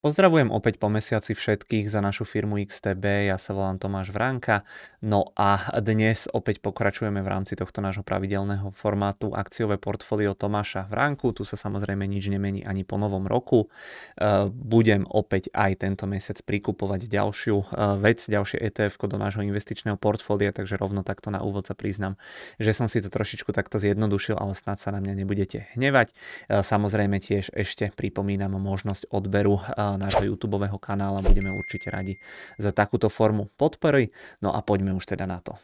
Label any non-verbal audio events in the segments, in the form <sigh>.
Pozdravujem opäť po mesiaci všetkých za našu firmu XTB, ja sa volám Tomáš Vránka, no a dnes opäť pokračujeme v rámci tohto nášho pravidelného formátu akciové portfólio Tomáša Vránku, tu sa samozrejme nič nemení ani po novom roku. E, budem opäť aj tento mesiac prikupovať ďalšiu e, vec, ďalšie ETF do nášho investičného portfólia, takže rovno takto na úvod sa priznam, že som si to trošičku takto zjednodušil, ale snad sa na mňa nebudete hnevať. E, samozrejme tiež ešte pripomínam možnosť odberu nášho YouTube kanála. Budeme určite radi za takúto formu podpory. No a poďme už teda na to.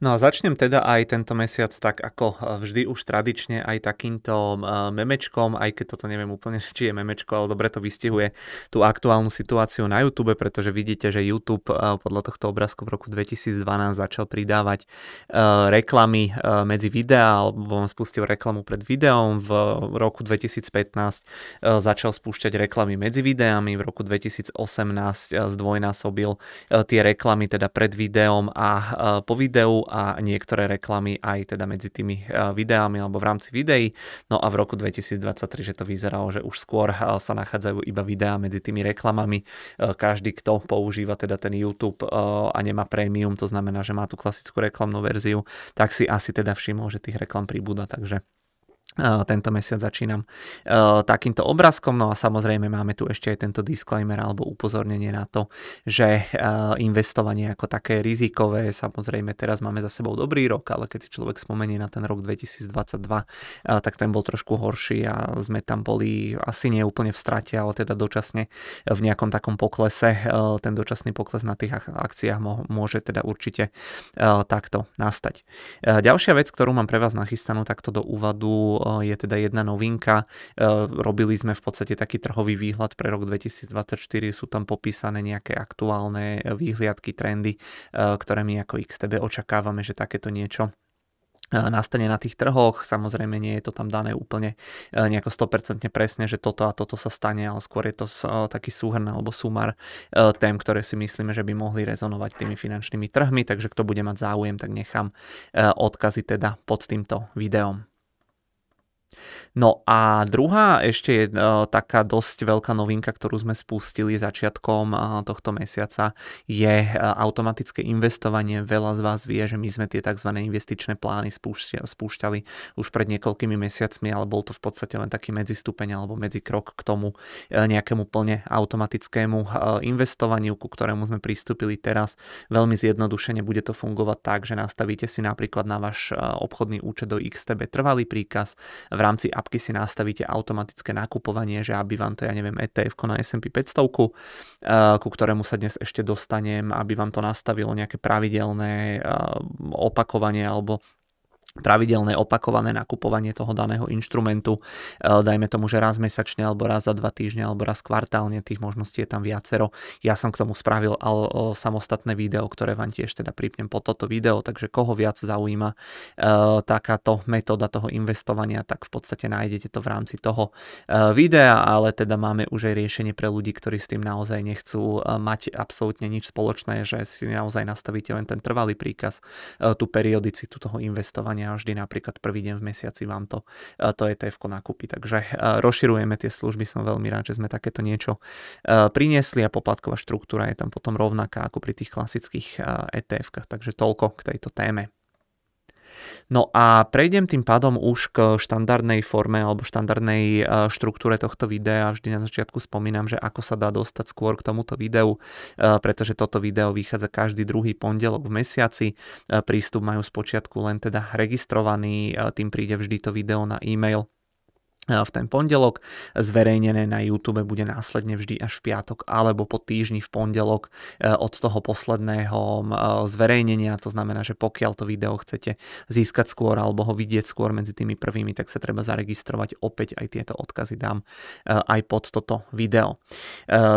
No a začnem teda aj tento mesiac tak ako eh, vždy už tradične aj takýmto eh, memečkom, aj keď toto neviem úplne, <laughs> či je memečko, ale dobre to vystihuje tú aktuálnu situáciu na YouTube, pretože vidíte, že YouTube eh, podľa tohto obrázku v roku 2012 začal pridávať reklamy medzi videá, alebo vám spustil reklamu pred videom, v roku 2015 začal spúšťať reklamy medzi videami, v roku 2018 zdvojnásobil tie reklamy teda pred videom a po videu a niektoré reklamy aj teda medzi tými eh, videami alebo v rámci videí. No a v roku 2023, že to vyzeralo, že už skôr eh, sa nachádzajú iba videá medzi tými reklamami. Eh, každý, kto používa teda ten YouTube a nemá premium, to znamená, že má tú klasickú reklamnú verziu, tak si asi teda všimol, že tých reklam pribúda, takže tento mesiac začínam takýmto obrázkom, no a samozrejme máme tu ešte aj tento disclaimer alebo upozornenie na to, že investovanie ako také rizikové, samozrejme teraz máme za sebou dobrý rok, ale keď si človek spomenie na ten rok 2022, tak ten bol trošku horší a sme tam boli asi nie úplne v strate, ale teda dočasne v nejakom takom poklese, ten dočasný pokles na tých akciách môže teda určite takto nastať. Ďalšia vec, ktorú mám pre vás nachystanú takto do úvodu je teda jedna novinka. Robili sme v podstate taký trhový výhľad pre rok 2024, sú tam popísané nejaké aktuálne výhliadky, trendy, ktoré my ako XTB očakávame, že takéto niečo nastane na tých trhoch. Samozrejme nie je to tam dané úplne nejako 100% presne, že toto a toto sa stane, ale skôr je to taký súhrn alebo súmar tém, ktoré si myslíme, že by mohli rezonovať tými finančnými trhmi, takže kto bude mať záujem, tak nechám odkazy teda pod týmto videom. No a druhá ešte je uh, taká dosť veľká novinka, ktorú sme spustili začiatkom uh, tohto mesiaca, je uh, automatické investovanie. Veľa z vás vie, že my sme tie tzv. investičné plány spúšťali, už pred niekoľkými mesiacmi, ale bol to v podstate len taký medzistupeň alebo medzikrok k tomu nejakému plne automatickému investovaniu, ku ktorému sme pristúpili teraz. Veľmi zjednodušene bude to fungovať tak, že nastavíte si napríklad na váš obchodný účet do XTB trvalý príkaz v rámci apky si nastavíte automatické nakupovanie, že aby vám to, ja neviem, ETF na S&P 500, eh, ku ktorému sa dnes ešte dostanem, aby vám to nastavilo nejaké pravidelné eh, opakovanie alebo pravidelné opakované nakupovanie toho daného inštrumentu. E, dajme tomu, že raz mesačne, alebo raz za dva týždne, alebo raz kvartálne, tých možností je tam viacero. Ja som k tomu spravil samostatné video, ktoré vám tiež teda pripnem po toto video, takže koho viac zaujíma e, takáto metóda toho investovania, tak v podstate nájdete to v rámci toho e, videa, ale teda máme už aj riešenie pre ľudí, ktorí s tým naozaj nechcú mať absolútne nič spoločné, že si naozaj nastavíte len ten trvalý príkaz, tú periodicitu toho investovania a vždy napríklad prvý deň v mesiaci vám to, e, to ETF nakúpi. Takže e, rozširujeme tie služby, som veľmi rád, že sme takéto niečo e, priniesli a poplatková štruktúra je tam potom rovnaká ako pri tých klasických ETF-kách, takže toľko k tejto téme. No a prejdem tým pádom už k štandardnej forme alebo štandardnej e, štruktúre tohto videa. Vždy na začiatku spomínam, že ako sa dá dostať skôr k tomuto videu, e, pretože toto video vychádza každý druhý pondelok v mesiaci. E, prístup majú spočiatku len teda registrovaný, tým príde vždy to video na e-mail v ten pondelok. Zverejnené na YouTube bude následne vždy až v piatok alebo po týždni v pondelok e, od toho posledného e, zverejnenia. To znamená, že pokiaľ to video chcete získať skôr alebo ho vidieť skôr medzi tými prvými, tak sa treba zaregistrovať. Opäť aj tieto odkazy dám e, aj pod toto video.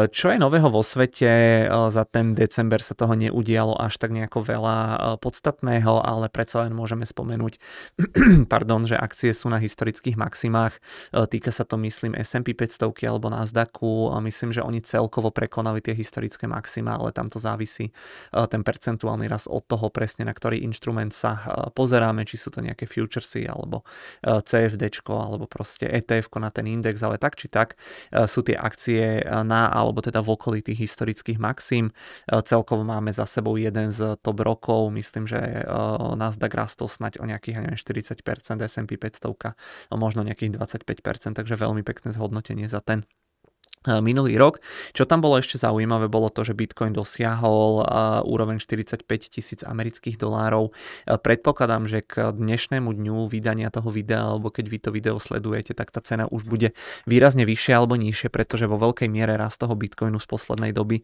Čo je nového vo svete? Za ten december sa toho neudialo až tak nejako veľa podstatného, ale predsa len môžeme spomenúť, <clears throat> pardon, že akcie sú na historických maximách týka sa to myslím S&P 500 alebo Nasdaqu, myslím, že oni celkovo prekonali tie historické maxima, ale tam to závisí ten percentuálny rast od toho presne, na ktorý inštrument sa pozeráme, či sú to nejaké futuresy alebo CFD alebo proste ETF na ten index, ale tak či tak sú tie akcie na alebo teda v okolí tých historických maxim. Celkovo máme za sebou jeden z top rokov, myslím, že Nasdaq rastol snať o nejakých neviem, 40%, S&P 500 možno nejakých 25%, takže veľmi pekné zhodnotenie za ten minulý rok. Čo tam bolo ešte zaujímavé, bolo to, že Bitcoin dosiahol uh, úroveň 45 tisíc amerických dolárov. Uh, predpokladám, že k dnešnému dňu vydania toho videa, alebo keď vy to video sledujete, tak tá cena už bude výrazne vyššia alebo nižšie, pretože vo veľkej miere rast toho Bitcoinu z poslednej doby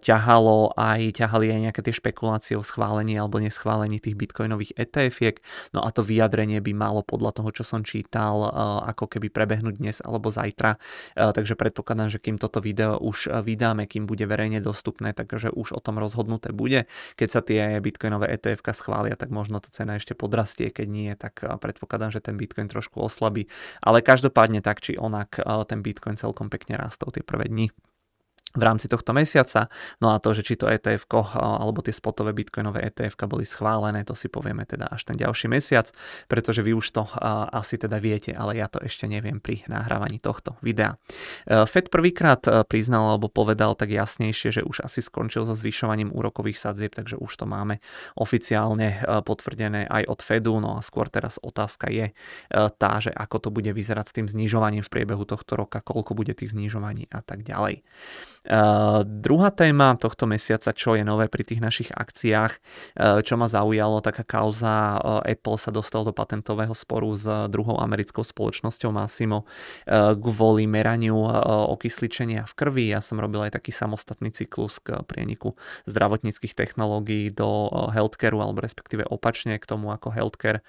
ťahalo aj, ťahali aj nejaké tie špekulácie o schválení alebo neschválení tých Bitcoinových ETF-iek. No a to vyjadrenie by malo podľa toho, čo som čítal, ako keby prebehnúť dnes alebo zajtra. Takže predpokladám, predpokladám, že kým toto video už eh, vydáme, kým bude verejne dostupné, takže už o tom rozhodnuté bude. Keď sa tie bitcoinové ETF schvália, tak možno tá cena ešte podrastie, keď nie, tak eh, predpokladám, že ten bitcoin trošku oslabí. Ale každopádne tak či onak eh, ten bitcoin celkom pekne rastol tie prvé dni v rámci tohto mesiaca. No a to, že či to ETF alebo tie spotové bitcoinové ETF boli schválené, to si povieme teda až ten ďalší mesiac, pretože vy už to asi teda viete, ale ja to ešte neviem pri nahrávaní tohto videa. E, Fed prvýkrát e, priznal alebo povedal tak jasnejšie, že už asi skončil so zvyšovaním úrokových sadzieb, takže už to máme oficiálne e, potvrdené aj od Fedu, no a skôr teraz otázka je tá, že ako to bude vyzerať s tým znižovaním v priebehu tohto roka, koľko bude tých znižovaní a tak ďalej. Uh, druhá téma tohto mesiaca, čo je nové pri tých našich akciách, uh, čo ma zaujalo, taká kauza uh, Apple sa dostal do patentového sporu s druhou americkou spoločnosťou Massimo kvôli meraniu okysličenia v krvi. Ja som robil aj taký samostatný cyklus k prieniku zdravotníckých technológií do healthcareu, alebo respektíve opačne k tomu, ako healthcare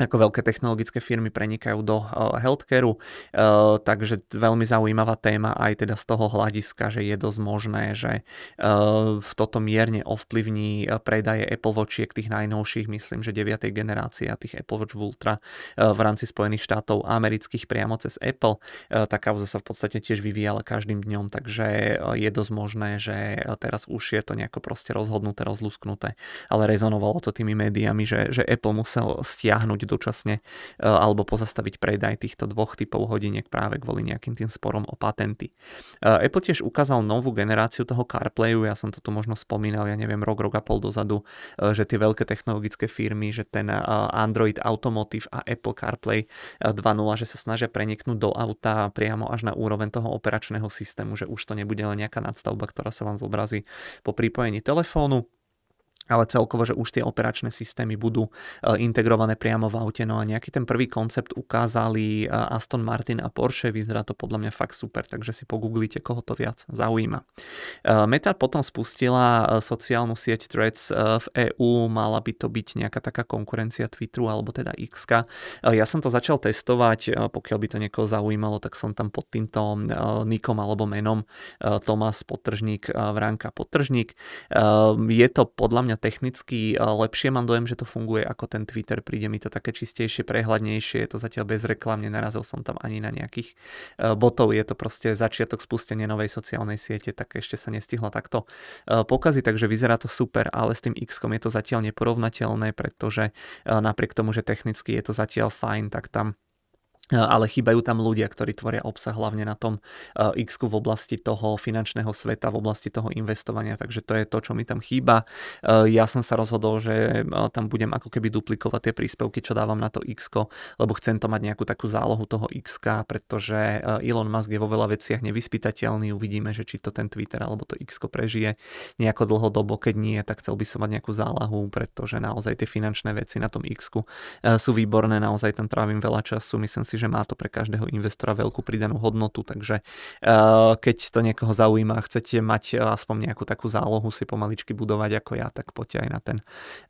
ako veľké technologické firmy prenikajú do uh, healthcareu, uh, takže veľmi zaujímavá téma aj teda z toho hľadiska, že je dosť možné, že uh, v toto mierne ovplyvní predaje Apple Watchiek tých najnovších, myslím, že 9. generácie a tých Apple Watch Ultra v rámci Spojených štátov amerických priamo cez Apple. Tá kauza sa v podstate tiež vyvíjala každým dňom, takže je dosť možné, že teraz už je to nejako proste rozhodnuté, rozlusknuté, ale rezonovalo to tými médiami, že, že Apple musel stiahnuť dočasne e, alebo pozastaviť predaj týchto dvoch typov hodiniek práve kvôli nejakým tým sporom o patenty. E, Apple tiež ukázal novú generáciu toho CarPlayu, ja som to tu možno spomínal, ja neviem, rok, rok a pol dozadu, e, že tie veľké technologické firmy, že ten Android Automotive a Apple CarPlay 2.0, že sa snažia preniknúť do auta priamo až na úroveň toho operačného systému, že už to nebude len nejaká nadstavba, ktorá sa vám zobrazí po pripojení telefónu ale celkovo, že už tie operačné systémy budú e, integrované priamo v aute. No a nejaký ten prvý koncept ukázali e, Aston Martin a Porsche, vyzerá to podľa mňa fakt super, takže si pogooglite, koho to viac zaujíma. E, Meta potom spustila sociálnu sieť Threads v EÚ, mala by to byť nejaká taká konkurencia Twitteru alebo teda X. Ja som to začal testovať, pokiaľ by to niekoho zaujímalo, tak som tam pod týmto nikom alebo menom Tomas Potržník, Vránka Potržník. Je to podľa mňa technicky lepšie, mám dojem, že to funguje ako ten Twitter, príde mi to také čistejšie, prehľadnejšie, je to zatiaľ bez reklam, nenarazil som tam ani na nejakých e, botov, je to proste začiatok spustenia novej sociálnej siete, tak ešte sa nestihla takto e, pokaziť, takže vyzerá to super, ale s tým x je to zatiaľ neporovnateľné, pretože e, napriek tomu, že technicky je to zatiaľ fajn, tak tam ale chýbajú tam ľudia, ktorí tvoria obsah hlavne na tom eh, x v oblasti toho finančného sveta, v oblasti toho investovania, takže to je to, čo mi tam chýba. Eh, ja som sa rozhodol, že eh, tam budem ako keby duplikovať tie príspevky, čo dávam na to x lebo chcem to mať nejakú takú zálohu toho x pretože Elon Musk je vo veľa veciach nevyspytateľný, uvidíme, že či to ten Twitter alebo to x prežije nejako dlhodobo, keď nie, tak chcel by som mať nejakú zálahu, pretože naozaj tie finančné veci na tom x sú výborné, naozaj tam trávim veľa času, myslím si, že má to pre každého investora veľkú pridanú hodnotu, takže uh, keď to niekoho zaujíma a chcete mať uh, aspoň nejakú takú zálohu si pomaličky budovať ako ja, tak poďte aj na ten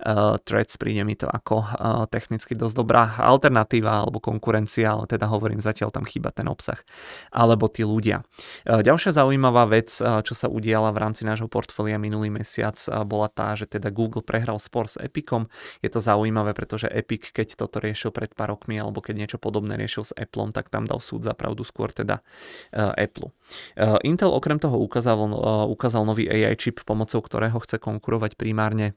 uh, threads, príde mi to ako technicky dosť dobrá alternatíva alebo konkurencia, ale teda hovorím, zatiaľ tam chýba ten obsah alebo tí ľudia. Ďalšia zaujímavá vec, čo sa udiala v rámci nášho portfólia minulý mesiac, bola tá, že teda Google prehral spor s Epicom. Je to zaujímavé, pretože Epic, keď toto riešil pred pár rokmi alebo keď niečo podobné riešil riešil s Appleom, tak tam dal súd za pravdu skôr teda Apple. Intel okrem toho ukázal, ukázal nový AI čip, pomocou ktorého chce konkurovať primárne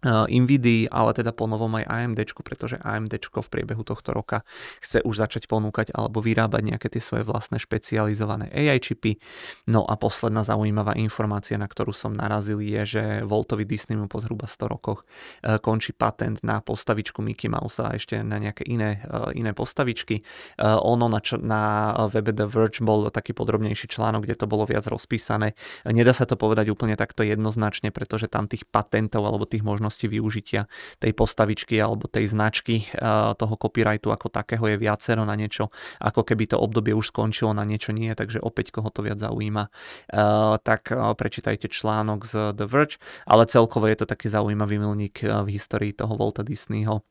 Eh, Nvidia, ale teda po novom aj AMD, pretože AMD v priebehu tohto roka chce už začať ponúkať alebo vyrábať nejaké tie svoje vlastné špecializované AI čipy. No a posledná zaujímavá informácia, na ktorú som narazil, je, že Voltovi Disneymu po zhruba 100 rokoch eh, končí patent na postavičku Mickey Mouse a ešte na nejaké iné, eh, iné postavičky. Ono na, na webe The Verge bol taký podrobnejší článok, kde to bolo viac rozpísané. Nedá sa to povedať úplne takto jednoznačne, pretože tam tých patentov alebo tých možností možnosti využitia tej postavičky alebo tej značky eh, toho copyrightu ako takého je viacero na niečo, ako keby to obdobie už skončilo, na niečo nie, takže opäť koho to viac zaujíma, eh, tak eh, prečítajte článok z The Verge, ale celkovo je to taký zaujímavý milník v histórii toho Volta Disneyho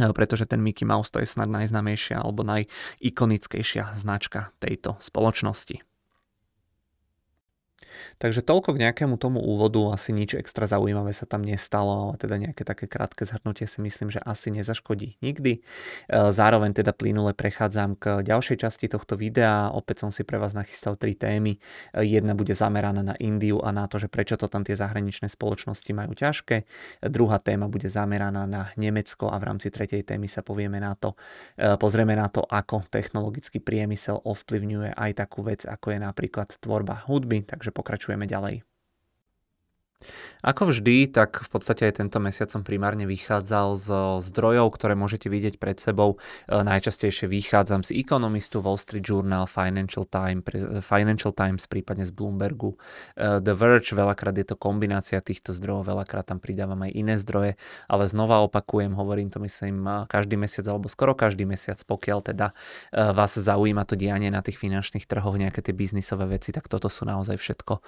pretože ten Mickey Mouse to je snad najznámejšia alebo najikonickejšia značka tejto spoločnosti. Takže toľko k nejakému tomu úvodu, asi nič extra zaujímavé sa tam nestalo, ale teda nejaké také krátke zhrnutie si myslím, že asi nezaškodí nikdy. E, zároveň teda plynule prechádzam k ďalšej časti tohto videa. Opäť som si pre vás nachystal tri témy. E, jedna bude zameraná na Indiu a na to, že prečo to tam tie zahraničné spoločnosti majú ťažké. Druhá téma bude zameraná na Nemecko a v rámci tretej témy sa povieme na to, e, pozrieme na to, ako technologický priemysel ovplyvňuje aj takú vec, ako je napríklad tvorba hudby. Takže pokračujeme ďalej. Ako vždy, tak v podstate aj tento mesiac som primárne vychádzal z zdrojov, ktoré môžete vidieť pred sebou. E, najčastejšie vychádzam z Economistu, Wall Street Journal, Financial Times, Financial Times prípadne z Bloombergu, e, The Verge, veľakrát je to kombinácia týchto zdrojov, veľakrát tam pridávam aj iné zdroje, ale znova opakujem, hovorím to myslím každý mesiac alebo skoro každý mesiac, pokiaľ teda e, vás zaujíma to dianie na tých finančných trhoch, nejaké tie biznisové veci, tak toto sú naozaj všetko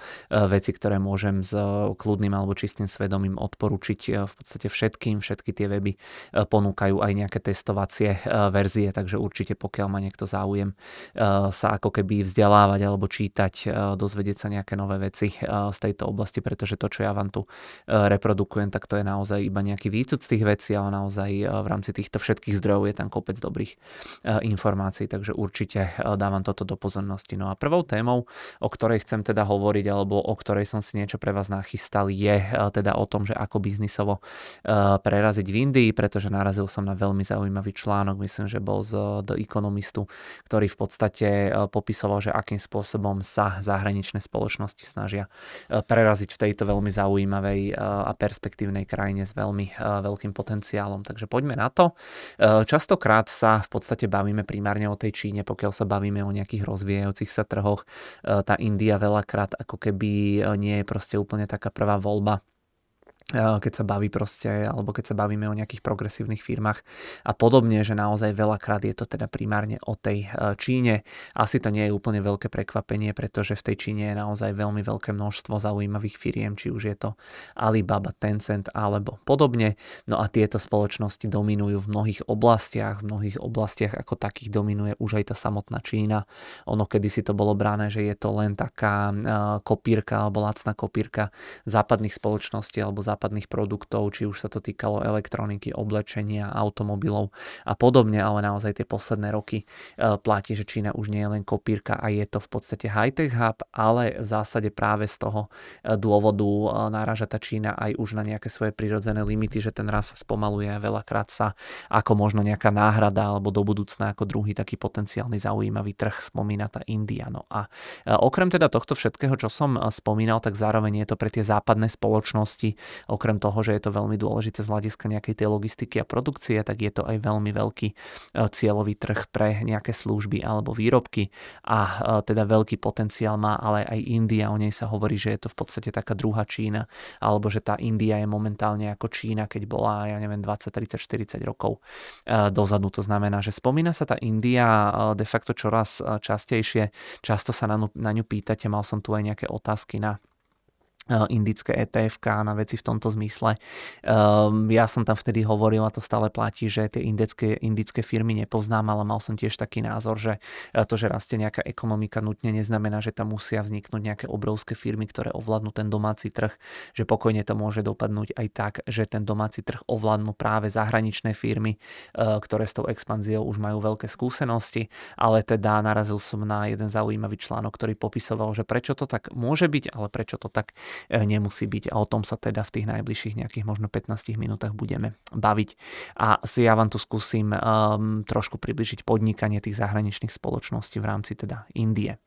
veci, ktoré môžem z kľudným alebo čistým svedomím odporučiť e, v podstate všetkým. Všetky tie weby e, ponúkajú aj nejaké testovacie e, verzie, takže určite pokiaľ má niekto záujem sa ako keby vzdelávať alebo čítať, dozvedieť sa nejaké nové veci z tejto oblasti, pretože to, čo ja vám tu reprodukujem, tak to je naozaj iba nejaký výcud z tých vecí, ale naozaj v rámci týchto všetkých zdrojov je tam kopec dobrých informácií, takže určite dávam toto do pozornosti. No a prvou témou, o ktorej chcem teda hovoriť, alebo o ktorej som si niečo pre vás nachystal, nachystal, je eh, teda o tom, že ako biznisovo eh, preraziť v Indii, pretože narazil som na veľmi zaujímavý článok, myslím, že bol z The Economistu, ktorý v podstate eh, popisoval, že akým spôsobom sa zahraničné spoločnosti snažia preraziť v tejto veľmi zaujímavej a perspektívnej krajine s veľmi veľkým potenciálom. Takže poďme na to. Častokrát sa v podstate bavíme primárne o tej Číne, pokiaľ sa bavíme o nejakých rozvíjajúcich sa trhoch. Tá India veľakrát ako keby nie je proste úplne taká fra Volba. Keď sa baví proste, alebo keď sa bavíme o nejakých progresívnych firmách a podobne, že naozaj veľakrát je to teda primárne o tej e, Číne. Asi to nie je úplne veľké prekvapenie, pretože v tej Číne je naozaj veľmi veľké množstvo zaujímavých firiem, či už je to Alibaba, Tencent alebo podobne. No a tieto spoločnosti dominujú v mnohých oblastiach, v mnohých oblastiach ako takých dominuje už aj tá samotná Čína. Ono kedysi to bolo brané, že je to len taká e, kopírka alebo lacná kopírka západných spoločností alebo západných produktov, či už sa to týkalo elektroniky, oblečenia, automobilov a podobne, ale naozaj tie posledné roky e, platí, že Čína už nie je len kopírka a je to v podstate high-tech hub, ale v zásade práve z toho e, dôvodu e, náraža tá Čína aj už na nejaké svoje prirodzené limity, že ten raz sa spomaluje a veľakrát sa ako možno nejaká náhrada alebo do budúcna ako druhý taký potenciálny zaujímavý trh spomína tá India. No a okrem teda tohto všetkého, čo som spomínal, tak zároveň je to pre tie západné spoločnosti Okrem toho, že je to veľmi dôležité z hľadiska nejakej tej logistiky a produkcie, tak je to aj veľmi veľký e, cieľový trh pre nejaké služby alebo výrobky. A e, teda veľký potenciál má ale aj India, o nej sa hovorí, že je to v podstate taká druhá Čína, alebo že tá India je momentálne ako Čína, keď bola, ja neviem, 20, 30, 40 rokov e, dozadu. To znamená, že spomína sa tá India de facto čoraz častejšie, často sa na na ňu pýtate, mal som tu aj nejaké otázky na indické ETF na veci v tomto zmysle. Um, ja som tam vtedy hovoril a to stále platí, že tie indické, indické firmy nepoznám, ale mal som tiež taký názor, že to, že rastie nejaká ekonomika nutne neznamená, že tam musia vzniknúť nejaké obrovské firmy, ktoré ovládnu ten domáci trh, že pokojne to môže dopadnúť aj tak, že ten domáci trh ovládnu práve zahraničné firmy, ktoré s tou expanziou už majú veľké skúsenosti, ale teda narazil som na jeden zaujímavý článok, ktorý popisoval, že prečo to tak môže byť, ale prečo to tak E, nemusí byť. A o tom sa teda v tých najbližších nejakých možno 15 minútach budeme baviť. A si ja vám tu skúsim um, trošku približiť podnikanie tých zahraničných spoločností v rámci teda Indie.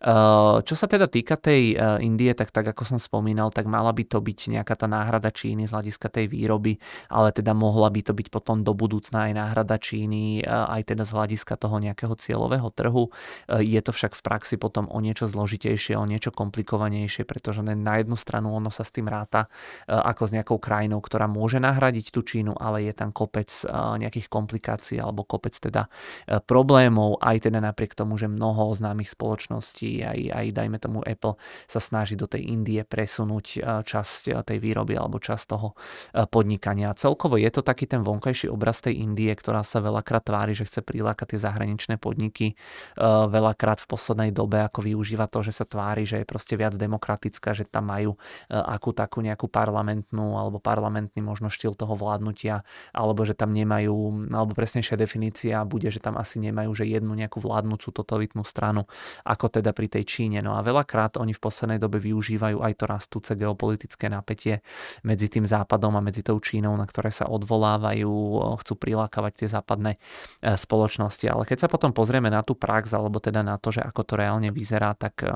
Uh, čo sa teda týka tej uh, Indie, tak tak ako som spomínal, tak mala by to byť nejaká tá náhrada Číny z hľadiska tej výroby, ale teda mohla by to byť potom do budúcna aj náhrada Číny, uh, aj teda z hľadiska toho nejakého cieľového trhu. Uh, je to však v praxi potom o niečo zložitejšie, o niečo komplikovanejšie, pretože na jednu stranu ono sa s tým ráta e, ako s nejakou krajinou, ktorá môže nahradiť tú Čínu, ale je tam kopec e, nejakých komplikácií alebo kopec teda e, problémov, aj teda napriek tomu, že mnoho známych spoločností, aj, aj dajme tomu Apple sa snaží do tej Indie presunúť časť tej výroby alebo časť toho podnikania. Celkovo je to taký ten vonkajší obraz tej Indie, ktorá sa veľakrát tvári, že chce prilákať tie zahraničné podniky. Veľakrát v poslednej dobe ako využíva to, že sa tvári, že je proste viac demokratická, že tam majú e, akú takú nejakú parlamentnú alebo parlamentný možno štýl toho vládnutia, alebo že tam nemajú, alebo presnejšia definícia bude, že tam asi nemajú, že jednu nejakú vládnúcu totalitnú stranu, ako teda pri tej Číne. No a veľakrát oni v poslednej dobe využívajú aj to rastúce geopolitické napätie medzi tým západom a medzi tou Čínou, na ktoré sa odvolávajú, chcú prilákavať tie západné e, spoločnosti. Ale keď sa potom pozrieme na tú prax, alebo teda na to, že ako to reálne vyzerá, tak e,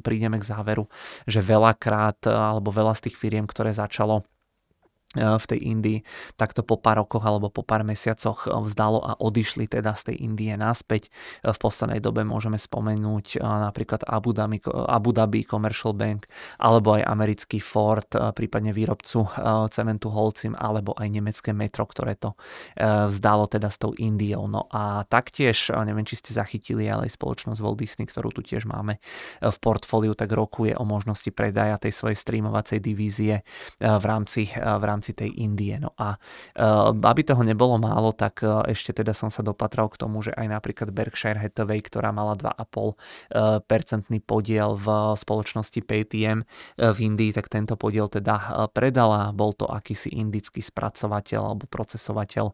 prídeme k záveru, že veľakrát veľakrát, alebo veľa z tých firiem, ktoré začalo v tej Indii, takto po pár rokoch alebo po pár mesiacoch e, vzdalo a odišli teda z tej Indie naspäť. E, v poslednej dobe môžeme spomenúť napríklad Abu Dhabi, Abu Dhabi Commercial Bank alebo aj americký Ford, prípadne výrobcu cementu Holcim alebo aj nemecké metro, ktoré to vzdalo teda s tou Indiou. No a taktiež, neviem či ste zachytili, ale aj spoločnosť Walt Disney, ktorú tu tiež máme v portfóliu, tak rokuje o možnosti predaja tej svojej streamovacej divízie v rámci, v rámci rámci tej Indie. No a uh, aby toho nebolo málo, tak uh, ešte teda som sa dopatral k tomu, že aj napríklad Berkshire Hathaway, ktorá mala 2,5 percentný podiel v spoločnosti Paytm v Indii, tak tento podiel teda predala. Bol to akýsi indický spracovateľ alebo procesovateľ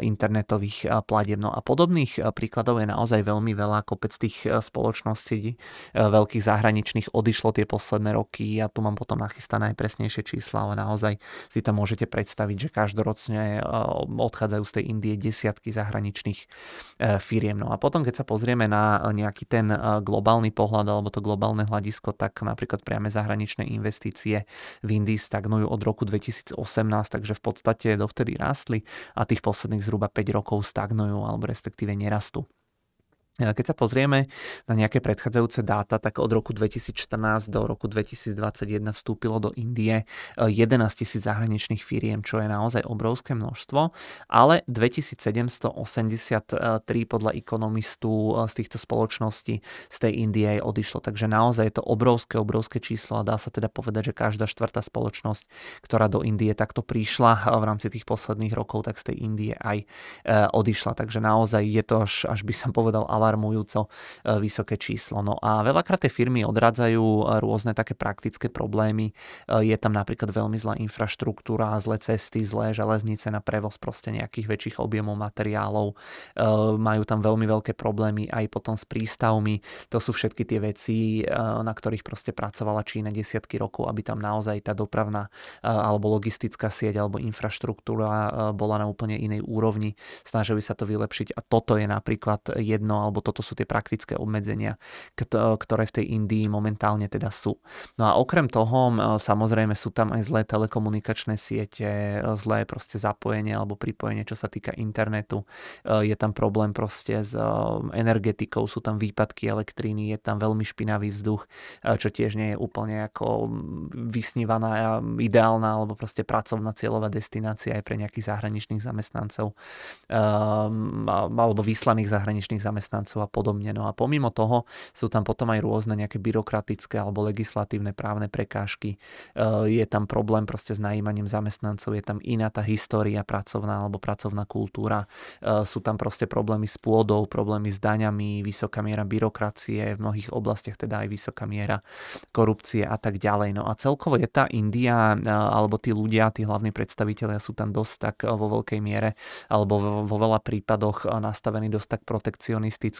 internetových platieb. No a podobných príkladov je naozaj veľmi veľa. Kopec tých spoločností veľkých zahraničných odišlo tie posledné roky. Ja tu mám potom nachystané aj presnejšie čísla, ale naozaj si tam môžete predstaviť, že každoročne eh, odchádzajú z tej Indie desiatky zahraničných eh, firiem. No a potom, keď sa pozrieme na nejaký ten eh, globálny pohľad alebo to globálne hľadisko, tak napríklad priame zahraničné investície v Indii stagnujú od roku 2018, takže v podstate dovtedy rástli a tých posledných zhruba 5 rokov stagnujú alebo respektíve nerastú. Keď sa pozrieme na nejaké predchádzajúce dáta, tak od roku 2014 do roku 2021 vstúpilo do Indie 11 eh, tisíc zahraničných firiem, čo je naozaj obrovské množstvo, ale 2783 podľa ekonomistu eh, z týchto spoločností z tej Indie odišlo. Takže naozaj je to obrovské, obrovské číslo a dá sa teda povedať, že každá štvrtá spoločnosť, ktorá do Indie takto prišla eh, v rámci tých posledných rokov, tak z tej Indie aj odišla. Takže naozaj je to až, až by som povedal alarmujúco e, vysoké číslo. No a veľakrát tie firmy odradzajú e, rôzne také praktické problémy. E, je tam napríklad veľmi zlá infraštruktúra, zlé cesty, zlé železnice na prevoz proste nejakých väčších objemov materiálov. Majú tam veľmi veľké problémy aj potom s prístavmi. To sú všetky tie veci, na ktorých proste pracovala Čína desiatky rokov, aby tam naozaj tá dopravná alebo logistická sieť alebo infraštruktúra bola na úplne inej úrovni. Snažili sa to vylepšiť a toto je napríklad jedno alebo toto sú tie praktické obmedzenia, ktoré v tej Indii momentálne teda sú. No a okrem toho, samozrejme sú tam aj zlé telekomunikačné siete, zlé proste zapojenie alebo pripojenie, čo sa týka internetu. Je tam problém proste s energetikou, sú tam výpadky elektriny, je tam veľmi špinavý vzduch, čo tiež nie je úplne ako vysnívaná, ideálna alebo proste pracovná cieľová destinácia aj pre nejakých zahraničných zamestnancov alebo vyslaných zahraničných zamestnancov zamestnancov a podobne. No a pomimo toho sú tam potom aj rôzne nejaké byrokratické alebo legislatívne právne prekážky. Je tam problém proste s najímaním zamestnancov, je tam iná tá história pracovná alebo pracovná kultúra. Sú tam proste problémy s pôdou, problémy s daňami, vysoká miera byrokracie, v mnohých oblastiach teda aj vysoká miera korupcie a tak ďalej. No a celkovo je tá India alebo tí ľudia, tí hlavní predstavitelia sú tam dosť tak vo veľkej miere alebo vo veľa prípadoch nastavení dosť tak protekcionisticky.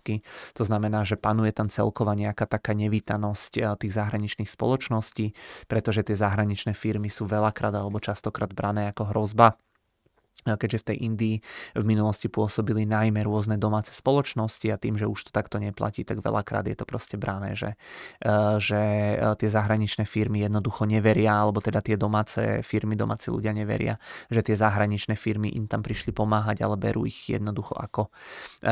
To znamená, že panuje tam celková nejaká taká nevítanosť tých zahraničných spoločností, pretože tie zahraničné firmy sú veľakrát alebo častokrát brané ako hrozba keďže v tej Indii v minulosti pôsobili najmä rôzne domáce spoločnosti a tým, že už to takto neplatí, tak veľakrát je to proste brané, že, e, že e, tie zahraničné firmy jednoducho neveria, alebo teda tie domáce firmy, domáci ľudia neveria, že tie zahraničné firmy im tam prišli pomáhať, ale berú ich jednoducho ako e,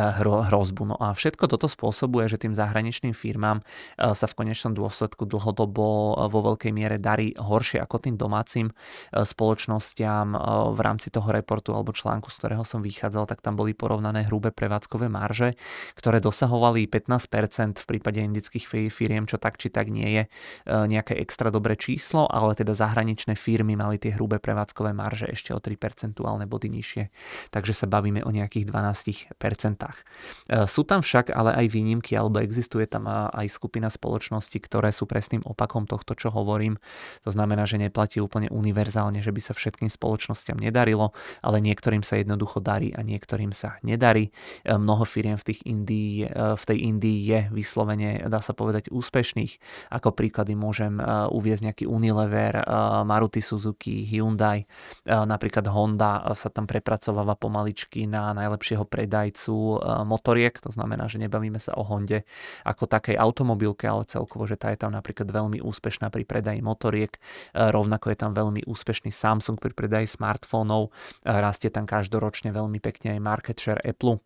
hrozbu. No a všetko toto spôsobuje, že tým zahraničným firmám sa v konečnom dôsledku dlhodobo vo veľkej miere darí horšie ako tým domácim spoločnostiam v rámci toho reportu reportu alebo článku, z ktorého som vychádzal, tak tam boli porovnané hrubé prevádzkové marže, ktoré dosahovali 15% v prípade indických firiem, čo tak či tak nie je e, nejaké extra dobré číslo, ale teda zahraničné firmy mali tie hrubé prevádzkové marže ešte o 3 percentuálne body nižšie. Takže sa bavíme o nejakých 12%. E, sú tam však ale aj výnimky, alebo existuje tam aj skupina spoločností, ktoré sú presným opakom tohto, čo hovorím. To znamená, že neplatí úplne univerzálne, že by sa všetkým spoločnosťam nedarilo, ale niektorým sa jednoducho darí a niektorým sa nedarí. E, mnoho firiem v, tých Indii, e, v tej Indii je vyslovene, dá sa povedať, úspešných. Ako príklady môžem e, uviezť nejaký Unilever, Maruti Suzuki, Hyundai, napríklad Honda sa tam prepracováva pomaličky na najlepšieho predajcu motoriek, to znamená, že nebavíme sa o Honde ako takej automobilke, ale celkovo, že tá je tam napríklad veľmi úspešná pri predaji motoriek, rovnako je tam veľmi úspešný Samsung pri predaji smartfónov, rastie tam každoročne veľmi pekne aj market share Apple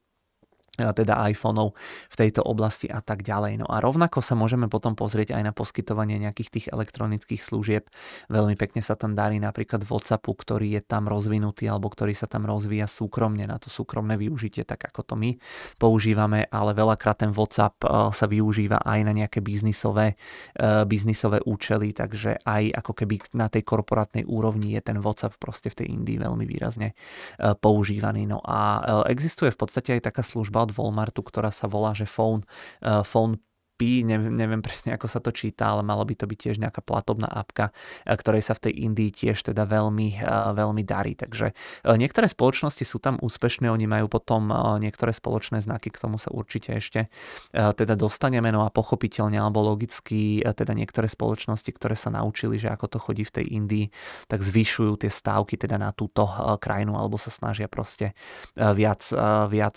teda iPhoneov v tejto oblasti a tak ďalej. No a rovnako sa môžeme potom pozrieť aj na poskytovanie nejakých tých elektronických služieb. Veľmi pekne sa tam darí napríklad WhatsAppu, ktorý je tam rozvinutý alebo ktorý sa tam rozvíja súkromne na to súkromné využitie, tak ako to my používame, ale veľakrát ten WhatsApp e, sa využíva aj na nejaké biznisové, e, biznisové účely, takže aj ako keby na tej korporátnej úrovni je ten WhatsApp proste v tej Indii veľmi výrazne e, používaný. No a existuje v podstate aj taká služba od Walmartu, ktorá sa volá, že phone, uh, phone P, neviem, neviem presne ako sa to číta, ale malo by to byť tiež nejaká platobná apka, e, ktorej sa v tej Indii tiež teda veľmi, e, veľmi darí. Takže niektoré spoločnosti sú tam úspešné, oni majú potom niektoré spoločné znaky, k tomu sa určite ešte teda dostaneme, no a pochopiteľne alebo logicky teda niektoré spoločnosti, ktoré sa naučili, že ako to chodí v tej Indii, tak zvyšujú tie stávky teda na túto krajinu alebo sa snažia proste viac, viac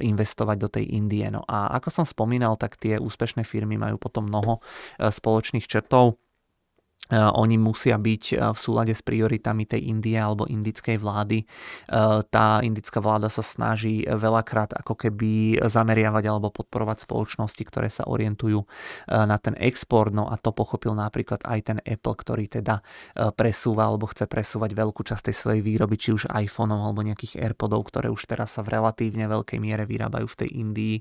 investovať do tej Indie. No a ako som spomínal, tak tie úspešné firmy majú potom mnoho e, spoločných črtov oni musia byť v súlade s prioritami tej Indie alebo indickej vlády. Tá indická vláda sa snaží veľakrát ako keby zameriavať alebo podporovať spoločnosti, ktoré sa orientujú na ten export. No a to pochopil napríklad aj ten Apple, ktorý teda presúva alebo chce presúvať veľkú časť tej svojej výroby, či už iPhoneov alebo nejakých AirPodov, ktoré už teraz sa v relatívne veľkej miere vyrábajú v tej Indii.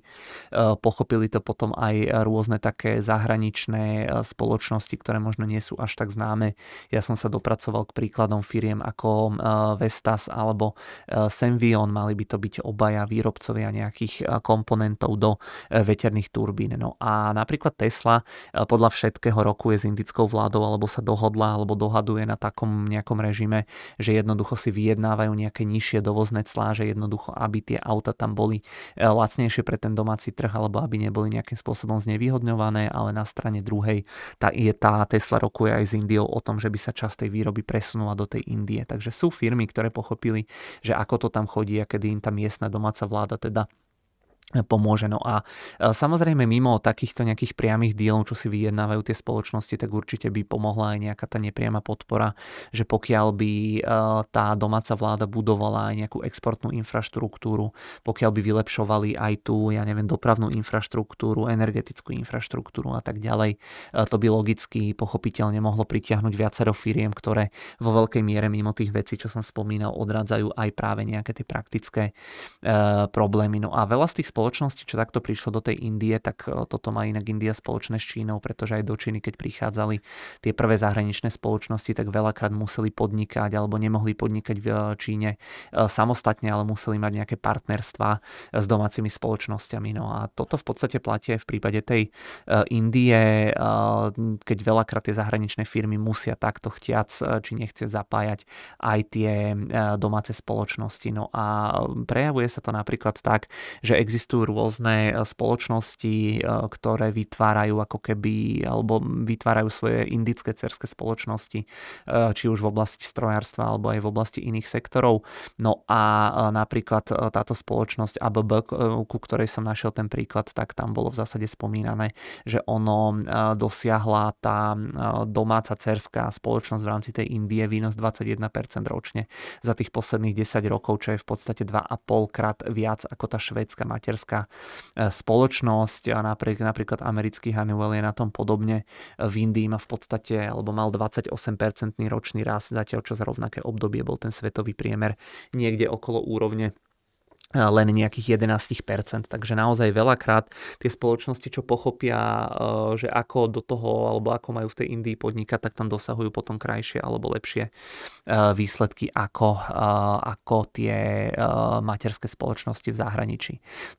Pochopili to potom aj rôzne také zahraničné spoločnosti, ktoré možno nie sú až tak známe. Ja som sa dopracoval k príkladom firiem ako eh, Vestas alebo eh, Senvion, mali by to byť obaja výrobcovia nejakých eh, komponentov do veterných turbín. No a napríklad Tesla podľa všetkého roku je s indickou vládou alebo sa dohodla alebo dohaduje na takom nejakom režime, že jednoducho si vyjednávajú nejaké nižšie dovozné clá, že jednoducho, aby tie auta tam boli lacnejšie pre ten domáci trh alebo aby neboli nejakým spôsobom znevýhodňované, ale na strane druhej tá, je tá Tesla rokuje aj s Indiou o tom, že by sa časť tej výroby presunula do tej Indie. Takže sú firmy, ktoré pochopili, že ako to tam chodí a kedy im tá miestna domáca vláda teda pomôže. No a e, samozrejme mimo takýchto nejakých priamých dielov, čo si vyjednávajú tie spoločnosti, tak určite by pomohla aj nejaká tá nepriama podpora, že pokiaľ by e, tá domáca vláda budovala aj nejakú exportnú infraštruktúru, pokiaľ by vylepšovali aj tú, ja neviem, dopravnú infraštruktúru, energetickú infraštruktúru a tak ďalej, e, to by logicky pochopiteľne mohlo pritiahnuť viacero firiem, ktoré vo veľkej miere mimo tých vecí, čo som spomínal, odrádzajú aj práve nejaké tie praktické problémy. No a veľa z tých spoločností spoločnosti, čo takto prišlo do tej Indie, tak toto má inak India spoločné s Čínou, pretože aj do Číny, keď prichádzali tie prvé zahraničné spoločnosti, tak veľakrát museli podnikať alebo nemohli podnikať v Číne samostatne, ale museli mať nejaké partnerstva s domácimi spoločnosťami. No a toto v podstate platí aj v prípade tej Indie, keď veľakrát tie zahraničné firmy musia takto chtiac či nechcieť zapájať aj tie domáce spoločnosti. No a prejavuje sa to napríklad tak, že existujú rôzne spoločnosti, ktoré vytvárajú ako keby, alebo vytvárajú svoje indické cerské spoločnosti, či už v oblasti strojárstva alebo aj v oblasti iných sektorov. No a napríklad táto spoločnosť ABB, ku ktorej som našiel ten príklad, tak tam bolo v zásade spomínané, že ono dosiahla tá domáca cerská spoločnosť v rámci tej Indie výnos 21% ročne za tých posledných 10 rokov, čo je v podstate 2,5 krát viac ako tá švédska materská e, spoločnosť. A napríklad, napríklad americký Honeywell je na tom podobne. V Indii má v podstate, alebo mal 28% ročný rast, zatiaľ čo za rovnaké obdobie bol ten svetový priemer niekde okolo úrovne len nejakých 11%. Takže naozaj veľakrát tie spoločnosti, čo pochopia, e, že ako do toho, alebo ako majú v tej Indii podnikať, tak tam dosahujú potom krajšie alebo lepšie e, výsledky ako, e, ako tie materské spoločnosti v zahraničí.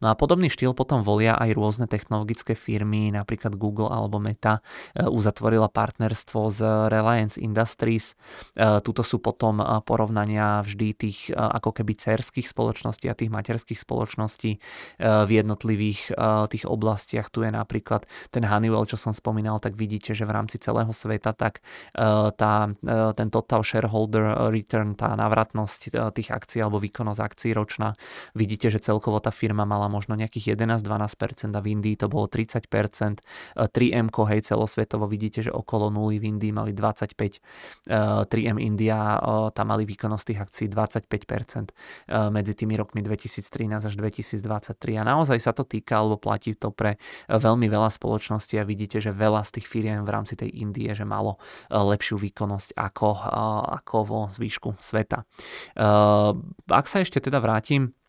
No a podobný štýl potom volia aj rôzne technologické firmy, napríklad Google alebo Meta uzatvorila partnerstvo s Reliance Industries. Tuto sú potom porovnania vždy tých ako keby cerských spoločností a tých materských spoločností eh, v jednotlivých eh, tých oblastiach. Tu je napríklad ten Honeywell, čo som spomínal, tak vidíte, že v rámci celého sveta tak eh, tá, ten total shareholder return, tá navratnosť tých akcií alebo výkonnosť akcií ročná, vidíte, že celkovo tá firma mala možno nejakých 11-12% a v Indii to bolo 30%. 3M, hej, celosvetovo vidíte, že okolo nuly v Indii mali 25%. 3M India, tam mali výkonnosť tých akcií 25% medzi tými rokmi 2000 2013 až 2023 a naozaj sa to týka alebo platí to pre e, veľmi veľa spoločností a vidíte, že veľa z tých firiem v rámci tej Indie, že malo e, lepšiu výkonnosť ako, e, ako vo zvýšku sveta. Ak sa ešte teda vrátim Eh,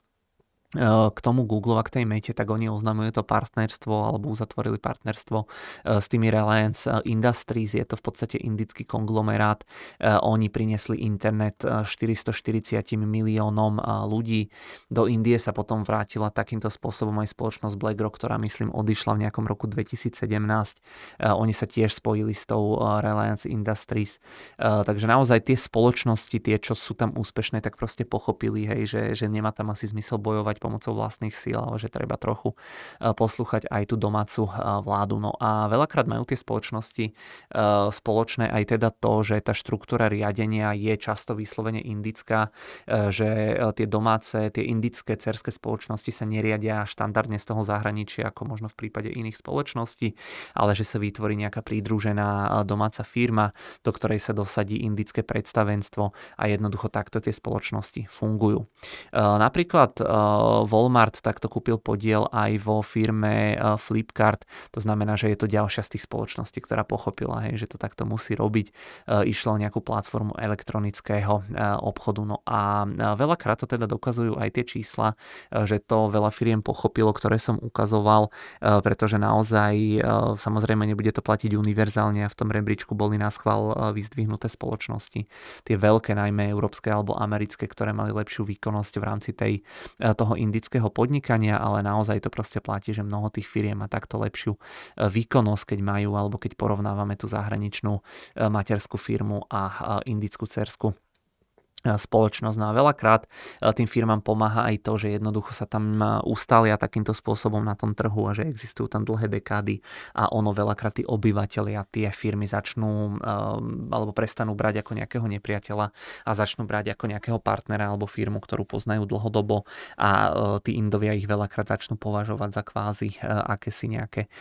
k tomu Google a k tej mete, tak oni oznamujú to partnerstvo alebo uzatvorili partnerstvo eh, s tými Reliance eh, Industries. Je to v podstate indický konglomerát. Oni priniesli internet 440 miliónom ľudí. Do Indie sa potom vrátila takýmto spôsobom aj spoločnosť BlackRock, ktorá myslím odišla v nejakom roku 2017. Oni sa tiež spojili s tou Reliance Industries. Takže naozaj tie spoločnosti, tie, čo sú tam úspešné, tak proste pochopili, hej, že, že nemá tam asi zmysel bojovať reagovať pomocou vlastných síl, ale že treba trochu e, poslúchať aj tú domácu e, vládu. No a veľakrát majú tie spoločnosti e, spoločné aj teda to, že tá štruktúra riadenia je často vyslovene indická, že tie domáce, tie indické cerské spoločnosti sa neriadia štandardne z toho zahraničia, ako možno v prípade iných spoločností, ale že sa vytvorí nejaká pridružená domáca firma, do ktorej sa dosadí indické predstavenstvo a jednoducho takto tie spoločnosti fungujú. Napríklad Walmart takto kúpil podiel aj vo firme eh, Flipkart, to znamená, že je to ďalšia z tých spoločností, ktorá pochopila, hej, že to takto musí robiť. Eh, išlo o nejakú platformu elektronického eh, obchodu. No a veľakrát to teda dokazujú aj tie čísla, že to veľa firiem pochopilo, ktoré som ukazoval, pretože naozaj samozrejme nebude to platiť univerzálne a v tom rebríčku boli na schvál vyzdvihnuté spoločnosti. Tie veľké, najmä európske alebo americké, ktoré mali lepšiu výkonnosť v rámci tej, toho indického podnikania, ale naozaj to proste platí, že mnoho tých firiem má takto lepšiu e, výkonnosť, keď majú, alebo keď porovnávame tú zahraničnú e, materskú firmu a indickú cersku spoločnosť. No a veľakrát e, tým firmám pomáha aj to, že jednoducho sa tam e, ustalia takýmto spôsobom na tom trhu a že existujú tam dlhé dekády a ono veľakrát tí obyvateľia tie firmy začnú e, alebo prestanú brať ako nejakého nepriateľa a začnú brať ako nejakého partnera alebo firmu, ktorú poznajú dlhodobo a tí Indovia ich veľakrát začnú považovať za kvázi akési nejaké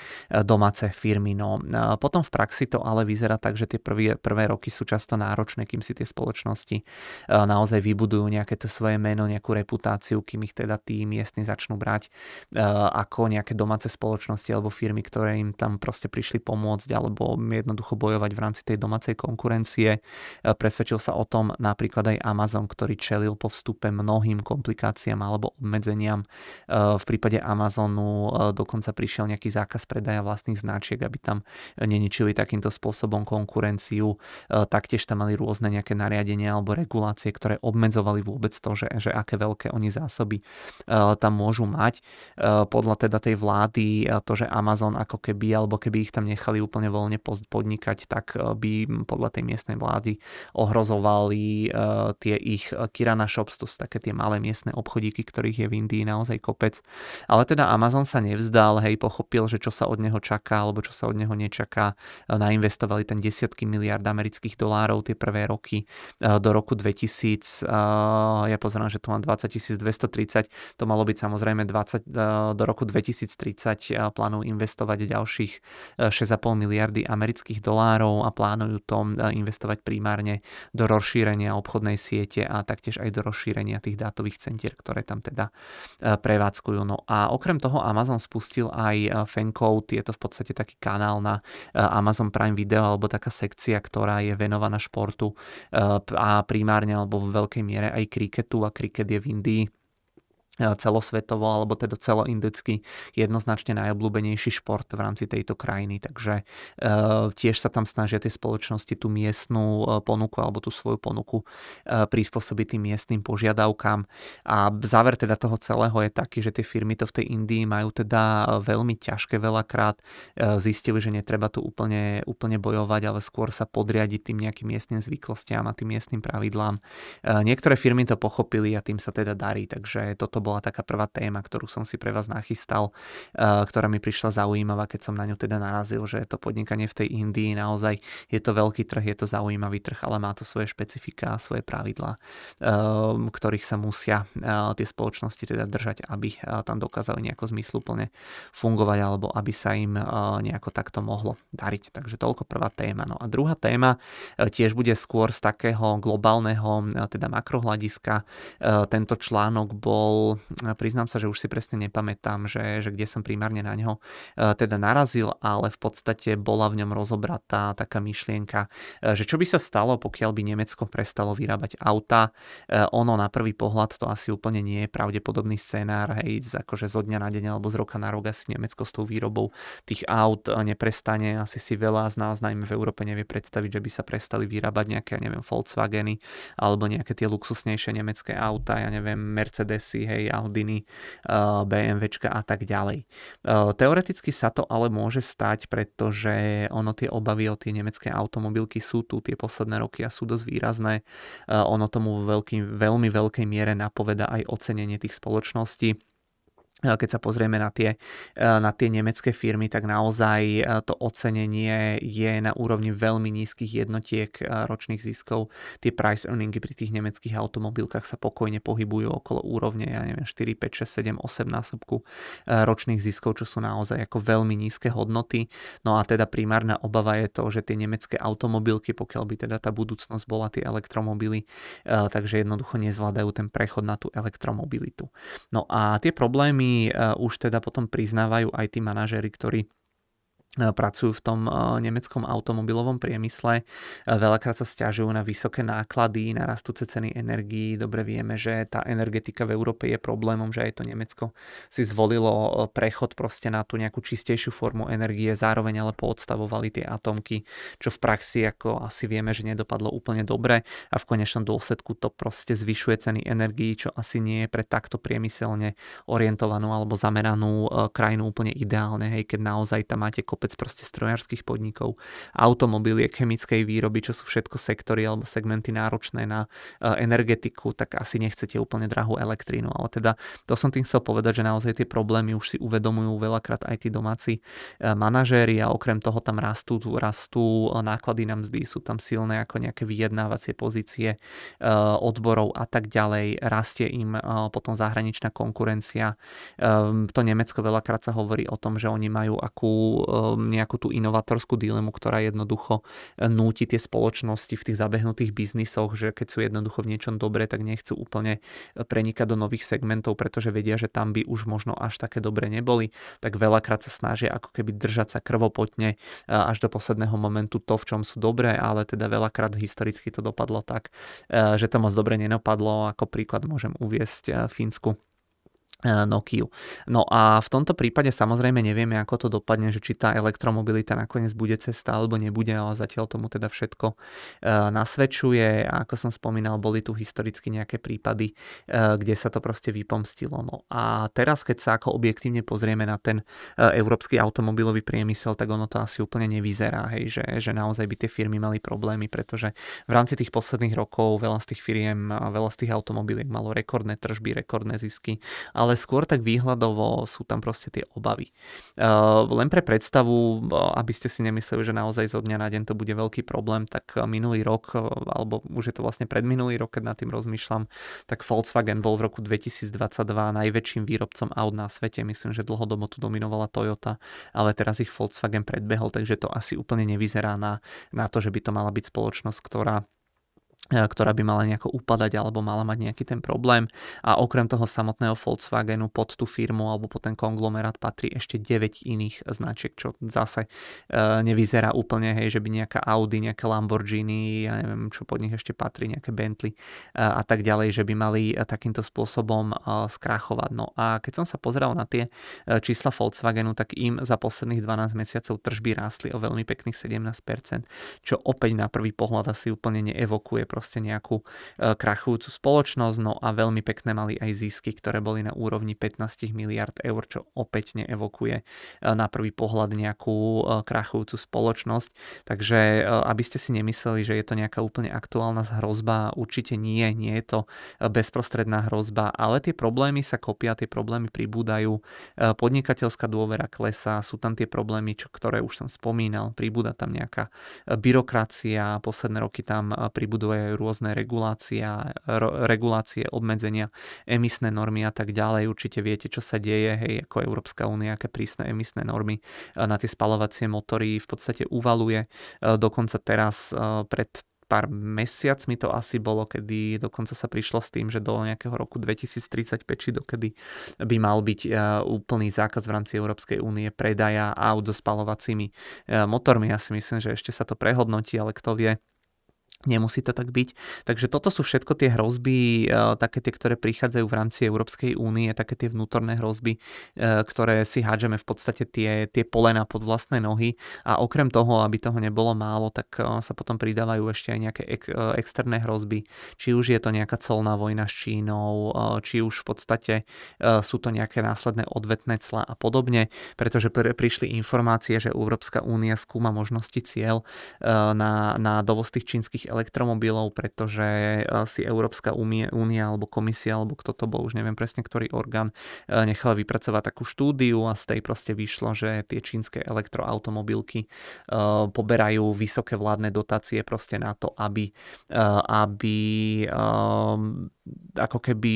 domáce firmy. No potom v praxi to ale vyzerá tak, že tie prvé, prvé roky sú často náročné, kým si tie spoločnosti naozaj vybudujú nejaké to svoje meno, nejakú reputáciu, kým ich teda tí miestni začnú brať ako nejaké domáce spoločnosti alebo firmy, ktoré im tam proste prišli pomôcť alebo jednoducho bojovať v rámci tej domácej konkurencie. Presvedčil sa o tom napríklad aj Amazon, ktorý čelil po vstupe mnohým komplikáciám alebo obmedzeniam. V prípade Amazonu dokonca prišiel nejaký zákaz predaja vlastných značiek, aby tam neničili takýmto spôsobom konkurenciu. Taktiež tam mali rôzne nejaké nariadenia alebo regulácie, ktoré obmedzovali vôbec to, že, že aké veľké oni zásoby tam môžu mať. Podľa teda tej vlády to, že Amazon ako keby, alebo keby ich tam nechali úplne voľne podnikať, tak by podľa tej miestnej vlády ohrozovali tie ich Kirana Shops, to sú také tie malé miestne obchodíky, ktorých je v Indii naozaj kopec. Ale teda Amazon sa nevzdal, hej, pochopil, že čo sa od neho čaká, alebo čo sa od neho nečaká. Nainvestovali ten desiatky miliard amerických dolárov tie prvé roky do roku 2000. Ja pozerám, že tu mám 20 230, to malo byť samozrejme 20, do roku 2030 plánujú investovať ďalších 6,5 miliardy amerických dolárov a plánujú to investovať primárne do rozšírenia obchodnej siete a taktiež aj do rozšírenia tých dátových centier, ktoré tam teda prevádzkujú. No a okrem toho Amazon spustil aj Fancode, je to v podstate taký kanál na Amazon Prime Video alebo taká sekcia, ktorá je venovaná športu a primárne alebo v veľkej miere aj kriketu a kriket je v Indii celosvetovo alebo teda celoindicky jednoznačne najobľúbenejší šport v rámci tejto krajiny. Takže e, tiež sa tam snažia tie spoločnosti tú miestnú e, ponuku alebo tú svoju ponuku prispôsobiť tým miestnym požiadavkám. A záver teda toho celého je taký, že tie firmy to v tej Indii majú teda veľmi ťažké veľakrát. Zistili, že netreba tu úplne, úplne bojovať, ale skôr sa podriadiť tým nejakým miestnym zvyklostiam a tým miestnym pravidlám. Niektoré firmy to pochopili a tým sa teda darí, takže toto bola taká prvá téma, ktorú som si pre vás nachystal, eh, ktorá mi prišla zaujímavá, keď som na ňu teda narazil, že to podnikanie v tej Indii naozaj je to veľký trh, je to zaujímavý trh, ale má to svoje špecifika a svoje pravidlá, eh, ktorých sa musia eh, tie spoločnosti teda držať, aby tam dokázali nejako zmysluplne fungovať alebo aby sa im nejako takto mohlo dariť. Takže toľko prvá téma. No a druhá téma tiež bude skôr z takého globálneho, teda makrohľadiska. Tento článok bol priznám sa, že už si presne nepamätám, že, že kde som primárne na ňo e, teda narazil, ale v podstate bola v ňom rozobratá taká myšlienka, e, že čo by sa stalo, pokiaľ by Nemecko prestalo vyrábať auta. Ono na prvý pohľad to asi úplne nie je pravdepodobný scenár, hej, akože zo dňa na deň alebo z roka na rok asi Nemecko s tou výrobou tých aut neprestane. Asi si veľa z nás, najmä v Európe, nevie predstaviť, že by sa prestali vyrábať nejaké, neviem, Volkswageny alebo nejaké tie luxusnejšie nemecké auta, ja neviem, Mercedesy, hej, Audiny, eh, BMWčka a tak ďalej. Eh, teoreticky sa to ale môže stať, pretože ono tie obavy o tie nemecké automobilky sú tu tie posledné roky a sú dosť výrazné. Eh, ono tomu veľký, veľmi veľkej miere napoveda aj ocenenie tých spoločností keď sa pozrieme na tie, na tie nemecké firmy, tak naozaj to ocenenie je na úrovni veľmi nízkych jednotiek ročných ziskov. Tie price earningy pri tých nemeckých automobilkách sa pokojne pohybujú okolo úrovne, ja neviem, 4, 5, 6, 7, 8 násobku ročných ziskov, čo sú naozaj ako veľmi nízke hodnoty. No a teda primárna obava je to, že tie nemecké automobilky, pokiaľ by teda tá budúcnosť bola tie elektromobily, takže jednoducho nezvládajú ten prechod na tú elektromobilitu. No a tie problémy uh, už teda potom priznávajú aj tí manažéri, ktorí pracujú v tom nemeckom automobilovom priemysle. Veľakrát sa stiažujú na vysoké náklady, na rastúce ceny energií. Dobre vieme, že tá energetika v Európe je problémom, že aj to Nemecko si zvolilo prechod proste na tú nejakú čistejšiu formu energie, zároveň ale poodstavovali tie atomky, čo v praxi ako asi vieme, že nedopadlo úplne dobre a v konečnom dôsledku to proste zvyšuje ceny energií, čo asi nie je pre takto priemyselne orientovanú alebo zameranú krajinu úplne ideálne, hej, keď naozaj tam máte kopec kopec proste strojárskych podnikov, automobiliek, chemickej výroby, čo sú všetko sektory alebo segmenty náročné na e, energetiku, tak asi nechcete úplne drahú elektrínu. Ale teda to som tým chcel povedať, že naozaj tie problémy už si uvedomujú veľakrát aj tí domáci e, manažéri a okrem toho tam rastú, rastú náklady na mzdy, sú tam silné ako nejaké vyjednávacie pozície e, odborov a tak ďalej. Rastie im potom zahraničná konkurencia. To Nemecko veľakrát sa hovorí o tom, že oni majú akú nejakú tú inovatorskú dilemu, ktorá jednoducho núti tie spoločnosti v tých zabehnutých biznisoch, že keď sú jednoducho v niečom dobré, tak nechcú úplne prenikať do nových segmentov, pretože vedia, že tam by už možno až také dobre neboli, tak veľakrát sa snažia ako keby držať sa krvopotne až do posledného momentu to, v čom sú dobré, ale teda veľakrát historicky to dopadlo tak, že to moc dobre nenapadlo. Ako príklad môžem uviesť Fínsku Nokiu. No a v tomto prípade samozrejme nevieme, ako to dopadne, že či tá elektromobilita nakoniec bude cesta alebo nebude, ale zatiaľ tomu teda všetko e, nasvedčuje a ako som spomínal, boli tu historicky nejaké prípady, e, kde sa to proste vypomstilo. No a teraz, keď sa ako objektívne pozrieme na ten európsky automobilový priemysel, tak ono to asi úplne nevyzerá, hej, že, že naozaj by tie firmy mali problémy, pretože v rámci tých posledných rokov veľa z tých firiem, veľa z tých automobiliek malo rekordné tržby, rekordné zisky, ale ale skôr tak výhľadovo sú tam proste tie obavy. Uh, len pre predstavu, aby ste si nemysleli, že naozaj zo dňa na deň to bude veľký problém, tak minulý rok, alebo už je to vlastne predminulý rok, keď nad tým rozmýšľam, tak Volkswagen bol v roku 2022 najväčším výrobcom aut na svete. Myslím, že dlhodobo tu dominovala Toyota, ale teraz ich Volkswagen predbehol, takže to asi úplne nevyzerá na, na to, že by to mala byť spoločnosť, ktorá ktorá by mala nejako upadať alebo mala mať nejaký ten problém. A okrem toho samotného Volkswagenu pod tú firmu alebo pod ten konglomerát patrí ešte 9 iných značiek, čo zase e, nevyzerá úplne, hej, že by nejaká Audi, nejaké Lamborghini, ja neviem, čo pod nich ešte patrí, nejaké Bentley e, a tak ďalej, že by mali takýmto spôsobom skrachovať. No a keď som sa pozrel na tie čísla Volkswagenu, tak im za posledných 12 mesiacov tržby rástli o veľmi pekných 17%, čo opäť na prvý pohľad asi úplne neevokuje proste nejakú e, krachujúcu spoločnosť, no a veľmi pekné mali aj zisky, ktoré boli na úrovni 15 miliard eur, čo opäť neevokuje e, na prvý pohľad nejakú e, krachujúcu spoločnosť. Takže aby ste si nemysleli, že je to nejaká úplne aktuálna hrozba, určite nie, nie je to bezprostredná hrozba, ale tie problémy sa kopia, tie problémy pribúdajú, podnikateľská dôvera klesá, sú tam tie problémy, čo, ktoré už som spomínal, pribúda tam nejaká byrokracia, posledné roky tam pribuduje rôzne regulácia, regulácie, obmedzenia, emisné normy a tak ďalej. Určite viete, čo sa deje, hej, ako Európska únia, aké prísne emisné normy na tie spalovacie motory v podstate uvaluje. Dokonca teraz pred pár mesiacmi to asi bolo, kedy dokonca sa prišlo s tým, že do nejakého roku 2035, či dokedy by mal byť úplný zákaz v rámci Európskej únie predaja aut so spalovacími motormi. Ja si myslím, že ešte sa to prehodnotí, ale kto vie, Nemusí to tak byť. Takže toto sú všetko tie hrozby, e, také tie, ktoré prichádzajú v rámci Európskej únie, také tie vnútorné hrozby, e, ktoré si hádžeme v podstate tie, tie polena pod vlastné nohy. A okrem toho, aby toho nebolo málo, tak e, sa potom pridávajú ešte aj nejaké ek, externé hrozby. Či už je to nejaká colná vojna s Čínou, či už v podstate sú to nejaké následné odvetné cla a podobne, pretože prišli informácie, že Európska únia skúma možnosti cieľ na, na dovoz tých čínskych elektromobilov, pretože eh, si Európska únia alebo komisia, alebo kto to bol, už neviem presne, ktorý orgán, eh, nechal vypracovať takú štúdiu a z tej proste vyšlo, že tie čínske elektroautomobilky eh, poberajú vysoké vládne dotácie proste na to, aby, aby ako keby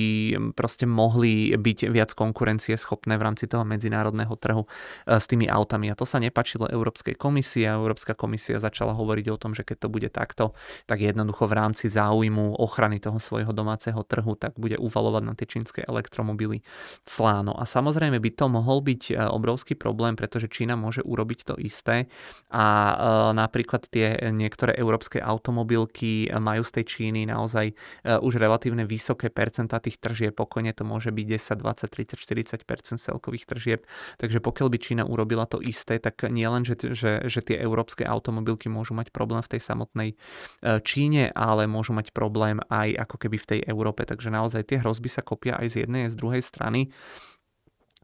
proste mohli byť viac konkurencie schopné v rámci toho medzinárodného trhu s tými autami. A to sa nepačilo Európskej komisii a Európska komisia začala hovoriť o tom, že keď to bude takto, tak jednoducho v rámci záujmu ochrany toho svojho domáceho trhu, tak bude uvalovať na tie čínske elektromobily sláno. A samozrejme by to mohol byť e, obrovský problém, pretože Čína môže urobiť to isté a e, napríklad tie niektoré európske automobilky majú z tej Číny naozaj e, už relatívne vysoké percentá tých tržieb, pokojne to môže byť 10, 20, 30, 40% celkových tržieb. Takže pokiaľ by Čína urobila to isté, tak nie len, že, že, že tie európske automobilky môžu mať problém v tej samotnej Číne, ale môžu mať problém aj ako keby v tej Európe. Takže naozaj tie hrozby sa kopia aj z jednej aj z druhej strany.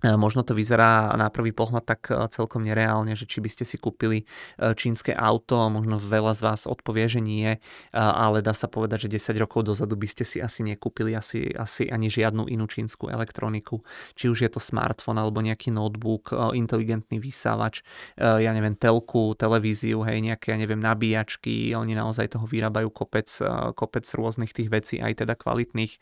E, možno to vyzerá na prvý pohľad tak e, celkom nereálne, že či by ste si kúpili e, čínske auto, možno veľa z vás odpovie, že nie, ale dá sa povedať, že 10 rokov dozadu by ste si asi nekúpili asi, asi ani žiadnu inú čínsku elektroniku. Či už je to smartfón alebo nejaký notebook, inteligentný vysávač, ja neviem, telku, televíziu, hej, nejaké, ja neviem, nabíjačky, oni naozaj toho vyrábajú kopec, kopec rôznych tých vecí, aj teda kvalitných,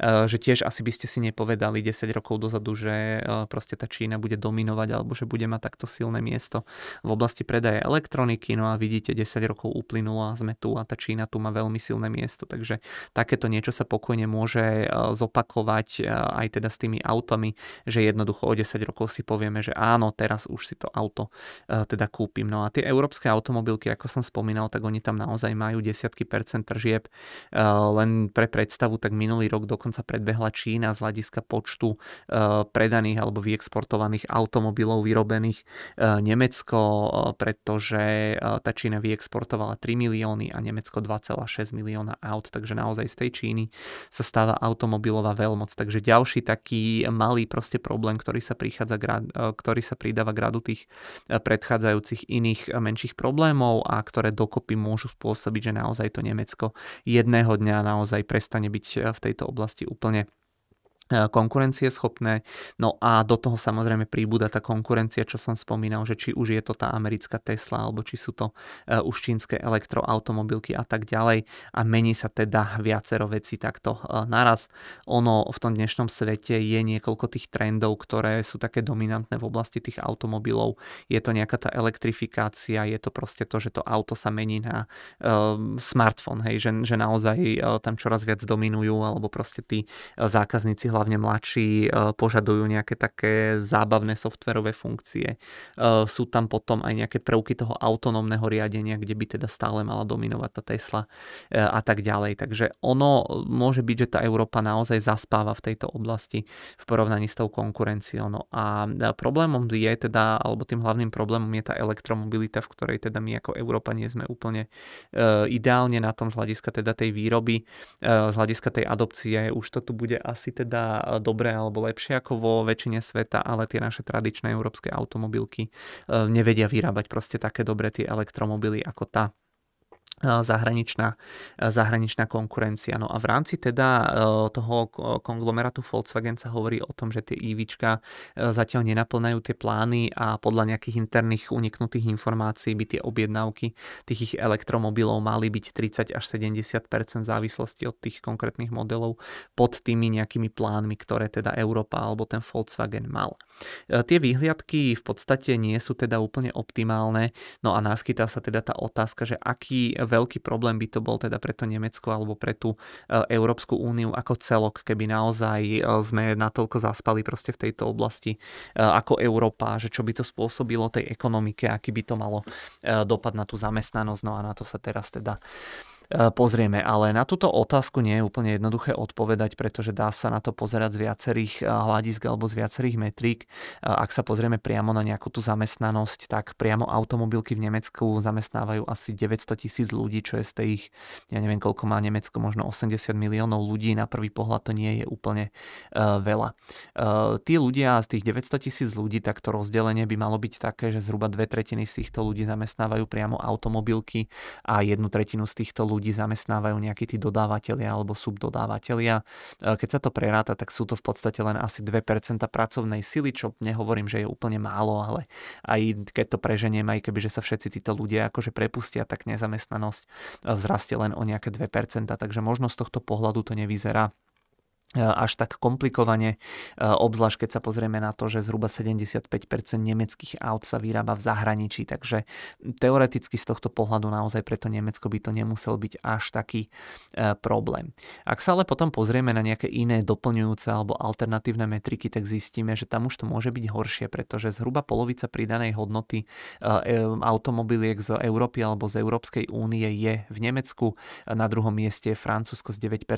že tiež asi by ste si nepovedali 10 rokov dozadu, že proste tá Čína bude dominovať alebo že bude mať takto silné miesto v oblasti predaje elektroniky. No a vidíte, 10 rokov uplynulo a sme tu a tá Čína tu má veľmi silné miesto. Takže takéto niečo sa pokojne môže zopakovať aj teda s tými autami, že jednoducho o 10 rokov si povieme, že áno, teraz už si to auto teda kúpim. No a tie európske automobilky, ako som spomínal, tak oni tam naozaj majú desiatky percent tržieb. Len pre predstavu, tak minulý rok dokonca predbehla Čína z hľadiska počtu predaných alebo vyexportovaných automobilov vyrobených Nemecko, pretože tá Čína vyexportovala 3 milióny a Nemecko 2,6 milióna aut, takže naozaj z tej Číny sa stáva automobilová veľmoc. Takže ďalší taký malý proste problém, ktorý sa, prichádza, ktorý sa pridáva gradu tých predchádzajúcich iných menších problémov a ktoré dokopy môžu spôsobiť, že naozaj to Nemecko jedného dňa naozaj prestane byť v tejto oblasti úplne E, konkurencieschopné. No a do toho samozrejme príbuda tá konkurencia, čo som spomínal, že či už je to tá americká Tesla, alebo či sú to e, už čínske elektroautomobilky a tak ďalej. A mení sa teda viacero vecí takto e, naraz. Ono v tom dnešnom svete je niekoľko tých trendov, ktoré sú také dominantné v oblasti tých automobilov. Je to nejaká tá elektrifikácia, je to proste to, že to auto sa mení na uh, smartfón, hej, že, že naozaj tam čoraz viac dominujú, alebo proste tí zákazníci hlavne hlavne mladší, e, požadujú nejaké také zábavné softverové funkcie. E, sú tam potom aj nejaké prvky toho autonómneho riadenia, kde by teda stále mala dominovať tá Tesla e, a tak ďalej. Takže ono môže byť, že tá Európa naozaj zaspáva v tejto oblasti v porovnaní s tou konkurenciou. No a problémom je teda, alebo tým hlavným problémom je tá elektromobilita, v ktorej teda my ako Európa nie sme úplne ideálne na tom z hľadiska teda tej výroby, z hľadiska tej adopcie. Už to tu bude asi teda dobré alebo lepšie ako vo väčšine sveta, ale tie naše tradičné európske automobilky e, nevedia vyrábať proste také dobré tie elektromobily ako tá zahraničná, zahraničná konkurencia. No a v rámci teda e, toho konglomerátu Volkswagen sa hovorí o tom, že tie EVčka e, zatiaľ nenaplňajú tie plány a podľa nejakých interných uniknutých informácií by tie objednávky tých ich elektromobilov mali byť 30 až 70 v závislosti od tých konkrétnych modelov pod tými nejakými plánmi, ktoré teda Európa alebo ten Volkswagen mal. E, tie výhliadky v podstate nie sú teda úplne optimálne, no a naskytá sa teda tá otázka, že aký veľký problém by to bol teda pre to Nemecko alebo pre tú e, Európsku úniu ako celok, keby naozaj e, sme natoľko zaspali proste v tejto oblasti e, ako Európa, že čo by to spôsobilo tej ekonomike, aký by to malo dopad na tú zamestnanosť, no a na to sa teraz teda pozrieme. Ale na túto otázku nie je úplne jednoduché odpovedať, pretože dá sa na to pozerať z viacerých e, hľadisk alebo z viacerých metrík. E, ak sa pozrieme priamo na nejakú tú zamestnanosť, tak priamo automobilky v Nemecku zamestnávajú asi 900 tisíc ľudí, čo je z tých, ja neviem koľko má Nemecko, možno 80 miliónov ľudí. Na prvý pohľad to nie je úplne veľa. Tí ľudia z tých 900 tisíc ľudí, tak to rozdelenie by malo byť také, že zhruba dve tretiny z týchto ľudí zamestnávajú priamo automobilky a jednu tretinu z týchto ľudí ľudí zamestnávajú nejakí tí dodávateľia alebo subdodávateľia. E, keď sa to preráta, tak sú to v podstate len asi 2% pracovnej sily, čo nehovorím, že je úplne málo, ale aj keď to preženiem, aj keby že sa všetci títo ľudia akože prepustia, tak nezamestnanosť e, vzrastie len o nejaké 2%, takže možno z tohto pohľadu to nevyzerá až tak komplikovane, obzvlášť keď sa pozrieme na to, že zhruba 75% nemeckých aut sa vyrába v zahraničí, takže teoreticky z tohto pohľadu naozaj preto Nemecko by to nemusel byť až taký problém. Ak sa ale potom pozrieme na nejaké iné doplňujúce alebo alternatívne metriky, tak zistíme, že tam už to môže byť horšie, pretože zhruba polovica pridanej hodnoty e, automobiliek z Európy alebo z Európskej únie je v Nemecku, na druhom mieste je Francúzsko s 9%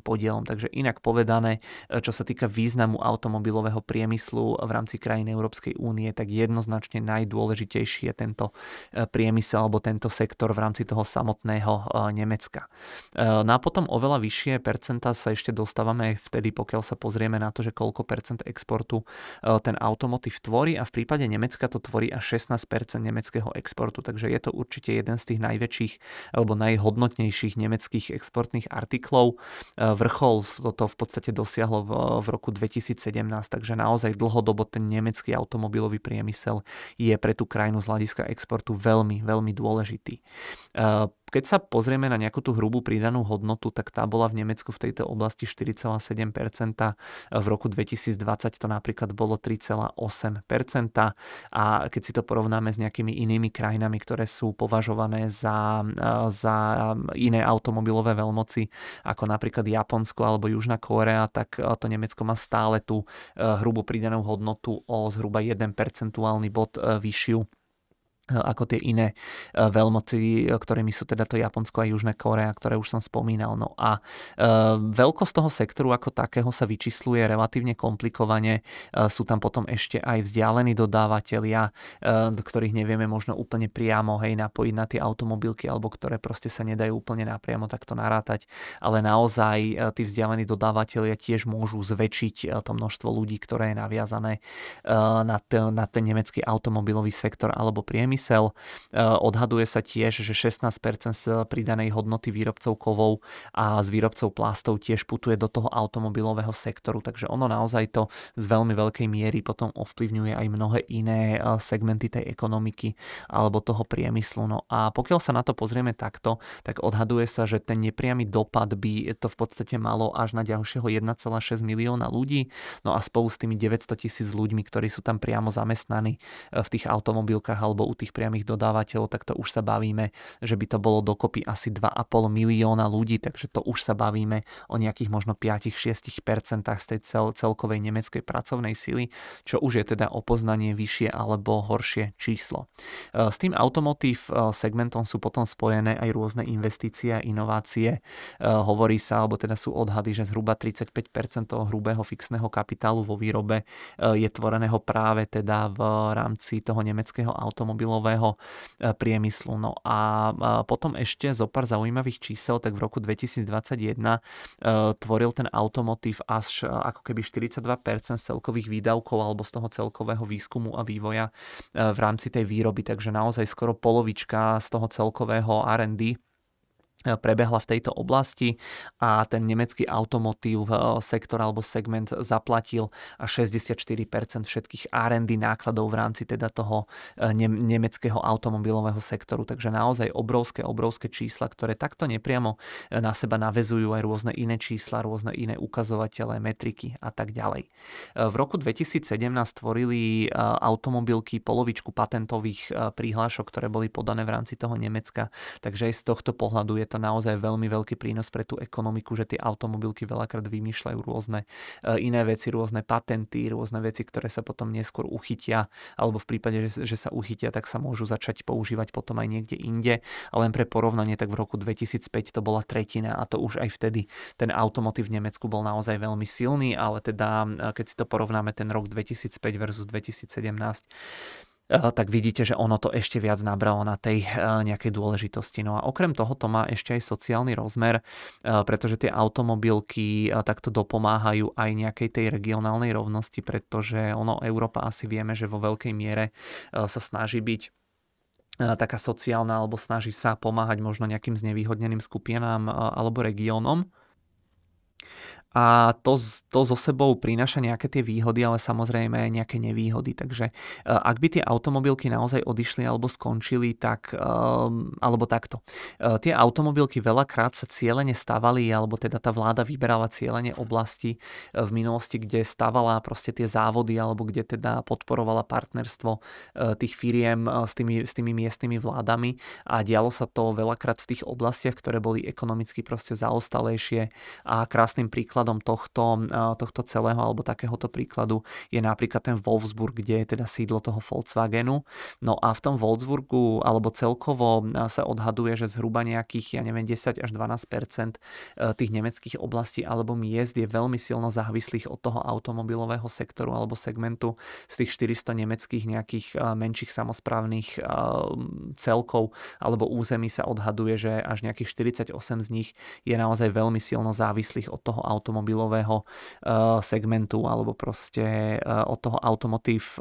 podielom, takže inak povedané povedané, e, čo sa týka významu automobilového priemyslu v rámci krajín Európskej únie, tak jednoznačne najdôležitejší je tento e, priemysel alebo tento sektor v rámci toho samotného e, Nemecka. No a potom oveľa vyššie percentá sa ešte dostávame vtedy, pokiaľ sa pozrieme na to, že koľko percent exportu ten automotív tvorí a v prípade Nemecka to tvorí až 16% nemeckého exportu, takže je to určite jeden z tých najväčších alebo najhodnotnejších nemeckých exportných artiklov. Vrchol toto v podstate podstate dosiahlo v, v roku 2017, takže naozaj dlhodobo ten nemecký automobilový priemysel je pre tú krajinu z hľadiska exportu veľmi, veľmi dôležitý. Keď sa pozrieme na nejakú tú hrubú pridanú hodnotu, tak tá bola v Nemecku v tejto oblasti 4,7%, v roku 2020 to napríklad bolo 3,8% a keď si to porovnáme s nejakými inými krajinami, ktoré sú považované za, za iné automobilové veľmoci, ako napríklad Japonsko alebo Južná Kórea, tak to Nemecko má stále tú hrubú pridanú hodnotu o zhruba 1 percentuálny bod vyššiu ako tie iné e, veľmoci, e, ktorými sú teda to Japonsko a Južné Korea, ktoré už som spomínal. No a e, veľkosť toho sektoru ako takého sa vyčísluje relatívne komplikovane. Sú tam potom ešte aj vzdialení dodávateľia, do ktorých nevieme možno úplne priamo hej, napojiť na tie automobilky, alebo ktoré proste sa nedajú úplne napriamo takto narátať. Ale naozaj tí vzdialení dodávateľia tiež môžu zväčšiť to množstvo ľudí, ktoré je naviazané na ten, na ten nemecký automobilový sektor alebo priemysel priemysel. E, odhaduje sa tiež, že 16% z pridanej hodnoty výrobcov kovov a z výrobcov plastov tiež putuje do toho automobilového sektoru, takže ono naozaj to z veľmi veľkej miery potom ovplyvňuje aj mnohé iné e, segmenty tej ekonomiky alebo toho priemyslu. No a pokiaľ sa na to pozrieme takto, tak odhaduje sa, že ten nepriamy dopad by to v podstate malo až na ďalšieho 1,6 milióna ľudí, no a spolu s tými 900 tisíc ľuďmi, ktorí sú tam priamo zamestnaní e, v tých automobilkách alebo u tých tých priamých dodávateľov, tak to už sa bavíme, že by to bolo dokopy asi 2,5 milióna ľudí, takže to už sa bavíme o nejakých možno 5-6% z tej cel, celkovej nemeckej pracovnej sily, čo už je teda opoznanie vyššie alebo horšie číslo. E, s tým automotív e, segmentom sú potom spojené aj rôzne investície a inovácie. E, hovorí sa, alebo teda sú odhady, že zhruba 35% toho hrubého fixného kapitálu vo výrobe je tvoreného práve teda v rámci toho nemeckého automobilu automobilového e, priemyslu. No a potom ešte zo pár zaujímavých čísel, tak v roku 2021 e, tvoril ten automotív až e, ako keby 42% z celkových výdavkov alebo z toho celkového výskumu a vývoja v rámci tej výroby, takže naozaj skoro polovička z toho celkového R&D prebehla v tejto oblasti a ten nemecký automotív eh, sektor alebo segment zaplatil až 64% všetkých R&D nákladov v rámci teda toho eh, nemeckého automobilového sektoru. Takže naozaj obrovské, obrovské čísla, ktoré takto nepriamo eh, na seba navezujú aj rôzne iné čísla, rôzne iné ukazovatele, metriky a tak ďalej. V roku 2017 tvorili automobilky polovičku patentových prihlášok, ktoré boli podané v rámci toho Nemecka, takže aj z tohto pohľadu je to naozaj veľmi veľký prínos pre tú ekonomiku, že tie automobilky veľakrát vymýšľajú rôzne e, iné veci, rôzne patenty, rôzne veci, ktoré sa potom neskôr uchytia, alebo v prípade, že, že sa uchytia, tak sa môžu začať používať potom aj niekde inde. A len pre porovnanie, tak v roku 2005 to bola tretina a to už aj vtedy ten automotív v Nemecku bol naozaj veľmi silný, ale teda e, keď si to porovnáme ten rok 2005 versus 2017, Eh, tak vidíte, že ono to ešte viac nabralo na tej eh, nejakej dôležitosti. No a okrem toho to má ešte aj sociálny rozmer, eh, pretože tie automobilky takto dopomáhajú aj nejakej tej regionálnej rovnosti, pretože ono Európa asi vieme, že vo veľkej miere sa snaží byť taká sociálna alebo snaží sa pomáhať možno nejakým znevýhodneným skupinám alebo regiónom a to, to so sebou prináša nejaké tie výhody, ale samozrejme aj nejaké nevýhody. Takže e, ak by tie automobilky naozaj odišli alebo skončili, tak, ehm, alebo takto. E, tie automobilky veľakrát sa cieľene stavali, alebo teda tá vláda vyberala cieľene oblasti e, v minulosti, kde stavala proste tie závody, alebo kde teda podporovala partnerstvo tých firiem s tými, s tými miestnymi vládami a dialo sa to veľakrát v tých oblastiach, ktoré boli ekonomicky proste zaostalejšie a krásnym príkladom príkladom tohto, tohto celého alebo takéhoto príkladu je napríklad ten Wolfsburg, kde je teda sídlo toho Volkswagenu. No a v tom Wolfsburgu alebo celkovo sa odhaduje, že zhruba nejakých, ja neviem, 10 až 12 e, tých nemeckých oblastí alebo miest je veľmi silno závislých od toho automobilového sektoru alebo segmentu z tých 400 nemeckých nejakých e, menších samozprávnych e, celkov alebo území sa odhaduje, že až nejakých 48 z nich je naozaj veľmi silno závislých od toho automobilového automobilového segmentu alebo proste od toho automotive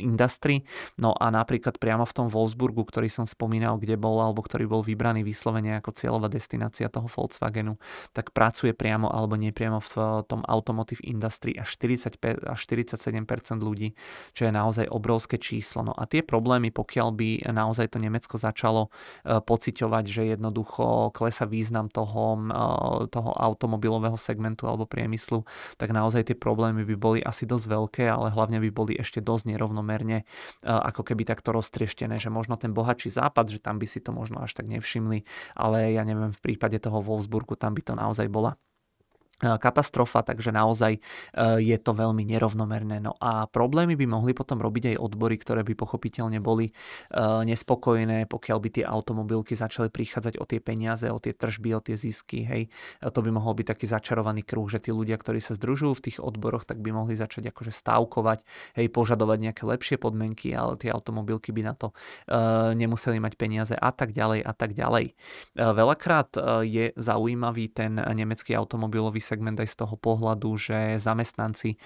industry. No a napríklad priamo v tom Wolfsburgu, ktorý som spomínal, kde bol alebo ktorý bol vybraný vyslovene ako cieľová destinácia toho Volkswagenu, tak pracuje priamo alebo nepriamo v tom automotive industry až 45 až 47% ľudí, čo je naozaj obrovské číslo. No a tie problémy, pokiaľ by naozaj to Nemecko začalo pociťovať, že jednoducho klesa význam toho, toho automobilového segmentu alebo priemyslu, tak naozaj tie problémy by boli asi dosť veľké, ale hlavne by boli ešte dosť nerovnomerne ako keby takto roztrieštené, že možno ten bohatší západ, že tam by si to možno až tak nevšimli, ale ja neviem, v prípade toho Wolfsburgu tam by to naozaj bola katastrofa, takže naozaj e, je to veľmi nerovnomerné. No a problémy by mohli potom robiť aj odbory, ktoré by pochopiteľne boli e, nespokojné, pokiaľ by tie automobilky začali prichádzať o tie peniaze, o tie tržby, o tie zisky. Hej. To by mohol byť taký začarovaný kruh, že tí ľudia, ktorí sa združujú v tých odboroch, tak by mohli začať akože stávkovať, hej, požadovať nejaké lepšie podmienky, ale tie automobilky by na to nemuseli mať peniaze a tak ďalej a tak ďalej. Veľakrát je zaujímavý ten nemecký automobilový segment aj z toho pohľadu, že zamestnanci e,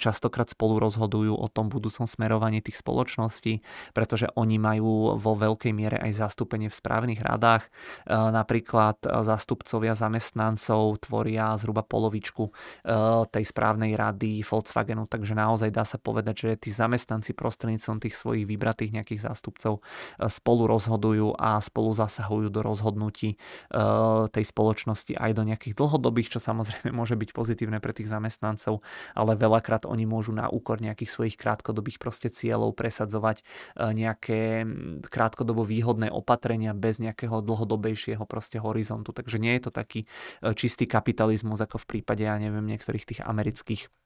častokrát spolu rozhodujú o tom budúcom smerovaní tých spoločností, pretože oni majú vo veľkej miere aj zastúpenie v správnych radách. E, napríklad e, zástupcovia zamestnancov tvoria zhruba polovičku tej správnej rady Volkswagenu, takže naozaj dá sa povedať, že tí zamestnanci prostredníctvom tých svojich vybratých nejakých zástupcov spolu rozhodujú a spolu zasahujú do rozhodnutí tej spoločnosti aj do nejakých dlhodobých, čo samozrejme môže byť pozitívne pre tých zamestnancov, ale veľakrát oni môžu na úkor nejakých svojich krátkodobých proste cieľov presadzovať e, nejaké krátkodobo výhodné opatrenia bez nejakého dlhodobejšieho proste horizontu. Takže nie je to taký e, čistý kapitalizmus ako v prípade, ja neviem, niektorých tých amerických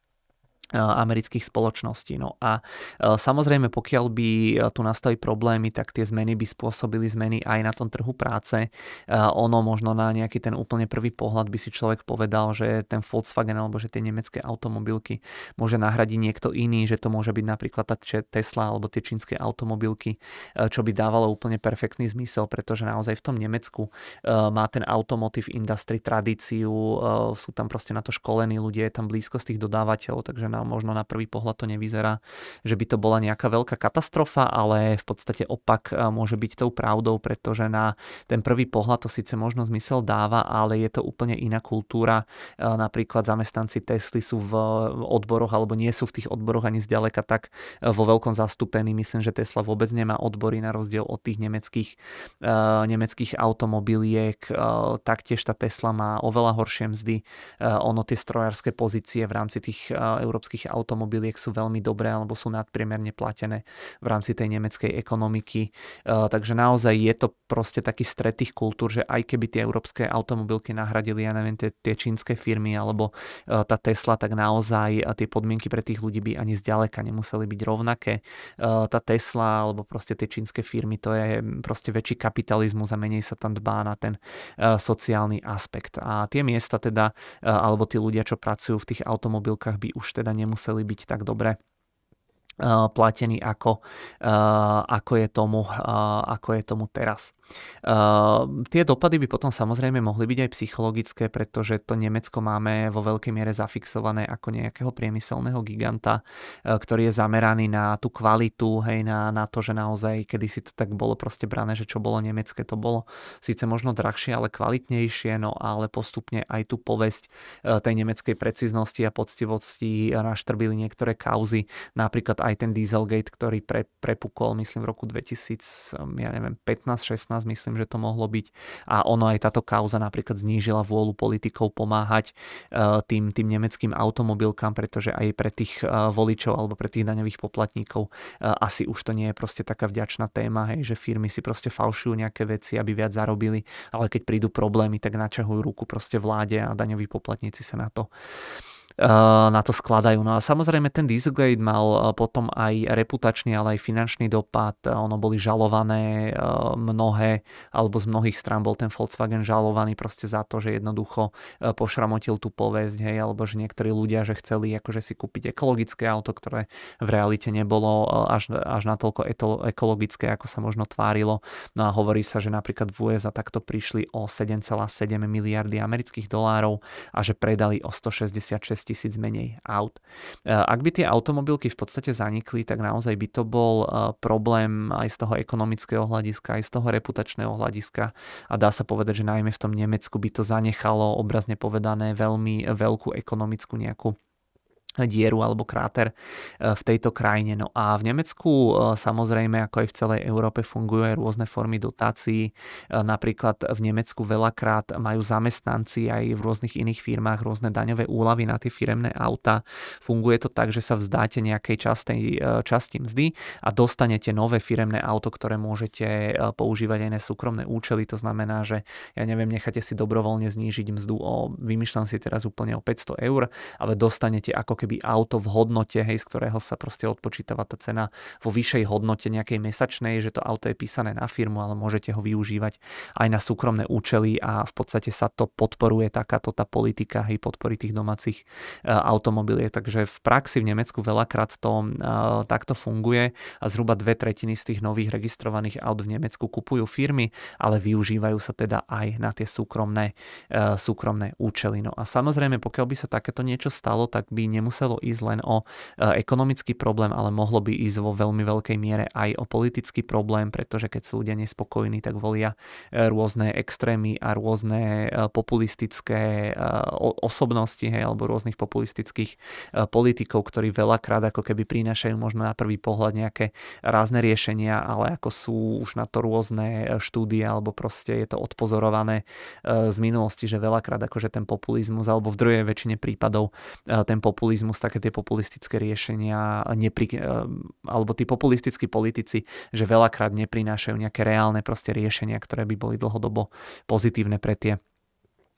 amerických spoločností. No a samozrejme, pokiaľ by tu nastali problémy, tak tie zmeny by spôsobili zmeny aj na tom trhu práce. Ono možno na nejaký ten úplne prvý pohľad by si človek povedal, že ten Volkswagen alebo že tie nemecké automobilky môže nahradiť niekto iný, že to môže byť napríklad tá Tesla alebo tie čínske automobilky, čo by dávalo úplne perfektný zmysel, pretože naozaj v tom Nemecku má ten automotive industry tradíciu, sú tam proste na to školení ľudia, je tam blízkosť tých dodávateľov, takže na, možno na prvý pohľad to nevyzerá, že by to bola nejaká veľká katastrofa, ale v podstate opak e, môže byť tou pravdou, pretože na ten prvý pohľad to síce možno zmysel dáva, ale je to úplne iná kultúra. E, napríklad zamestnanci Tesly sú v odboroch alebo nie sú v tých odboroch ani zďaleka tak e, vo veľkom zastúpení. Myslím, že Tesla vôbec nemá odbory na rozdiel od tých nemeckých, nemeckých automobiliek. Taktiež tá Tesla má oveľa horšie mzdy. Ono tie strojárske pozície v rámci tých európskych európskych automobiliek sú veľmi dobré alebo sú nadpriemerne platené v rámci tej nemeckej ekonomiky. E, takže naozaj je to proste taký stret tých kultúr, že aj keby tie európske automobilky nahradili, ja neviem, tie, tie čínske firmy alebo e, tá Tesla, tak naozaj tie podmienky pre tých ľudí by ani zďaleka nemuseli byť rovnaké. E, tá Tesla alebo proste tie čínske firmy, to je proste väčší kapitalizmus a menej sa tam dbá na ten sociálny aspekt. A tie miesta teda, alebo tí ľudia, čo pracujú v tých automobilkách, by už teda nemuseli byť tak dobre platení ako, ako, je tomu, ako je tomu teraz. Uh, tie dopady by potom samozrejme mohli byť aj psychologické, pretože to Nemecko máme vo veľkej miere zafixované ako nejakého priemyselného giganta, uh, ktorý je zameraný na tú kvalitu, hej, na, na to, že naozaj kedysi to tak bolo proste brané, že čo bolo nemecké, to bolo síce možno drahšie, ale kvalitnejšie, no ale postupne aj tú povesť uh, tej nemeckej preciznosti a poctivosti naštrbili niektoré kauzy, napríklad aj ten Dieselgate, ktorý pre, prepukol, myslím, v roku 2000, ja neviem, 15-16 myslím, že to mohlo byť. A ono aj táto kauza napríklad znížila vôľu politikov pomáhať e, tým, tým nemeckým automobilkám, pretože aj pre tých e, voličov alebo pre tých daňových poplatníkov e, asi už to nie je proste taká vďačná téma, hej, že firmy si proste falšujú nejaké veci, aby viac zarobili, ale keď prídu problémy, tak načahujú ruku proste vláde a daňoví poplatníci sa na to na to skladajú. No a samozrejme ten Dieselgate mal potom aj reputačný, ale aj finančný dopad. Ono boli žalované mnohé, alebo z mnohých strán bol ten Volkswagen žalovaný proste za to, že jednoducho pošramotil tú povesť, hej, alebo že niektorí ľudia, že chceli akože si kúpiť ekologické auto, ktoré v realite nebolo až, až natoľko ekologické, ako sa možno tvárilo. No a hovorí sa, že napríklad v USA takto prišli o 7,7 miliardy amerických dolárov a že predali o 166 tisíc menej aut. E, ak by tie automobilky v podstate zanikli, tak naozaj by to bol e, problém aj z toho ekonomického hľadiska, aj z toho reputačného hľadiska a dá sa povedať, že najmä v tom Nemecku by to zanechalo obrazne povedané veľmi veľkú ekonomickú nejakú dieru alebo kráter e, v tejto krajine. No a v Nemecku e, samozrejme, ako aj v celej Európe, fungujú aj rôzne formy dotácií. E, napríklad v Nemecku veľakrát majú zamestnanci aj v rôznych iných firmách rôzne daňové úlavy na tie firemné auta. Funguje to tak, že sa vzdáte nejakej častej, časti mzdy a dostanete nové firemné auto, ktoré môžete používať aj na súkromné účely. To znamená, že ja neviem, necháte si dobrovoľne znížiť mzdu o, vymýšľam si teraz úplne o 500 eur, ale dostanete ako keby keby auto v hodnote, hej, z ktorého sa proste odpočítava tá cena vo vyššej hodnote nejakej mesačnej, že to auto je písané na firmu, ale môžete ho využívať aj na súkromné účely a v podstate sa to podporuje takáto tá politika, hej, podpory tých domácich uh, automobiliek. Takže v praxi v Nemecku veľakrát to uh, takto funguje a zhruba dve tretiny z tých nových registrovaných aut v Nemecku kupujú firmy, ale využívajú sa teda aj na tie súkromné, uh, súkromné účely. No a samozrejme, pokiaľ by sa takéto niečo stalo, tak by nemuselo nemuselo ísť len o e, ekonomický problém, ale mohlo by ísť vo veľmi veľkej miere aj o politický problém, pretože keď sú ľudia nespokojní, tak volia e, rôzne extrémy a rôzne e, populistické osobnosti hej, alebo rôznych populistických politikov, ktorí veľakrát ako keby prinášajú možno na prvý pohľad nejaké rázne riešenia, ale ako sú už na to rôzne štúdie alebo proste je to odpozorované z minulosti, že veľakrát akože ten populizmus alebo v druhej väčšine prípadov ten populizmus populizmus, také tie populistické riešenia, nepri, eh, alebo tí populistickí politici, že veľakrát neprinášajú nejaké reálne proste riešenia, ktoré by boli dlhodobo pozitívne pre tie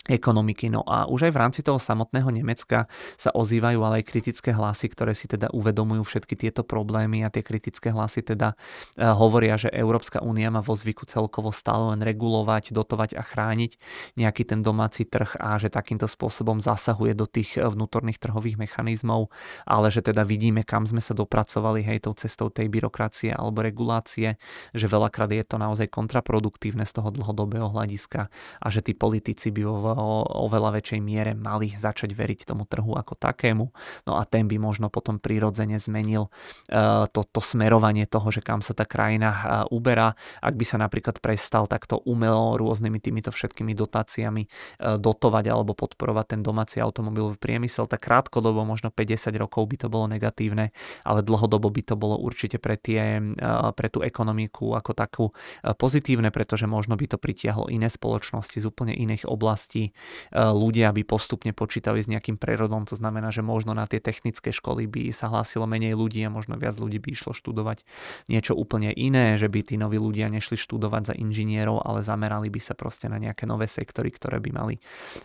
ekonomiky. No a už aj v rámci toho samotného Nemecka sa ozývajú ale aj kritické hlasy, ktoré si teda uvedomujú všetky tieto problémy a tie kritické hlasy teda e, hovoria, že Európska únia má vo zvyku celkovo stále len regulovať, dotovať a chrániť nejaký ten domáci trh a že takýmto spôsobom zasahuje do tých vnútorných trhových mechanizmov, ale že teda vidíme, kam sme sa dopracovali hej, tou cestou tej byrokracie alebo regulácie, že veľakrát je to naozaj kontraproduktívne z toho dlhodobého hľadiska a že tí politici by vo oveľa väčšej miere mali začať veriť tomu trhu ako takému. No a ten by možno potom prirodzene zmenil e, to, to smerovanie toho, že kam sa tá krajina e, uberá. Ak by sa napríklad prestal takto umelo rôznymi týmito všetkými dotáciami e, dotovať alebo podporovať ten domáci automobilový priemysel, tak krátkodobo, možno 50 rokov by to bolo negatívne, ale dlhodobo by to bolo určite pre, tie, pre tú ekonomiku ako takú pozitívne, pretože možno by to pritiahlo iné spoločnosti z úplne iných oblastí deti, e, ľudia by postupne počítali s nejakým prerodom, to znamená, že možno na tie technické školy by sa hlásilo menej ľudí a možno viac ľudí by išlo študovať niečo úplne iné, že by tí noví ľudia nešli študovať za inžinierov, ale zamerali by sa proste na nejaké nové sektory, ktoré by mali e,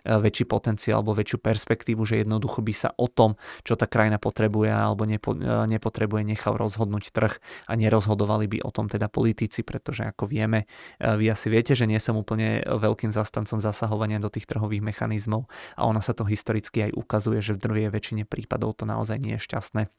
väčší potenciál alebo väčšiu perspektívu, že jednoducho by sa o tom, čo tá krajina potrebuje alebo nepo, e, nepotrebuje, nechal rozhodnúť trh a nerozhodovali by o tom teda politici, pretože ako vieme, vy asi viete, že nie som úplne veľkým zastancom zasahovania do tých tých trhových mechanizmov a ono sa to historicky aj ukazuje, že v drvej väčšine prípadov to naozaj nie je šťastné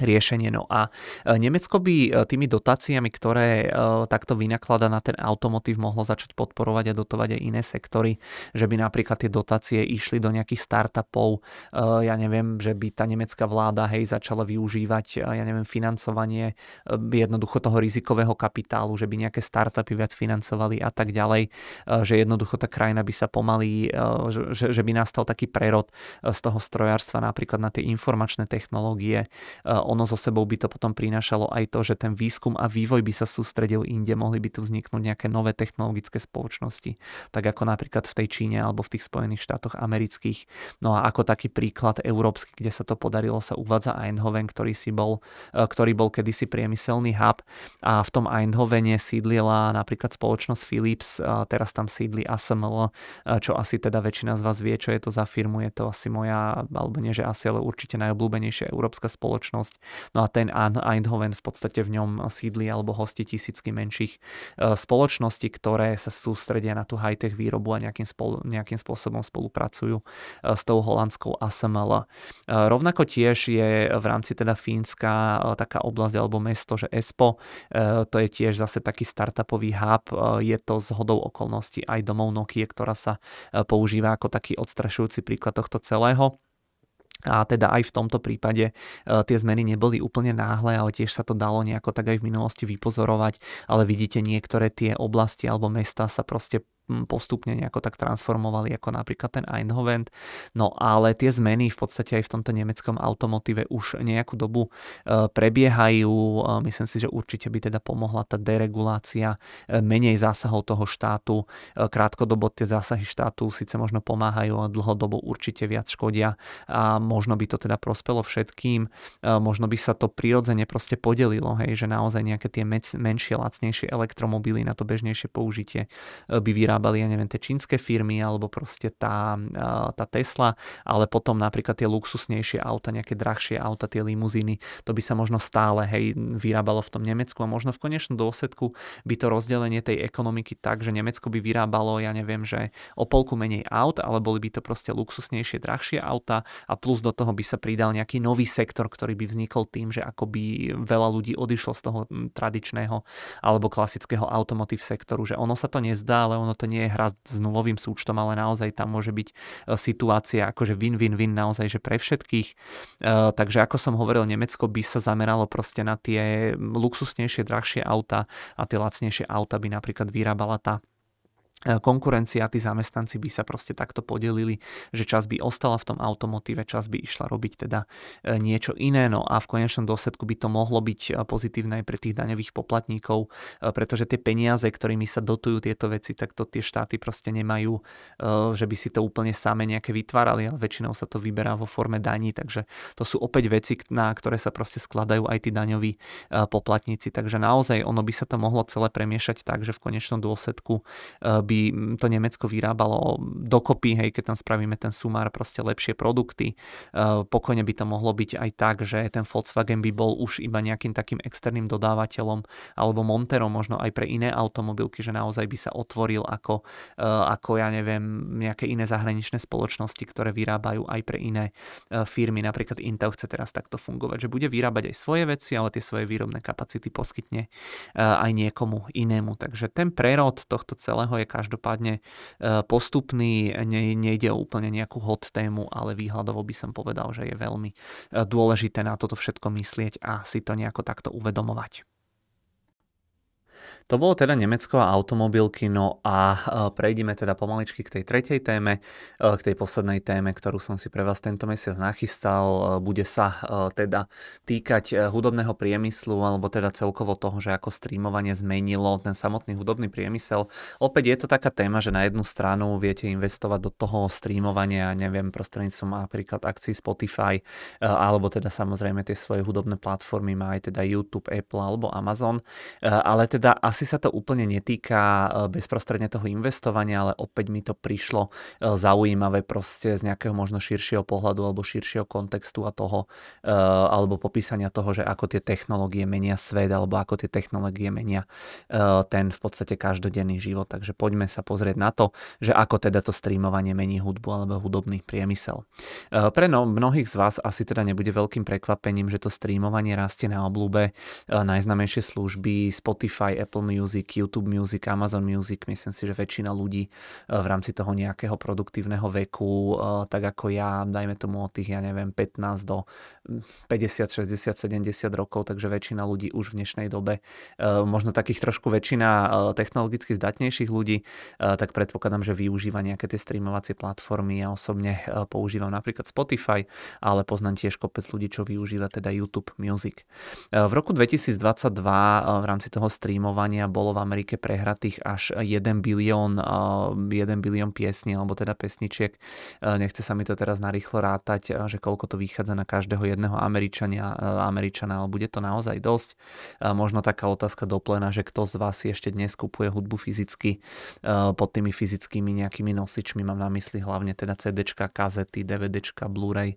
riešenie. No a e, Nemecko by e, tými dotáciami, ktoré e, takto vynaklada na ten automotív, mohlo začať podporovať a dotovať aj iné sektory, že by napríklad tie dotácie išli do nejakých startupov, ja neviem, že by tá nemecká vláda hej začala využívať, ja neviem, financovanie jednoducho toho rizikového kapitálu, že by nejaké startupy viac financovali a tak ďalej, že jednoducho tá krajina by sa pomaly, že, že by nastal taký prerod z toho strojárstva napríklad na tie informačné technológie, ono zo sebou by to potom prinášalo aj to, že ten výskum a vývoj by sa sústredil inde, mohli by tu vzniknúť nejaké nové technologické spoločnosti, tak ako napríklad v tej Číne alebo v tých Spojených štátoch amerických. No a ako taký príklad európsky, kde sa to podarilo, sa uvádza Eindhoven, ktorý, si bol, ktorý bol kedysi priemyselný hub a v tom Eindhovene sídlila napríklad spoločnosť Philips, teraz tam sídli ASML, čo asi teda väčšina z vás vie, čo je to za firmu, je to asi moja, alebo nie že asi, ale určite najobľúbenejšia európska spoločnosť. No a ten Eindhoven v podstate v ňom sídli alebo hosti tisícky menších e, spoločností, ktoré sa sústredia na tú high-tech výrobu a nejakým, spolu, nejakým spôsobom spolupracujú e, s tou holandskou ASML. E, rovnako tiež je v rámci teda Fínska taká oblasť alebo mesto, že Espo, to je tiež zase taký startupový hub, je to z hodou okolností aj domov Nokia, ktorá sa používa ako taký odstrašujúci príklad tohto celého. A teda aj v tomto prípade e, tie zmeny neboli úplne náhle, ale tiež sa to dalo nejako tak aj v minulosti vypozorovať, ale vidíte niektoré tie oblasti alebo mesta sa proste postupne nejako tak transformovali, ako napríklad ten Eindhoven. No ale tie zmeny v podstate aj v tomto nemeckom automotíve už nejakú dobu e, prebiehajú. E, myslím si, že určite by teda pomohla tá deregulácia, e, menej zásahov toho štátu. Krátkodobo tie zásahy štátu síce možno pomáhajú, ale dlhodobo určite viac škodia a možno by to teda prospelo všetkým. Možno by sa to prirodzene proste podelilo, hej, že naozaj nejaké tie menšie, lacnejšie elektromobily na to bežnejšie použitie by vyrábali vyrábali, ja neviem, tie čínske firmy alebo proste tá, tá Tesla, ale potom napríklad tie luxusnejšie auta, nejaké drahšie auta, tie limuzíny, to by sa možno stále hej, vyrábalo v tom Nemecku a možno v konečnom dôsledku by to rozdelenie tej ekonomiky tak, že Nemecko by vyrábalo, ja neviem, že o polku menej aut, ale boli by to proste luxusnejšie, drahšie auta a plus do toho by sa pridal nejaký nový sektor, ktorý by vznikol tým, že akoby veľa ľudí odišlo z toho tradičného alebo klasického automotív sektoru, že ono sa to nezdá, ale ono to nie je hra s nulovým súčtom, ale naozaj tam môže byť e, situácia akože win-win-win naozaj, že pre všetkých. E, takže ako som hovoril, Nemecko by sa zameralo proste na tie luxusnejšie, drahšie auta a tie lacnejšie auta by napríklad vyrábala tá konkurencia, tí zamestnanci by sa proste takto podelili, že čas by ostala v tom automotíve, čas by išla robiť teda e, niečo iné, no a v konečnom dôsledku by to mohlo byť e, pozitívne aj pre tých daňových poplatníkov, pretože tie peniaze, ktorými sa dotujú tieto veci, tak to tie štáty proste nemajú, že by si to úplne same nejaké vytvárali, ale väčšinou sa to vyberá vo forme daní, takže to sú opäť veci, na ktoré sa proste skladajú aj tí daňoví poplatníci, takže naozaj ono by sa to mohlo celé premiešať tak, že v konečnom dôsledku by by to Nemecko vyrábalo dokopy, hej, keď tam spravíme ten sumár, proste lepšie produkty. E, pokojne by to mohlo byť aj tak, že ten Volkswagen by bol už iba nejakým takým externým dodávateľom alebo monterom možno aj pre iné automobilky, že naozaj by sa otvoril ako, e, ako ja neviem, nejaké iné zahraničné spoločnosti, ktoré vyrábajú aj pre iné e, firmy. Napríklad Intel chce teraz takto fungovať, že bude vyrábať aj svoje veci, ale tie svoje výrobné kapacity poskytne aj niekomu inému. Takže ten prerod tohto celého je každopádne e, postupný, ne, nejde úplne nejakú hot tému, ale výhľadovo by som povedal, že je veľmi e, dôležité na toto všetko myslieť a si to nejako takto uvedomovať. To bolo teda Nemecko a automobilky, no a e, prejdeme teda pomaličky k tej tretej téme, e, k tej poslednej téme, ktorú som si pre vás tento mesiac nachystal. E, bude sa teda týkať hudobného priemyslu, alebo teda celkovo toho, že ako streamovanie zmenilo ten samotný hudobný priemysel. Opäť je to taká téma, že na jednu stranu viete investovať do toho streamovania, neviem, prostredníctvom napríklad akcií Spotify, alebo teda samozrejme tie svoje hudobné platformy má aj teda YouTube, Apple alebo Amazon, ale teda asi sa to úplne netýka e, bezprostredne toho investovania, ale opäť mi to prišlo e, zaujímavé proste z nejakého možno širšieho pohľadu alebo širšieho kontextu a toho, e, alebo popísania toho, že ako tie technológie menia svet alebo ako tie technológie menia ten v podstate každodenný život. Takže poďme sa pozrieť na to, že ako teda to streamovanie mení hudbu alebo hudobný priemysel. Pre no, mnohých z vás asi teda nebude veľkým prekvapením, že to streamovanie rastie na oblúbe najznamejšie služby Spotify, Apple Apple Music, YouTube Music, Amazon Music, myslím si, že väčšina ľudí v rámci toho nejakého produktívneho veku, tak ako ja, dajme tomu od tých, ja neviem, 15 do 50, 60, 70 rokov, takže väčšina ľudí už v dnešnej dobe, možno takých trošku väčšina technologicky zdatnejších ľudí, tak predpokladám, že využíva nejaké tie streamovacie platformy. Ja osobne používam napríklad Spotify, ale poznám tiež kopec ľudí, čo využíva teda YouTube Music. V roku 2022 v rámci toho streamovania bolo v Amerike prehratých až 1 bilión, 1 bilión piesní, alebo teda pesničiek. Nechce sa mi to teraz narýchlo rátať, že koľko to vychádza na každého jedného Američania, Američana, ale bude to naozaj dosť. Možno taká otázka doplena, že kto z vás ešte dnes kupuje hudbu fyzicky pod tými fyzickými nejakými nosičmi, mám na mysli hlavne teda CDčka, kazety, DVDčka, Blu-ray,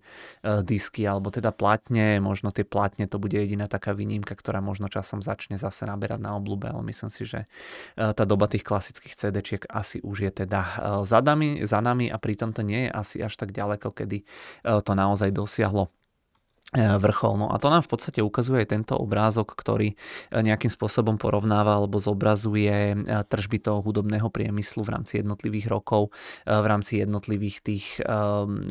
disky alebo teda platne, možno tie platne to bude jediná taká výnimka, ktorá možno časom začne zase naberať na oblúbe, ale myslím si, že tá doba tých klasických CD-čiek asi už je teda za nami, za nami a pritom to nie je asi až tak ďaleko, kedy to naozaj dosiahlo vrchol. No a to nám v podstate ukazuje aj tento obrázok, ktorý e, nejakým spôsobom porovnáva alebo zobrazuje e, tržby toho hudobného priemyslu v rámci jednotlivých rokov, v rámci jednotlivých tých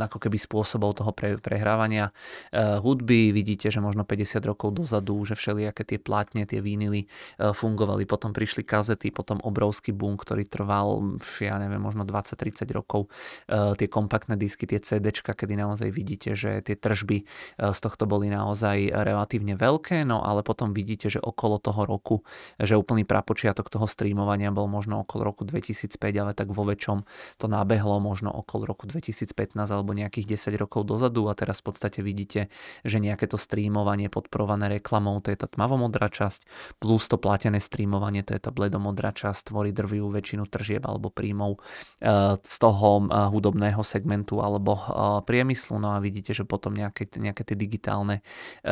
ako keby spôsobov toho pre, prehrávania hudby. Vidíte, že možno 50 rokov dozadu, že všelijaké tie plátne, tie vínily fungovali, potom prišli kazety, potom obrovský boom, ktorý trval, ja neviem, možno 20-30 rokov, tie kompaktné disky, tie CDčka, kedy naozaj vidíte, že tie tržby z tohto boli naozaj relatívne veľké, no ale potom vidíte, že okolo toho roku, že úplný prapočiatok toho streamovania bol možno okolo roku 2005, ale tak vo väčšom to nabehlo možno okolo roku 2015 alebo nejakých 10 rokov dozadu. A teraz v podstate vidíte, že nejaké to streamovanie podporované reklamou, to je tá tmavomodrá časť, plus to platené streamovanie, to je tá bledomodrá časť, tvorí drvivú väčšinu tržieb alebo príjmov eh, z toho eh, hudobného segmentu alebo eh, priemyslu, no a vidíte, že potom nejaké, nejaké tie digitálne eh,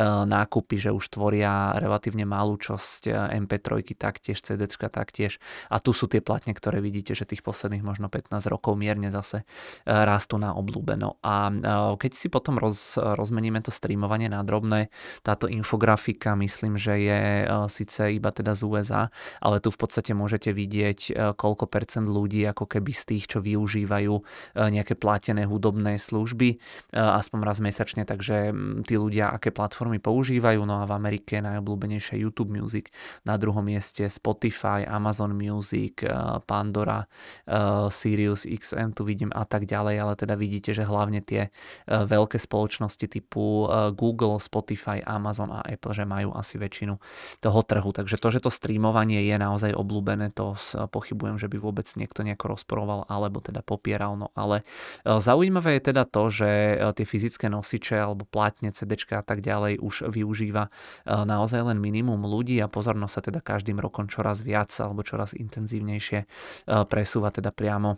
nákupy, že už tvoria relatívne malú časť eh, MP3 taktiež, CD taktiež. A tu sú tie platne, ktoré vidíte, že tých posledných možno 15 rokov mierne zase eh, rastú na obľúbeno. A keď si potom roz, rozmeníme to streamovanie na drobné, táto infografika myslím, že je síce iba teda z USA, ale tu v podstate môžete vidieť, koľko percent ľudí ako keby z tých, čo využívajú nejaké platené hudobné služby, aspoň raz mesačne, takže mm, tí ľudia aké platformy používajú. No a v Amerike najobľúbenejšie YouTube Music, na druhom mieste Spotify, Amazon Music, eh, Pandora, eh, Sirius XM tu vidím a tak ďalej, ale teda vidíte, že hlavne tie eh, veľké spoločnosti typu Google, Spotify, Amazon a Apple, že majú asi väčšinu toho trhu. Takže to, že to streamovanie je naozaj obľúbené, to pochybujem, že by vôbec niekto nejako rozporoval alebo teda popieral. No ale zaujímavé je teda to, že tie fyzické nosiče alebo plátne CD a tak ďalej už využíva e, naozaj len minimum ľudí a pozornosť sa teda každým rokom čoraz viac alebo čoraz intenzívnejšie e, presúva teda priamo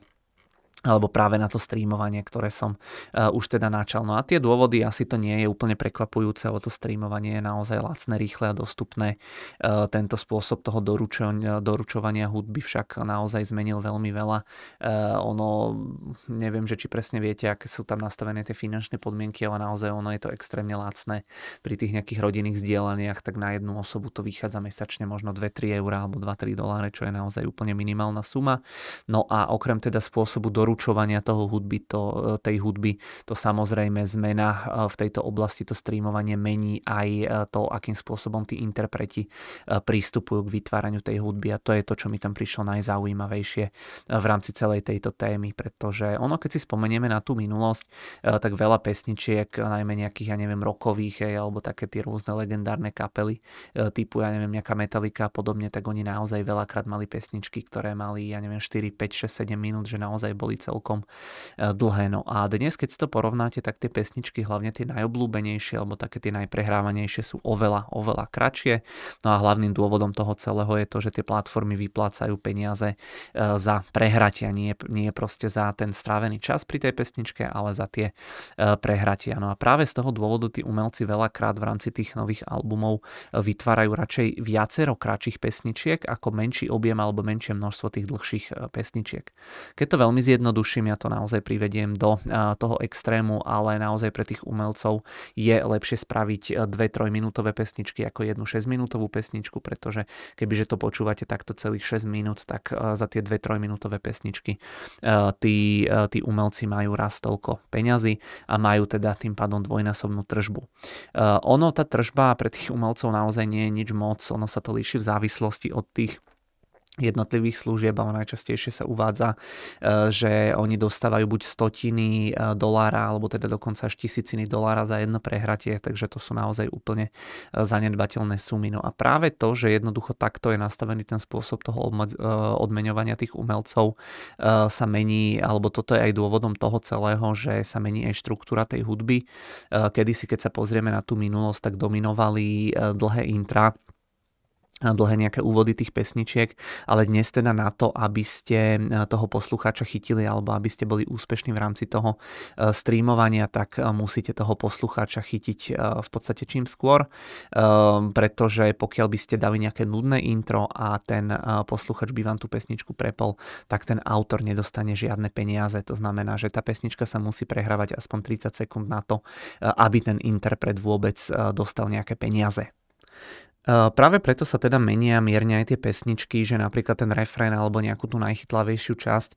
alebo práve na to streamovanie, ktoré som uh, už teda načal. No a tie dôvody, asi to nie je úplne prekvapujúce, lebo to streamovanie je naozaj lacné, rýchle a dostupné. Uh, tento spôsob toho doručovania, doručovania hudby však naozaj zmenil veľmi veľa. Uh, ono, neviem, že či presne viete, aké sú tam nastavené tie finančné podmienky, ale naozaj ono je to extrémne lacné. Pri tých nejakých rodinných zdieľaniach, tak na jednu osobu to vychádza mesačne možno 2-3 eur alebo 2-3 doláre, čo je naozaj úplne minimálna suma. No a okrem teda spôsobu doručovania doručovania toho hudby, to, e, tej hudby, to samozrejme zmena e, v tejto oblasti, to streamovanie mení aj e, to, akým spôsobom tí interpreti prístupujú k vytváraniu tej hudby. A to je to, čo mi tam prišlo najzaujímavejšie v rámci celej tejto témy, pretože ono, keď si spomenieme na tú minulosť, tak veľa pesničiek, najmä nejakých, ja neviem, rokových, alebo také tie rôzne legendárne kapely, typu, ja neviem, nejaká Metallica a podobne, tak oni naozaj veľakrát mali pesničky, ktoré mali, ja neviem, 4, 5, 6, 7 minút, že naozaj boli celkom e, dlhé. No a dnes, keď si to porovnáte, tak tie pesničky, hlavne tie najobľúbenejšie alebo také tie najprehrávanejšie sú oveľa, oveľa kratšie. No a hlavným dôvodom toho celého je to, že tie platformy vyplácajú peniaze e, za prehratia, nie, nie proste za ten strávený čas pri tej pesničke, ale za tie e, prehratia. No a práve z toho dôvodu tí umelci veľakrát v rámci tých nových albumov vytvárajú radšej viacero kratších pesničiek ako menší objem alebo menšie množstvo tých dlhších pesničiek. Keď to veľmi zjednoduším, zjednoduším, ja to naozaj privediem do toho extrému, ale naozaj pre tých umelcov je lepšie spraviť 2-3 minútové pesničky ako jednu 6 minútovú pesničku, pretože kebyže to počúvate takto celých 6 minút, tak za tie 2-3 minútové pesničky tí, tí umelci majú raz toľko peňazí a majú teda tým pádom dvojnásobnú tržbu. Ono, tá tržba pre tých umelcov naozaj nie je nič moc, ono sa to líši v závislosti od tých jednotlivých služieb, ale najčastejšie sa uvádza, e, že oni dostávajú buď stotiny e, dolára, alebo teda dokonca až tisíciny dolára za jedno prehratie, takže to sú naozaj úplne e, zanedbateľné sumy. No a práve to, že jednoducho takto je nastavený ten spôsob toho odmeňovania tých umelcov sa mení, alebo toto je aj dôvodom toho celého, že sa mení aj štruktúra tej hudby. Kedysi, keď sa pozrieme na tú minulosť, tak dominovali dlhé intra, dlhé nejaké úvody tých pesničiek, ale dnes teda na to, aby ste e, toho poslucháča chytili alebo aby ste boli úspešní v rámci toho e, streamovania, tak e, musíte toho poslucháča chytiť v podstate čím skôr, pretože pokiaľ by ste dali nejaké nudné intro a ten posluchač by vám tú pesničku prepol, tak ten autor nedostane žiadne peniaze. To znamená, že tá pesnička sa musí prehrávať aspoň 30 sekúnd na to, aby ten interpret vôbec dostal nejaké peniaze. Práve preto sa teda menia mierne aj tie pesničky, že napríklad ten refrén alebo nejakú tú najchytlavejšiu časť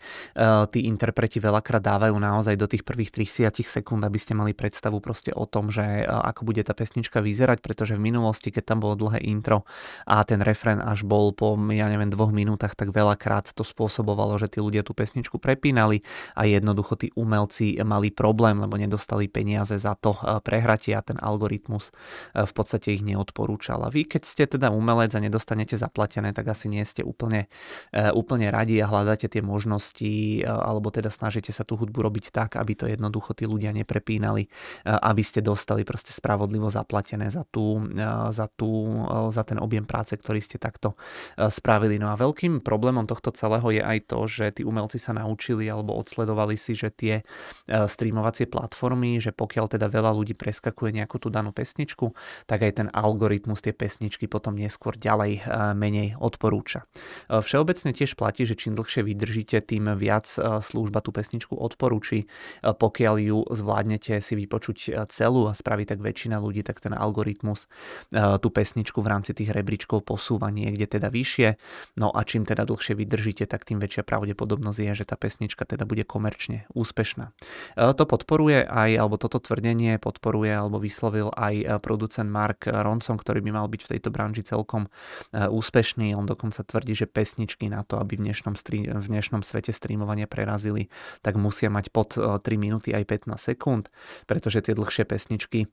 tí interpreti veľakrát dávajú naozaj do tých prvých 30 sekúnd, aby ste mali predstavu proste o tom, že ako bude tá pesnička vyzerať, pretože v minulosti, keď tam bolo dlhé intro a ten refrén až bol po, ja neviem, dvoch minútach, tak veľakrát to spôsobovalo, že tí ľudia tú pesničku prepínali a jednoducho tí umelci mali problém, lebo nedostali peniaze za to prehratie a ten algoritmus v podstate ich neodporúčal. A vy, keď ste teda umelec a nedostanete zaplatené, tak asi nie ste úplne, e, úplne radi a hľadáte tie možnosti, e, alebo teda snažíte sa tú hudbu robiť tak, aby to jednoducho tí ľudia neprepínali, e, aby ste dostali proste spravodlivo zaplatené za, tú, za, tú, za ten objem práce, ktorý ste takto spravili. No a veľkým problémom tohto celého je aj to, že tí umelci sa naučili alebo odsledovali si, že tie streamovacie platformy, že pokiaľ teda veľa ľudí preskakuje nejakú tú danú pesničku, tak aj ten algoritmus tie pesničky pesničky potom neskôr ďalej e, menej odporúča. E, všeobecne tiež platí, že čím dlhšie vydržíte, tým viac e, služba tú pesničku odporúči. Pokiaľ ju zvládnete si vypočuť celú a spraví tak väčšina ľudí, tak ten algoritmus tú pesničku v rámci tých rebríčkov posúva niekde teda vyššie. No a čím teda dlhšie vydržíte, tak tým väčšia pravdepodobnosť je, že tá pesnička teda bude komerčne úspešná. To podporuje aj, alebo toto tvrdenie podporuje alebo vyslovil aj producent Mark Ronson, ktorý by mal byť v tej tejto branži celkom e, úspešný. On dokonca tvrdí, že pesničky na to, aby v dnešnom, strí, v dnešnom svete streamovania prerazili, tak musia mať pod 3 e, minúty aj 15 sekúnd, pretože tie dlhšie pesničky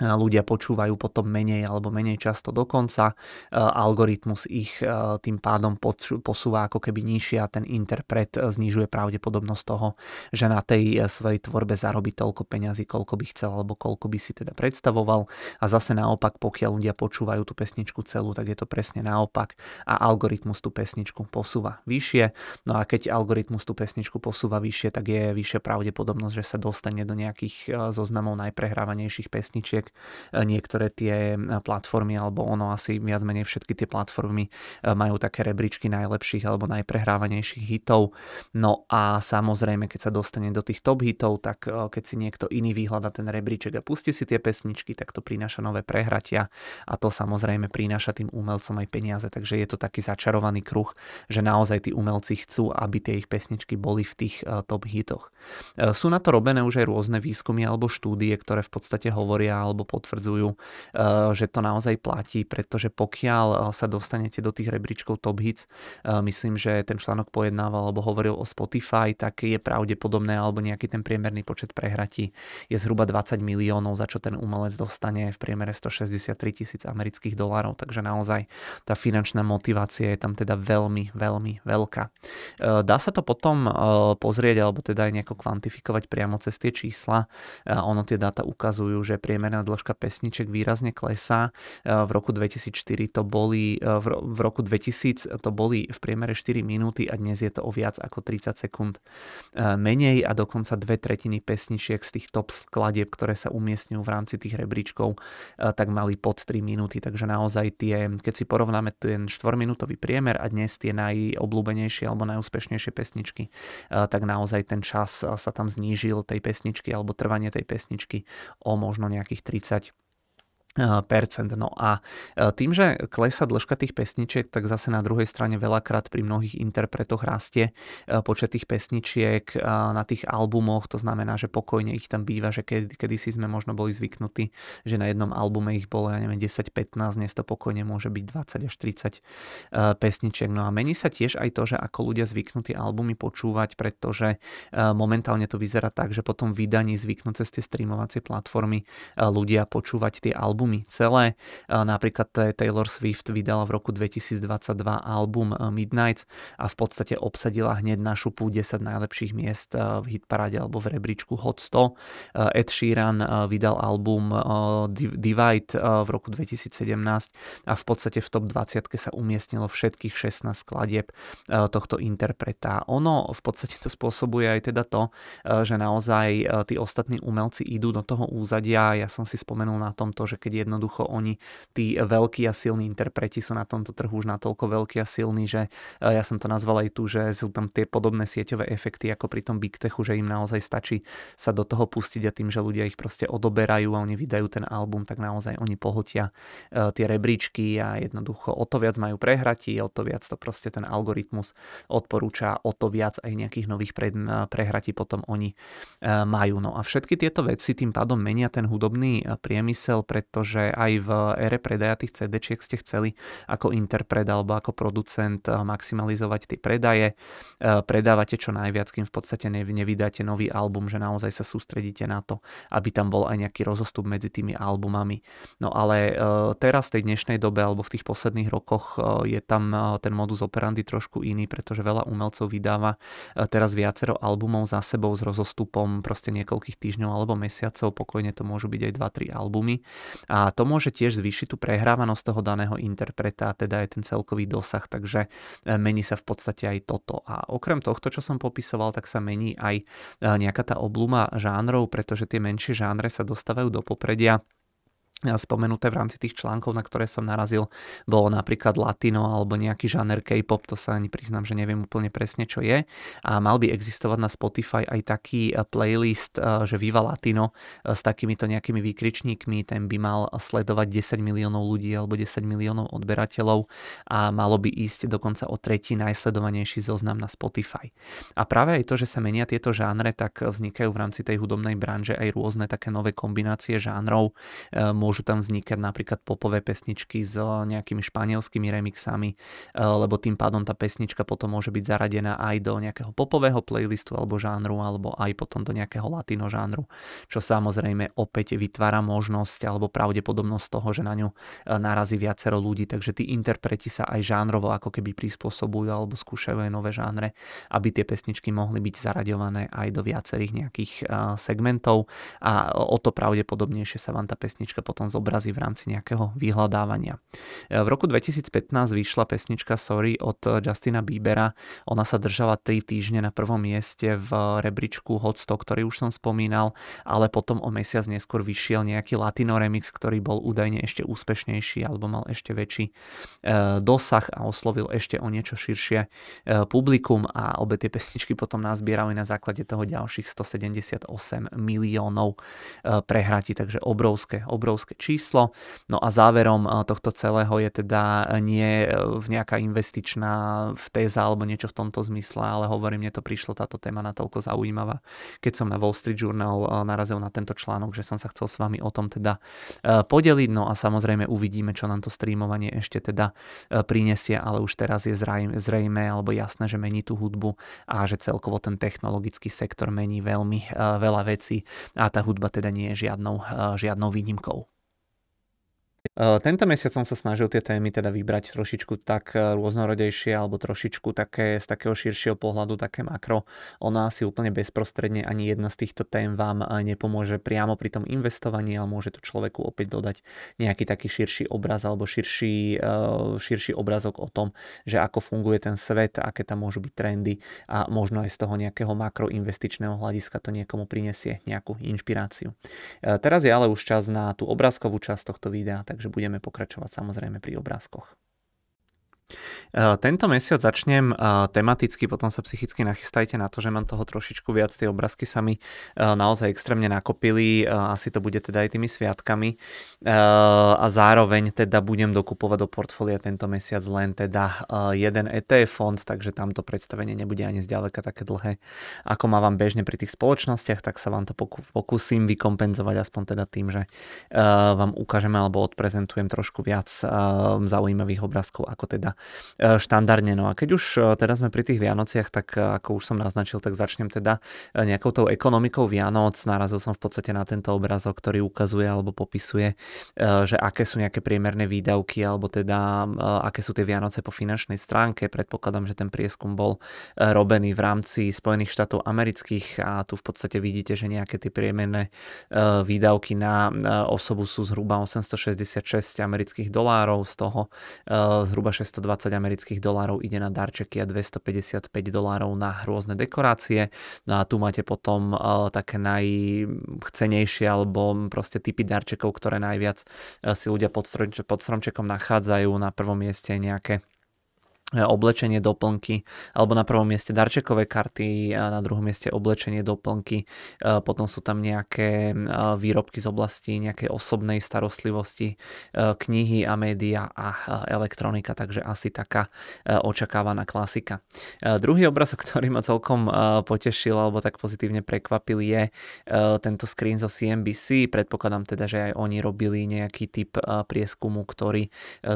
ľudia počúvajú potom menej alebo menej často dokonca. Algoritmus ich tým pádom posúva ako keby nižšie a ten interpret znižuje pravdepodobnosť toho, že na tej svojej tvorbe zarobí toľko peňazí, koľko by chcel alebo koľko by si teda predstavoval. A zase naopak, pokiaľ ľudia počúvajú tú pesničku celú, tak je to presne naopak a algoritmus tú pesničku posúva vyššie. No a keď algoritmus tú pesničku posúva vyššie, tak je vyššia pravdepodobnosť, že sa dostane do nejakých zoznamov najprehrávanejších pesničiek E, niektoré tie e, platformy, alebo ono asi viac menej všetky tie platformy e, majú také rebríčky najlepších alebo najprehrávanejších hitov. No a samozrejme, keď sa dostane do tých top hitov, tak keď si niekto iný vyhľada ten rebríček a pustí si tie pesničky, tak to prináša nové prehratia a to samozrejme prináša tým umelcom aj peniaze. Takže je to taký začarovaný kruh, že naozaj tí umelci chcú, aby tie ich pesničky boli v tých top hitoch. Sú na to robené už aj rôzne výskumy alebo štúdie, ktoré v podstate hovoria alebo alebo potvrdzujú, eh, že to naozaj platí, pretože pokiaľ eh, sa dostanete do tých rebríčkov Top Hits, eh, myslím, že ten článok pojednával alebo hovoril o Spotify, tak je pravdepodobné alebo nejaký ten priemerný počet prehratí je zhruba 20 miliónov, za čo ten umelec dostane v priemere 163 tisíc amerických dolárov, takže naozaj tá finančná motivácia je tam teda veľmi, veľmi veľká. Dá sa to potom pozrieť alebo teda aj nejako kvantifikovať priamo cez tie čísla. Ono tie dáta ukazujú, že priemerná dĺžka pesniček výrazne klesá. V roku 2004 to boli, v roku 2000 to boli v priemere 4 minúty a dnes je to o viac ako 30 sekúnd menej a dokonca dve tretiny pesničiek z tých top skladieb, ktoré sa umiestňujú v rámci tých rebríčkov, tak mali pod 3 minúty. Takže naozaj tie, keď si porovnáme ten 4-minútový priemer a dnes tie najobľúbenejšie alebo najúspešnejšie pesničky, tak naozaj ten čas sa tam znížil tej pesničky alebo trvanie tej pesničky o možno nejakých 30 percent. No a e, tým, že klesa dĺžka tých pesničiek, tak zase na druhej strane veľakrát pri mnohých interpretoch rastie e, počet tých pesničiek na tých albumoch, to znamená, že pokojne ich tam býva, že kedy, kedy si sme možno boli zvyknutí, že na jednom albume ich bolo, ja neviem, 10-15, dnes to pokojne môže byť 20 až 30 pesničiek. No a mení sa tiež aj to, že ako ľudia zvyknutí albumy počúvať, pretože momentálne to vyzerá tak, že potom vydaní zvyknú cez tie streamovacie platformy ľudia počúvať tie albumy albumy celé. Napríklad Taylor Swift vydala v roku 2022 album e, Midnights a v podstate obsadila hneď na šupu 10 najlepších miest e, v hitparáde alebo v rebríčku Hot 100. E, Ed Sheeran vydal album Divide v roku 2017 a v podstate v top 20 sa umiestnilo všetkých 16 skladieb tohto interpreta. Ono v podstate to spôsobuje aj teda to, že naozaj tí ostatní umelci idú do toho úzadia. Ja som si spomenul na tomto, že keď keď jednoducho oni, tí veľkí a silní interpreti sú na tomto trhu už natoľko veľkí a silní, že e, ja som to nazval aj tu, že sú tam tie podobné sieťové efekty ako pri tom Big Techu, že im naozaj stačí sa do toho pustiť a tým, že ľudia ich proste odoberajú a oni vydajú ten album, tak naozaj oni pohltia e, tie rebríčky a jednoducho o to viac majú prehratí, o to viac to proste ten algoritmus odporúča, o to viac aj nejakých nových pre, prehratí potom oni majú. No a všetky tieto veci tým pádom menia ten hudobný priemysel, preto pretože aj v ére predaja tých cd ste chceli ako interpret alebo ako producent eh, maximalizovať tie predaje, eh, predávate čo najviac, kým v podstate nevydáte nový album, že naozaj sa sústredíte na to, aby tam bol aj nejaký rozostup medzi tými albumami. No ale eh, teraz v tej dnešnej dobe alebo v tých posledných rokoch je tam ten modus operandi trošku iný, pretože veľa umelcov vydáva teraz viacero albumov za sebou s rozostupom proste niekoľkých týždňov alebo mesiacov, pokojne to môžu byť aj 2-3 albumy a to môže tiež zvýšiť tú prehrávanosť toho daného interpreta, teda je ten celkový dosah, takže e, mení sa v podstate aj toto. A okrem tohto, čo som popisoval, tak sa mení aj e, nejaká tá oblúma žánrov, pretože tie menšie žánre sa dostávajú do popredia spomenuté v rámci tých článkov, na ktoré som narazil, bolo napríklad latino alebo nejaký žáner K-pop, to sa ani priznám, že neviem úplne presne, čo je. A mal by existovať na Spotify aj taký eh, playlist, eh, že Viva Latino eh, s takýmito nejakými výkričníkmi, ten by mal sledovať 10 miliónov ľudí alebo 10 miliónov odberateľov a malo by ísť dokonca o tretí najsledovanejší zoznam na Spotify. A práve aj to, že sa menia tieto žánre, tak vznikajú v rámci tej hudobnej branže aj rôzne také nové kombinácie žánrov môžu tam vznikať napríklad popové pesničky s nejakými španielskými remixami, e, lebo tým pádom tá pesnička potom môže byť zaradená aj do nejakého popového playlistu alebo žánru, alebo aj potom do nejakého latino žánru, čo samozrejme opäť vytvára možnosť alebo pravdepodobnosť toho, že na ňu e, narazí viacero ľudí, takže tí interpreti sa aj žánrovo ako keby prispôsobujú alebo skúšajú aj nové žánre, aby tie pesničky mohli byť zaraďované aj do viacerých nejakých segmentov. A o to pravdepodobnejšie sa vám tá pesnička potom potom zobrazí v rámci nejakého vyhľadávania. E, v roku 2015 vyšla pesnička Sorry od Justina Biebera. Ona sa držala 3 týždne na prvom mieste v rebríčku Hot 100, ktorý už som spomínal, ale potom o mesiac neskôr vyšiel nejaký latino remix, ktorý bol údajne ešte úspešnejší alebo mal ešte väčší e, dosah a oslovil ešte o niečo širšie e, publikum a obe tie pesničky potom nazbierali na základe toho ďalších 178 miliónov prehratí, takže obrovské, obrovské obrovské číslo. No a záverom eh, tohto celého je teda nie eh, v nejaká investičná téza alebo niečo v tomto zmysle, ale hovorím, mne to prišlo táto téma natoľko zaujímavá, keď som na Wall Street Journal eh, narazil na tento článok, že som sa chcel s vami o tom teda podeliť. No a samozrejme uvidíme, čo nám to streamovanie ešte teda prinesie, ale už teraz je zrejme alebo jasné, že mení tú hudbu a že celkovo ten technologický sektor mení veľmi veľa vecí a tá hudba teda nie je žiadnou, žiadnou výnimkou. Tento mesiac som sa snažil tie témy teda vybrať trošičku tak e, rôznorodejšie alebo trošičku také z takého širšieho pohľadu, také makro. Ona asi úplne bezprostredne ani jedna z týchto tém vám e, nepomôže priamo pri tom investovaní, ale môže to človeku opäť dodať nejaký taký širší obraz alebo širší, e, širší obrazok o tom, že ako funguje ten svet, aké tam môžu byť trendy a možno aj z toho nejakého makroinvestičného hľadiska to niekomu prinesie nejakú inšpiráciu. Teraz je ale už čas na tú obrázkovú časť tohto videa, takže budeme pokračovať samozrejme pri obrázkoch. Eh, tento mesiac začnem eh, tematicky, potom sa psychicky nachystajte na to, že mám toho trošičku viac. Tie obrázky sa mi eh, naozaj extrémne nakopili, asi to bude teda aj tými sviatkami. A zároveň teda budem dokupovať do portfólia tento mesiac len teda jeden ETF fond, takže tamto predstavenie nebude ani zďaleka také dlhé, ako má vám bežne pri tých spoločnostiach, tak sa vám to pokúsim vykompenzovať aspoň teda tým, že vám ukážeme alebo odprezentujem trošku viac zaujímavých obrázkov, ako teda E, štandardne. No a keď už e, teraz sme pri tých Vianociach, tak e, ako už som naznačil, tak začnem teda nejakou tou ekonomikou Vianoc. Narazil som v podstate na tento obrazok, ktorý ukazuje alebo popisuje, že aké sú nejaké priemerné výdavky alebo teda aké sú tie Vianoce po finančnej stránke. Predpokladám, že ten prieskum bol robený v rámci Spojených štátov amerických a tu v podstate vidíte, že nejaké tie priemerné výdavky na osobu sú zhruba 866 amerických dolárov, z toho zhruba 620 120 amerických dolárov ide na darčeky a 255 dolárov na rôzne dekorácie. No a tu máte potom uh, také najchcenejšie alebo proste typy darčekov, ktoré najviac uh, si ľudia pod, strom, pod stromčekom nachádzajú. Na prvom mieste nejaké E, oblečenie doplnky, alebo na prvom mieste darčekové karty, a na druhom mieste oblečenie doplnky, e, potom sú tam nejaké e, výrobky z oblasti nejakej osobnej starostlivosti, knihy a média a elektronika, takže asi taká očakávaná klasika. Druhý obraz, <laughs> ktorý ma celkom potešil alebo tak pozitívne prekvapil je tento screen zo CNBC, predpokladám teda, že aj oni robili nejaký typ prieskumu, ktorý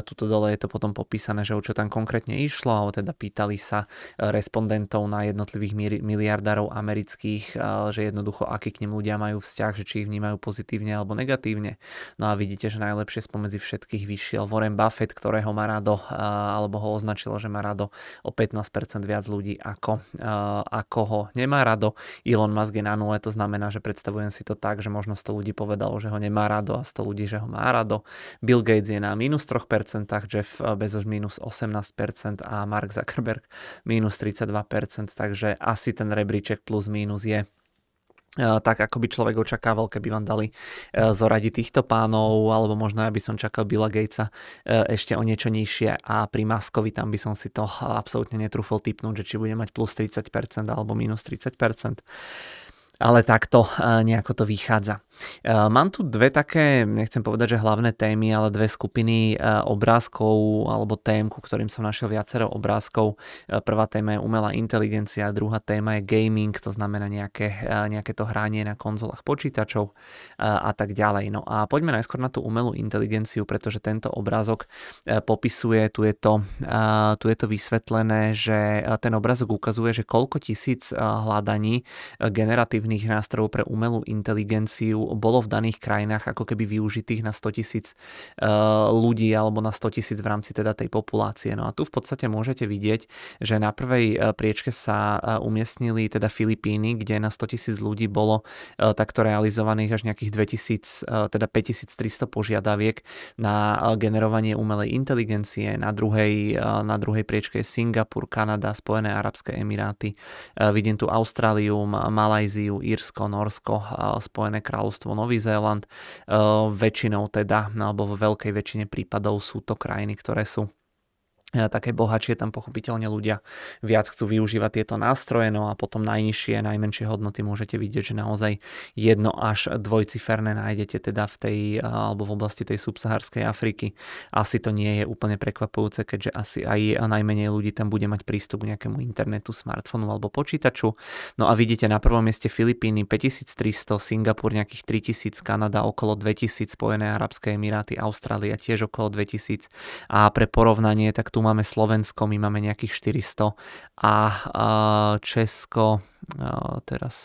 tuto dole je to potom popísané, že o čo tam konkrétne išlo, alebo teda pýtali sa e, respondentov na jednotlivých miliardárov amerických, e, že jednoducho aký k nim ľudia majú vzťah, že či ich vnímajú pozitívne alebo negatívne. No a vidíte, že najlepšie spomedzi všetkých vyšiel Warren Buffett, ktorého má rado, e, alebo ho označilo, že má rado o 15% viac ľudí ako, ako ho nemá rado. Elon Musk je na nule, to znamená, že predstavujem si to tak, že možno 100 ľudí povedalo, že ho nemá rado a 100 ľudí, že ho má rado. Bill Gates je na minus 3%, Jeff Bezos minus 18%, a Mark Zuckerberg <laughs> minus 32%, takže asi ten rebríček plus minus je e, tak ako by človek očakával, keby vám dali e, zoradiť týchto pánov, alebo možno ja by som čakal Billa Gatesa e, ešte o niečo nižšie a pri Maskovi tam by som si to <laughs> absolútne netrúfol typnúť, že či bude mať plus 30% alebo minus 30% ale takto nejako to vychádza. Eh, mám tu dve také, nechcem povedať, že hlavné témy, ale dve skupiny eh, obrázkov alebo tém, ku ktorým som našiel viacero obrázkov. Eh, prvá téma je umelá inteligencia, druhá téma je gaming, to znamená nejaké, nejaké to hranie na konzolách počítačov a tak ďalej. No a poďme najskôr na tú umelú inteligenciu, pretože tento obrázok popisuje, tu je to, tu je to vysvetlené, že ten obrázok ukazuje, že koľko tisíc hľadaní generatívnych nástrojov pre umelú inteligenciu bolo v daných krajinách ako keby využitých na 100 tisíc eh, ľudí alebo na 100 tisíc v rámci teda tej populácie. No a tu v podstate môžete vidieť, že na prvej eh, priečke sa eh, umiestnili teda Filipíny, kde na 100 tisíc ľudí bolo takto realizovaných až nejakých 2000, teda 5300 požiadaviek na generovanie umelej inteligencie. Na druhej, na druhej priečke je Singapur, Kanada, Spojené Arabské Emiráty. Vidím tu Austráliu, Malajziu, Írsko, Norsko, Spojené kráľovstvo kráľovstvo, Nový Zéland. Eh, väčšinou teda, alebo vo veľkej väčšine prípadov sú to krajiny, ktoré sú také bohatšie, tam pochopiteľne ľudia viac chcú využívať tieto nástroje, no a potom najnižšie, najmenšie hodnoty môžete vidieť, že naozaj jedno až dvojciferné nájdete teda v tej, alebo v oblasti tej subsaharskej Afriky. Asi to nie je úplne prekvapujúce, keďže asi aj najmenej ľudí tam bude mať prístup k nejakému internetu, smartfónu alebo počítaču. No a vidíte na prvom mieste Filipíny 5300, Singapur nejakých 3000, Kanada okolo 2000, Spojené Arabské Emiráty, Austrália tiež okolo 2000 a pre porovnanie tak tu máme Slovensko, my máme nejakých 400 a Česko, teraz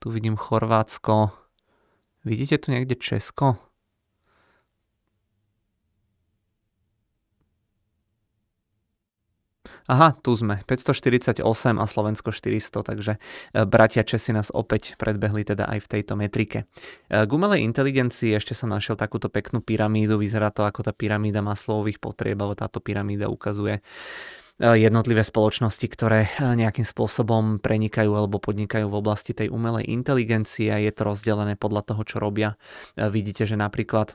tu vidím Chorvátsko, vidíte tu niekde Česko? Aha, tu sme. 548 a Slovensko 400, takže e, bratia Česi nás opäť predbehli teda aj v tejto metrike. E, k umelej inteligencii ešte som našiel takúto peknú pyramídu. Vyzerá to ako tá pyramída maslových potrieb, alebo táto pyramída ukazuje e, jednotlivé spoločnosti, ktoré nejakým spôsobom prenikajú alebo podnikajú v oblasti tej umelej inteligencie je to rozdelené podľa toho, čo robia. Vidíte, že napríklad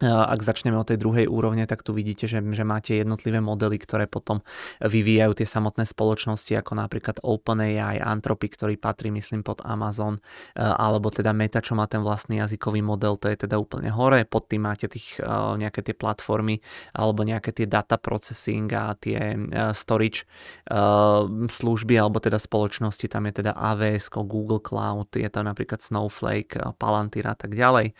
ak začneme od tej druhej úrovne, tak tu vidíte, že, že máte jednotlivé modely, ktoré potom vyvíjajú tie samotné spoločnosti, ako napríklad OpenAI, Anthropy, ktorý patrí, myslím, pod Amazon, e, alebo teda Meta, čo má ten vlastný jazykový model, to je teda úplne hore. Pod tým máte tých, e, nejaké tie platformy, alebo nejaké tie data processing a tie e, storage služby, alebo teda spoločnosti, tam je teda AWS, Google Cloud, je to napríklad Snowflake, Palantir a tak ďalej.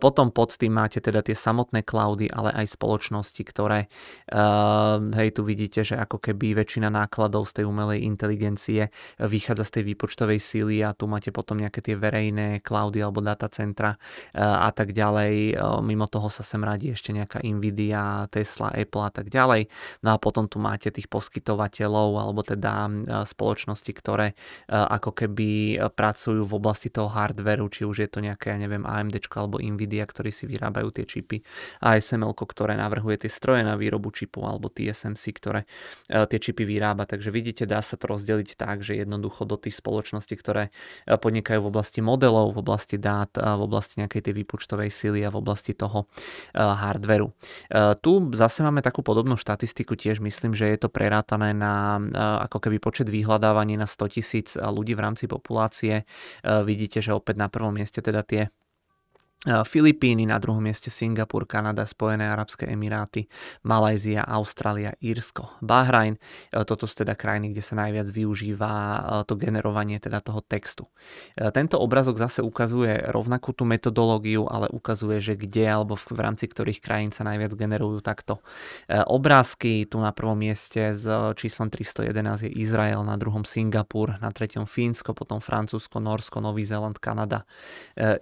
Potom pod tým máte teda tie samotné cloudy, ale aj spoločnosti, ktoré, uh, hej, tu vidíte, že ako keby väčšina nákladov z tej umelej inteligencie vychádza z tej výpočtovej síly a tu máte potom nejaké tie verejné cloudy alebo datacentra uh, a tak ďalej. Mimo toho sa sem radí ešte nejaká Nvidia, Tesla, Apple a tak ďalej. No a potom tu máte tých poskytovateľov alebo teda spoločnosti, ktoré ako keby pracujú v oblasti toho hardveru, či už je to nejaké, ja neviem, AMD alebo Nvidia, ktorí si vyrábajú tie čipy čipy ASML, ktoré navrhuje tie stroje na výrobu čipu alebo TSMC, ktoré e, tie čipy vyrába. Takže vidíte, dá sa to rozdeliť tak, že jednoducho do tých spoločností, ktoré e, podnikajú v oblasti modelov, v oblasti dát, e, v oblasti nejakej tej výpočtovej síly a v oblasti toho hardveru. Tu zase máme takú podobnú štatistiku, tiež myslím, že je to prerátané na ako keby počet vyhľadávaní na 100 tisíc ľudí v rámci populácie. Vidíte, že opäť na prvom mieste teda tie Filipíny, na druhom mieste Singapur, Kanada, Spojené arabské emiráty, Malajzia, Austrália, Írsko, Bahrajn. E, toto sú teda krajiny, kde sa najviac využíva e, to generovanie teda toho textu. E, tento obrazok zase ukazuje rovnakú tú metodológiu, ale ukazuje, že kde alebo v, rámci ktorých krajín sa najviac generujú takto obrázky. Tu na prvom mieste s číslom 311 je Izrael, na druhom Singapur, na treťom Fínsko, potom Francúzsko, Norsko, Nový Zéland, Kanada,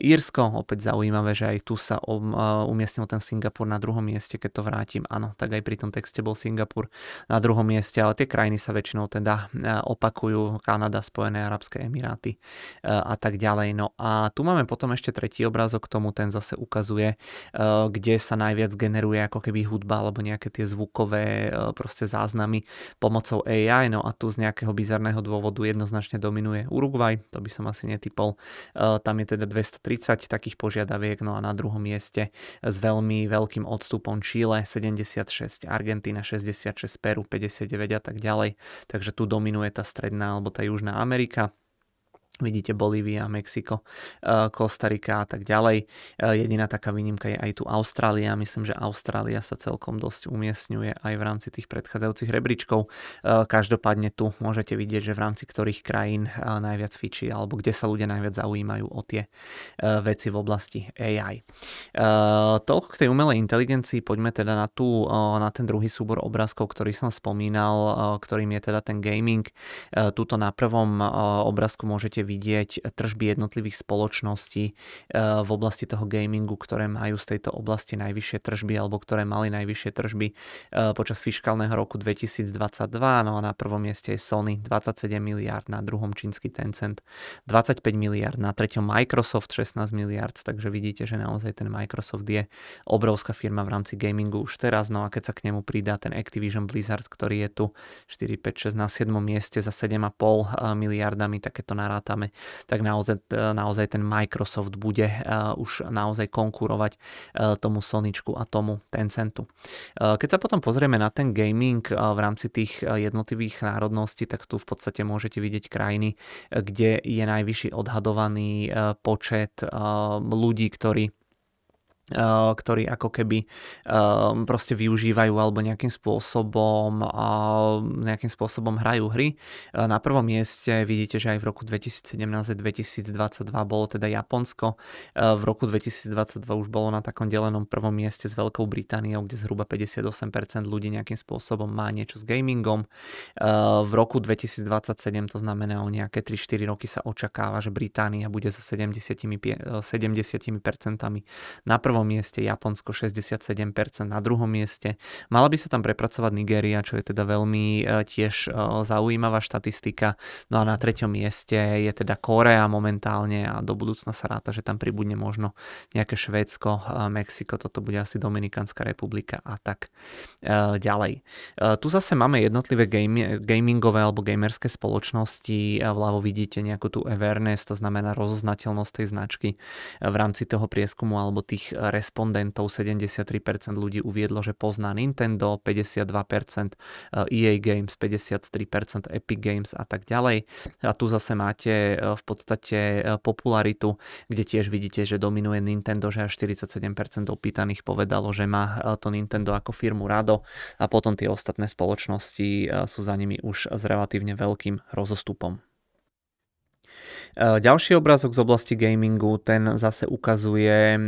Írsko, opäť zaujímavé zaujímavé, že aj tu sa um, umiestnil ten Singapur na druhom mieste, keď to vrátim. Áno, tak aj pri tom texte bol Singapur na druhom mieste, ale tie krajiny sa väčšinou teda opakujú, Kanada, Spojené Arabské Emiráty a tak ďalej. No a tu máme potom ešte tretí obrázok k tomu, ten zase ukazuje, kde sa najviac generuje ako keby hudba alebo nejaké tie zvukové proste záznamy pomocou AI, no a tu z nejakého bizarného dôvodu jednoznačne dominuje Uruguay, to by som asi netypol. Tam je teda 230 takých požiadaviek požiadaviek, no a na druhom mieste s veľmi veľkým odstupom Chile 76, Argentína 66, Peru 59 a tak ďalej. Takže tu dominuje tá stredná alebo tá južná Amerika. Vidíte Bolívia, Mexiko, eh, Kostarika a tak ďalej. Eh, jediná taká výnimka je aj tu Austrália. Myslím, že Austrália sa celkom dosť umiestňuje aj v rámci tých predchádzajúcich rebríčkov. Eh, každopádne tu môžete vidieť, že v rámci ktorých krajín najviac fičí alebo kde sa ľudia najviac zaujímajú o tie veci v oblasti AI. Toľko k tej umelej inteligencii. Poďme teda na, tú, na ten druhý súbor obrázkov, ktorý som spomínal, ktorým je teda ten gaming. Tuto na prvom obrázku môžete vidieť tržby jednotlivých spoločností eh, v oblasti toho gamingu, ktoré majú z tejto oblasti najvyššie tržby alebo ktoré mali najvyššie tržby eh, počas fiskálneho roku 2022. No a na prvom mieste je Sony 27 miliard, na druhom čínsky Tencent 25 miliard, na treťom Microsoft 16 miliard, takže vidíte, že naozaj ten Microsoft je obrovská firma v rámci gamingu už teraz, no a keď sa k nemu pridá ten Activision Blizzard, ktorý je tu 4, 5, 6 na 7 mieste za 7,5 eh, miliardami, takéto naráta rátame, tak naozaj, naozaj ten Microsoft bude eh, už naozaj konkurovať eh, tomu Soničku a tomu Tencentu. Eh, keď sa potom pozrieme na ten gaming v rámci tých jednotlivých národností, tak tu v podstate môžete vidieť krajiny, kde je najvyšší odhadovaný počet ľudí, ktorí ktorí ako keby eh, proste využívajú alebo nejakým spôsobom eh, nejakým spôsobom hrajú hry. Na prvom mieste vidíte, že aj v roku 2017 a 2022 bolo teda Japonsko. V roku 2022 už bolo na takom delenom prvom mieste s Veľkou Britániou, kde zhruba 58% ľudí nejakým spôsobom má niečo s gamingom. V roku 2027, to znamená o nejaké 3-4 roky sa očakáva, že Británia bude so 70%, 70% na prvom prvom mieste, Japonsko 67%, na druhom mieste. Mala by sa tam prepracovať Nigéria, čo je teda veľmi tiež zaujímavá štatistika. No a na treťom mieste je teda Korea momentálne a do budúcna sa ráta, že tam pribudne možno nejaké Švédsko, Mexiko, toto bude asi Dominikánska republika a tak ďalej. Tu zase máme jednotlivé game, gamingové alebo gamerské spoločnosti. Vľavo vidíte nejakú tú awareness, to znamená rozoznateľnosť tej značky v rámci toho prieskumu alebo tých respondentov 73% ľudí uviedlo, že pozná Nintendo, 52% EA Games, 53% Epic Games a tak ďalej. A tu zase máte v podstate popularitu, kde tiež vidíte, že dominuje Nintendo, že až 47% opýtaných povedalo, že má to Nintendo ako firmu rado a potom tie ostatné spoločnosti sú za nimi už s relatívne veľkým rozostupom. Ďalší obrázok z oblasti gamingu, ten zase ukazuje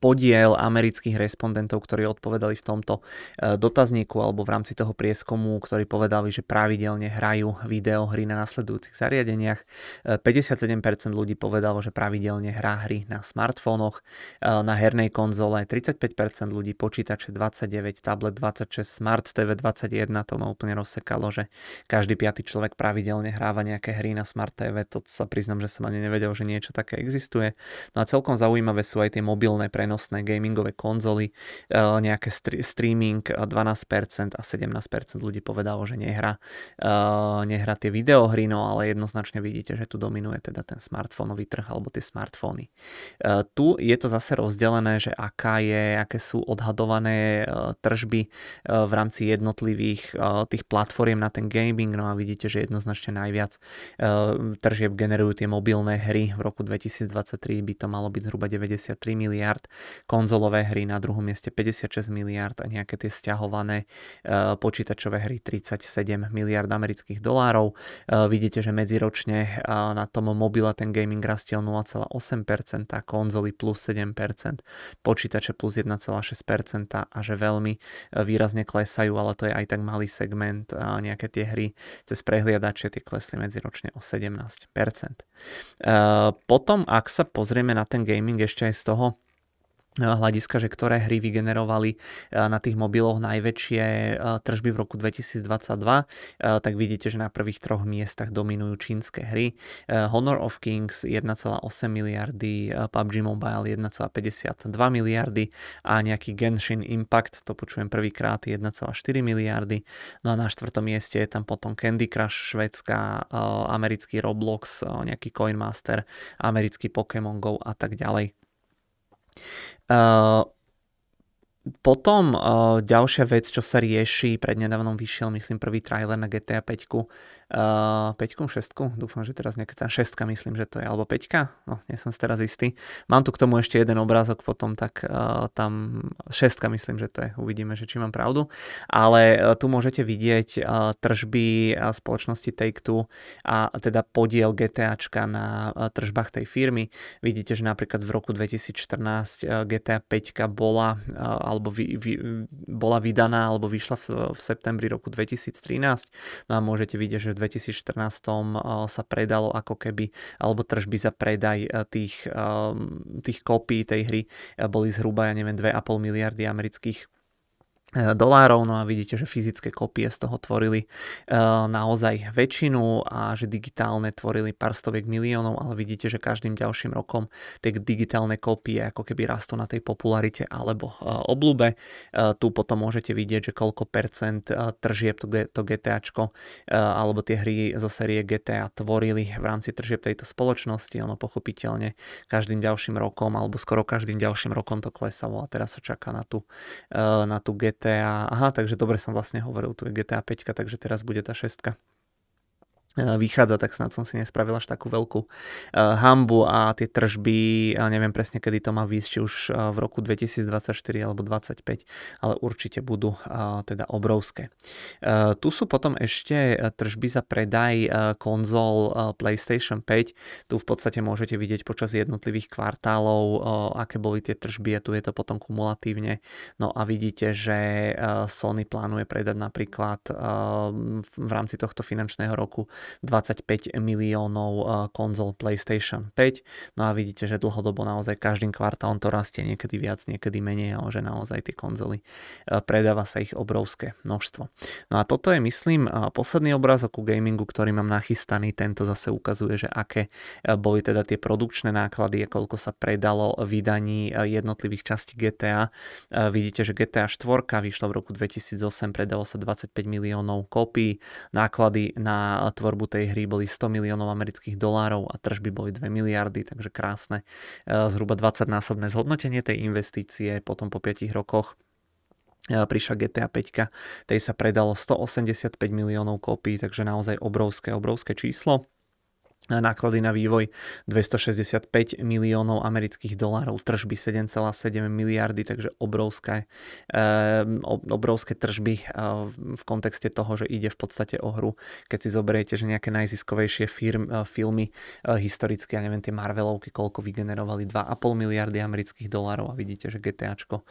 podiel amerických respondentov, ktorí odpovedali v tomto e, dotazníku alebo v rámci toho prieskumu, ktorí povedali, že pravidelne hrajú videohry na nasledujúcich zariadeniach. 57% e, ľudí povedalo, že pravidelne hrá hry na smartfónoch, e, na hernej konzole 35% ľudí, počítače 29, tablet 26, smart TV 21, to ma úplne rozsekalo, že každý piatý človek pravidelne hráva nejaké hry na smart TV, to sa priznam, že som ani nevedel, že niečo také existuje. No a celkom zaujímavé sú aj tie mobilné prenosné gamingové konzoly, e, nejaké streaming 12% a 17% ľudí povedalo, že nehrá, e, nehrá tie videohry, no ale jednoznačne vidíte, že tu dominuje teda ten smartfónový trh alebo tie smartfóny. E, tu je to zase rozdelené, že aká je, aké sú odhadované tržby v rámci jednotlivých tých platform na ten gaming, no a vidíte, že jednoznačne najviac tržieb generujú tie mobilné hry. V roku 2023 by to malo byť zhruba 93 miliard miliard, konzolové hry na druhom mieste 56 miliard a nejaké tie stiahované e, počítačové hry 37 miliard amerických dolárov. E, vidíte, že medziročne e, na tom mobile ten gaming rastie o 0,8%, konzoly plus 7%, počítače plus 1,6% a že veľmi výrazne klesajú, ale to je aj tak malý segment, nejaké tie hry cez prehliadače tie klesli medziročne o 17%. Potom, ak sa pozrieme na ten gaming ešte aj z toho hľadiska, že ktoré hry vygenerovali na tých mobiloch najväčšie tržby v roku 2022, tak vidíte, že na prvých troch miestach dominujú čínske hry. Honor of Kings 1,8 miliardy, PUBG Mobile 1,52 miliardy a nejaký Genshin Impact, to počujem prvýkrát, 1,4 miliardy. No a na štvrtom mieste je tam potom Candy Crush švedská, americký Roblox, nejaký Coinmaster, americký Pokémon Go a tak ďalej. Uh, potom uh, ďalšia vec, čo sa rieši, prednedávnom vyšiel, myslím, prvý trailer na GTA 5. Uh, 5, 6, dúfam, že teraz nejaká 6, myslím, že to je, alebo 5, no, nie som si teraz istý. Mám tu k tomu ešte jeden obrázok potom, tak uh, tam 6, myslím, že to je, uvidíme, že či mám pravdu. Ale uh, tu môžete vidieť uh, tržby uh, spoločnosti Take-Two a teda podiel GTAčka na uh, tržbách tej firmy. Vidíte, že napríklad v roku 2014 uh, GTA 5 bola uh, alebo vy, vy, bola vydaná alebo vyšla v, v septembri roku 2013. No a môžete vidieť, že v 2014 sa predalo ako keby, alebo tržby za predaj e, tých, tých kopí tej hry boli zhruba, ja neviem, 2,5 miliardy amerických dolárov, no a vidíte, že fyzické kopie z toho tvorili e, naozaj väčšinu a že digitálne tvorili pár stoviek miliónov, ale vidíte, že každým ďalším rokom tie digitálne kopie ako keby rastú na tej popularite alebo e, oblúbe. Tu potom môžete vidieť, že koľko percent tržieb to GTAčko alebo tie hry zo série GTA tvorili v rámci tržieb tejto spoločnosti. Ono pochopiteľne každým ďalším rokom alebo skoro každým ďalším rokom to klesalo a teraz sa čaká na tú, na tú GTA GTA, aha, takže dobre som vlastne hovoril, tu je GTA 5, takže teraz bude tá 6 vychádza, tak snad som si nespravil až takú veľkú uh, hambu a tie tržby, neviem presne kedy to má výsť, či už uh, v roku 2024 alebo 2025, ale určite budú teda obrovské. Tu sú potom ešte tržby za predaj konzol PlayStation 5. Tu v podstate môžete vidieť počas jednotlivých kvartálov, aké boli tie tržby a tu je to potom kumulatívne. No a vidíte, že Sony plánuje predať napríklad v rámci tohto finančného roku 25 miliónov konzol PlayStation 5. No a vidíte, že dlhodobo naozaj každým kvartálom to rastie, niekedy viac, niekedy menej, ale že naozaj tie konzoly predáva sa ich obrovské množstvo. No a toto je, myslím, posledný obrázok ku gamingu, ktorý mám nachystaný. Tento zase ukazuje, že aké boli teda tie produkčné náklady a koľko sa predalo vydaní jednotlivých častí GTA. Vidíte, že GTA 4 vyšlo v roku 2008, predalo sa 25 miliónov kópií, náklady na tvorbu tej hry boli 100 miliónov amerických dolárov a tržby boli 2 miliardy, takže krásne. Zhruba 20 násobné zhodnotenie tej investície, potom po 5 rokoch prišla GTA 5, tej sa predalo 185 miliónov kópií, takže naozaj obrovské, obrovské číslo náklady na vývoj 265 miliónov amerických dolárov, tržby 7,7 miliardy, takže obrovské, eh, obrovské tržby eh, v kontexte toho, že ide v podstate o hru. Keď si zoberiete, že nejaké najziskovejšie firm, eh, filmy historicky, ja neviem, tie Marvelovky, koľko vygenerovali 2,5 miliardy amerických dolárov a vidíte, že GTAčko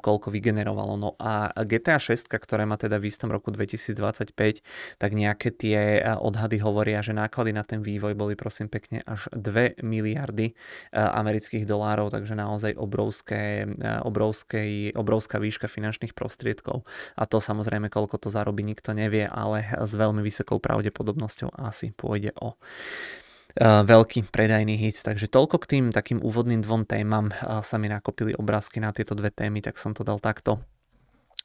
koľko vygenerovalo. No a GTA 6, ktoré má teda v istom roku 2025, tak nejaké tie odhady hovoria, že náklady na ten ten vývoj boli prosím pekne až 2 miliardy eh, amerických dolárov, takže naozaj obrovské, eh, obrovské, obrovská výška finančných prostriedkov. A to samozrejme, koľko to zarobí, nikto nevie, ale s veľmi vysokou pravdepodobnosťou asi pôjde o eh, veľký predajný hit. Takže toľko k tým takým úvodným dvom témam sa mi nakopili obrázky na tieto dve témy, tak som to dal takto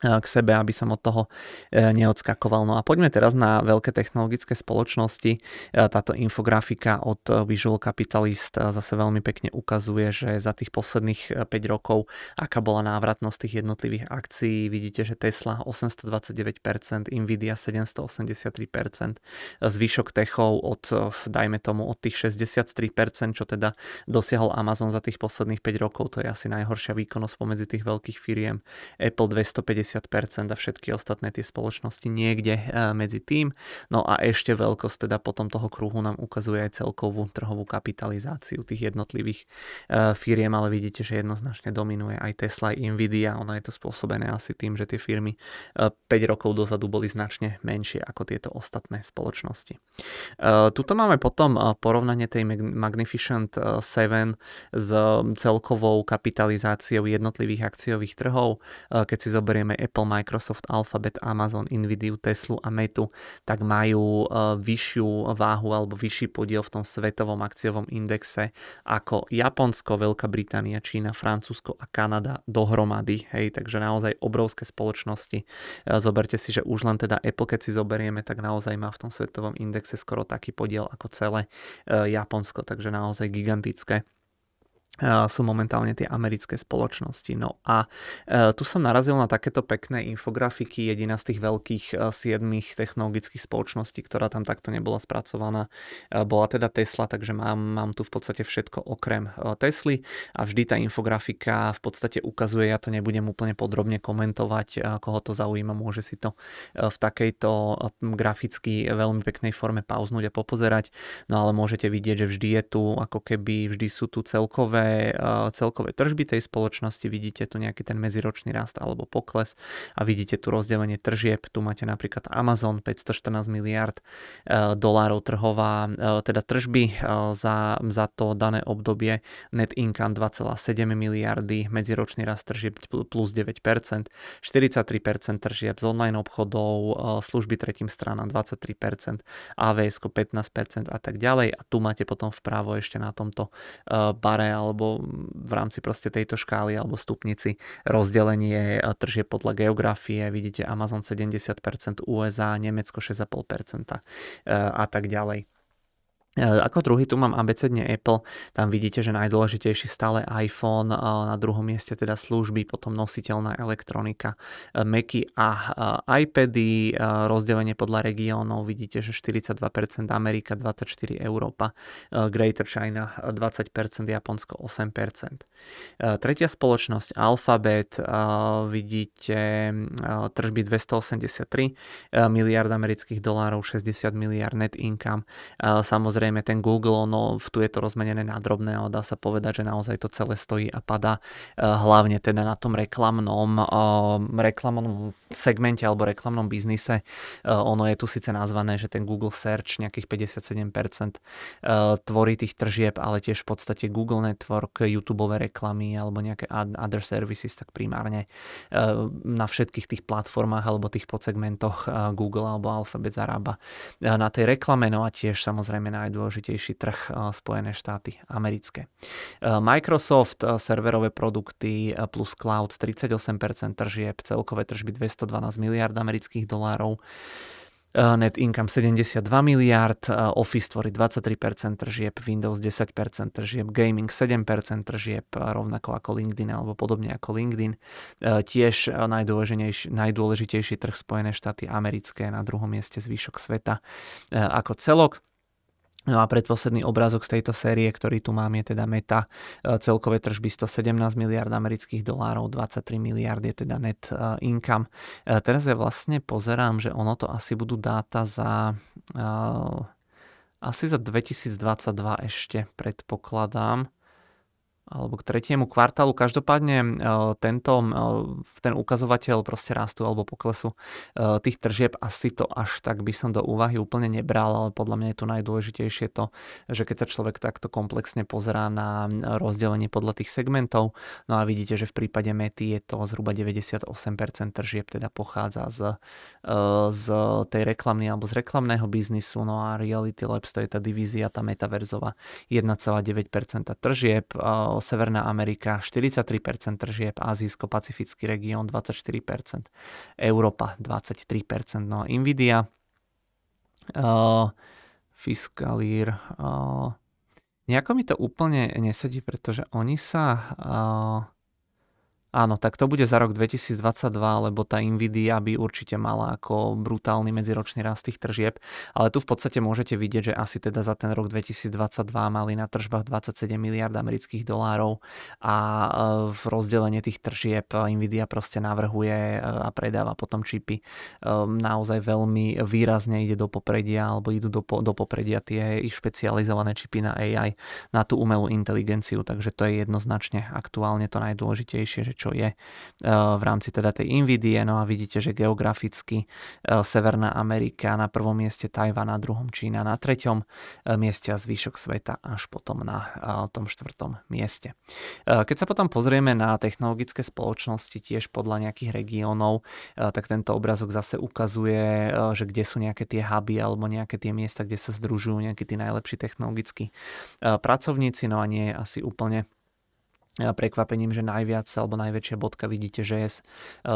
k sebe, aby som od toho e, neodskakoval. No a poďme teraz na veľké technologické spoločnosti. E, táto infografika od Visual Capitalist e, zase veľmi pekne ukazuje, že za tých posledných 5 rokov, aká bola návratnosť tých jednotlivých akcií. Vidíte, že Tesla 829%, Nvidia 783%, zvyšok techov od, dajme tomu, od tých 63%, čo teda dosiahol Amazon za tých posledných 5 rokov, to je asi najhoršia výkonnosť pomedzi tých veľkých firiem. Apple 250 90% a všetky ostatné tie spoločnosti niekde e, medzi tým. No a ešte veľkosť teda potom toho kruhu nám ukazuje aj celkovú trhovú kapitalizáciu tých jednotlivých e, firiem, ale vidíte, že jednoznačne dominuje aj Tesla, aj Nvidia. Ono je to spôsobené asi tým, že tie firmy 5 e, rokov dozadu boli značne menšie ako tieto ostatné spoločnosti. Tuto máme potom porovnanie tej Magnificent 7 s celkovou kapitalizáciou jednotlivých akciových trhov. Keď si zoberieme Apple, Microsoft, Alphabet, Amazon, Nvidia, Tesla a Metu, tak majú e, vyššiu váhu alebo vyšší podiel v tom svetovom akciovom indexe ako Japonsko, Veľká Británia, Čína, Francúzsko a Kanada dohromady. Hej, takže naozaj obrovské spoločnosti. E, zoberte si, že už len teda Apple, keď si zoberieme, tak naozaj má v tom svetovom indexe skoro taký podiel ako celé e, Japonsko, takže naozaj gigantické sú momentálne tie americké spoločnosti. No a e, tu som narazil na takéto pekné infografiky, jediná z tých veľkých e, siedmých technologických spoločností, ktorá tam takto nebola spracovaná, e, bola teda Tesla, takže mám, mám tu v podstate všetko okrem Tesly a vždy tá infografika v podstate ukazuje, ja to nebudem úplne podrobne komentovať, koho to zaujíma, môže si to v takejto graficky veľmi peknej forme pauznúť a popozerať, no ale môžete vidieť, že vždy je tu, ako keby vždy sú tu celkové celkové, tržby tej spoločnosti, vidíte tu nejaký ten medziročný rast alebo pokles a vidíte tu rozdelenie tržieb. Tu máte napríklad Amazon 514 miliard e, dolárov trhová, e, teda tržby e, za, za to dané obdobie, net income 2,7 miliardy, medziročný rast tržieb plus 9%, 43% tržieb z online obchodov, služby tretím stranám 23%, AVS 15% a tak ďalej. A tu máte potom vpravo ešte na tomto bare alebo alebo v rámci proste tejto škály alebo stupnici rozdelenie tržie podľa geografie, vidíte Amazon 70%, USA, Nemecko 6,5% a tak ďalej. E, ako druhý tu mám abecedne Apple, tam vidíte, že najdôležitejší stále iPhone, e, na druhom mieste teda služby, potom nositeľná elektronika, e, Macy a iPady, rozdelenie podľa regiónov, vidíte, že 42% Amerika, 24% Európa, Greater China 20%, Japonsko 8%. Tretia spoločnosť Alphabet, vidíte tržby 283 miliard amerických dolárov, 60 miliard net income, samozrejme zrejme ten Google, no tu je to rozmenené na drobné, ale dá sa povedať, že naozaj to celé stojí a padá hlavne teda na tom reklamnom, reklamnom segmente alebo reklamnom biznise. Ono je tu síce nazvané, že ten Google Search nejakých 57% tvorí tých tržieb, ale tiež v podstate Google Network, YouTube reklamy alebo nejaké other services, tak primárne na všetkých tých platformách alebo tých podsegmentoch Google alebo Alphabet zarába na tej reklame, no a tiež samozrejme najdôležitejší trh Spojené štáty americké. Microsoft, serverové produkty plus cloud 38% tržieb, celkové tržby 212 miliard amerických dolárov net income 72 miliard, Office tvorí 23% tržieb, Windows 10% tržieb, gaming 7% tržieb, rovnako ako LinkedIn alebo podobne ako LinkedIn. Tiež najdôležitejší, najdôležitejší trh Spojené štáty americké na druhom mieste zvyšok sveta ako celok. No a predposledný obrázok z tejto série, ktorý tu mám, je teda meta. E, celkové tržby 117 miliard amerických dolárov, 23 miliard je teda net e, income. E, teraz ja vlastne pozerám, že ono to asi budú dáta za asi za 2022 ešte predpokladám alebo k tretiemu kvartálu. Každopádne e, tento, e, ten ukazovateľ proste rastu alebo poklesu e, tých tržieb asi to až tak by som do úvahy úplne nebral, ale podľa mňa je to najdôležitejšie to, že keď sa človek takto komplexne pozerá na rozdelenie podľa tých segmentov, no a vidíte, že v prípade Mety je to zhruba 98% tržieb teda pochádza z, z tej reklamy alebo z reklamného biznisu, no a Reality Labs to je tá divízia, tá metaverzová 1,9% tržieb, Severná Amerika 43% tržieb, Azijsko-Pacifický región 24%, Európa 23%, no a Nvidia, uh, Fiskalír, uh, nejako mi to úplne nesedí, pretože oni sa uh, Áno, tak to bude za rok 2022, lebo tá Nvidia by určite mala ako brutálny medziročný rast tých tržieb, ale tu v podstate môžete vidieť, že asi teda za ten rok 2022 mali na tržbách 27 miliard amerických dolárov. A e, v rozdelenie tých tržieb Nvidia proste navrhuje e, a predáva potom čipy. E, naozaj veľmi výrazne ide do popredia alebo idú do, do popredia tie ich špecializované čipy na AI, na tú umelú inteligenciu, takže to je jednoznačne aktuálne to najdôležitejšie, že čo čo je eh, v rámci teda tej Nvidie. No a vidíte, že geograficky eh, Severná Amerika na prvom mieste, Tajvan na druhom, Čína na treťom eh, mieste a zvyšok sveta až potom na tom štvrtom mieste. Keď sa potom pozrieme na technologické spoločnosti tiež podľa nejakých regiónov, tak tento obrazok zase ukazuje, že kde sú nejaké tie huby alebo nejaké tie miesta, kde sa združujú nejakí tí najlepší technologickí pracovníci, no a nie asi úplne prekvapením, že najviac alebo najväčšia bodka vidíte, že je eh,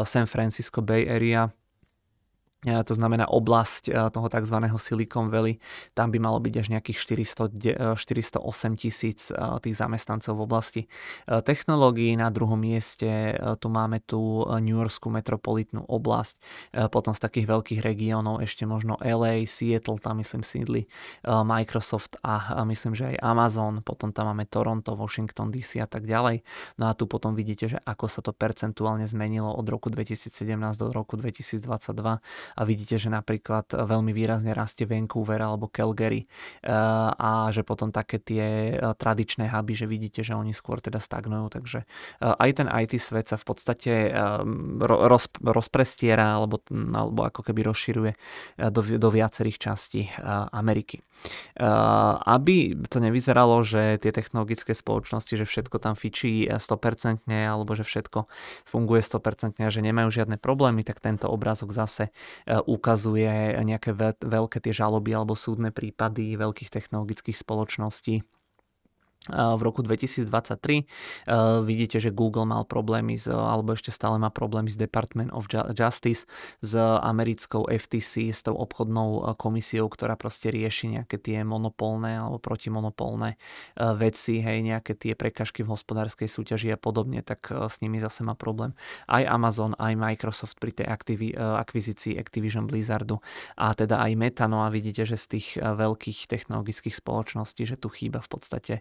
San Francisco Bay Area, to znamená oblasť toho tzv. Silicon Valley, tam by malo byť až nejakých 400, 408 tisíc tých zamestnancov v oblasti technológií. Na druhom mieste tu máme tú New Yorkskú metropolitnú oblasť, potom z takých veľkých regiónov ešte možno LA, Seattle, tam myslím sídli Microsoft a myslím, že aj Amazon, potom tam máme Toronto, Washington DC a tak ďalej. No a tu potom vidíte, že ako sa to percentuálne zmenilo od roku 2017 do roku 2022 a vidíte, že napríklad veľmi výrazne rastie Vancouver alebo Calgary eh, a že potom také tie eh, tradičné huby, že vidíte, že oni skôr teda stagnujú, takže eh, aj ten IT svet sa v podstate roz, rozprestiera alebo, alebo ako keby rozširuje do, do viacerých častí Ameriky. Aby to nevyzeralo, že tie technologické spoločnosti, že všetko tam fičí 100% alebo že všetko funguje 100% a že nemajú žiadne problémy, tak tento obrázok zase ukazuje nejaké veľké tie žaloby alebo súdne prípady veľkých technologických spoločností v roku 2023. Vidíte, že Google mal problémy, s, alebo ešte stále má problémy s Department of Justice, s americkou FTC, s tou obchodnou komisiou, ktorá proste rieši nejaké tie monopolné alebo protimonopolné veci, hej, nejaké tie prekažky v hospodárskej súťaži a podobne, tak s nimi zase má problém aj Amazon, aj Microsoft pri tej aktivi- akvizícii Activision Blizzardu a teda aj Meta, no a vidíte, že z tých veľkých technologických spoločností, že tu chýba v podstate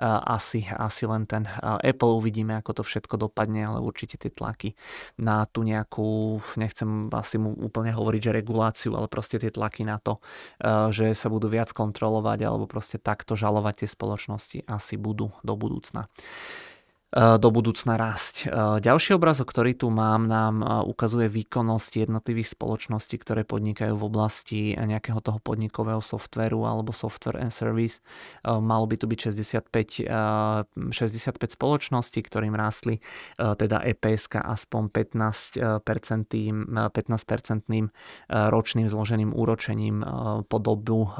asi, asi len ten Apple uvidíme, ako to všetko dopadne, ale určite tie tlaky na tú nejakú, nechcem asi mu úplne hovoriť, že reguláciu, ale proste tie tlaky na to, že sa budú viac kontrolovať alebo proste takto žalovať tie spoločnosti asi budú do budúcna. Eh, do budúcna rásť. Eh, ďalší obrazok, ktorý tu mám, nám eh, ukazuje výkonnosť jednotlivých spoločností, ktoré podnikajú v oblasti nejakého toho podnikového softveru alebo software and service. Malo by tu byť 65, 65 spoločností, ktorým rástli teda EPS aspoň 15 15-percentným ročným zloženým úročením po dobu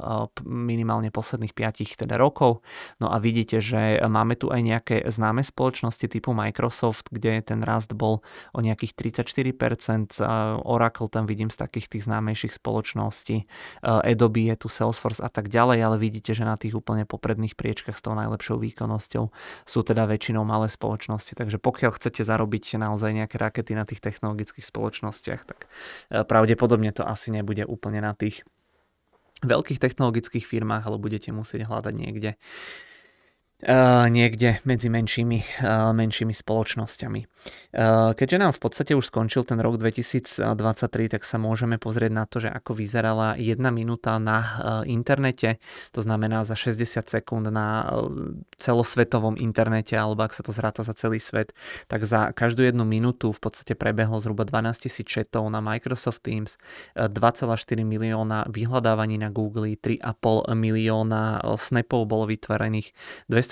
minimálne posledných 5 teda rokov. No a vidíte, že máme tu aj nejaké známe spoločnosti, spoločnosti typu Microsoft, kde ten rast bol o nejakých 34%, Oracle tam vidím z takých tých známejších spoločností, Adobe je tu Salesforce a tak ďalej, ale vidíte, že na tých úplne popredných priečkach s tou najlepšou výkonnosťou sú teda väčšinou malé spoločnosti, takže pokiaľ chcete zarobiť naozaj nejaké rakety na tých technologických spoločnostiach, tak e, pravdepodobne to asi nebude úplne na tých veľkých technologických firmách, ale budete musieť hľadať niekde niekde medzi menšími, uh, menšími spoločnosťami. Uh, keďže nám v podstate už skončil ten rok 2023, tak sa môžeme pozrieť na to, že ako vyzerala jedna minúta na internete, to znamená za 60 sekúnd na celosvetovom internete, alebo ak sa to zráta za celý svet, tak za každú jednu minútu v podstate prebehlo zhruba 12 tisíc chatov na Microsoft Teams, 2,4 milióna vyhľadávaní na Google, 3,5 milióna snapov bolo vytvorených,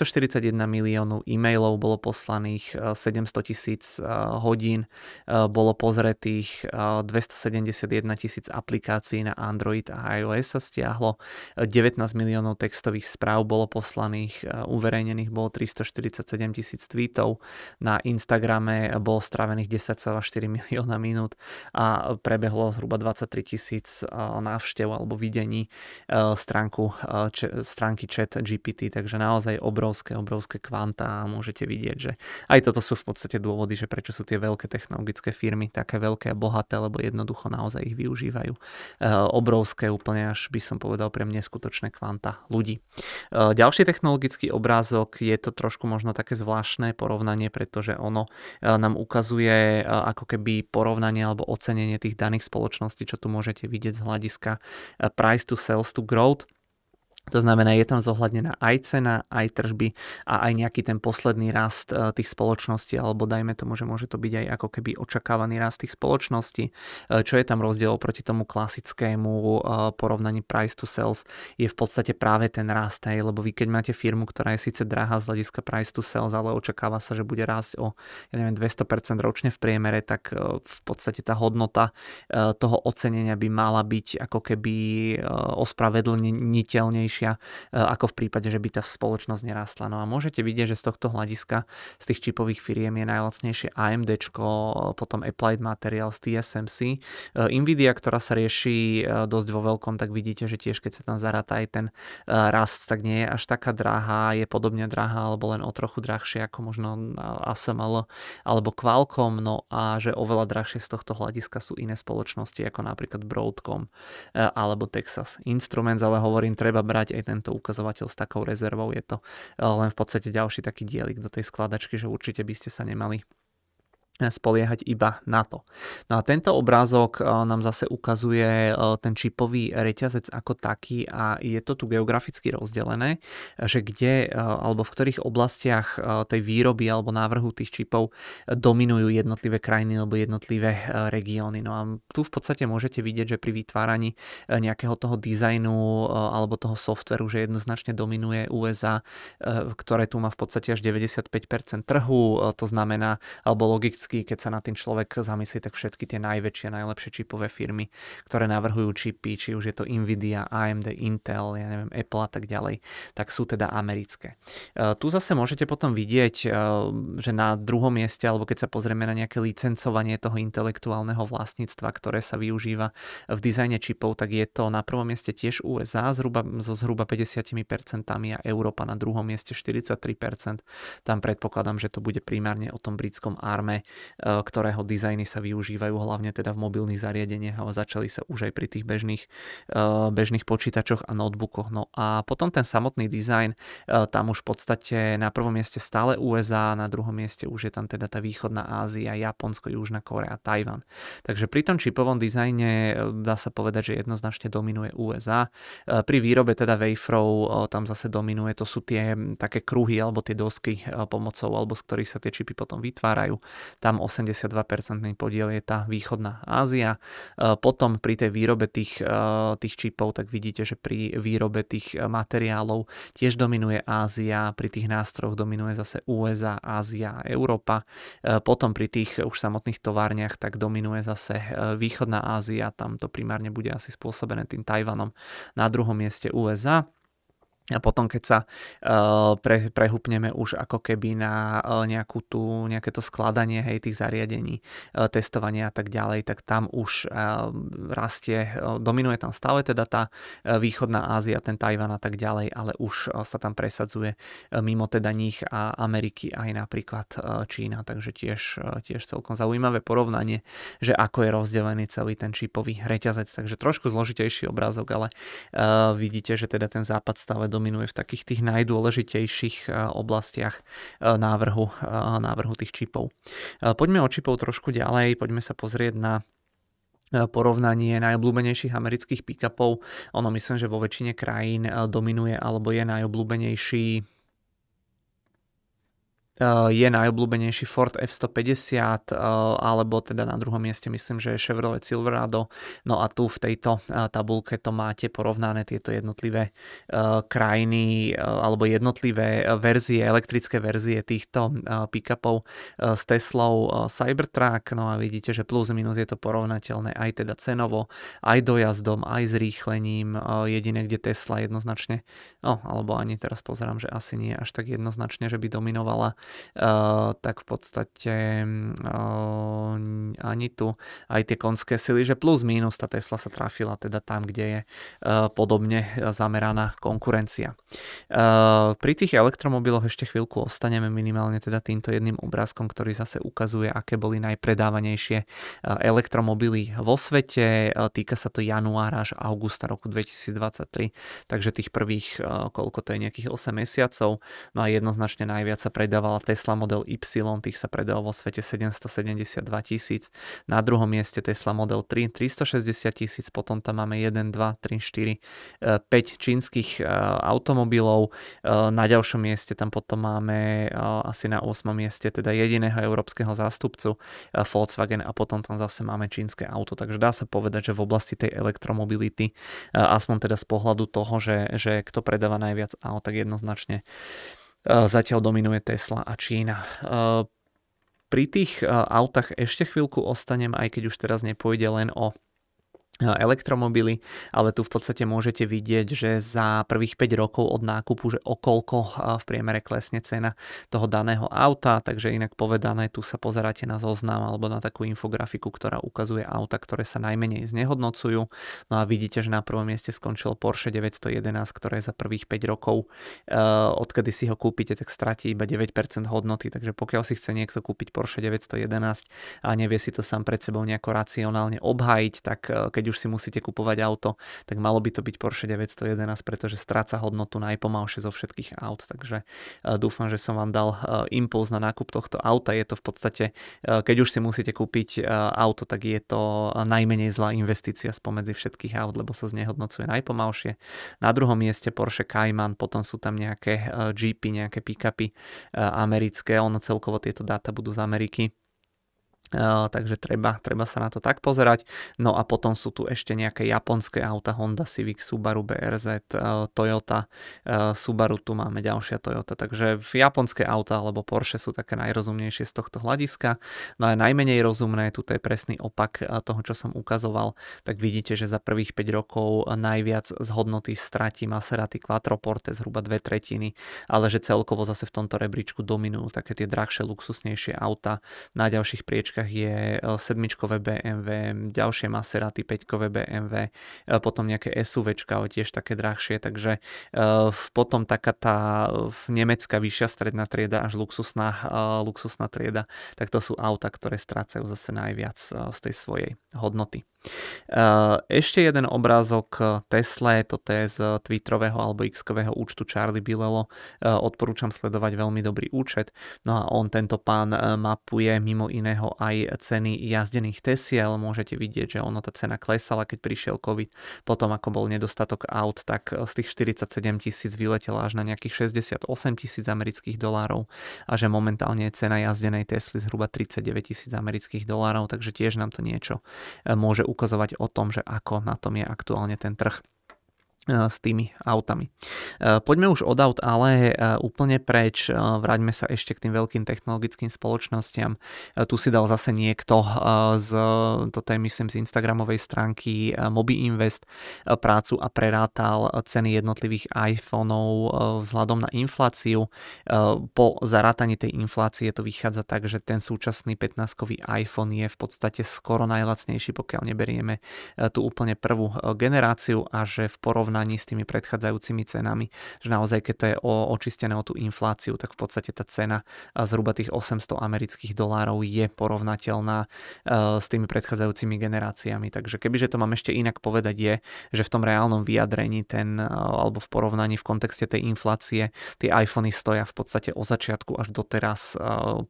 241 miliónov e-mailov bolo poslaných, 700 e, tisíc e, hodín e, bolo pozretých, 271 tisíc aplikácií na Android a iOS sa stiahlo, 19 miliónov textových správ bolo poslaných, uverejnených bolo 347 tisíc tweetov, na Instagrame bolo strávených 10,4 milióna minút a prebehlo zhruba 23 tisíc návštev alebo videní stránku, stránky chat GPT, takže naozaj obrovské obrovské, obrovské kvanta a môžete vidieť, že aj toto sú v podstate dôvody, že prečo sú tie veľké technologické firmy také veľké a bohaté, lebo jednoducho naozaj ich využívajú. E, obrovské, úplne až by som povedal mňa neskutočné kvanta ľudí. E, ďalší technologický obrázok je to trošku možno také zvláštne porovnanie, pretože ono e, nám ukazuje ako keby porovnanie alebo ocenenie tých daných spoločností, čo tu môžete vidieť z hľadiska price to sales to growth to znamená, je tam zohľadnená aj cena, aj tržby a aj nejaký ten posledný rast e, tých spoločností, alebo dajme tomu, že môže to byť aj ako keby očakávaný rast tých spoločností. E, čo je tam rozdiel oproti tomu klasickému e, porovnaní price to sales, je v podstate práve ten rast, aj, lebo vy keď máte firmu, ktorá je síce drahá z hľadiska price to sales, ale očakáva sa, že bude rásť o ja neviem, 200% ročne v priemere, tak v podstate tá hodnota toho ocenenia by mala byť ako keby ospravedlniteľnejšia lacnejšia e, ako v prípade, že by tá spoločnosť nerastla. No a môžete vidieť, že z tohto hľadiska z tých čipových firiem je najlacnejšie AMD, potom Applied Materials, TSMC. E, Nvidia, ktorá sa rieši e, dosť vo veľkom, tak vidíte, že tiež keď sa tam zaráta aj ten rast, tak nie je až taká drahá, je podobne drahá alebo len o trochu drahšie ako možno ASML alebo Qualcomm, no a že oveľa drahšie z tohto hľadiska sú iné spoločnosti ako napríklad Broadcom alebo Texas Instruments, ale hovorím, treba brať brať aj tento ukazovateľ s takou rezervou. Je to eh, len v podstate ďalší taký dielik do tej skladačky, že určite by ste sa nemali spoliehať iba na to. No a tento obrázok eh, nám zase ukazuje eh, ten čipový reťazec ako taký a je to tu geograficky rozdelené, že kde eh, alebo v ktorých oblastiach tej výroby alebo návrhu tých čipov dominujú jednotlivé krajiny alebo jednotlivé regióny. No a tu v podstate môžete vidieť, že pri vytváraní nejakého toho dizajnu alebo toho softveru, že jednoznačne dominuje USA, ktoré tu má v podstate až 95% trhu, to znamená, alebo logicky logicky, keď sa na tým človek zamyslí, tak všetky tie najväčšie, najlepšie čipové firmy, ktoré navrhujú čipy, či už je to Nvidia, AMD, Intel, ja neviem, Apple a tak ďalej, tak sú teda americké. E, tu zase môžete potom vidieť, e, že na druhom mieste, alebo keď sa pozrieme na nejaké licencovanie toho intelektuálneho vlastníctva, ktoré sa využíva v dizajne čipov, tak je to na prvom mieste tiež USA zhruba, so zhruba 50% a Európa na druhom mieste 43%. Tam predpokladám, že to bude primárne o tom britskom arme ktorého dizajny sa využívajú hlavne teda v mobilných zariadeniach, ale začali sa už aj pri tých bežných, bežných počítačoch a notebookoch. No a potom ten samotný dizajn, tam už v podstate na prvom mieste stále USA, na druhom mieste už je tam teda tá východná Ázia, Japonsko, Južná Korea, Tajvan. Takže pri tom čipovom dizajne dá sa povedať, že jednoznačne dominuje USA. Pri výrobe teda waferov tam zase dominuje, to sú tie také kruhy alebo tie dosky pomocou alebo z ktorých sa tie čipy potom vytvárajú. Tam 82% podiel je tá východná Ázia. Potom pri tej výrobe tých, tých čipov, tak vidíte, že pri výrobe tých materiálov tiež dominuje Ázia, pri tých nástrojoch dominuje zase USA, Ázia Európa. Potom pri tých už samotných továrniach tak dominuje zase východná Ázia, tam to primárne bude asi spôsobené tým Tajvanom. Na druhom mieste USA a potom, keď sa uh, pre, prehupneme už ako keby na uh, nejakú tú, nejaké to skladanie hej, tých zariadení, uh, testovania a tak ďalej, tak tam už rastie, dominuje tam stále teda tá východná Ázia, ten Tajvan a tak ďalej, ale už sa tam presadzuje mimo teda nich a Ameriky aj napríklad Čína, takže tiež, tiež celkom zaujímavé porovnanie, že ako je rozdelený celý ten čipový reťazec, takže trošku zložitejší obrázok, ale vidíte, že teda ten západ stále dominuje v takých tých najdôležitejších eh, oblastiach eh, návrhu, eh, návrhu tých čipov. Poďme od čipov trošku ďalej, poďme sa pozrieť na porovnanie najobľúbenejších amerických pick-upov. Ono myslím, že vo väčšine krajín dominuje alebo je najobľúbenejší je najobľúbenejší Ford F-150 eh, alebo teda na druhom mieste myslím, že je Chevrolet Silverado. No a tu v tejto eh, tabulke to máte porovnané tieto jednotlivé krajiny alebo jednotlivé verzie, elektrické verzie týchto pick-upov s Teslou Cybertruck. No a vidíte, že plus minus je to porovnateľné aj teda cenovo, aj dojazdom, aj s rýchlením. Jediné, kde Tesla jednoznačne, no alebo ani teraz pozerám, že asi nie až tak jednoznačne, že by dominovala Eh, tak v podstate uh, ani tu aj tie konské sily, že plus minus tá Tesla sa trafila teda tam, kde je uh, podobne zameraná konkurencia. Pri tých elektromobiloch ešte chvíľku ostaneme minimálne teda týmto jedným obrázkom, ktorý zase ukazuje, aké boli najpredávanejšie elektromobily vo svete. Týka sa to januára až augusta roku 2023, takže tých prvých, koľko to je, nejakých 8 mesiacov. No a jednoznačne najviac sa predávala Tesla Model Y, tých sa predalo vo svete 772 tisíc. Na druhom mieste Tesla Model 3 360 tisíc, potom tam máme 1, 2, 3, 4, 5 čínskych e, automobilov. E, na ďalšom mieste tam potom máme e, asi na 8. mieste teda jediného európskeho zástupcu Volkswagen a potom tam zase máme čínske auto. Takže dá sa povedať, že v oblasti tej elektromobility, aspoň teda z pohľadu toho, že, že kto predáva najviac aut, tak jednoznačne zatiaľ dominuje Tesla a Čína. Eh, pri tých eh, autách ešte chvíľku ostanem, aj keď už teraz nepôjde len o elektromobily, ale tu v podstate môžete vidieť, že za prvých 5 rokov od nákupu, že okolko v priemere klesne cena toho daného auta, takže inak povedané, tu sa pozeráte na zoznam alebo na takú infografiku, ktorá ukazuje auta, ktoré sa najmenej znehodnocujú. No a vidíte, že na prvom mieste skončil Porsche 911, ktoré za prvých 5 rokov, odkedy si ho kúpite, tak stratí iba 9% hodnoty, takže pokiaľ si chce niekto kúpiť Porsche 911 a nevie si to sám pred sebou nejako racionálne obhájiť, tak keď už si musíte kupovať auto, tak malo by to byť Porsche 911, pretože stráca hodnotu najpomalšie zo všetkých aut. Takže e, dúfam, že som vám dal e, impuls na nákup tohto auta. Je to v podstate, e, keď už si musíte kúpiť auto, tak je to najmenej zlá investícia spomedzi všetkých aut, lebo sa znehodnocuje najpomalšie. Na druhom mieste Porsche Cayman, potom sú tam nejaké Jeepy, nejaké pick-upy americké, ono celkovo tieto dáta budú z Ameriky takže treba, treba sa na to tak pozerať. No a potom sú tu ešte nejaké japonské auta, Honda Civic, Subaru BRZ, Toyota, Subaru, tu máme ďalšia Toyota, takže japonské auta alebo Porsche sú také najrozumnejšie z tohto hľadiska. No a najmenej rozumné, tu je presný opak toho, čo som ukazoval, tak vidíte, že za prvých 5 rokov najviac z hodnoty stratí Maserati Quattroporte zhruba dve tretiny, ale že celkovo zase v tomto rebríčku dominujú také tie drahšie, luxusnejšie auta. Na ďalších priečkách cieľovkách je sedmičkové BMW, ďalšie Maserati 5 BMW, potom nejaké SUVčka, tiež také drahšie, takže potom taká tá nemecká vyššia stredná trieda až luxusná, luxusná trieda, tak to sú auta, ktoré strácajú zase najviac z tej svojej hodnoty. Ešte jeden obrázok Tesla, toto je z Twitterového alebo X-kového účtu Charlie Bilelo. Odporúčam sledovať veľmi dobrý účet. No a on, tento pán, mapuje mimo iného aj ceny jazdených Tesiel. Môžete vidieť, že ono tá cena klesala, keď prišiel COVID. Potom, ako bol nedostatok aut, tak z tých 47 tisíc vyletela až na nejakých 68 tisíc amerických dolárov a že momentálne je cena jazdenej Tesly zhruba 39 tisíc amerických dolárov, takže tiež nám to niečo môže ukazovať o tom, že ako na tom je aktuálne ten trh. E, s tými autami. E, poďme už od aut, ale e, úplne preč. Vráťme sa ešte k tým veľkým technologickým spoločnostiam. Tu si dal zase niekto z, toto je myslím z Instagramovej stránky Mobi Invest prácu a prerátal ceny jednotlivých iPhoneov vzhľadom na infláciu. Po zarátaní tej inflácie to vychádza tak, že ten súčasný 15-kový iPhone je v podstate skoro najlacnejší, pokiaľ neberieme tú úplne prvú generáciu a že v porovnaní porovnaní s tými predchádzajúcimi cenami, že naozaj keď to je o, očistené o tú infláciu, tak v podstate tá cena zhruba tých 800 amerických dolárov je porovnateľná s tými predchádzajúcimi generáciami. Takže kebyže to mám ešte inak povedať je, že v tom reálnom vyjadrení ten, alebo v porovnaní v kontexte tej inflácie, tie iPhony stoja v podstate o začiatku až doteraz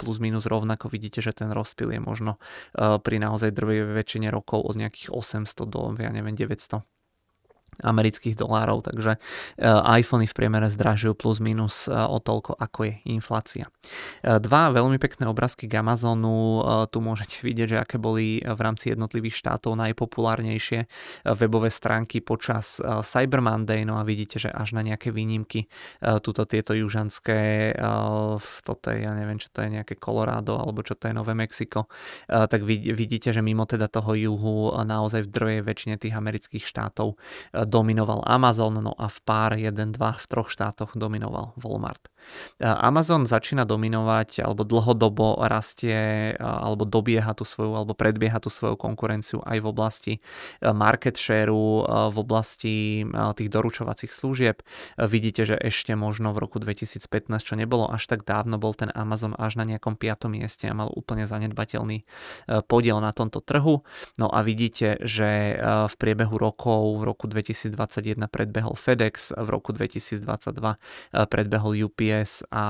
plus minus rovnako. Vidíte, že ten rozpil je možno pri naozaj drvej väčšine rokov od nejakých 800 do, ja neviem, 900 amerických dolárov, takže e, iPhony v priemere zdražujú plus minus e, o toľko, ako je inflácia. E, dva veľmi pekné obrázky k Amazonu, tu môžete vidieť, že aké boli v rámci jednotlivých štátov najpopulárnejšie webové stránky počas Cyber Monday, no a vidíte, že až na nejaké výnimky, tuto tieto južanské, toto je, ja neviem, čo to je nejaké Colorado, alebo čo to je Nové Mexiko, tak vidíte, že mimo teda toho juhu naozaj v drvej väčšine tých amerických štátov dominoval Amazon, no a v pár 1-2 v troch štátoch dominoval Walmart. Amazon začína dominovať alebo dlhodobo rastie alebo dobieha tú svoju alebo predbieha tú svoju konkurenciu aj v oblasti market shareu, v oblasti tých doručovacích služieb. Vidíte, že ešte možno v roku 2015, čo nebolo až tak dávno, bol ten Amazon až na nejakom 5. mieste a mal úplne zanedbateľný podiel na tomto trhu. No a vidíte, že v priebehu rokov, v roku 2015 2021 predbehol FedEx, v roku 2022 eh, predbehol UPS a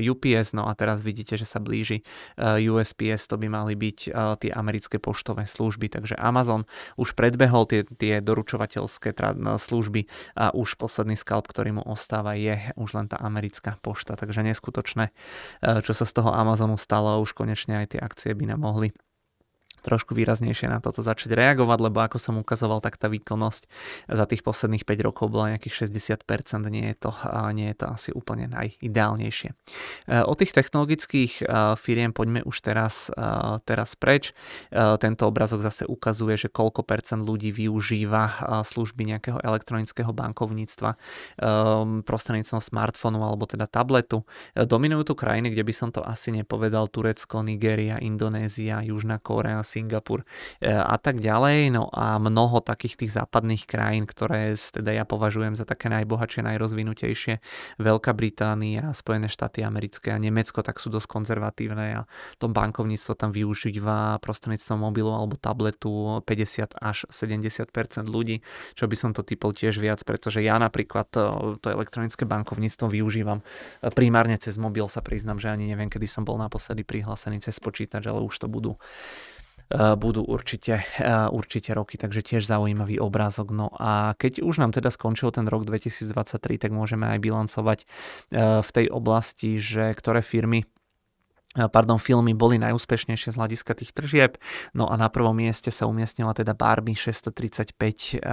UPS, eh, no a teraz vidíte, že sa blíži eh, USPS, to by mali byť tie americké poštové služby, takže Amazon už predbehol tie, tie doručovateľské služby a už posledný skalp, ktorý mu ostáva je už len tá americká pošta, takže neskutočné, čo sa z toho Amazonu stalo, už konečne aj tie akcie by nám mohli trošku výraznejšie na toto začať reagovať, lebo ako som ukazoval, tak tá výkonnosť za tých posledných 5 rokov bola nejakých 60%, nie je to, nie je to asi úplne najideálnejšie. E, o tých technologických e, firiem poďme už teraz, e, teraz preč. Tento obrazok zase ukazuje, že koľko percent ľudí využíva služby nejakého elektronického bankovníctva prostredníctvom smartfónu alebo teda tabletu. Dominujú tu krajiny, kde by som to asi nepovedal, Turecko, Nigéria, Indonézia, Južná Kórea, Singapur e, a tak ďalej. No a mnoho takých tých západných krajín, ktoré teda ja považujem za také najbohatšie, najrozvinutejšie, Veľká Británia, Spojené štáty americké a Nemecko, tak sú dosť konzervatívne a to bankovníctvo tam využíva prostredníctvom mobilu alebo tabletu 50 až 70% ľudí, čo by som to typol tiež viac, pretože ja napríklad to, e, to elektronické bankovníctvo využívam e, primárne cez mobil, sa priznam, že ani neviem, kedy som bol naposledy prihlásený cez počítač, ale už to budú budú určite, eh, určite roky, takže tiež zaujímavý obrázok. No a keď už nám teda skončil ten rok 2023, tak môžeme aj bilancovať eh, v tej oblasti, že ktoré firmy pardon, filmy boli najúspešnejšie z hľadiska tých tržieb. No a na prvom mieste sa umiestnila teda Barbie 635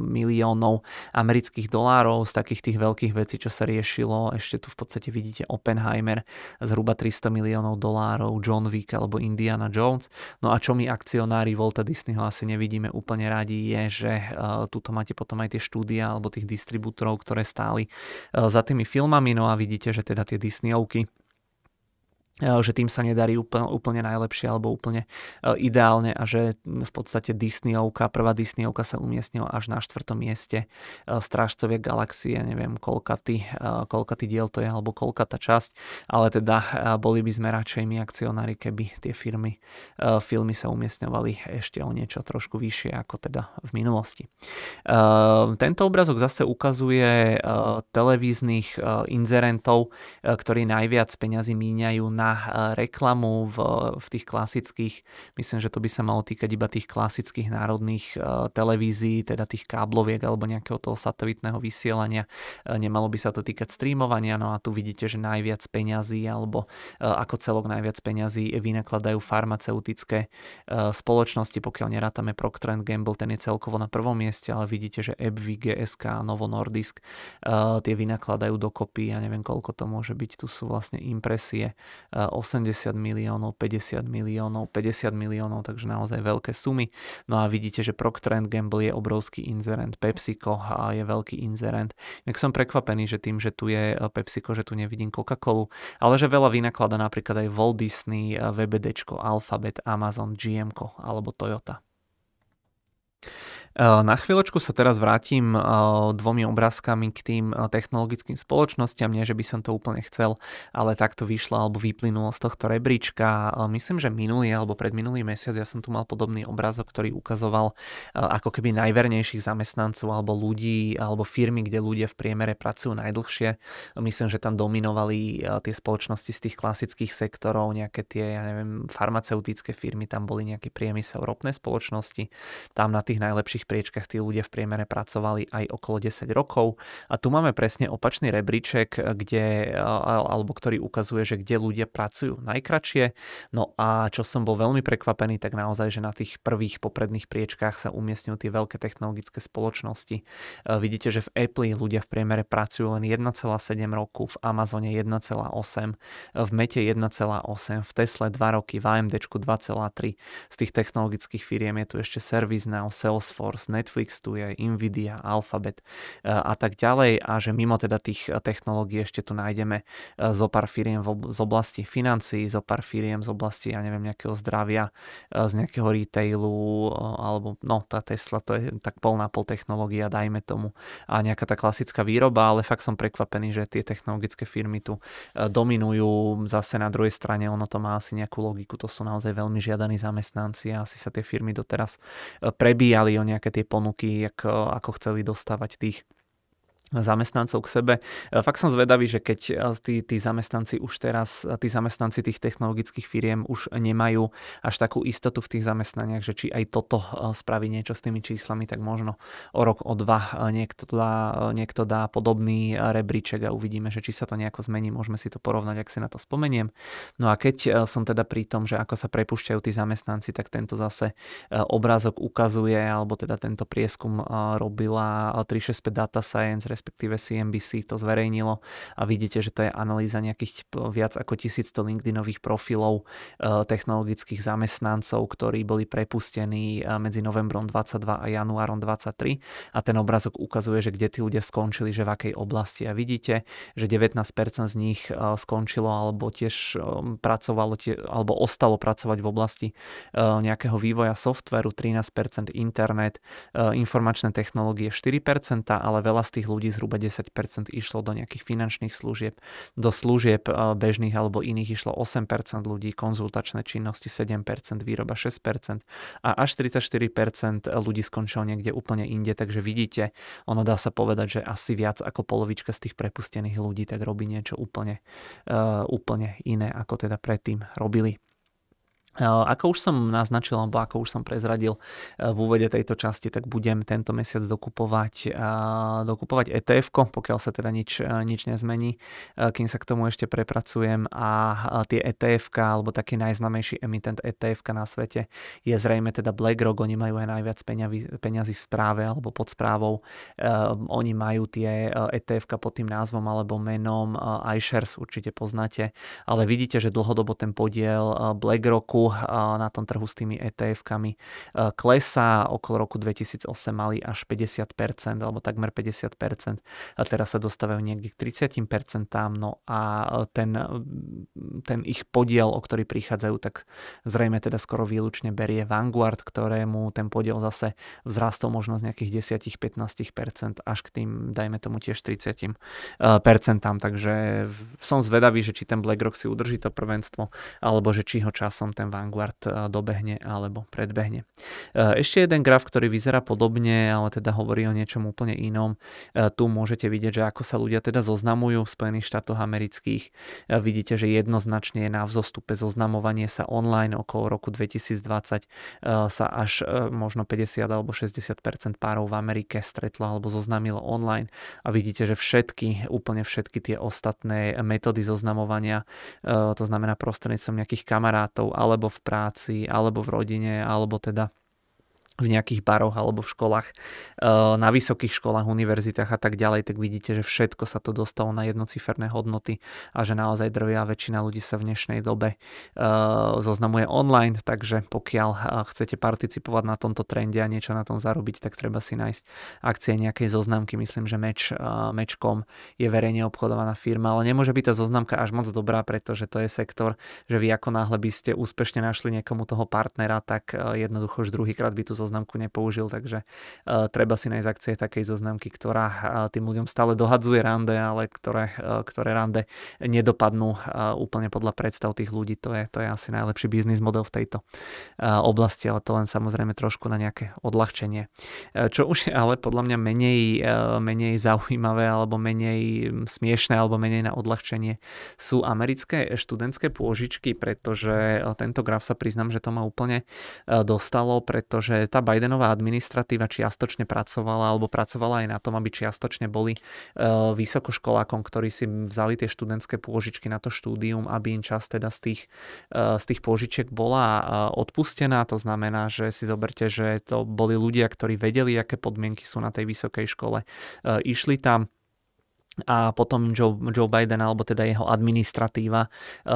miliónov amerických dolárov z takých tých veľkých vecí, čo sa riešilo. Ešte tu v podstate vidíte Oppenheimer zhruba 300 miliónov dolárov, John Wick alebo Indiana Jones. No a čo my akcionári Volta Disneyho asi nevidíme úplne radi je, že tuto máte potom aj tie štúdia alebo tých distribútorov, ktoré stáli za tými filmami. No a vidíte, že teda tie Disneyovky že tým sa nedarí úplne, úplne najlepšie alebo úplne e, ideálne a že v podstate Disneyovka, prvá Disneyovka sa umiestnila až na štvrtom mieste. E, Strážcovie galaxie, neviem koľkatý, koľkatý diel to je alebo koľkatá časť, ale teda boli by sme radšej my akcionári, keby tie firmy, filmy sa umiestňovali ešte o niečo trošku vyššie ako teda v minulosti. Tento obrazok zase ukazuje televíznych inzerentov, ktorí najviac peňazí míňajú na reklamu v, v tých klasických, myslím, že to by sa malo týkať iba tých klasických národných uh, televízií, teda tých kábloviek alebo nejakého toho satelitného vysielania. Uh, nemalo by sa to týkať streamovania, no a tu vidíte, že najviac peňazí alebo ako celok najviac peňazí vynakladajú farmaceutické spoločnosti, pokiaľ nerátame Procter Gamble, ten je celkovo na prvom mieste, ale vidíte, že EBVI, GSK, Novo Nordisk tie vynakladajú dokopy, ja neviem koľko to môže byť, tu sú vlastne impresie 80 miliónov, 50 miliónov, 50 miliónov, takže naozaj veľké sumy. No a vidíte, že Procter Gamble je obrovský inzerent, PepsiCo je veľký inzerent. Tak som prekvapený, že tým, že tu je PepsiCo, že tu nevidím Coca-Colu, ale že veľa vynaklada napríklad aj Walt Disney, VBD, Alphabet, Amazon, GM alebo Toyota. Eh, na chvíľočku sa teraz vrátim eh, dvomi obrázkami k tým eh, technologickým spoločnostiam, nie že by som to úplne chcel, ale takto vyšlo alebo vyplynulo z tohto rebríčka. Myslím, že minulý alebo predminulý mesiac ja som tu mal podobný obrázok, ktorý ukazoval ako keby najvernejších zamestnancov alebo ľudí alebo firmy, kde ľudia v priemere pracujú najdlhšie. Myslím, že tam dominovali tie spoločnosti z tých klasických sektorov, nejaké tie, ja neviem, farmaceutické firmy, tam boli nejaké priemysel, ropné spoločnosti. Tam na tých najlepších najlepších priečkach tí ľudia v priemere pracovali aj okolo 10 rokov. A tu máme presne opačný rebríček, kde, alebo ktorý ukazuje, že kde ľudia pracujú najkračšie. No a čo som bol veľmi prekvapený, tak naozaj, že na tých prvých popredných priečkách sa umiestňujú tie veľké technologické spoločnosti. Vidíte, že v Apple ľudia v priemere pracujú len 1,7 roku, v Amazone 1,8, v Mete 1,8, v Tesle 2 roky, v AMD 2,3. Z tých technologických firiem je tu ešte ServiceNow, Salesforce, Salesforce, Netflix tu je, Nvidia, Alphabet e, a tak ďalej. A že mimo teda tých technológií ešte tu nájdeme e, zo pár firiem z oblasti financií, zo pár firiem z oblasti, ja neviem, nejakého zdravia, e, z nejakého retailu alebo no tá Tesla to je tak pol na pol technológia, dajme tomu a nejaká tá klasická výroba, ale fakt som prekvapený, že tie technologické firmy tu dominujú zase na druhej strane, ono to má asi nejakú logiku, to sú naozaj veľmi žiadaní zamestnanci a asi sa tie firmy doteraz prebíjali o nejaké tie ponuky, ako, ako chceli dostávať tých zamestnancov k sebe. E, fakt som zvedavý, že keď e, tí, tí zamestnanci už teraz, e, tí zamestnanci tých technologických firiem už nemajú až takú istotu v tých zamestnaniach, že či aj toto spraví niečo s tými číslami, tak možno o rok, o dva niekto dá, niekto dá podobný rebríček a uvidíme, že či sa to nejako zmení. Môžeme si to porovnať, ak si na to spomeniem. No a keď som teda pri tom, že ako sa prepušťajú tí zamestnanci, tak tento zase obrázok ukazuje, alebo teda tento prieskum robila 365 Data Science, respektíve CNBC to zverejnilo a vidíte, že to je analýza nejakých viac ako 1100 LinkedInových profilov e, technologických zamestnancov, ktorí boli prepustení e, medzi novembrom 22 a januárom 23 a ten obrazok ukazuje, že kde tí ľudia skončili, že v akej oblasti. A vidíte, že 19% z nich e, skončilo alebo tiež pracovalo alebo ostalo pracovať v oblasti nejakého vývoja softveru, 13% internet, informačné technológie 4%, ale veľa z tých ľudí zhruba 10% išlo do nejakých finančných služieb, do služieb eh, bežných alebo iných išlo 8% ľudí, konzultačné činnosti 7%, výroba 6% a až 34% ľudí skončilo niekde úplne inde, takže vidíte, ono dá sa povedať, že asi viac ako polovička z tých prepustených ľudí tak robí niečo úplne, uh, úplne iné, ako teda predtým robili. Ako už som naznačil, alebo ako už som prezradil v úvode tejto časti, tak budem tento mesiac dokupovať, dokupovať ETF, pokiaľ sa teda nič, nič nezmení, kým sa k tomu ešte prepracujem. A tie ETF, alebo taký najznamejší emitent ETF na svete je zrejme teda BlackRock, oni majú aj najviac peňazí v správe alebo pod správou. Oni majú tie ETF pod tým názvom alebo menom iShares, určite poznáte, ale vidíte, že dlhodobo ten podiel BlackRocku na tom trhu s tými ETF-kami klesá. Okolo roku 2008 mali až 50% alebo takmer 50%. A teraz sa dostávajú niekde k 30%. No a ten, ten ich podiel, o ktorý prichádzajú, tak zrejme teda skoro výlučne berie Vanguard, ktorému ten podiel zase vzrastol možno z nejakých 10-15% až k tým, dajme tomu tiež 30%. Takže som zvedavý, že či ten BlackRock si udrží to prvenstvo, alebo že či ho časom ten Vanguard e, dobehne alebo predbehne. E, ešte jeden graf, ktorý vyzerá podobne, ale teda hovorí o niečom úplne inom. E, tu môžete vidieť, že ako sa ľudia teda zoznamujú v Spojených štátoch amerických. Vidíte, že jednoznačne je na vzostupe zoznamovanie sa online okolo roku 2020 sa až možno 50 alebo 60% párov v Amerike stretlo alebo zoznámilo online a vidíte, že všetky, úplne všetky tie ostatné metódy zoznamovania, to znamená prostredníctvom nejakých kamarátov, alebo v práci, alebo v rodine, alebo teda v nejakých baroch alebo v školách, eh, na vysokých školách, univerzitách a tak ďalej, tak vidíte, že všetko sa to dostalo na jednociferné hodnoty a že naozaj drvia väčšina ľudí sa v dnešnej dobe eh, zoznamuje online, takže pokiaľ eh, chcete participovať na tomto trende a niečo na tom zarobiť, tak treba si nájsť akcie nejakej zoznamky. Myslím, že meč, mečkom je verejne obchodovaná firma, ale nemôže byť tá zoznamka až moc dobrá, pretože to je sektor, že vy ako náhle by ste úspešne našli niekomu toho partnera, tak jednoducho už druhýkrát by tu zoznamku zoznamku nepoužil, takže uh, treba si nájsť akcie takej zoznamky, ktorá uh, tým ľuďom stále dohadzuje rande, ale ktoré, uh, ktoré rande nedopadnú uh, úplne podľa predstav tých ľudí. To je, to je asi najlepší biznis model v tejto uh, oblasti, ale to len samozrejme trošku na nejaké odľahčenie. Uh, čo už je ale podľa mňa menej, uh, menej zaujímavé alebo menej smiešné alebo menej na odľahčenie sú americké študentské pôžičky, pretože tento graf sa priznám, že to ma úplne dostalo, pretože tá Bidenová administratíva čiastočne pracovala alebo pracovala aj na tom, aby čiastočne boli e, vysokoškolákom, ktorí si vzali tie študentské pôžičky na to štúdium, aby im čas teda z tých, e, z tých pôžičiek bola e, odpustená. To znamená, že si zoberte, že to boli ľudia, ktorí vedeli, aké podmienky sú na tej vysokej škole. Išli tam a potom Joe, Joe Biden alebo teda jeho administratíva e,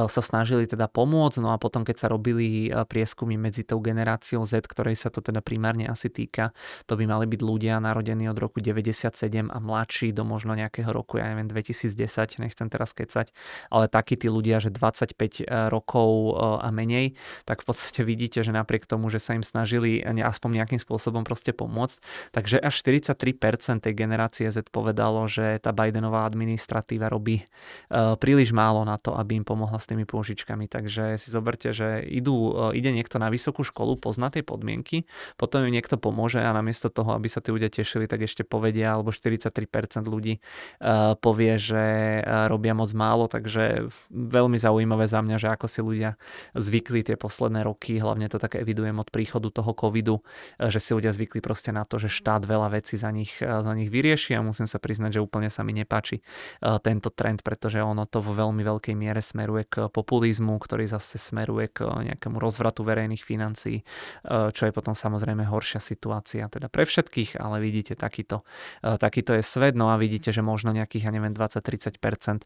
sa snažili teda pomôcť, no a potom keď sa robili e, prieskumy medzi tou generáciou Z, ktorej sa to teda primárne asi týka, to by mali byť ľudia narodení od roku 97 a mladší do možno nejakého roku, ja neviem, 2010, nechcem teraz kecať, ale takí tí ľudia, že 25 e, rokov a menej, tak v podstate vidíte, že napriek tomu, že sa im snažili aspoň nejakým spôsobom proste pomôcť, takže až 43% tej generácie Z povedalo, že tá Bidenová Bidenová administratíva robí uh, príliš málo na to, aby im pomohla s tými pôžičkami. Takže si zoberte, že idú, uh, ide niekto na vysokú školu, pozná tie podmienky, potom im niekto pomôže a namiesto toho, aby sa tí ľudia tešili, tak ešte povedia, alebo 43% ľudí uh, povie, že robia moc málo, takže veľmi zaujímavé za mňa, že ako si ľudia zvykli tie posledné roky, hlavne to tak evidujem od príchodu toho covidu, že si ľudia zvykli proste na to, že štát veľa vecí za nich, za nich vyrieši a musím sa priznať, že úplne sa mi nepáči páči e, tento trend, pretože ono to vo veľmi veľkej miere smeruje k populizmu, ktorý zase smeruje k nejakému rozvratu verejných financií, e, čo je potom samozrejme horšia situácia teda pre všetkých, ale vidíte, takýto, e, takýto je svet, no a vidíte, že možno nejakých, ja neviem, 20-30%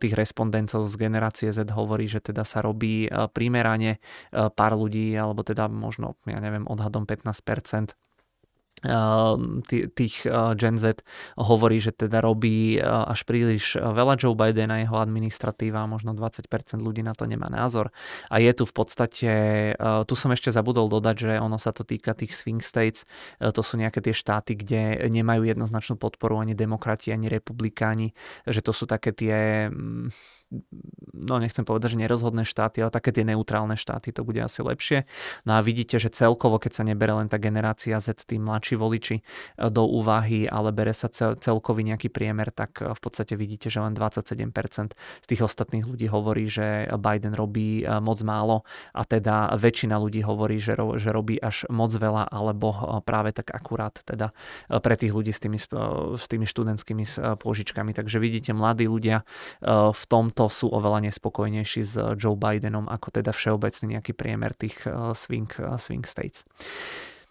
tých respondentov z generácie Z hovorí, že teda sa robí primerane pár ľudí, alebo teda možno, ja neviem, odhadom 15% Ehm, tých eh, Gen Z hovorí, že teda robí eh, až príliš eh, veľa Joe Biden a jeho administratíva, možno 20% ľudí na to nemá názor. A je tu v podstate, tu som ešte zabudol dodať, že ono sa to týka tých swing states, to sú nejaké tie štáty, kde nemajú jednoznačnú podporu ani demokrati, ani republikáni, že to sú také tie mm, no nechcem povedať, že nerozhodné štáty, ale také tie neutrálne štáty, to bude asi lepšie. No a vidíte, že celkovo, keď sa nebere len tá generácia Z, tí mladší voliči e, do úvahy, ale bere sa cel, celkový nejaký priemer, tak e, v podstate vidíte, že len 27% z tých ostatných ľudí hovorí, že Biden robí e, moc málo a teda väčšina ľudí hovorí, že, ro, že robí až moc veľa alebo práve tak akurát teda pre tých ľudí s tými, s tými študentskými pôžičkami. Takže vidíte, mladí ľudia v tom tomto sú oveľa nespokojnejší s Joe Bidenom ako teda všeobecný nejaký priemer tých swing, swing states.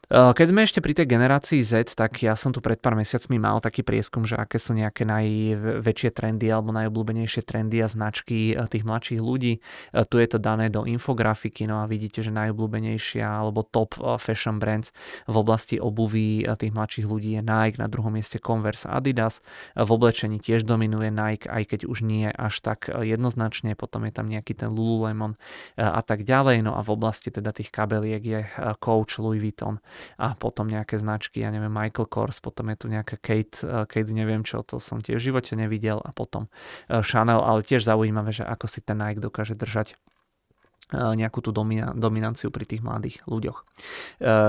Keď sme ešte pri tej generácii Z, tak ja som tu pred pár mesiacmi mal taký prieskum, že aké sú nejaké najväčšie trendy alebo najobľúbenejšie trendy a značky tých mladších ľudí. Tu je to dané do infografiky, no a vidíte, že najobľúbenejšia alebo top fashion brands v oblasti obuvy tých mladších ľudí je Nike, na druhom mieste Converse Adidas. V oblečení tiež dominuje Nike, aj keď už nie až tak jednoznačne, potom je tam nejaký ten Lululemon a tak ďalej. No a v oblasti teda tých kabeliek je Coach, Louis Vuitton a potom nejaké značky, ja neviem, Michael Kors, potom je tu nejaká Kate, eh, Kate neviem čo, to som tiež v živote nevidel. A potom eh, Chanel, ale tiež zaujímavé, že ako si ten Nike dokáže držať nejakú tú domina, dominanciu pri tých mladých ľuďoch.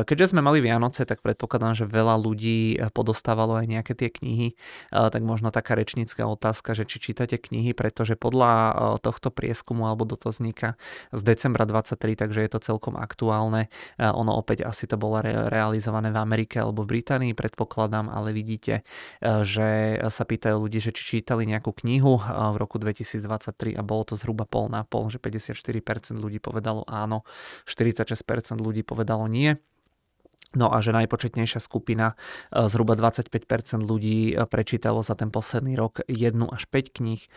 Keďže sme mali Vianoce, tak predpokladám, že veľa ľudí podostávalo aj nejaké tie knihy, tak možno taká rečnícka otázka, že či čítate knihy, pretože podľa tohto prieskumu alebo dotazníka z decembra 23, takže je to celkom aktuálne. Ono opäť asi to bolo realizované v Amerike alebo v Británii, predpokladám, ale vidíte, že sa pýtajú ľudí, že či čítali nejakú knihu v roku 2023 a bolo to zhruba pol na pol, že 54% ľudí povedalo áno, 46% ľudí povedalo nie. No a že najpočetnejšia skupina, e, zhruba 25% ľudí e, prečítalo za ten posledný rok 1 až 5 kníh, e,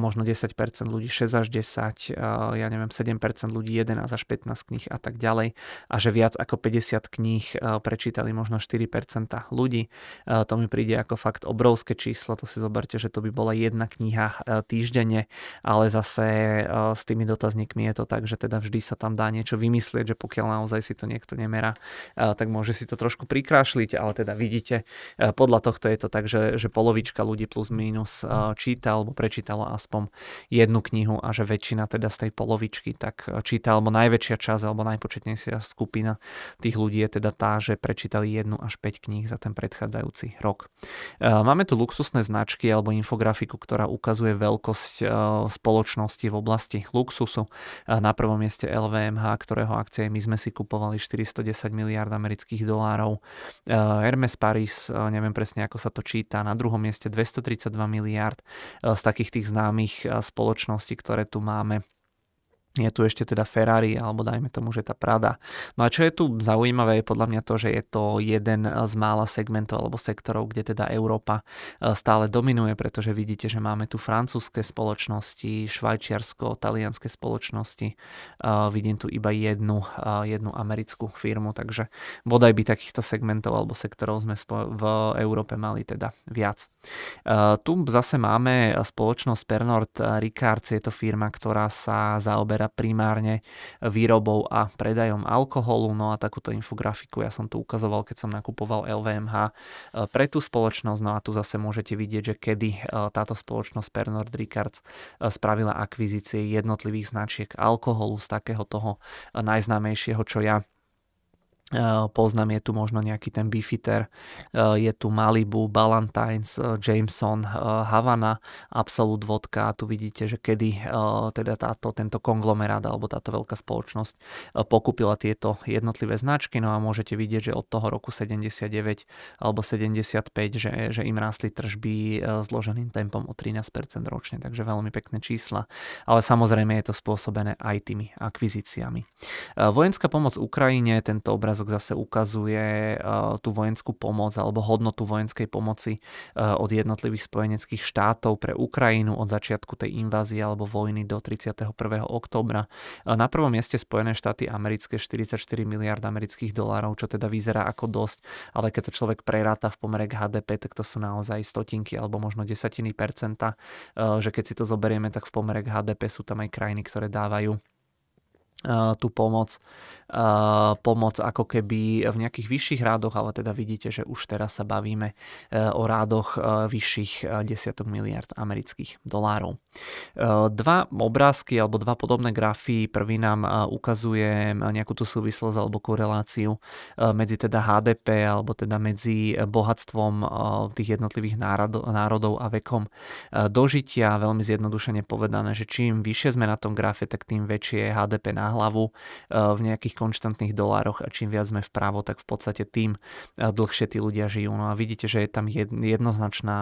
možno 10% ľudí 6 až 10, ja neviem, 7% ľudí 11 až 15 kníh a tak ďalej. A že viac ako 50 kníh prečítali možno 4% ľudí. To mi príde ako fakt obrovské číslo, to si zoberte, že to by bola jedna kniha týždenne, ale zase s tými dotazníkmi je to tak, že teda vždy sa tam dá niečo vymyslieť, že pokiaľ naozaj si to niekto nemerá, tak tak môže si to trošku prikrášliť, ale teda vidíte, e, podľa tohto je to tak, že, že polovička ľudí plus minus e, číta alebo prečítala aspoň jednu knihu a že väčšina teda z tej polovičky tak e, číta, alebo najväčšia časť alebo najpočetnejšia skupina tých ľudí je teda tá, že prečítali jednu až 5 kníh za ten predchádzajúci rok. Máme tu luxusné značky alebo infografiku, ktorá ukazuje veľkosť spoločnosti v oblasti luxusu. Na prvom mieste LVMH, ktorého akcie my sme si kupovali 410 miliard amerických dolárov. Eh, Hermes Paris, eh, neviem presne ako sa to číta, na druhom mieste 232 miliard eh, z takých tých známych spoločností, ktoré tu máme je tu ešte teda Ferrari, alebo dajme tomu, že tá Prada. No a čo je tu zaujímavé je podľa mňa to, že je to jeden z mála segmentov alebo sektorov, kde teda Európa e, stále dominuje, pretože vidíte, že máme tu francúzske spoločnosti, švajčiarsko, talianské spoločnosti. Uh, vidím tu iba jednu, uh, jednu americkú firmu, takže bodaj by takýchto segmentov alebo sektorov sme v Európe mali teda viac. Tu zase máme spoločnosť Pernod Ricard, je to firma, ktorá sa zaoberá teda primárne výrobou a predajom alkoholu. No a takúto infografiku ja som tu ukazoval, keď som nakupoval LVMH e, pre tú spoločnosť. No a tu zase môžete vidieť, že kedy e, táto spoločnosť Pernod Ricards e, spravila akvizície jednotlivých značiek alkoholu z takého toho najznámejšieho, čo ja Poznám, je tu možno nejaký ten Beefeater, je tu Malibu, Ballantines, Jameson, Havana, Absolut Vodka. Tu vidíte, že kedy teda táto, tento konglomerát alebo táto veľká spoločnosť pokúpila tieto jednotlivé značky. No a môžete vidieť, že od toho roku 79 alebo 75, že, že im rástli tržby zloženým tempom o 13% ročne, takže veľmi pekné čísla. Ale samozrejme je to spôsobené aj tými akvizíciami. Vojenská pomoc Ukrajine, tento obraz obrázok zase ukazuje uh, tú vojenskú pomoc alebo hodnotu vojenskej pomoci uh, od jednotlivých spojeneckých štátov pre Ukrajinu od začiatku tej invázie alebo vojny do 31. októbra. Uh, na prvom mieste Spojené štáty americké 44 miliard amerických dolárov, čo teda vyzerá ako dosť, ale keď to človek preráta v pomere k HDP, tak to sú naozaj stotinky alebo možno desatiny percenta, že keď si to zoberieme, tak v pomere k HDP sú tam aj krajiny, ktoré dávajú tú pomoc, pomoc ako keby v nejakých vyšších rádoch, ale teda vidíte, že už teraz sa bavíme e, o rádoch e, vyšších e, desiatok miliard amerických dolárov. Dva obrázky alebo dva podobné grafy, prvý nám ukazuje nejakú tú súvislosť alebo koreláciu medzi teda HDP alebo teda medzi bohatstvom tých jednotlivých národov a vekom dožitia, veľmi zjednodušene povedané, že čím vyššie sme na tom grafe, tak tým väčšie je HDP na hlavu v nejakých konštantných dolároch a čím viac sme vpravo, tak v podstate tým dlhšie tí ľudia žijú. No a vidíte, že je tam jednoznačná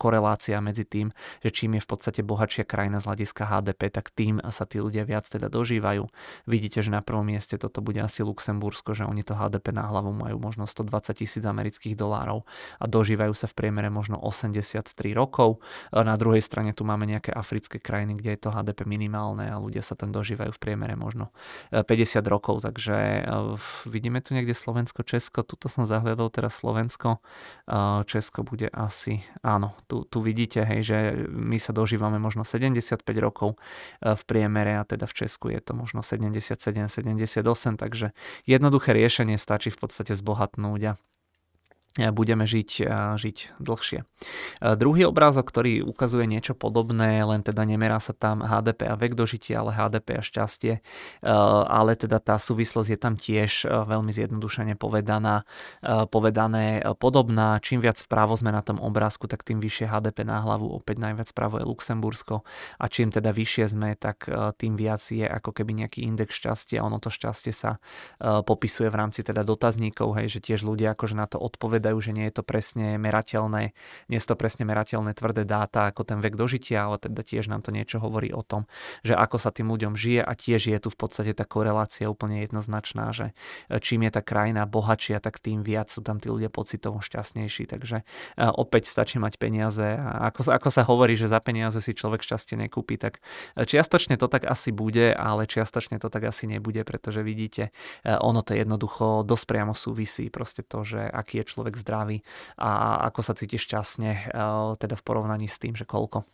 korelácia medzi tým, že čím je v podstate bohatšia krajina z hľadiska HDP, tak tým sa tí ľudia viac teda dožívajú. Vidíte, že na prvom mieste toto bude asi Luxembursko, že oni to HDP na hlavu majú možno 120 tisíc amerických dolárov a dožívajú sa v priemere možno 83 rokov. Na druhej strane tu máme nejaké africké krajiny, kde je to HDP minimálne a ľudia sa tam dožívajú v priemere možno 50 e, rokov, takže e, vidíme tu niekde Slovensko, Česko, tuto som zahľadol teraz Slovensko, e, Česko bude asi, áno, tu, tu vidíte, hej, že my sa dožívame možno 75 rokov v priemere a teda v Česku je to možno 77, 78, takže jednoduché riešenie stačí v podstate zbohatnúť a budeme žiť, žiť dlhšie. Druhý obrázok, ktorý ukazuje niečo podobné, len teda nemerá sa tam HDP a vek dožitia, ale HDP a šťastie, ale teda tá súvislosť je tam tiež veľmi zjednodušene povedaná, povedané podobná. Čím viac vpravo sme na tom obrázku, tak tým vyššie HDP na hlavu, opäť najviac vpravo je Luxembursko a čím teda vyššie sme, tak tým viac je ako keby nejaký index šťastia. Ono to šťastie sa popisuje v rámci teda dotazníkov, hej, že tiež ľudia akože na to odpovedajú povedajú, že nie je to presne merateľné, nie je to presne merateľné tvrdé dáta ako ten vek dožitia, ale teda tiež nám to niečo hovorí o tom, že ako sa tým ľuďom žije a tiež je tu v podstate tá korelácia úplne jednoznačná, že e, čím je tá krajina bohatšia, tak tým viac sú tam tí ľudia pocitovo šťastnejší. Takže e, opäť stačí mať peniaze a ako, ako sa hovorí, že za peniaze si človek šťastie nekúpi, tak e, čiastočne to tak asi bude, ale čiastočne to tak asi nebude, pretože vidíte, ono to jednoducho dosť priamo súvisí, proste to, že aký je človek človek zdravý a ako sa cíti šťastne eh, teda v porovnaní s tým, že koľko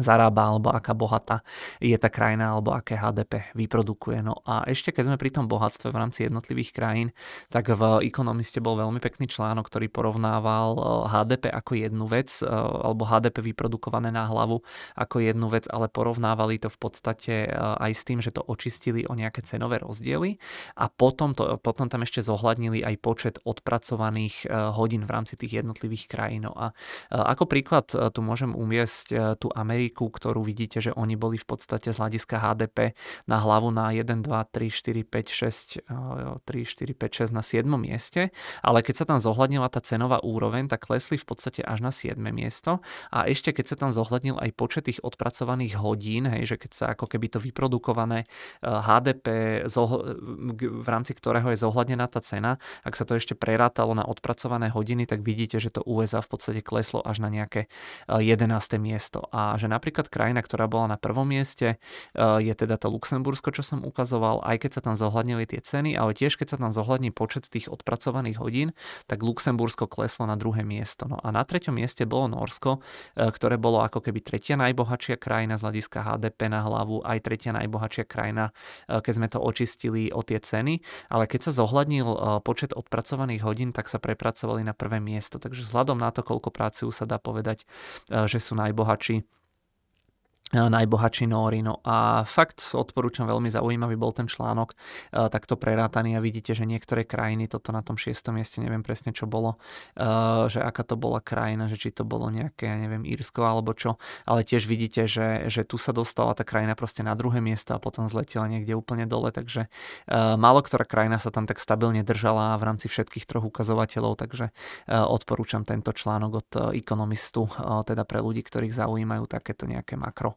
zarába alebo aká bohatá je tá krajina alebo aké HDP vyprodukuje. No a ešte keď sme pri tom bohatstve v rámci jednotlivých krajín, tak v Economiste bol veľmi pekný článok, ktorý porovnával HDP ako jednu vec eh, alebo HDP vyprodukované na hlavu ako jednu vec, ale porovnávali to v podstate eh, aj s tým, že to očistili o nejaké cenové rozdiely a potom, to, potom tam ešte zohľadnili aj počet odpracovaných hodín v rámci tých jednotlivých krajín. No a ako príklad tu môžem umiesť tú Ameriku Ameriku, ktorú vidíte, že oni boli v podstate z hľadiska HDP na hlavu na 1, 2, 3, 4, 5, 6, 3, 4, 5, 6 na 7 mieste, ale keď sa tam zohľadnila tá cenová úroveň, tak klesli v podstate až na 7 miesto a ešte keď sa tam zohľadnil aj počet tých odpracovaných hodín, hej, že keď sa ako keby to vyprodukované HDP, eh, v rámci ktorého je zohľadnená tá cena, ak sa to ešte prerátalo na odpracované hodiny, tak vidíte, že to USA v podstate kleslo až na nejaké 11. Eh, miesto a že napríklad krajina, ktorá bola na prvom mieste, eh, je teda to Luxembursko, čo som ukazoval, aj keď sa tam zohľadnili tie ceny, ale tiež keď sa tam zohľadní počet tých odpracovaných hodín, tak Luxembursko kleslo na druhé miesto. No a na treťom mieste bolo Norsko, eh, ktoré bolo ako keby tretia najbohatšia krajina z hľadiska HDP na hlavu, aj tretia najbohatšia krajina, eh, keď sme to očistili o tie ceny, ale keď sa zohľadnil počet odpracovaných hodín, tak sa prepracovali na prvé miesto. Takže vzhľadom na to, koľko pracujú, sa dá povedať, že sú najbohatší najbohatší Nóri. No a fakt odporúčam, veľmi zaujímavý bol ten článok, takto prerátaný a vidíte, že niektoré krajiny, toto na tom šiestom mieste, neviem presne čo bolo, že aká to bola krajina, že či to bolo nejaké, ja neviem, Írsko alebo čo, ale tiež vidíte, že, že tu sa dostala tá krajina proste na druhé miesto a potom zletela niekde úplne dole, takže málo ktorá krajina sa tam tak stabilne držala v rámci všetkých troch ukazovateľov, takže odporúčam tento článok od ekonomistu, teda pre ľudí, ktorých zaujímajú takéto nejaké makro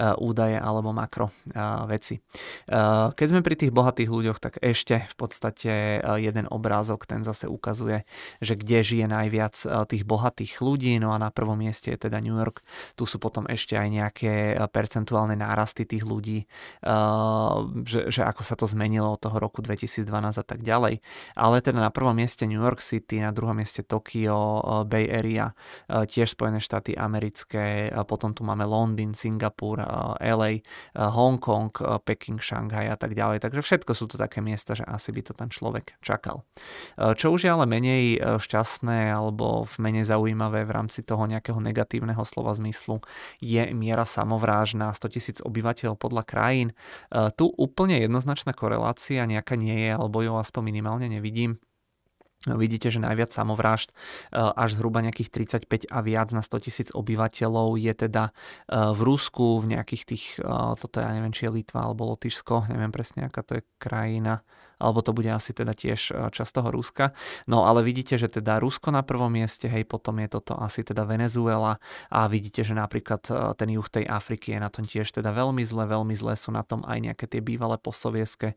Eh, údaje alebo makro eh, veci. Eh, keď sme pri tých bohatých ľuďoch, tak ešte v podstate jeden obrázok, ten zase ukazuje, že kde žije najviac tých bohatých ľudí, no a na prvom mieste je teda New York. Tu sú potom ešte aj nejaké percentuálne nárasty tých ľudí, že, že ako sa to zmenilo od toho roku 2012 a tak ďalej. Ale teda na prvom mieste New York City, na druhom mieste Tokio, Bay Area, tiež Spojené štáty americké, potom tu máme Londýn, Singapur, Singapur, LA, Hongkong, Peking, Šanghaj a tak ďalej. Takže všetko sú to také miesta, že asi by to ten človek čakal. Čo už je ale menej šťastné alebo menej zaujímavé v rámci toho nejakého negatívneho slova zmyslu je miera samovrážna 100 tisíc obyvateľov podľa krajín. Tu úplne jednoznačná korelácia nejaká nie je, alebo ju aspoň minimálne nevidím Vidíte, že najviac samovrážd, až zhruba nejakých 35 a viac na 100 tisíc obyvateľov je teda v Rusku, v nejakých tých, toto ja neviem, či je Litva alebo Lotyšsko, neviem presne, aká to je krajina, alebo to bude asi teda tiež e, časť toho Ruska. No ale vidíte, že teda Rusko na prvom mieste, hej, potom je toto asi teda Venezuela a vidíte, že napríklad e, ten juh tej Afriky je na tom tiež teda veľmi zle, veľmi zle sú na tom aj nejaké tie bývalé posovieské e,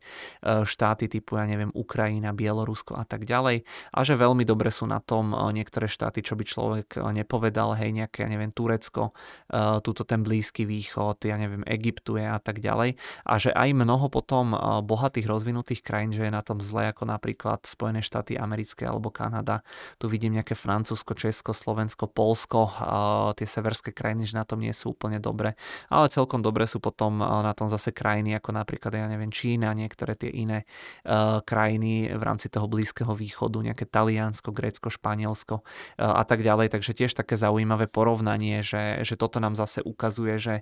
štáty typu, ja neviem, Ukrajina, Bielorusko a tak ďalej a že veľmi dobre sú na tom niektoré štáty, čo by človek nepovedal, hej, nejaké, ja neviem, Turecko, túto ten Blízky východ, ja neviem, Egyptu je a tak ďalej a že aj mnoho potom bohatých rozvinutých krajín, že je na tom zle ako napríklad Spojené štáty americké alebo Kanada. Tu vidím nejaké Francúzsko, Česko, Slovensko, Polsko, tie severské krajiny, že na tom nie sú úplne dobre. Ale celkom dobre sú potom na tom zase krajiny ako napríklad, ja neviem, Čína, niektoré tie iné krajiny v rámci toho Blízkeho východu, nejaké Taliansko, Grécko, Španielsko a tak ďalej. Takže tiež také zaujímavé porovnanie, že, že toto nám zase ukazuje, že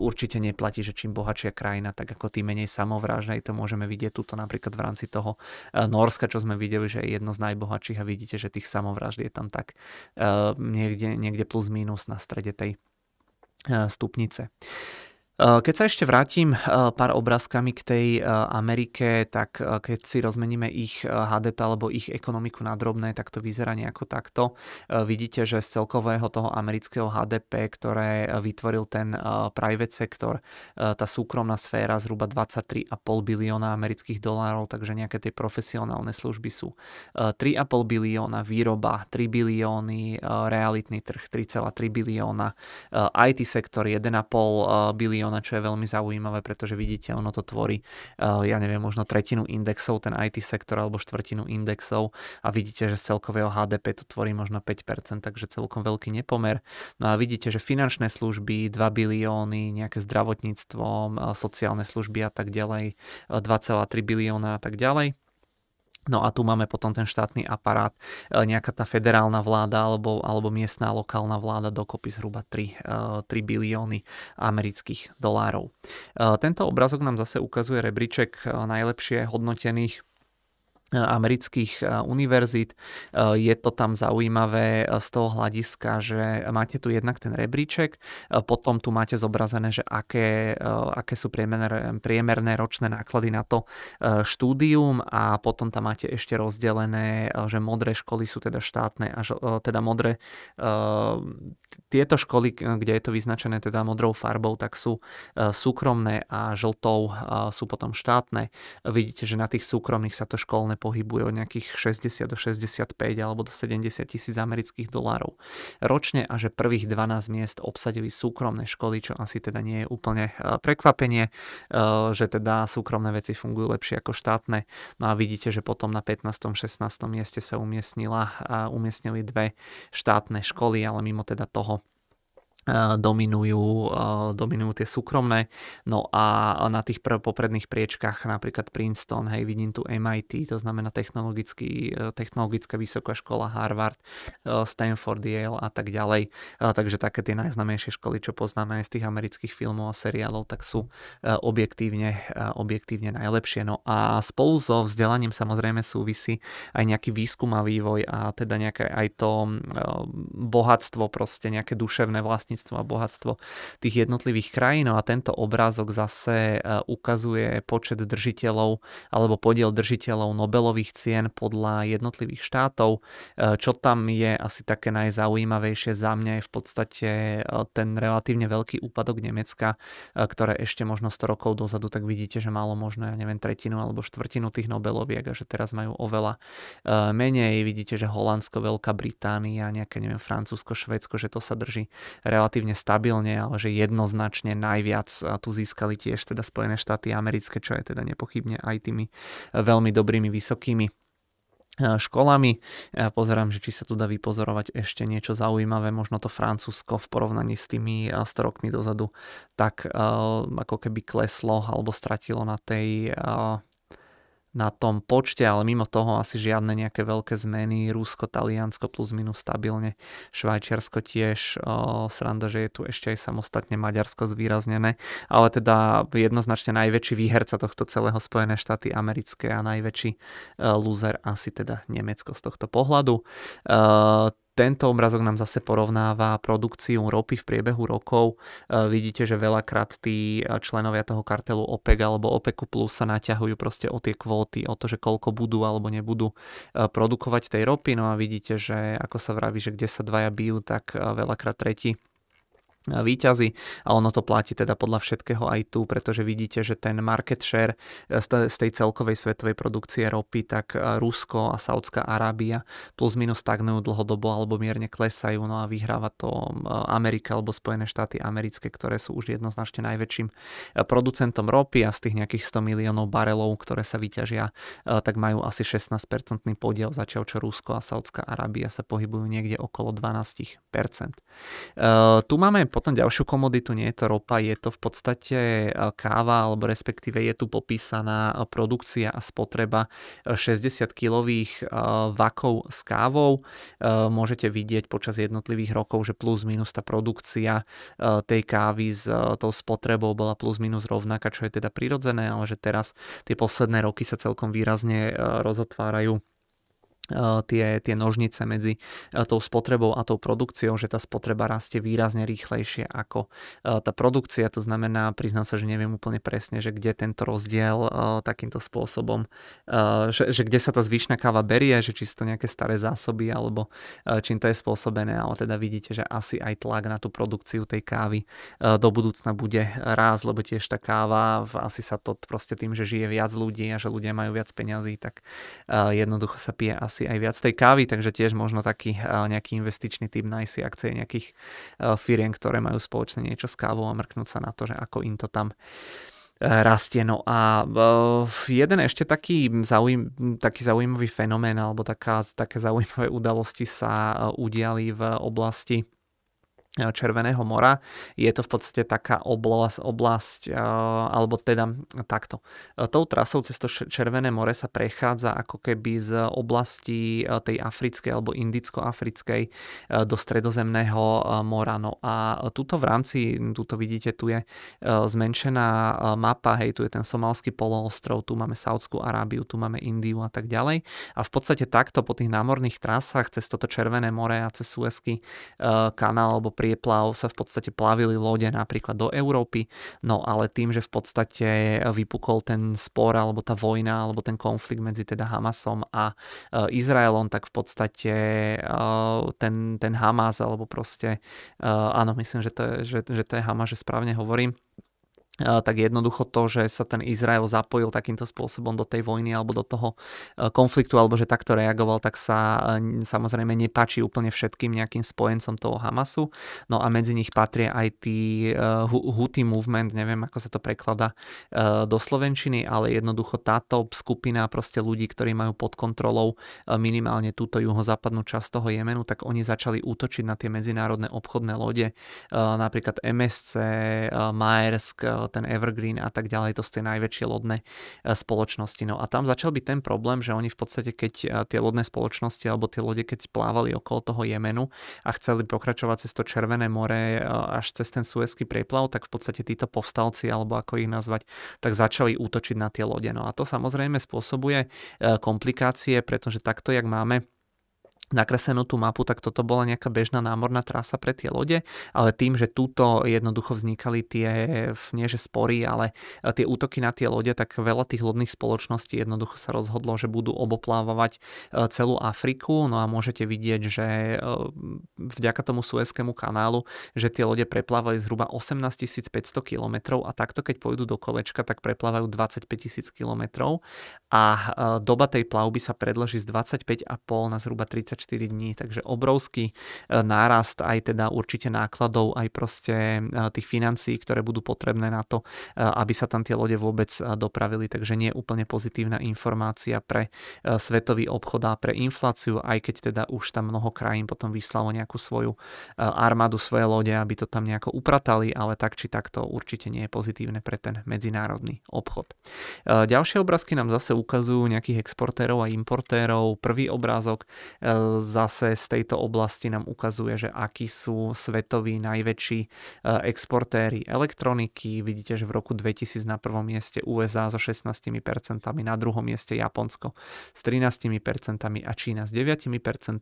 určite neplatí, že čím bohatšia krajina, tak ako tým menej samovrážnej. To môžeme vidieť tuto napríklad napríklad v rámci toho eh, Norska, čo sme videli, že je jedno z najbohatších a vidíte, že tých samovražd je tam tak eh, niekde, niekde plus minus na strede tej eh, stupnice. Eh, keď sa ešte vrátim eh, pár obrázkami k tej eh, Amerike, tak keď si rozmeníme ich HDP alebo ich ekonomiku na drobné, tak to vyzerá nejako takto. Vidíte, že z celkového toho amerického HDP, ktoré vytvoril ten private sektor, tá súkromná sféra zhruba 23,5 bilióna amerických dolárov, takže nejaké tie profesionálne služby sú 3,5 bilióna, výroba 3 bilióny, realitný trh 3,3 bilióna, IT sektor 1,5 bilióna milióna, čo je veľmi zaujímavé, pretože vidíte, ono to tvorí, eh, ja neviem, možno tretinu indexov, ten IT sektor alebo štvrtinu indexov a vidíte, že z celkového HDP to tvorí možno 5%, takže celkom veľký nepomer. No a vidíte, že finančné služby 2 bilióny, nejaké zdravotníctvo, eh, sociálne služby a tak ďalej, 2,3 eh, bilióna a tak ďalej. No a tu máme potom ten štátny aparát, e, nejaká tá federálna vláda alebo, alebo miestná lokálna vláda dokopy zhruba 3, 3 e, bilióny amerických dolárov. E, tento obrazok nám zase ukazuje rebríček najlepšie hodnotených amerických eh, univerzít. Eh, je to tam zaujímavé eh, z toho hľadiska, že máte tu jednak ten rebríček, potom tu máte zobrazené, že aké, aké sú priemerné, priemerné ročné náklady na to štúdium a potom tam máte ešte rozdelené, že modré školy sú teda štátne a teda modré tieto školy, kde je to vyznačené teda modrou farbou, tak sú súkromné a žltou sú potom štátne. Vidíte, že na tých súkromných sa to školné pohybuje od nejakých 60 do 65 alebo do 70 tisíc amerických dolárov ročne a že prvých 12 miest obsadili súkromné školy, čo asi teda nie je úplne e, prekvapenie, e, že teda súkromné veci fungujú lepšie ako štátne. No a vidíte, že potom na 15. 16. mieste sa umiestnila, umiestnili dve štátne školy, ale mimo teda toho dominujú, dominujú tie súkromné. No a na tých popredných priečkách napríklad Princeton, hej, vidím tu MIT, to znamená technologický, e, technologická vysoká škola Harvard, e, Stanford, Yale a tak ďalej. Takže také tie najznamejšie školy, čo poznáme aj z tých amerických filmov a seriálov, tak sú e, objektívne, objektívne najlepšie. No a spolu so vzdelaním samozrejme súvisí aj nejaký výskum a vývoj a teda nejaké aj to bohatstvo, proste nejaké duševné vlastníctvo vlastníctvo a bohatstvo tých jednotlivých krajín. No a tento obrázok zase e, ukazuje počet držiteľov alebo podiel držiteľov Nobelových cien podľa jednotlivých štátov. E, čo tam je asi také najzaujímavejšie za mňa je v podstate e, ten relatívne veľký úpadok Nemecka, ktoré ešte možno 100 rokov dozadu, tak vidíte, že malo možno, ja neviem, tretinu alebo štvrtinu tých Nobeloviek a že teraz majú oveľa menej. Vidíte, že Holandsko, Veľká Británia, nejaké, neviem, Francúzsko, Švédsko, že to sa drží relatívne relatívne stabilne, ale že jednoznačne najviac tu získali tiež teda Spojené štáty americké, čo je teda nepochybne aj tými veľmi dobrými vysokými školami. Ja pozerám, že či sa tu dá vypozorovať ešte niečo zaujímavé, možno to Francúzsko v porovnaní s tými 100 rokmi dozadu, tak ako keby kleslo alebo stratilo na tej na tom počte, ale mimo toho asi žiadne nejaké veľké zmeny. Rusko, Taliansko plus minus stabilne, Švajčiarsko tiež, o, sranda, že je tu ešte aj samostatne Maďarsko zvýraznené, ale teda jednoznačne najväčší výherca tohto celého Spojené štáty americké a najväčší uh, loser asi teda Nemecko z tohto pohľadu. Uh, tento obrazok nám zase porovnáva produkciu ropy v priebehu rokov. E, vidíte, že veľakrát tí členovia toho kartelu OPEC alebo OPECu Plus sa naťahujú proste o tie kvóty, o to, že koľko budú alebo nebudú e, produkovať tej ropy. No a vidíte, že ako sa vraví, že kde sa dvaja bijú, tak e, veľakrát tretí výťazí a ono to platí teda podľa všetkého aj tu, pretože vidíte, že ten market share z tej celkovej svetovej produkcie ropy, tak Rusko a Saudská Arábia plus minus stagnujú dlhodobo alebo mierne klesajú, no a vyhráva to Amerika alebo Spojené štáty americké, ktoré sú už jednoznačne najväčším producentom ropy a z tých nejakých 100 miliónov barelov, ktoré sa vyťažia, tak majú asi 16-percentný podiel, začal čo Rusko a Saudská Arábia sa pohybujú niekde okolo 12%. Tu máme potom ďalšiu komoditu, nie je to ropa, je to v podstate e, káva, alebo respektíve je tu popísaná e, produkcia a spotreba 60 e, vakov s kávou. Môžete vidieť počas jednotlivých rokov, že plus minus tá produkcia tej kávy s tou spotrebou bola plus minus rovnaká, čo je teda prirodzené, ale že teraz tie posledné roky sa celkom výrazne rozotvárajú tie, tie nožnice medzi eh, tou spotrebou a tou produkciou, že tá spotreba rastie výrazne rýchlejšie ako eh, tá produkcia. To znamená, priznám sa, že neviem úplne presne, že kde tento rozdiel takýmto spôsobom, že, že kde sa tá zvyšná káva berie, že či sú to nejaké staré zásoby alebo čím to je spôsobené, ale teda vidíte, že asi aj tlak na tú produkciu tej kávy do budúcna bude raz, lebo tiež tá káva, asi sa to proste tým, že žije viac ľudí a že ľudia majú viac peňazí, tak jednoducho sa pije asi asi aj viac tej kávy, takže tiež možno taký nejaký investičný typ nájsť si akcie nejakých firiem, ktoré majú spoločne niečo s kávou a mrknúť sa na to, že ako im to tam rastie. No a jeden ešte taký, zaujím, taký zaujímavý fenomén alebo taká, také zaujímavé udalosti sa udiali v oblasti Červeného mora. Je to v podstate taká oblasť, oblasť alebo teda takto. Tou trasou cez to Červené more sa prechádza ako keby z oblasti tej africkej alebo indicko-africkej do stredozemného mora. No a tuto v rámci, tuto vidíte, tu je zmenšená mapa, hej, tu je ten somalský poloostrov, tu máme Saudskú Arábiu, tu máme Indiu a tak ďalej. A v podstate takto po tých námorných trasách cez toto Červené more a cez Suezky kanál alebo prieplav sa v podstate plavili lode napríklad do Európy, no ale tým, že v podstate vypukol ten spor alebo tá vojna alebo ten konflikt medzi teda Hamasom a e, Izraelom, tak v podstate e, ten, ten Hamas alebo proste, e, áno, myslím, že to je, že, že to je Hamas, že správne hovorím, tak jednoducho to, že sa ten Izrael zapojil takýmto spôsobom do tej vojny alebo do toho e, konfliktu, alebo že takto reagoval, tak sa e, samozrejme nepáči úplne všetkým nejakým spojencom toho Hamasu. No a medzi nich patria aj tí uh, Houthi movement, neviem ako sa to preklada do slovenčiny, ale jednoducho táto skupina proste ľudí, ktorí majú pod kontrolou minimálne túto juhozápadnú časť toho Jemenu, tak oni začali útočiť na tie medzinárodné obchodné lode, napríklad MSC, Maersk, ten Evergreen a tak ďalej, to sú tie najväčšie lodné e, spoločnosti. No a tam začal byť ten problém, že oni v podstate, keď e, tie lodné spoločnosti alebo tie lode, keď plávali okolo toho Jemenu a chceli pokračovať cez to Červené more e, až cez ten Suezký prieplav, tak v podstate títo povstalci, alebo ako ich nazvať, tak začali útočiť na tie lode. No a to samozrejme spôsobuje komplikácie, pretože takto, jak máme nakreslenú tú mapu, tak toto bola nejaká bežná námorná trasa pre tie lode, ale tým, že túto jednoducho vznikali tie, nie že spory, ale e, tie útoky na tie lode, tak veľa tých lodných spoločností jednoducho sa rozhodlo, že budú oboplávať e, celú Afriku, no a môžete vidieť, že e, vďaka tomu Suezkému kanálu, že tie lode preplávajú zhruba 18 500 km a takto keď pôjdu do kolečka, tak preplávajú 25 000 km a doba tej plavby sa predloží z 25,5 na zhruba 30 24 dní, takže obrovský e, nárast aj teda určite nákladov, aj proste e, tých financií, ktoré budú potrebné na to, e, aby sa tam tie lode vôbec dopravili, takže nie úplne pozitívna informácia pre svetový obchod a pre infláciu, aj keď teda už tam mnoho krajín potom vyslalo nejakú svoju armádu, svoje lode, aby to tam nejako upratali, ale tak či tak to určite nie je pozitívne pre ten medzinárodný obchod. Ďalšie obrázky nám zase ukazujú nejakých exportérov a importérov. Prvý obrázok zase z tejto oblasti nám ukazuje, že akí sú svetoví najväčší exportéry elektroniky. Vidíte, že v roku 2000 na prvom mieste USA so 16%, na druhom mieste Japonsko s 13% a Čína s 9%.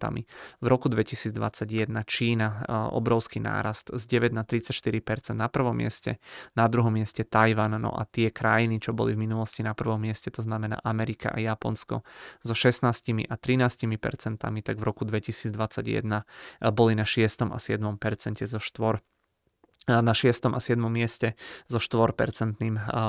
V roku 2021 Čína obrovský nárast z 9 na 34% na prvom mieste, na druhom mieste Tajvan, no a tie krajiny, čo boli v minulosti na prvom mieste, to znamená Amerika a Japonsko so 16 a 13%, tak v roku 2021 boli na 6 a 7% zo štvor na 6. a 7. mieste so 4%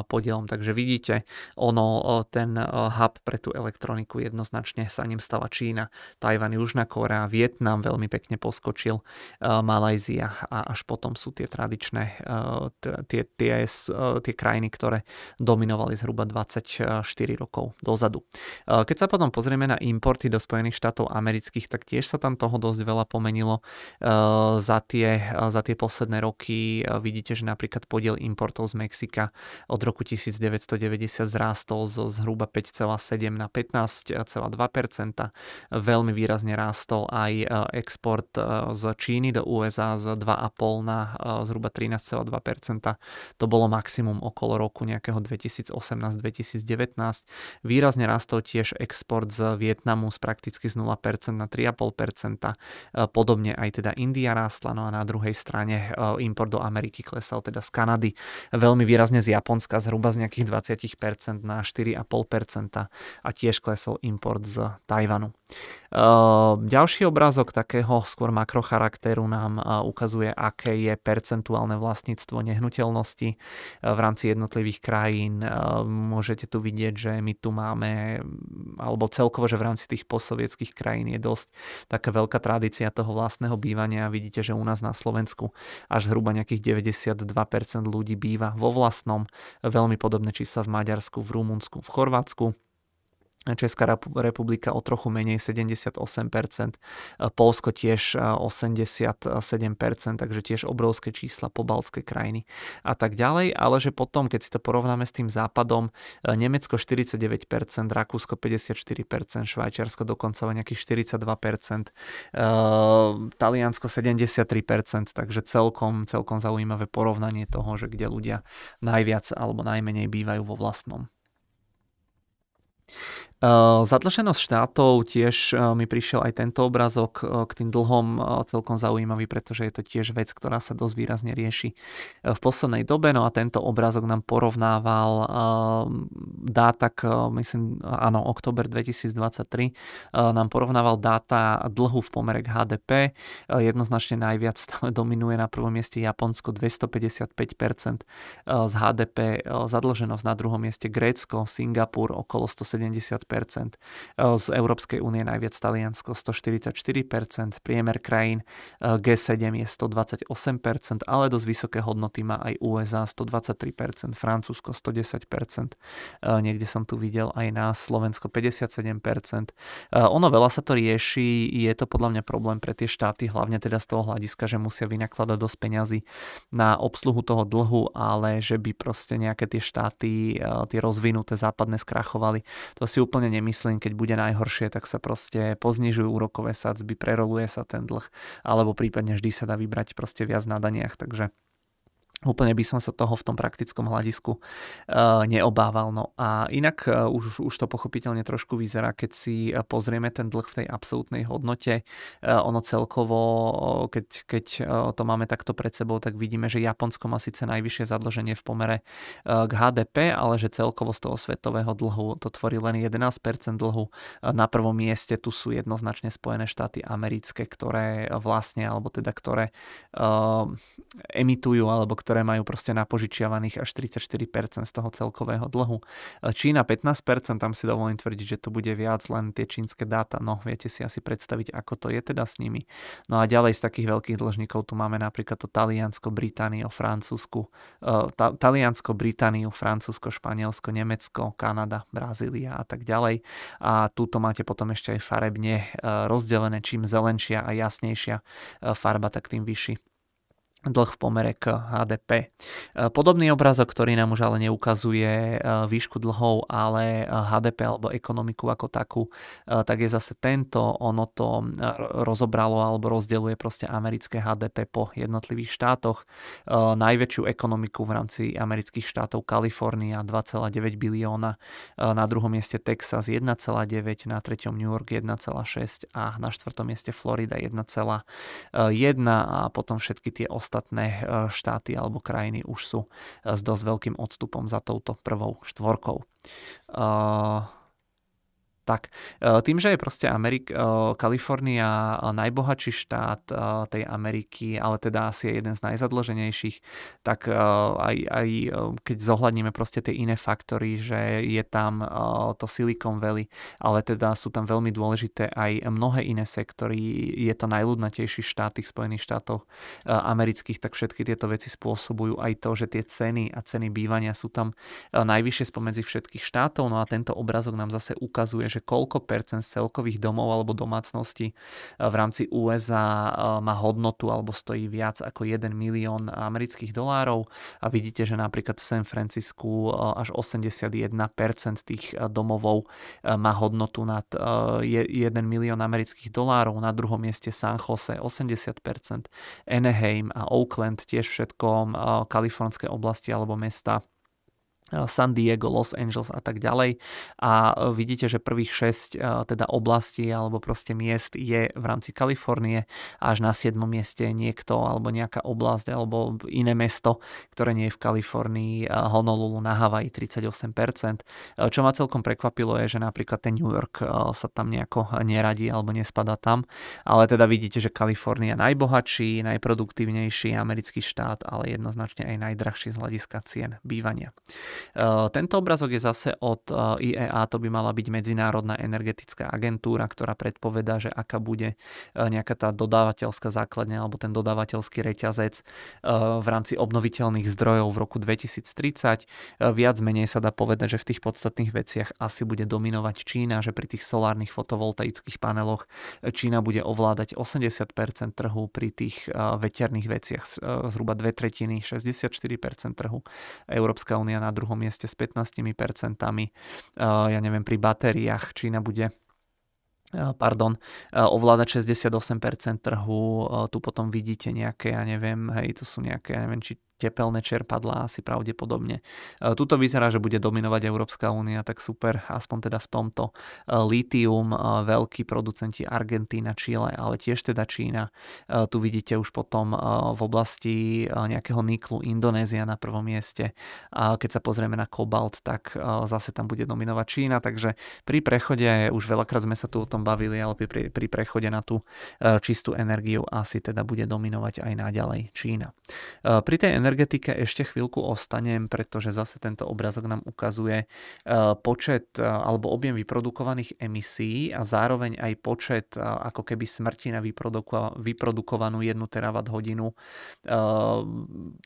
podielom. Takže vidíte, ono, ten hub pre tú elektroniku jednoznačne sa ním stala Čína, Tajvan, Južná Korea, Vietnam veľmi pekne poskočil, Malajzia a až potom sú tie tradičné, tie, tie, tie krajiny, ktoré dominovali zhruba 24 rokov dozadu. Keď sa potom pozrieme na importy do Spojených štátov amerických, tak tiež sa tam toho dosť veľa pomenilo za tie, za tie posledné roky vidíte, že napríklad podiel importov z Mexika od roku 1990 zrástol zo zhruba 5,7 na 15,2%. Veľmi výrazne rástol aj e, export e, z Číny do USA z 2,5 na e, zhruba 13,2%. To bolo maximum okolo roku nejakého 2018-2019. Výrazne rástol tiež export z Vietnamu z prakticky z 0% na 3,5%. Podobne aj teda India rástla, no a na druhej strane import do Ameriky klesal teda z Kanady veľmi výrazne z Japonska zhruba z nejakých 20% na 4,5% a tiež klesol import z Tajvanu. Ehm, ďalší obrázok takého skôr makrocharakteru nám ukazuje, aké je percentuálne vlastníctvo nehnuteľnosti e, v rámci jednotlivých krajín. Ehm, môžete tu vidieť, že my tu máme, alebo celkovo, že v rámci tých postsovietských krajín je dosť taká veľká tradícia toho vlastného bývania. Vidíte, že u nás na Slovensku až zhruba nejakých 92% ľudí býva vo vlastnom. Veľmi podobné čísla v Maďarsku, v Rumunsku, v Chorvátsku. Česká republika o trochu menej 78%, Polsko tiež 87%, takže tiež obrovské čísla pobalské krajiny a tak ďalej, ale že potom, keď si to porovnáme s tým západom, Nemecko 49%, Rakúsko 54%, Švajčiarsko dokonca o nejakých 42%, Taliansko 73%, takže celkom, celkom zaujímavé porovnanie toho, že kde ľudia najviac alebo najmenej bývajú vo vlastnom. Zadlženosť štátov tiež mi prišiel aj tento obrázok uh, k tým dlhom celkom zaujímavý, pretože je to tiež vec, ktorá sa dosť výrazne rieši v poslednej dobe. No a tento obrázok nám porovnával dáta, myslím, áno, október 2023, nám porovnával dáta dlhu v pomere k HDP. Jednoznačne najviac <laughs> dominuje na prvom mieste Japonsko 255% z HDP, zadlženosť na druhom mieste Grécko, Singapur okolo 170 z Európskej únie najviac Taliansko 144%, priemer krajín G7 je 128%, ale dosť vysoké hodnoty má aj USA 123%, Francúzsko 110%, niekde som tu videl aj na Slovensko 57%. Ono veľa sa to rieši, je to podľa mňa problém pre tie štáty, hlavne teda z toho hľadiska, že musia vynakladať dosť peňazí na obsluhu toho dlhu, ale že by proste nejaké tie štáty, tie rozvinuté západné skrachovali. To si úplne úplne nemyslím, keď bude najhoršie, tak sa proste poznižujú úrokové sadzby, preroluje sa ten dlh, alebo prípadne vždy sa dá vybrať proste viac na daniach, takže Úplne by som sa toho v tom praktickom hľadisku uh, neobával. No a inak uh, už, už to pochopiteľne trošku vyzerá, keď si uh, pozrieme ten dlh v tej absolútnej hodnote. Ono celkovo, keď, keď to máme takto pred sebou, tak vidíme, že Japonsko má síce najvyššie zadlženie v pomere k HDP, ale že celkovo z toho svetového dlhu to tvorí len 11% dlhu. Na prvom mieste tu sú jednoznačne Spojené štáty americké, ktoré vlastne, alebo teda ktoré emitujú, alebo ktoré majú proste napožičiavaných až 34% z toho celkového dlhu. Čína 15%, tam si dovolím tvrdiť, že to bude viac len tie čínske dáta, no viete si asi predstaviť, ako to je teda s nimi. No a ďalej z takých veľkých dlžníkov tu máme napríklad to Taliansko, Britániu, Francúzsku, uh, ta, Taliansko, Britániu, Francúzsko, Španielsko, Nemecko, Kanada, Brazília a tak ďalej. A túto máte potom ešte aj farebne uh, rozdelené, čím zelenšia a jasnejšia farba, tak tým vyšší dlh v pomere k HDP. E, podobný obrázok, ktorý nám už ale neukazuje e, výšku dlhov, ale HDP alebo ekonomiku ako takú, e, tak je zase tento. Ono to rozobralo alebo rozdeluje proste americké HDP po jednotlivých štátoch. Najväčšiu ekonomiku v rámci amerických štátov Kalifornia 2,9 bilióna, na druhom mieste Texas 1,9, na treťom New York 1,6 a na štvrtom mieste Florida 1,1 a potom všetky tie ostatné ostatné e, štáty alebo krajiny už sú e, s dosť veľkým odstupom za touto prvou štvorkou. E, tak, e, tým, že je proste Amerik, e, Kalifornia najbohatší štát e, tej Ameriky, ale teda asi je jeden z najzadloženejších, tak aj, aj keď zohľadníme proste tie iné faktory, že je tam to Silicon Valley, ale teda sú tam veľmi dôležité aj mnohé iné sektory, je to najľudnatejší štát tých Spojených štátov amerických, tak všetky tieto veci spôsobujú aj to, že tie ceny a ceny bývania sú tam najvyššie spomedzi všetkých štátov, no a tento obrazok nám zase ukazuje, že že koľko percent z celkových domov alebo domácností eh, v rámci USA eh, má hodnotu alebo stojí viac ako 1 milión amerických dolárov. A vidíte, že napríklad v San Francisku eh, až 81% tých domovov má hodnotu nad 1 milión amerických dolárov, na druhom mieste San Jose 80%, Anaheim a Oakland tiež všetko kalifornské oblasti alebo mesta San Diego, Los Angeles a tak ďalej. A e, vidíte, že prvých 6 e, teda oblastí alebo proste miest je v rámci Kalifornie až na 7. mieste niekto alebo nejaká oblasť alebo iné mesto, ktoré nie je v Kalifornii, Honolulu na Havaji 38%. Čo ma celkom prekvapilo je, že napríklad ten New York sa tam nejako neradí alebo nespada tam, ale teda vidíte, že Kalifornia najbohatší, najproduktívnejší americký štát, ale jednoznačne aj najdrahší z hľadiska cien bývania. Eh, tento obrazok je zase od eh, IEA, to by mala byť Medzinárodná energetická agentúra, ktorá predpovedá, že aká bude eh, nejaká tá dodávateľská základňa alebo ten dodávateľský reťazec v rámci obnoviteľných zdrojov v roku 2030. Viac menej sa dá povedať, že v tých podstatných veciach asi bude dominovať Čína, že pri tých solárnych fotovoltaických paneloch Čína bude ovládať 80% trhu, pri tých veterných veciach zhruba dve tretiny, 64% trhu. Európska únia na druhom mieste s 15%. Ja neviem, pri batériách Čína bude pardon, ovládať 68% trhu, tu potom vidíte nejaké, ja neviem, hej, to sú nejaké, ja neviem, či tepelné čerpadlá asi pravdepodobne. E, tuto vyzerá, že bude dominovať Európska únia, tak super, aspoň teda v tomto. E, Litium, e, veľkí producenti Argentína, Chile, ale tiež teda Čína. Tu vidíte už potom v oblasti nejakého niklu Indonézia na prvom mieste. A keď sa pozrieme na kobalt, tak zase tam bude dominovať Čína, takže pri prechode, už veľakrát sme sa tu o tom bavili, ale pri, pri prechode na tú čistú energiu asi teda bude dominovať aj naďalej Čína. Pri tej energetike ešte chvíľku ostanem, pretože zase tento obrazok nám ukazuje e, počet e, alebo objem vyprodukovaných emisí a zároveň aj počet e, ako keby smrti na vyprodukovanú 1 terawatt hodinu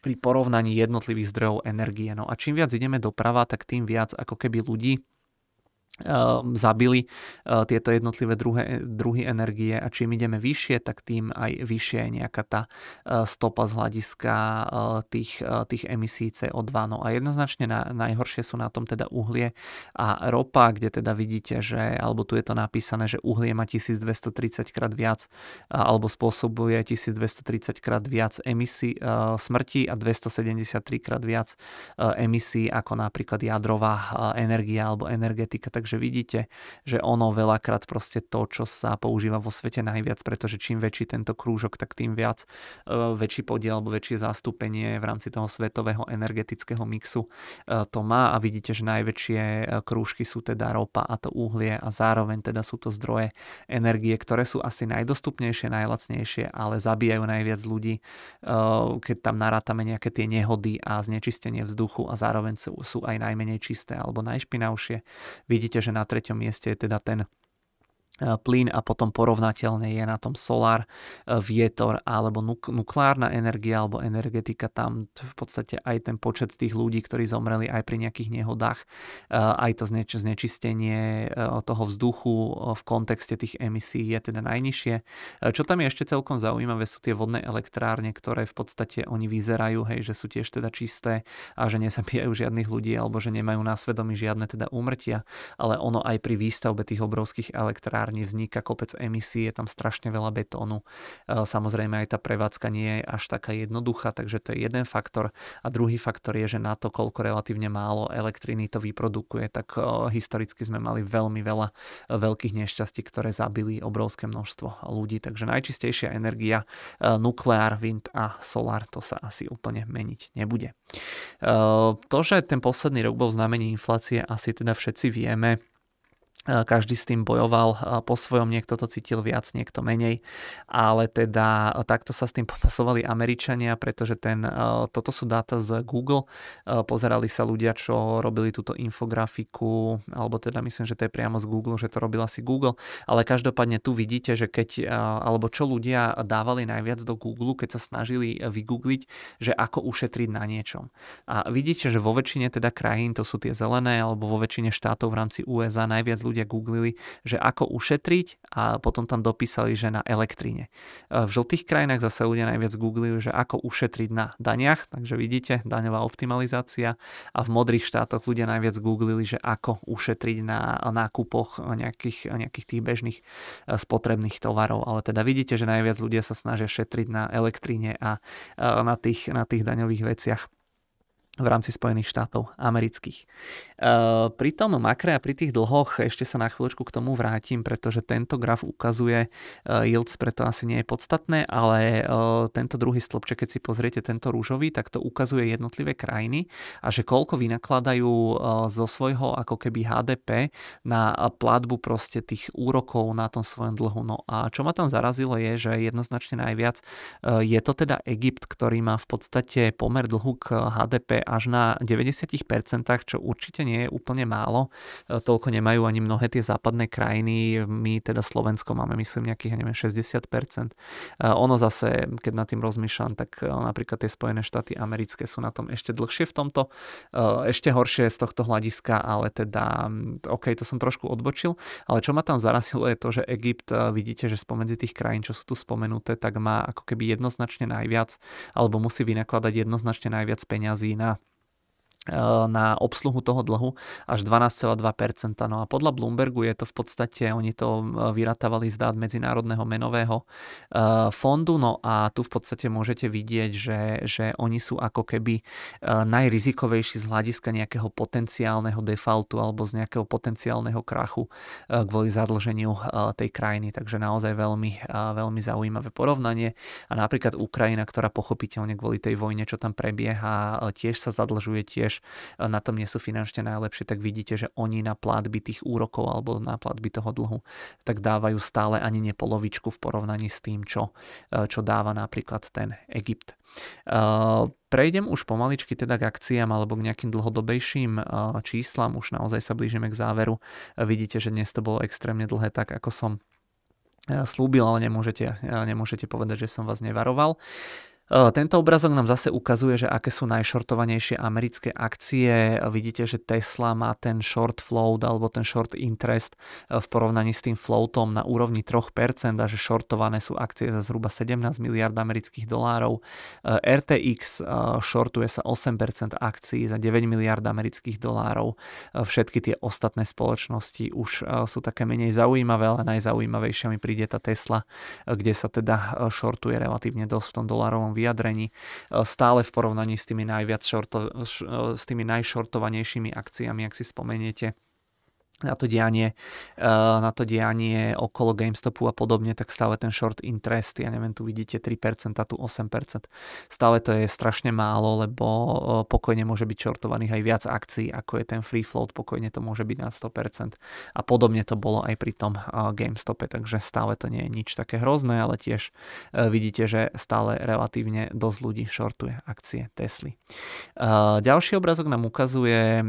pri porovnaní jednotlivých zdrojov energie. No a čím viac ideme doprava, tak tým viac ako keby ľudí zabili eh, tieto jednotlivé druhy, druhy energie a čím ideme vyššie, tak tým aj vyššie je nejaká tá eh, stopa z hľadiska eh, tých, tých emisí CO2. No a jednoznačne na, najhoršie sú na tom teda uhlie a ropa, kde teda vidíte, že, alebo tu je to napísané, že uhlie má 1230 krát viac alebo spôsobuje 1230 krát viac emisí smrti a 273 krát viac emisí ako napríklad jadrová energia alebo energetika. Tak takže vidíte, že ono veľakrát proste to, čo sa používa vo svete najviac, pretože čím väčší tento krúžok, tak tým viac e, väčší podiel alebo väčšie zastúpenie v rámci toho svetového energetického mixu e, to má a vidíte, že najväčšie e, krúžky sú teda ropa a to uhlie a zároveň teda sú to zdroje energie, ktoré sú asi najdostupnejšie, najlacnejšie, ale zabíjajú najviac ľudí, keď tam narátame nejaké tie nehody a znečistenie vzduchu a zároveň sú, sú aj najmenej čisté alebo najšpinavšie. Vidíte, že na treťom mieste je teda ten plyn a potom porovnateľne je na tom solár, e, vietor alebo nuk- nukleárna energia alebo energetika. Tam v podstate aj ten počet tých ľudí, ktorí zomreli aj pri nejakých nehodách, e, aj to zneč- znečistenie toho vzduchu v kontexte tých emisí je teda najnižšie. Čo tam je ešte celkom zaujímavé sú tie vodné elektrárne, ktoré v podstate oni vyzerajú, hej, že sú tiež teda čisté a že nezabíjajú žiadnych ľudí alebo že nemajú na svedomí žiadne teda úmrtia, ale ono aj pri výstavbe tých obrovských elektrární elektrárni vzniká kopec emisí, je tam strašne veľa betónu. E, samozrejme aj tá prevádzka nie je až taká jednoduchá, takže to je jeden faktor. A druhý faktor je, že na to, koľko relatívne málo elektriny to vyprodukuje, tak e, historicky sme mali veľmi veľa e, veľkých nešťastí, ktoré zabili obrovské množstvo ľudí. Takže najčistejšia energia, nukleár, wind a solár, to sa asi úplne meniť nebude. To, že ten posledný rok bol znamení inflácie, asi teda všetci vieme každý s tým bojoval po svojom, niekto to cítil viac, niekto menej, ale teda takto sa s tým <laughs> popasovali Američania, pretože ten, toto sú dáta z Google, pozerali sa ľudia, čo robili túto infografiku, alebo teda myslím, že to je priamo z Google, že to robil asi Google, ale každopádne tu vidíte, že keď, alebo čo ľudia dávali najviac do Google, keď sa snažili vygoogliť, že ako ušetriť na niečom. A vidíte, že vo väčšine teda krajín, to sú tie zelené, alebo vo väčšine štátov v rámci USA najviac ľudí ľudia googlili, že ako ušetriť a potom tam dopísali, že na elektríne. V žltých krajinách zase ľudia najviac googlili, že ako ušetriť na daniach, takže vidíte, daňová optimalizácia a v modrých štátoch ľudia najviac googlili, že ako ušetriť na nákupoch nejakých, nejakých tých bežných eh, spotrebných tovarov. Ale teda vidíte, že najviac ľudia sa snažia šetriť na elektríne a na tých, na tých daňových veciach v rámci Spojených štátov amerických. E, pri tom makre a pri tých dlhoch ešte sa na chvíľočku k tomu vrátim, pretože tento graf ukazuje e, yields, preto asi nie je podstatné, ale e, tento druhý stĺpček, keď si pozriete tento rúžový, tak to ukazuje jednotlivé krajiny a že koľko vynakladajú zo svojho ako keby HDP na platbu proste tých úrokov na tom svojom dlhu. No a čo ma tam zarazilo je, že jednoznačne najviac je to teda Egypt, ktorý má v podstate pomer dlhu k HDP až na 90%, čo určite nie je úplne málo. E, toľko nemajú ani mnohé tie západné krajiny. My teda Slovensko máme myslím nejakých, ja neviem, 60%. E, ono zase, keď nad tým rozmýšľam, tak e, napríklad tie Spojené štáty americké sú na tom ešte dlhšie v tomto. Ešte horšie z tohto hľadiska, ale teda, OK, to som trošku odbočil. Ale čo ma tam zarazilo je to, že Egypt, vidíte, že spomedzi tých krajín, čo sú tu spomenuté, tak má ako keby jednoznačne najviac, alebo musí vynakladať jednoznačne najviac peňazí na na obsluhu toho dlhu až 12,2%. No a podľa Bloombergu je to v podstate, oni to eh, vyratávali z dát Medzinárodného menového eh, fondu, no a tu v podstate môžete vidieť, že, že oni sú ako keby najrizikovejší z hľadiska nejakého potenciálneho defaultu alebo z nejakého potenciálneho krachu kvôli zadlženiu tej krajiny. Takže naozaj veľmi, veľmi zaujímavé porovnanie. A napríklad Ukrajina, ktorá pochopiteľne kvôli tej vojne, čo tam prebieha, tiež sa zadlžuje, tiež tiež e, na tom nie sú finančne najlepšie, tak vidíte, že oni na platby tých úrokov alebo na platby toho dlhu tak dávajú stále ani ne polovičku v porovnaní s tým, čo, e, čo dáva napríklad ten Egypt. E, prejdem už pomaličky teda k akciám alebo k nejakým dlhodobejším číslam, už naozaj sa blížime k záveru. Vidíte, že dnes to bolo extrémne dlhé, tak ako som slúbil, ale nemôžete, nemôžete povedať, že som vás nevaroval. Tento obrazok nám zase ukazuje, že aké sú najšortovanejšie americké akcie. Vidíte, že Tesla má ten short float alebo ten short interest v porovnaní s tým floatom na úrovni 3% a že shortované sú akcie za zhruba 17 miliard amerických dolárov. RTX shortuje sa 8% akcií za 9 miliard amerických dolárov. Všetky tie ostatné spoločnosti už sú také menej zaujímavé, ale najzaujímavejšia mi príde tá Tesla, kde sa teda shortuje relatívne dosť v tom dolárovom vyjadrení e, stále v porovnaní s tými najviac shorto, e, s tými najšortovanejšími akciami, ak si spomeniete na to dianie, eh, na to dianie okolo GameStopu a podobne, tak stále ten short interest, ja neviem, tu vidíte 3%, tu 8%. Stále to je strašne málo, lebo eh, pokojne môže byť shortovaných aj viac akcií, ako je ten free float, pokojne to môže byť na 100%. A podobne to bolo aj pri tom eh, GameStope, takže stále to nie je nič také hrozné, ale tiež vidíte, že stále relatívne dosť ľudí shortuje akcie Tesly. Ďalší obrazok nám ukazuje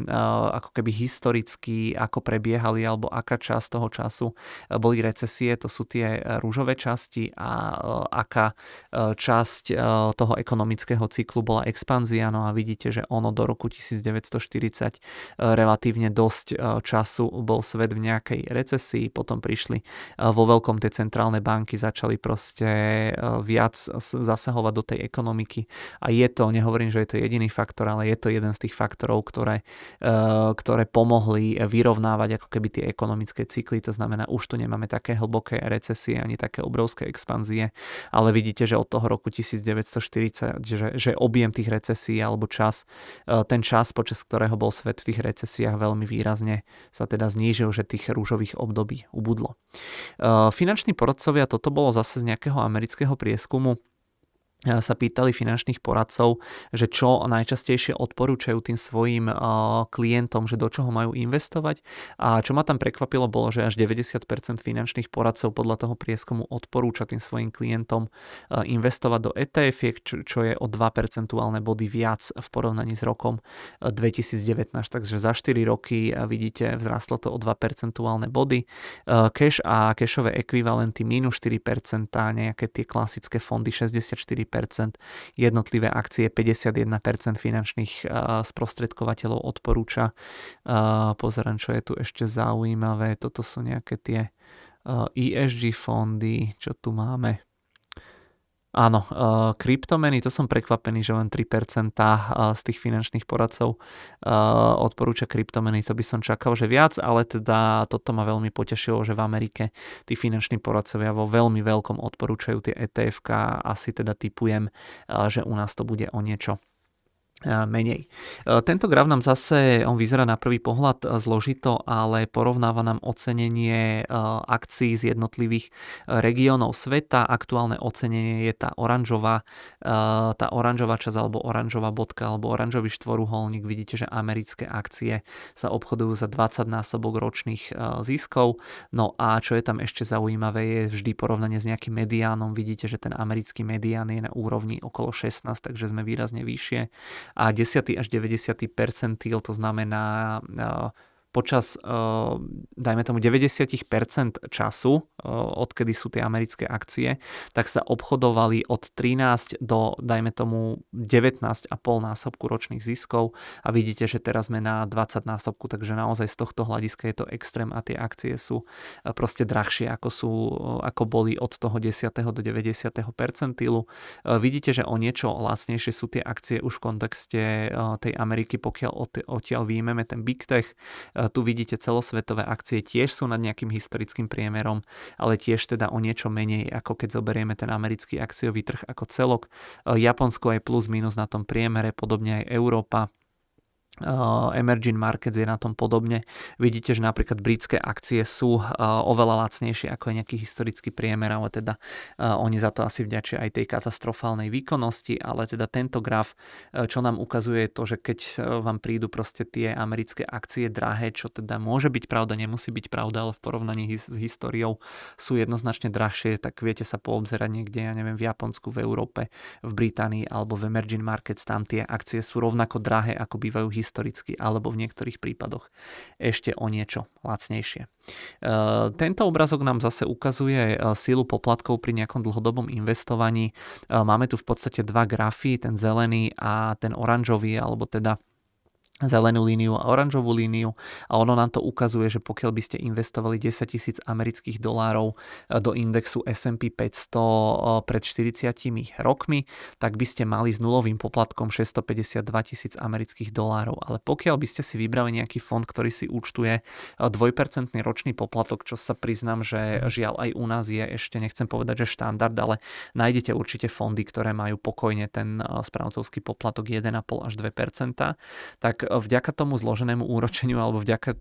ako keby historicky, ako pre prebiehali alebo aká časť toho času e, boli recesie, to sú tie e, rúžové časti a e, aká časť toho ekonomického cyklu bola expanzia. No a vidíte, že ono do roku 1940 relatívne dosť času bol svet v nejakej recesii, potom prišli vo veľkom tie centrálne banky, začali proste viac zasahovať do tej ekonomiky a je to, nehovorím, že je to jediný faktor, ale je to jeden z tých faktorov, ktoré, ktoré pomohli vyrovnávať ako keby tie ekonomické cykly, to znamená, už tu nemáme také hlboké recesie ani také obrovské expanzie, ale vidíte, že od toho roku 1940, že, že objem tých recesí alebo čas, e, ten čas, počas ktorého bol svet v tých recesiách veľmi výrazne sa teda znížil, že tých rúžových období ubudlo. E, finanční poradcovia, toto bolo zase z nejakého amerického prieskumu, sa pýtali finančných poradcov, že čo najčastejšie odporúčajú tým svojim klientom, že do čoho majú investovať. A čo ma tam prekvapilo bolo, že až 90% finančných poradcov podľa toho prieskumu odporúča tým svojim klientom investovať do ETF, čo je o 2 percentuálne body viac v porovnaní s rokom 2019. Takže za 4 roky vidíte, vzrastlo to o 2 percentuálne body. Cash a cashové ekvivalenty minus 4%, nejaké tie klasické fondy 64 jednotlivé akcie 51% finančných sprostredkovateľov odporúča. Pozerám, čo je tu ešte zaujímavé. Toto sú nejaké tie ESG fondy, čo tu máme. Áno, uh, kryptomeny, to som prekvapený, že len 3% z tých finančných poradcov uh, odporúča kryptomeny, to by som čakal, že viac, ale teda toto ma veľmi potešilo, že v Amerike tí finanční poradcovia vo veľmi veľkom odporúčajú tie ETF, asi teda typujem, že u nás to bude o niečo menej. E, tento graf nám zase, on vyzerá na prvý pohľad e, zložito, ale porovnáva nám ocenenie e, akcií z jednotlivých regiónov sveta. Aktuálne ocenenie je tá oranžová, tá oranžová časť alebo oranžová bodka alebo oranžový štvoruholník. Vidíte, že americké akcie sa obchodujú za 20 násobok ročných ziskov. No a čo je tam ešte zaujímavé je vždy porovnanie s nejakým mediánom. Vidíte, že ten americký medián je na úrovni okolo 16, takže sme výrazne vyššie a 10. až 90. percentil, to znamená počas, eh, dajme tomu 90% času, eh, odkedy sú tie americké akcie, tak sa obchodovali od 13 do, dajme tomu, 19,5 násobku ročných ziskov a vidíte, že teraz sme na 20 násobku, takže naozaj z tohto hľadiska je to extrém a tie akcie sú eh, proste drahšie, ako, sú, ako boli od toho 10. do 90. percentilu. Vidíte, že o niečo lacnejšie sú tie akcie už v kontexte tej Ameriky, pokiaľ odtiaľ výjmeme ten Big Tech, tu vidíte celosvetové akcie tiež sú nad nejakým historickým priemerom, ale tiež teda o niečo menej, ako keď zoberieme ten americký akciový trh ako celok. Japonsko je plus minus na tom priemere, podobne aj Európa emerging markets je na tom podobne. Vidíte, že napríklad britské akcie sú oveľa lacnejšie ako je nejaký historický priemer, ale teda oni za to asi vďačia aj tej katastrofálnej výkonnosti, ale teda tento graf, čo nám ukazuje to, že keď vám prídu proste tie americké akcie drahé, čo teda môže byť pravda, nemusí byť pravda, ale v porovnaní s históriou sú jednoznačne drahšie, tak viete sa poobzerať niekde, ja neviem, v Japonsku, v Európe, v Británii alebo v emerging markets, tam tie akcie sú rovnako drahé, ako bývajú historicky, alebo v niektorých prípadoch ešte o niečo lacnejšie. E, tento obrazok nám zase ukazuje e, sílu poplatkov pri nejakom dlhodobom investovaní. E, máme tu v podstate dva grafy, ten zelený a ten oranžový, alebo teda zelenú líniu a oranžovú líniu a ono nám to ukazuje, že pokiaľ by ste investovali 10 tisíc amerických dolárov eh, do indexu S&P 500 eh, pred 40 rokmi, tak by ste mali s nulovým poplatkom 652 tisíc amerických dolárov. Ale pokiaľ by ste si vybrali nejaký fond, ktorý si účtuje 2% eh, ročný poplatok, čo sa priznám, že žiaľ aj u nás je ešte, nechcem povedať, že štandard, ale nájdete určite fondy, ktoré majú pokojne ten správcovský poplatok 1,5 až 2%, tak vďaka tomu zloženému úročeniu alebo vďaka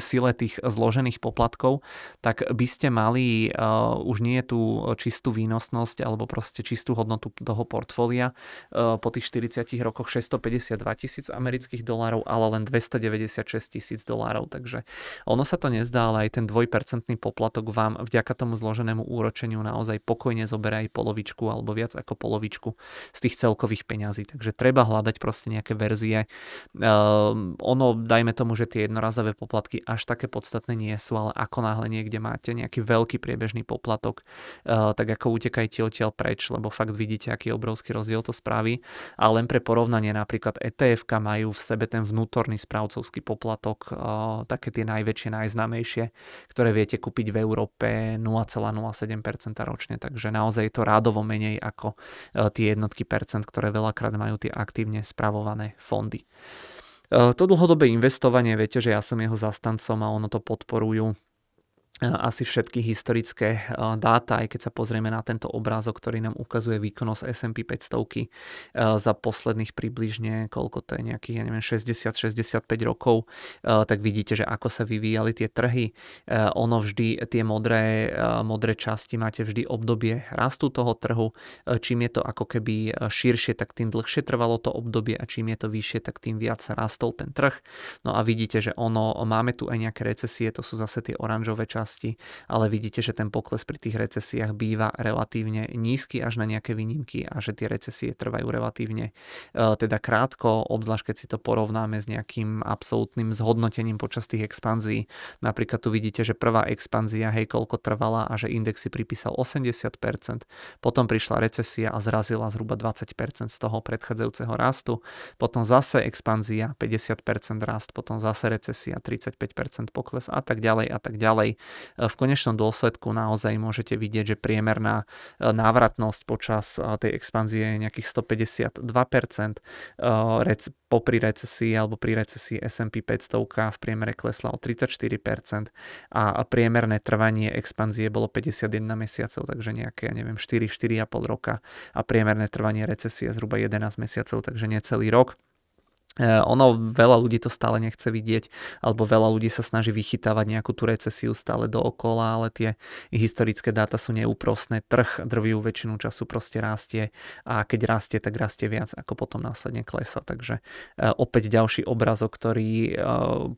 sile tých zložených poplatkov, tak by ste mali už nie tú čistú výnosnosť alebo proste čistú hodnotu toho portfólia po tých 40 rokoch 652 tisíc amerických dolárov, ale len 296 tisíc dolárov. Takže ono sa to nezdá, ale aj ten dvojpercentný poplatok vám vďaka tomu zloženému úročeniu naozaj pokojne zoberie aj polovičku alebo viac ako polovičku z tých celkových peňazí. Takže treba hľadať proste nejaké verzie. Um, ono, dajme tomu, že tie jednorazové poplatky až také podstatné nie sú, ale ako náhle niekde máte nejaký veľký priebežný poplatok, uh, tak ako utekajte odtiaľ preč, lebo fakt vidíte, aký obrovský rozdiel to spraví. A len pre porovnanie napríklad etf majú v sebe ten vnútorný správcovský poplatok, uh, také tie najväčšie, najznámejšie, ktoré viete kúpiť v Európe 0,07% ročne, takže naozaj je to rádovo menej ako uh, tie jednotky percent, ktoré veľakrát majú tie aktívne spravované fondy. Uh, to dlhodobé investovanie, viete, že ja som jeho zastancom a ono to podporujú asi všetky historické dáta, aj keď sa pozrieme na tento obrázok, ktorý nám ukazuje výkonnosť S&P 500 za posledných približne, koľko to je nejakých, ja neviem, 60-65 rokov, tak vidíte, že ako sa vyvíjali tie trhy. Ono vždy, tie modré, modré časti máte vždy obdobie rastu toho trhu. Čím je to ako keby širšie, tak tým dlhšie trvalo to obdobie a čím je to vyššie, tak tým viac rastol ten trh. No a vidíte, že ono, máme tu aj nejaké recesie, to sú zase tie oranžové časti, časti, ale vidíte, že ten pokles pri tých recesiách býva relatívne nízky až na nejaké výnimky a že tie recesie trvajú relatívne e, teda krátko, obzvlášť keď si to porovnáme s nejakým absolútnym zhodnotením počas tých expanzií. Napríklad tu vidíte, že prvá expanzia, hej, koľko trvala a že index si pripísal 80%, potom prišla recesia a zrazila zhruba 20% z toho predchádzajúceho rastu, potom zase expanzia 50% rast, potom zase recesia 35% pokles a tak ďalej a tak ďalej v konečnom dôsledku naozaj môžete vidieť, že priemerná e, návratnosť počas e, tej expanzie je nejakých 152%, e, popri recesii alebo pri recesii S&P 500 v priemere klesla o 34% a priemerné trvanie expanzie bolo 51 mesiacov, takže nejaké, ja neviem, 4-4,5 roka a priemerné trvanie recesie zhruba 11 mesiacov, takže necelý rok. Eh, ono, veľa ľudí to stále nechce vidieť, alebo veľa ľudí sa snaží vychytávať nejakú tú recesiu stále dookola, ale tie historické dáta sú neúprostné. Trh drvivú väčšinu času proste rastie a keď rastie, tak rastie viac, ako potom následne klesa. Takže e, opäť ďalší obrazok, ktorý e,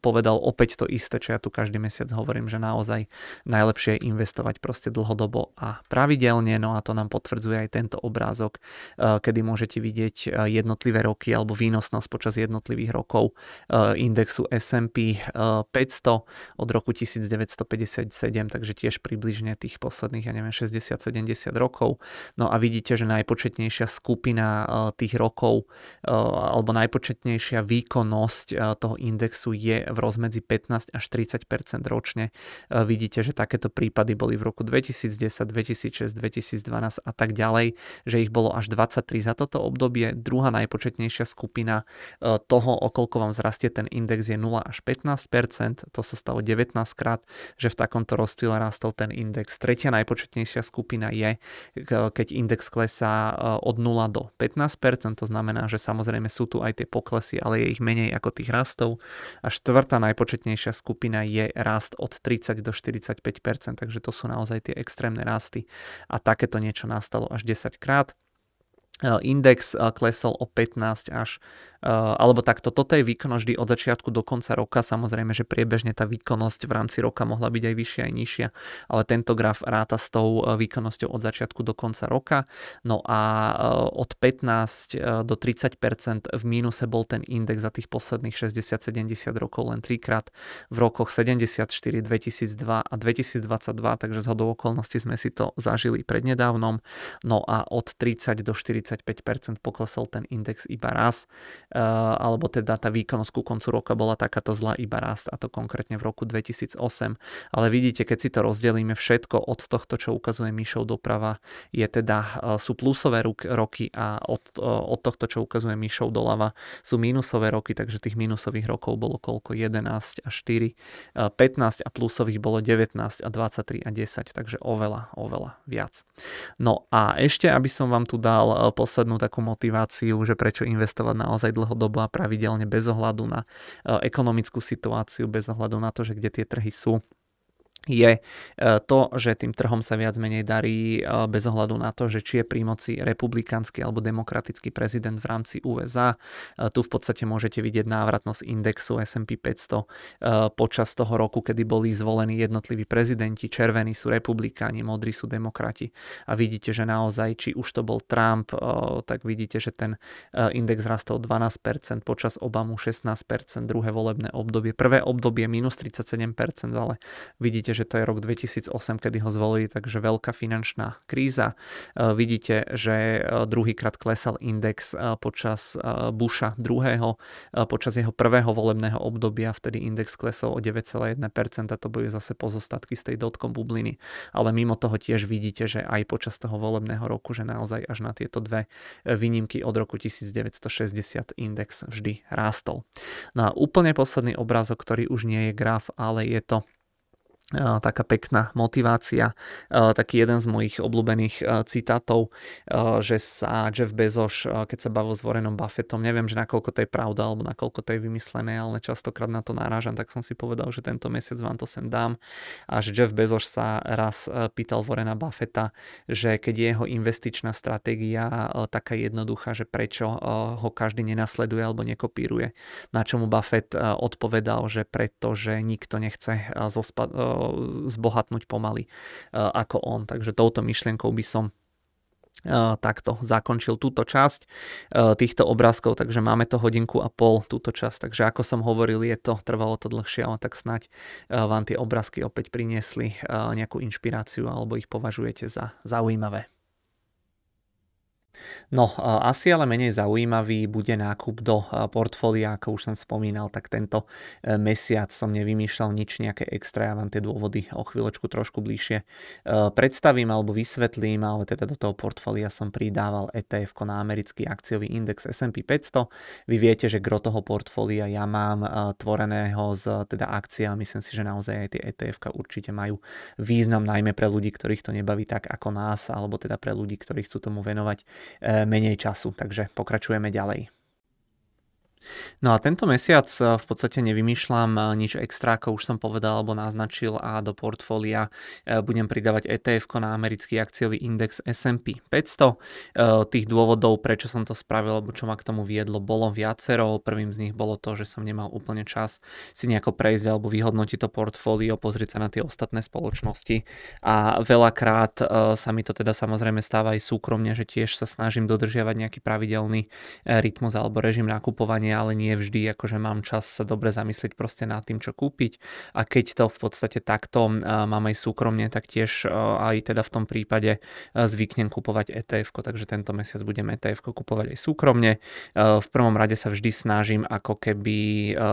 povedal opäť to isté, čo ja tu každý mesiac hovorím, že naozaj najlepšie je investovať proste dlhodobo a pravidelne, no a to nám potvrdzuje aj tento obrázok, e, kedy môžete vidieť jednotlivé roky alebo výnosnosť počas jednotlivých rokov eh, indexu S&P 500 eh, od roku 1957, takže tiež približne tých posledných, ja neviem, 60-70 rokov. No a vidíte, že najpočetnejšia skupina eh, tých rokov alebo najpočetnejšia výkonnosť toho indexu je v rozmedzi 15 až 30% ročne. Vidíte, že takéto prípady boli v roku 2010, 2006, 2012 a tak ďalej, že ich bolo až 23 za toto obdobie. Druhá najpočetnejšia skupina toho, okolko vám zrastie ten index je 0 až 15%, to sa stalo 19 krát, že v takomto rozstýle rastol ten index. Tretia najpočetnejšia skupina je, keď index klesá e, od 0 do 15%, to znamená, že samozrejme sú tu aj tie poklesy, ale je ich menej ako tých rastov. A štvrtá najpočetnejšia skupina je rast od 30 do 45%, takže to sú naozaj tie extrémne rasty. A takéto niečo nastalo až 10 krát. Index klesol o 15 až alebo takto, toto je výkonnosť vždy od začiatku do konca roka, samozrejme, že priebežne tá výkonnosť v rámci roka mohla byť aj vyššia aj nižšia, ale tento graf ráta s tou výkonnosťou od začiatku do konca roka, no a od 15 do 30% v mínuse bol ten index za tých posledných 60-70 rokov len trikrát. V rokoch 74, 2002 a 2022, takže z hodou okolností sme si to zažili prednedávnom, no a od 30 do 45% poklesol ten index iba raz. Eh, alebo teda tá výkonnosť ku koncu roka bola takáto zlá iba rast a to konkrétne v roku 2008. Ale vidíte, keď si to rozdelíme všetko od tohto, čo ukazuje myšou doprava, je teda, eh, sú plusové roky a od, eh, od tohto, čo ukazuje myšou doľava, sú mínusové roky, takže tých mínusových rokov bolo koľko? 11 a 4, 15 a plusových bolo 19 a 23 a 10, takže oveľa, oveľa viac. No a ešte, aby som vám tu dal poslednú takú motiváciu, že prečo investovať naozaj dlhodobo a pravidelne bez ohľadu na ekonomickú situáciu, bez ohľadu na to, že kde tie trhy sú je e, to, že tým trhom sa viac menej darí e, bez ohľadu na to, že či je pri moci republikánsky alebo demokratický prezident v rámci USA. E, tu v podstate môžete vidieť návratnosť indexu S&P 500 počas toho roku, kedy boli zvolení jednotliví prezidenti. Červení sú republikáni, modrí sú demokrati. A vidíte, že naozaj, či už to bol Trump, tak vidíte, že ten index rastol 12%, počas Obamu 16%, druhé volebné obdobie. Prvé obdobie minus 37%, ale vidíte, vidíte, že to je rok 2008, kedy ho zvolili, takže veľká finančná kríza. E, vidíte, že e, druhýkrát klesal index e, počas Busha druhého, počas jeho prvého volebného obdobia, vtedy index klesol o 9,1%, to boli zase pozostatky z tej dotkom bubliny. Ale mimo toho tiež vidíte, že aj počas toho volebného roku, že naozaj až na tieto dve výnimky od roku 1960 index vždy rástol. No a úplne posledný obrázok, ktorý už nie je graf, ale je to taká pekná motivácia. Taký jeden z mojich obľúbených citátov, že sa Jeff Bezos, keď sa bavil s Warrenom Buffettom, neviem, že nakoľko to je pravda alebo nakoľko to je vymyslené, ale častokrát na to náražam, tak som si povedal, že tento mesiac vám to sem dám. A že Jeff Bezos sa raz pýtal Warrena Buffetta, že keď je jeho investičná stratégia taká jednoduchá, že prečo ho každý nenasleduje alebo nekopíruje. Na čomu Buffett odpovedal, že pretože nikto nechce zospať zbohatnúť pomaly e, ako on. Takže touto myšlienkou by som e, takto zakončil túto časť e, týchto obrázkov, takže máme to hodinku a pol túto časť, takže ako som hovoril, je to, trvalo to dlhšie, ale tak snať vám tie obrázky opäť priniesli nejakú inšpiráciu alebo ich považujete za zaujímavé. No, asi ale menej zaujímavý bude nákup do portfólia, ako už som spomínal, tak tento e, mesiac som nevymýšľal nič nejaké extra, ja vám tie dôvody o chvíľočku trošku bližšie e, predstavím alebo vysvetlím, ale teda do toho portfólia som pridával ETF na americký akciový index S&P 500. Vy viete, že gro toho portfólia ja mám e, tvoreného z teda akcia, myslím si, že naozaj aj tie ETF určite majú význam najmä pre ľudí, ktorých to nebaví tak ako nás, alebo teda pre ľudí, ktorí chcú tomu venovať E, menej času. Takže pokračujeme ďalej. No a tento mesiac eh, v podstate nevymýšľam eh, nič extra, ako už som povedal alebo naznačil a do portfólia eh, budem pridávať ETF na americký akciový index S&P 500. Tých dôvodov, prečo som to spravil alebo čo ma k tomu viedlo, bolo viacero. Prvým z nich bolo to, že som nemal úplne čas si nejako prejsť alebo vyhodnotiť to portfólio, pozrieť sa na tie ostatné spoločnosti a veľakrát sa mi to teda samozrejme stáva aj súkromne, že tiež sa snažím dodržiavať nejaký pravidelný rytmus alebo režim nakupovania ale nie vždy akože mám čas sa dobre zamyslieť proste nad tým, čo kúpiť a keď to v podstate takto mám aj súkromne, tak tiež aj teda v tom prípade zvyknem kupovať ETF, takže tento mesiac budem ETF kupovať aj súkromne. V prvom rade sa vždy snažím ako keby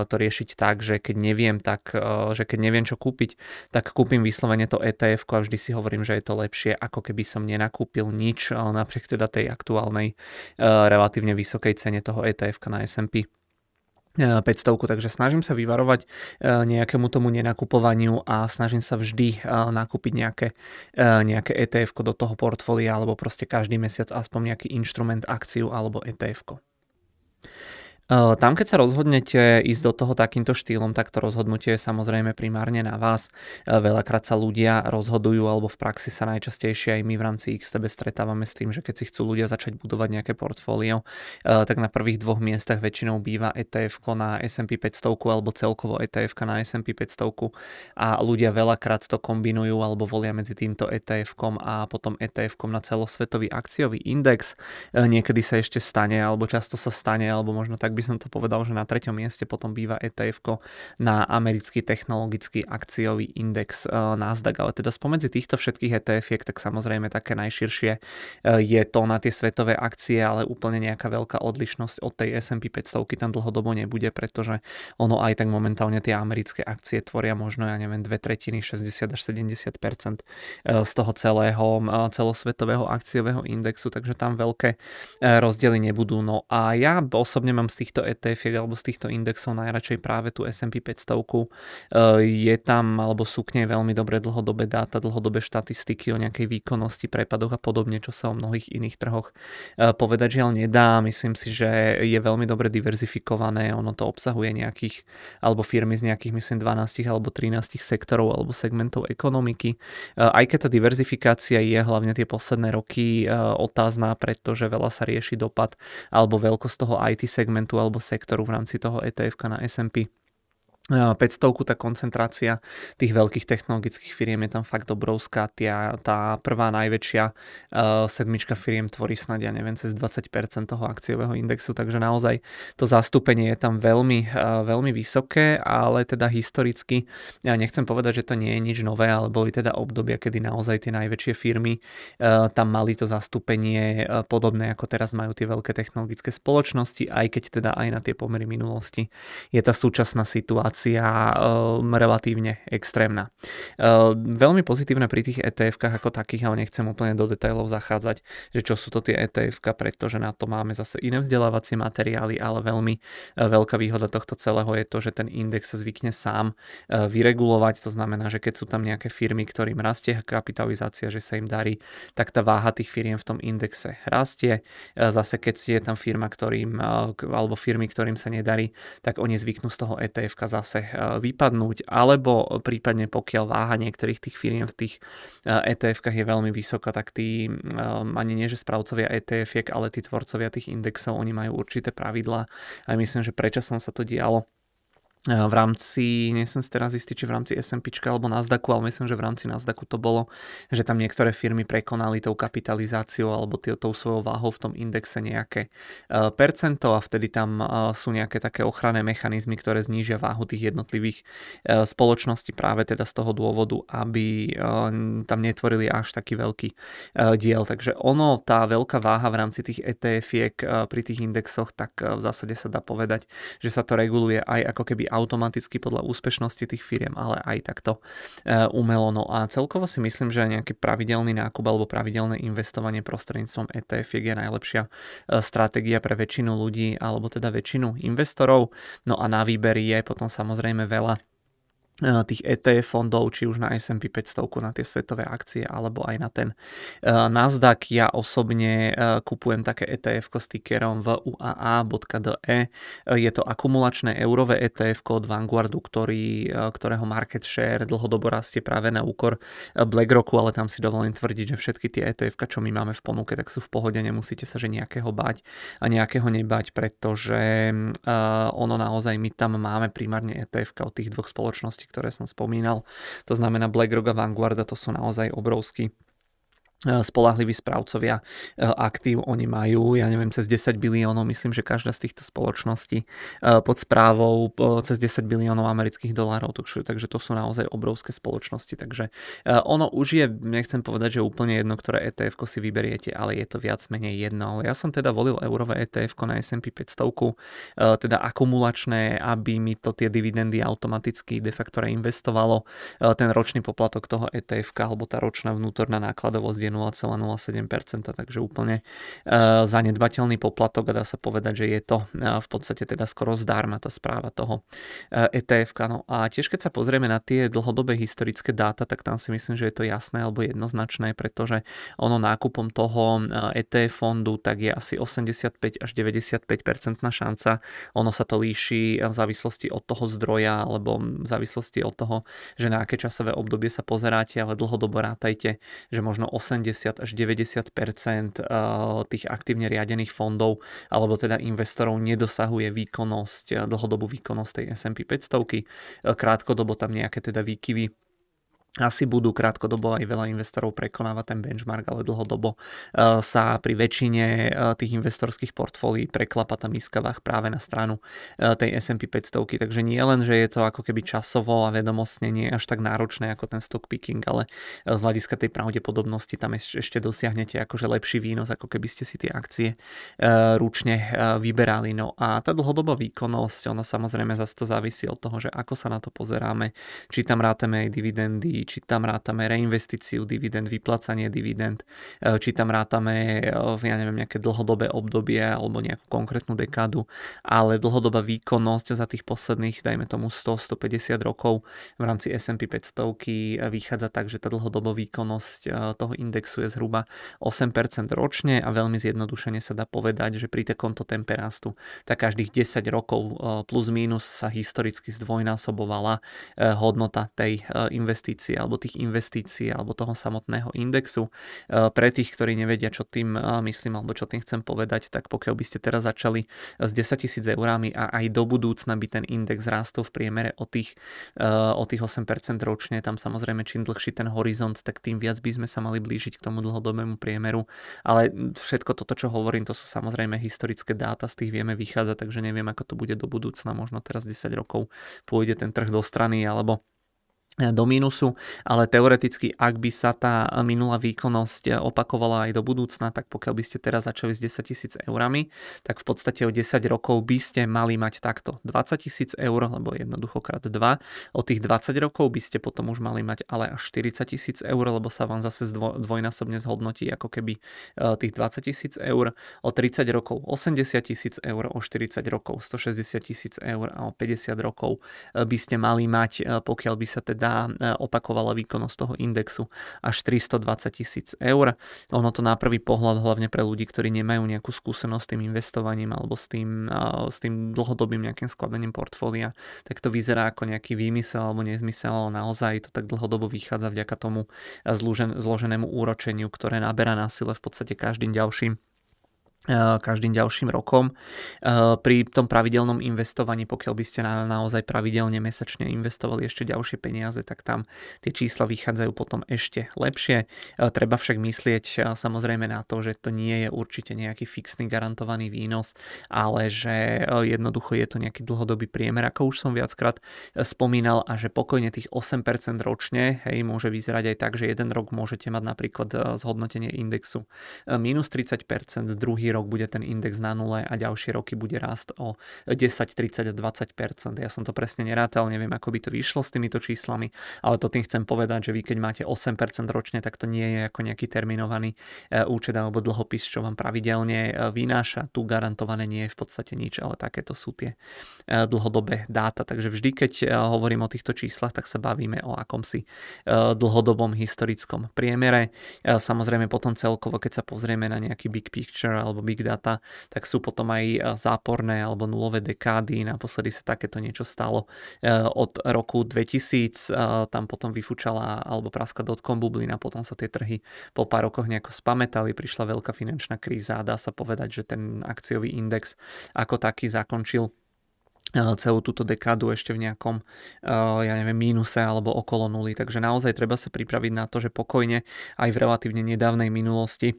to riešiť tak, že keď neviem, tak, že keď neviem čo kúpiť, tak kúpim vyslovene to ETF a vždy si hovorím, že je to lepšie, ako keby som nenakúpil nič napriek teda tej aktuálnej relatívne vysokej cene toho ETF na S&P. 500, takže snažím sa vyvarovať e, nejakému tomu nenakupovaniu a snažím sa vždy e, nakúpiť nejaké, e, nejaké ETF do toho portfólia alebo proste každý mesiac aspoň nejaký inštrument, akciu alebo ETF. -ko. Tam, keď sa rozhodnete ísť do toho takýmto štýlom, tak to rozhodnutie je samozrejme primárne na vás. Veľakrát sa ľudia rozhodujú, alebo v praxi sa najčastejšie aj my v rámci XTB stretávame s tým, že keď si chcú ľudia začať budovať nejaké portfólio, tak na prvých dvoch miestach väčšinou býva ETF na S&P 500 alebo celkovo ETF na S&P 500 a ľudia veľakrát to kombinujú alebo volia medzi týmto ETF a potom ETF na celosvetový akciový index. Niekedy sa ešte stane, alebo často sa stane, alebo možno tak by som to povedal, že na treťom mieste potom býva ETF na americký technologický akciový index e, Nasdaq, ale teda spomedzi týchto všetkých etf tak samozrejme také najširšie e, je to na tie svetové akcie, ale úplne nejaká veľká odlišnosť od tej S&P 500 tam dlhodobo nebude, pretože ono aj tak momentálne tie americké akcie tvoria možno, ja neviem, dve tretiny, 60 až 70 e, z toho celého celosvetového akciového indexu, takže tam veľké rozdiely nebudú. No a ja osobne mám z tých týchto ETF alebo z týchto indexov najradšej práve tú S&P 500. Je tam, alebo sú k nej veľmi dobré dlhodobé dáta, dlhodobé štatistiky o nejakej výkonnosti, prepadoch a podobne, čo sa o mnohých iných trhoch povedať žiaľ nedá. Myslím si, že je veľmi dobre diverzifikované, ono to obsahuje nejakých, alebo firmy z nejakých, myslím, 12 alebo 13 sektorov alebo segmentov ekonomiky. Aj keď tá diverzifikácia je hlavne tie posledné roky otázna, pretože veľa sa rieši dopad alebo veľkosť toho IT segmentu alebo sektoru v rámci toho ETF na S&P 500 tá koncentrácia tých veľkých technologických firiem je tam fakt obrovská. Tia, tá prvá najväčšia uh, sedmička firiem tvorí snad, ja neviem, cez 20% toho akciového indexu, takže naozaj to zastúpenie je tam veľmi, uh, veľmi vysoké, ale teda historicky, ja nechcem povedať, že to nie je nič nové, ale boli teda obdobia, kedy naozaj tie najväčšie firmy uh, tam mali to zastúpenie uh, podobné, ako teraz majú tie veľké technologické spoločnosti, aj keď teda aj na tie pomery minulosti je tá súčasná situácia situácia um, relatívne extrémna. Uh, veľmi pozitívne pri tých ETF-kách ako takých, ale nechcem úplne do detailov zachádzať, že čo sú to tie etf pretože na to máme zase iné vzdelávacie materiály, ale veľmi uh, veľká výhoda tohto celého je to, že ten index sa zvykne sám vyregulovať, to znamená, že keď sú tam nejaké firmy, ktorým rastie kapitalizácia, že sa im darí, tak tá váha tých firiem v tom indexe rastie. Zase keď je tam firma, ktorým, alebo firmy, ktorým sa nedarí, tak oni zvyknú z toho ETF zase zase eh, vypadnúť, alebo prípadne pokiaľ váha niektorých tých firiem v tých ETF-kách je veľmi vysoká, tak tí eh, ani nie, že správcovia ETF, ale tí tvorcovia tých indexov, oni majú určité pravidlá. A myslím, že prečasom sa to dialo v rámci, nie som si teraz istý, či v rámci S&P alebo Nasdaqu, ale myslím, že v rámci Nasdaqu to bolo, že tam niektoré firmy prekonali tou kapitalizáciou alebo tý, tou svojou váhou v tom indexe nejaké uh, percento a vtedy tam uh, sú nejaké také ochranné mechanizmy, ktoré znížia váhu tých jednotlivých spoločností práve teda z toho dôvodu, aby tam netvorili až taký veľký diel. Takže ono, tá veľká váha v rámci tých ETF-iek pri tých indexoch, tak v zásade sa dá povedať, že sa to reguluje aj ako keby automaticky podľa úspešnosti tých firiem, ale aj takto e, umelo. No a celkovo si myslím, že nejaký pravidelný nákup alebo pravidelné investovanie prostredníctvom ETF je najlepšia e, stratégia pre väčšinu ľudí alebo teda väčšinu investorov. No a na výber je potom samozrejme veľa tých ETF fondov, či už na S&P 500, na tie svetové akcie, alebo aj na ten e, Nasdaq. Ja osobne e, kupujem také ETF s tickerom VUAA.de. Je to akumulačné eurové ETF od Vanguardu, ktorý, ktorého market share dlhodobo rastie práve na úkor BlackRocku, ale tam si dovolím tvrdiť, že všetky tie ETF, čo my máme v ponuke, tak sú v pohode, nemusíte sa že nejakého bať a nejakého nebať, pretože ono naozaj my tam máme primárne ETF od tých dvoch spoločností, ktoré som spomínal. To znamená BlackRock a Vanguarda, to sú naozaj obrovský E, spolahliví správcovia e, aktív. Oni majú, ja neviem, cez 10 biliónov, myslím, že každá z týchto spoločností e, pod správou cez 10 biliónov amerických dolárov, takže to sú naozaj obrovské spoločnosti. Takže ono už je, nechcem povedať, že úplne jedno, ktoré ETF si vyberiete, ale je to viac menej jedno. Ja som teda volil eurové ETF na S&P 500, teda akumulačné, aby mi to tie dividendy automaticky de facto reinvestovalo. Ten ročný poplatok toho ETF alebo tá ročná vnútorná nákladovosť je 0,07%, takže úplne uh, zanedbateľný poplatok a dá sa povedať, že je to uh, v podstate teda skoro zdarma tá správa toho uh, e, ETF. No a tiež keď sa pozrieme na tie dlhodobé historické dáta, tak tam si myslím, že je to jasné alebo jednoznačné, pretože ono nákupom toho ETF fondu tak je asi 85 až 95% šanca. Ono sa to líši v závislosti od toho zdroja alebo v závislosti od toho, že na aké časové obdobie sa pozeráte, ale dlhodobo rátajte, že možno 80 80 až 90 eh, tých aktívne riadených fondov alebo teda investorov nedosahuje výkonnosť, eh, dlhodobú výkonnosť tej S&P 500. Eh, krátkodobo tam nejaké teda výkyvy asi budú krátkodobo aj veľa investorov prekonávať ten benchmark, ale dlhodobo eh, sa pri väčšine eh, tých investorských portfólií preklapa tá váh práve na stranu eh, tej S&P 500. Takže nie len, že je to ako keby časovo a vedomostne nie až tak náročné ako ten stock picking, ale z hľadiska tej pravdepodobnosti tam ešte dosiahnete akože lepší výnos, ako keby ste si tie akcie ručne vyberali. No a tá dlhodobá výkonnosť, ona samozrejme zase to závisí od toho, že ako sa na to pozeráme, či tam rátame aj dividendy, či tam rátame reinvestíciu dividend, vyplácanie dividend, či tam rátame, ja neviem, nejaké dlhodobé obdobie alebo nejakú konkrétnu dekádu, ale dlhodobá výkonnosť za tých posledných, dajme tomu 100-150 rokov v rámci S&P 500 vychádza tak, že tá dlhodobá výkonnosť toho indexu je zhruba 8% ročne a veľmi zjednodušene sa dá povedať, že pri takomto tempe rastu tak každých 10 rokov plus minus sa historicky zdvojnásobovala hodnota tej investície alebo tých investícií alebo toho samotného indexu. Pre tých, ktorí nevedia, čo tým myslím alebo čo tým chcem povedať, tak pokiaľ by ste teraz začali s 10 tisíc eurami a aj do budúcna by ten index rástol v priemere o tých, o tých 8% ročne, tam samozrejme čím dlhší ten horizont, tak tým viac by sme sa mali blížiť k tomu dlhodobému priemeru. Ale všetko toto, čo hovorím, to sú samozrejme historické dáta, z tých vieme vychádzať, takže neviem, ako to bude do budúcna, možno teraz 10 rokov pôjde ten trh do strany alebo do mínusu, ale teoreticky, ak by sa tá minulá výkonnosť opakovala aj do budúcna, tak pokiaľ by ste teraz začali s 10 tisíc eurami, tak v podstate o 10 rokov by ste mali mať takto 20 tisíc eur, lebo jednoducho krát 2. O tých 20 rokov by ste potom už mali mať ale až 40 tisíc eur, lebo sa vám zase dvojnásobne zhodnotí ako keby e, tých 20 tisíc eur. O 30 rokov 80 tisíc eur, o 40 rokov 160 tisíc eur a o 50 rokov e, by ste mali mať, e, pokiaľ by sa teda teda opakovala výkonnosť toho indexu až 320 tisíc eur. Ono to na prvý pohľad, hlavne pre ľudí, ktorí nemajú nejakú skúsenosť s tým investovaním alebo s tým, s tým dlhodobým nejakým skladaním portfólia, tak to vyzerá ako nejaký výmysel alebo nezmysel, ale naozaj to tak dlhodobo vychádza vďaka tomu zloženému úročeniu, ktoré naberá na sile v podstate každým ďalším každým ďalším rokom. Eh, pri tom pravidelnom investovaní, pokiaľ by ste na, naozaj pravidelne mesačne investovali ešte ďalšie peniaze, tak tam tie čísla vychádzajú potom ešte lepšie. Eh, treba však myslieť samozrejme na to, že to nie je určite nejaký fixný garantovaný výnos, ale že jednoducho je to nejaký dlhodobý priemer, ako už som viackrát spomínal a že pokojne tých 8% ročne hej, môže vyzerať aj tak, že jeden rok môžete mať napríklad zhodnotenie indexu minus 30%, druhý rok bude ten index na nule a ďalšie roky bude rast o 10, 30 a 20% Ja som to presne nerátal, neviem ako by to vyšlo s týmito číslami, ale to tým chcem povedať, že vy keď máte 8% ročne, tak to nie je ako nejaký terminovaný e, účet alebo dlhopis, čo vám pravidelne e, vynáša. Tu garantované nie je v podstate nič, ale takéto sú tie e, dlhodobé dáta. Takže vždy, keď hovorím o týchto číslach, tak sa bavíme o akomsi dlhodobom historickom priemere. Samozrejme potom celkovo, keď sa pozrieme na nejaký big picture alebo big data, tak sú potom aj e, záporné alebo nulové dekády. Naposledy sa takéto niečo stalo e, od roku 2000, e, tam potom vyfúčala alebo praska dotcom bublina, potom sa tie trhy po pár rokoch nejako spametali, prišla veľká finančná kríza a dá sa povedať, že ten akciový index ako taký zakončil celú túto dekádu ešte v nejakom, ja neviem, mínuse alebo okolo nuly. Takže naozaj treba sa pripraviť na to, že pokojne aj v relatívne nedávnej minulosti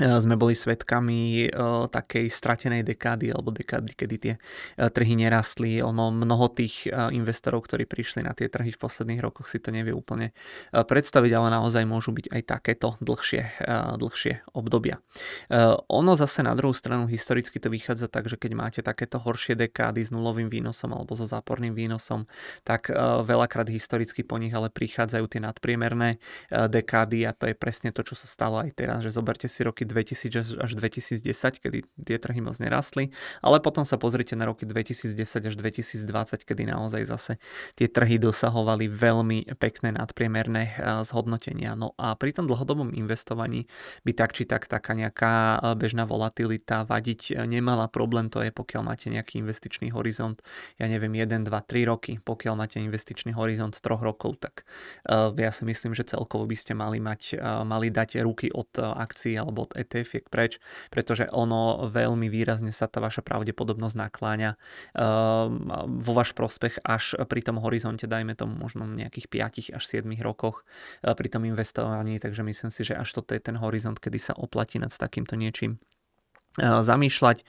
sme boli svetkami uh, takej stratenej dekády alebo dekády, kedy tie uh, trhy nerastli. Ono mnoho tých investorov, ktorí prišli na tie trhy v posledných rokoch si to nevie úplne predstaviť, ale naozaj môžu byť aj takéto dlhšie, dlhšie obdobia. Ono zase na druhú stranu historicky to vychádza tak, že keď máte takéto horšie dekády s nulovým výnosom alebo so záporným výnosom, tak veľakrát historicky po nich ale prichádzajú tie nadpriemerné dekády a to je presne to, čo sa stalo aj teraz, že zoberte si roky roky 2000 až 2010, kedy tie trhy moc nerastli, ale potom sa pozrite na roky 2010 až 2020, kedy naozaj zase tie trhy dosahovali veľmi pekné nadpriemerné eh, zhodnotenia. No a pri tom dlhodobom investovaní by tak či tak taká nejaká eh, bežná volatilita vadiť eh, nemala. Problém to je, pokiaľ máte nejaký investičný horizont, ja neviem, 1, 2, 3 roky, pokiaľ máte investičný horizont 3 rokov, tak ja si myslím, že celkovo by ste mali mať, mali dať ruky od akcií alebo od od ETF preč, pretože ono veľmi výrazne sa tá vaša pravdepodobnosť nakláňa ehm, vo váš prospech až pri tom horizonte, dajme tomu možno nejakých 5 až 7 rokoch e, pri tom investovaní, takže myslím si, že až toto je ten horizont, kedy sa oplatí nad takýmto niečím zamýšľať.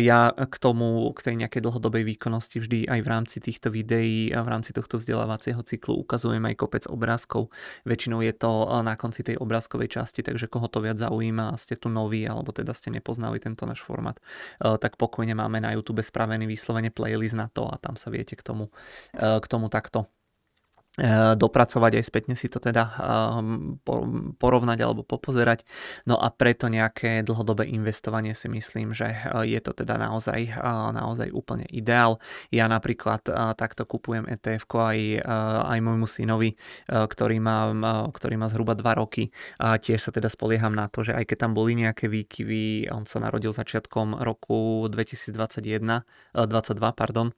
Ja k tomu, k tej nejakej dlhodobej výkonnosti vždy aj v rámci týchto videí v rámci tohto vzdelávacieho cyklu ukazujem aj kopec obrázkov. Väčšinou je to na konci tej obrázkovej časti, takže koho to viac zaujíma a ste tu noví alebo teda ste nepoznali tento náš formát, tak pokojne máme na YouTube spravený vyslovene playlist na to a tam sa viete k tomu, k tomu takto E, dopracovať aj spätne si to teda ehm, porovnať alebo popozerať. No a preto nejaké dlhodobé investovanie si myslím, že e, je to teda naozaj, naozaj úplne ideál. Ja napríklad takto kupujem ETF aj, aj môjmu synovi, ktorý má, ktorý má zhruba 2 roky. A tiež sa teda spolieham na to, že aj keď tam boli nejaké výkyvy, on sa narodil začiatkom roku 2021, 22, pardon,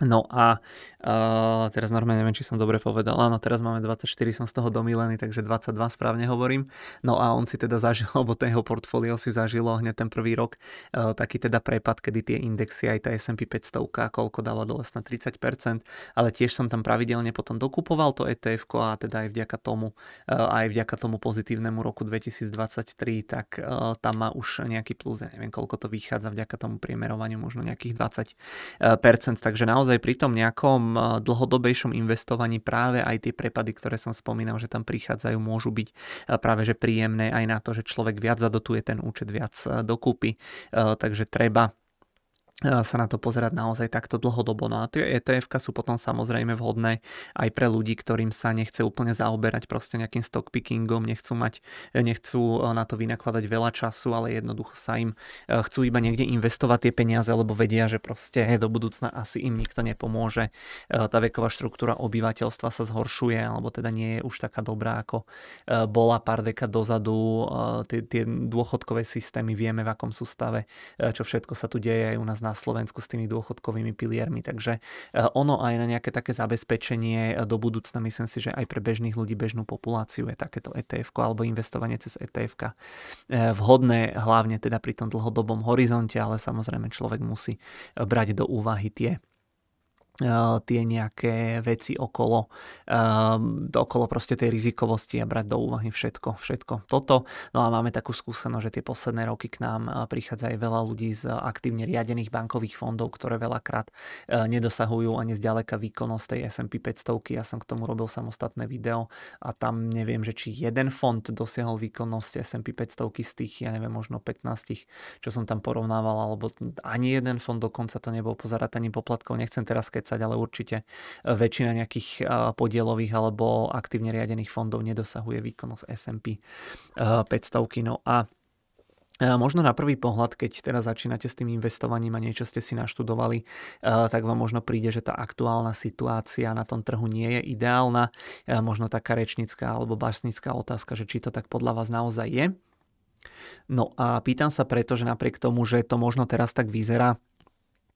No a uh, teraz normálne neviem, či som dobre povedal. Áno, teraz máme 24, som z toho domílený, takže 22 správne hovorím. No a on si teda zažil, <laughs> alebo to jeho portfólio si zažilo hneď ten prvý rok uh, taký teda prepad, kedy tie indexy, aj tá S&P 500, koľko dáva dole na 30%, ale tiež som tam pravidelne potom dokupoval to ETF a teda aj vďaka tomu, uh, aj vďaka tomu pozitívnemu roku 2023, tak uh, tam má už nejaký plus, ja neviem, koľko to vychádza vďaka tomu priemerovaniu, možno nejakých 20%, takže naozaj naozaj pri tom nejakom eh, dlhodobejšom investovaní práve aj tie prepady, ktoré som spomínal, že tam prichádzajú, môžu byť eh, práve že príjemné aj na to, že človek viac zadotuje ten účet, viac eh, dokúpi. Takže treba sa na to pozerať naozaj takto dlhodobo. No a tie etf sú potom samozrejme vhodné aj pre ľudí, ktorým sa nechce úplne zaoberať proste nejakým stockpickingom, nechcú mať, nechcú na to vynakladať veľa času, ale jednoducho sa im e, chcú iba niekde investovať tie peniaze, lebo vedia, že proste do budúcna asi im nikto nepomôže. E, tá veková štruktúra obyvateľstva sa zhoršuje, alebo teda nie je už taká dobrá, ako e, bola pár dekád dozadu. Tie, tie dôchodkové systémy vieme, v akom sú stave, čo všetko sa tu deje aj u nás na Slovensku s tými dôchodkovými piliermi. Takže eh, ono aj na nejaké také zabezpečenie eh, do budúcna, myslím si, že aj pre bežných ľudí, bežnú populáciu je takéto ETF alebo investovanie cez ETF eh, vhodné hlavne teda pri tom dlhodobom horizonte, ale samozrejme človek musí brať do úvahy tie tie nejaké veci okolo, um, okolo proste tej rizikovosti a brať do úvahy všetko, všetko toto. No a máme takú skúsenosť, že tie posledné roky k nám prichádza aj veľa ľudí z aktívne riadených bankových fondov, ktoré veľakrát nedosahujú ani zďaleka výkonnosť tej S&P 500. Ja som k tomu robil samostatné video a tam neviem, že či jeden fond dosiahol výkonnosť S&P 500 z tých, ja neviem, možno 15, čo som tam porovnával, alebo ani jeden fond dokonca to nebol pozerať ani poplatkov. Nechcem teraz keď kecať, ale určite e, väčšina nejakých e, podielových alebo aktívne riadených fondov nedosahuje výkonnosť S&P 500. E, no a Možno na prvý pohľad, keď teraz začínate s tým investovaním a niečo ste si naštudovali, tak vám možno príde, že tá aktuálna situácia na tom trhu nie je ideálna. Možno taká rečnická alebo básnická otázka, že či to tak podľa vás naozaj je. No a pýtam sa preto, že napriek tomu, že to možno teraz tak vyzerá,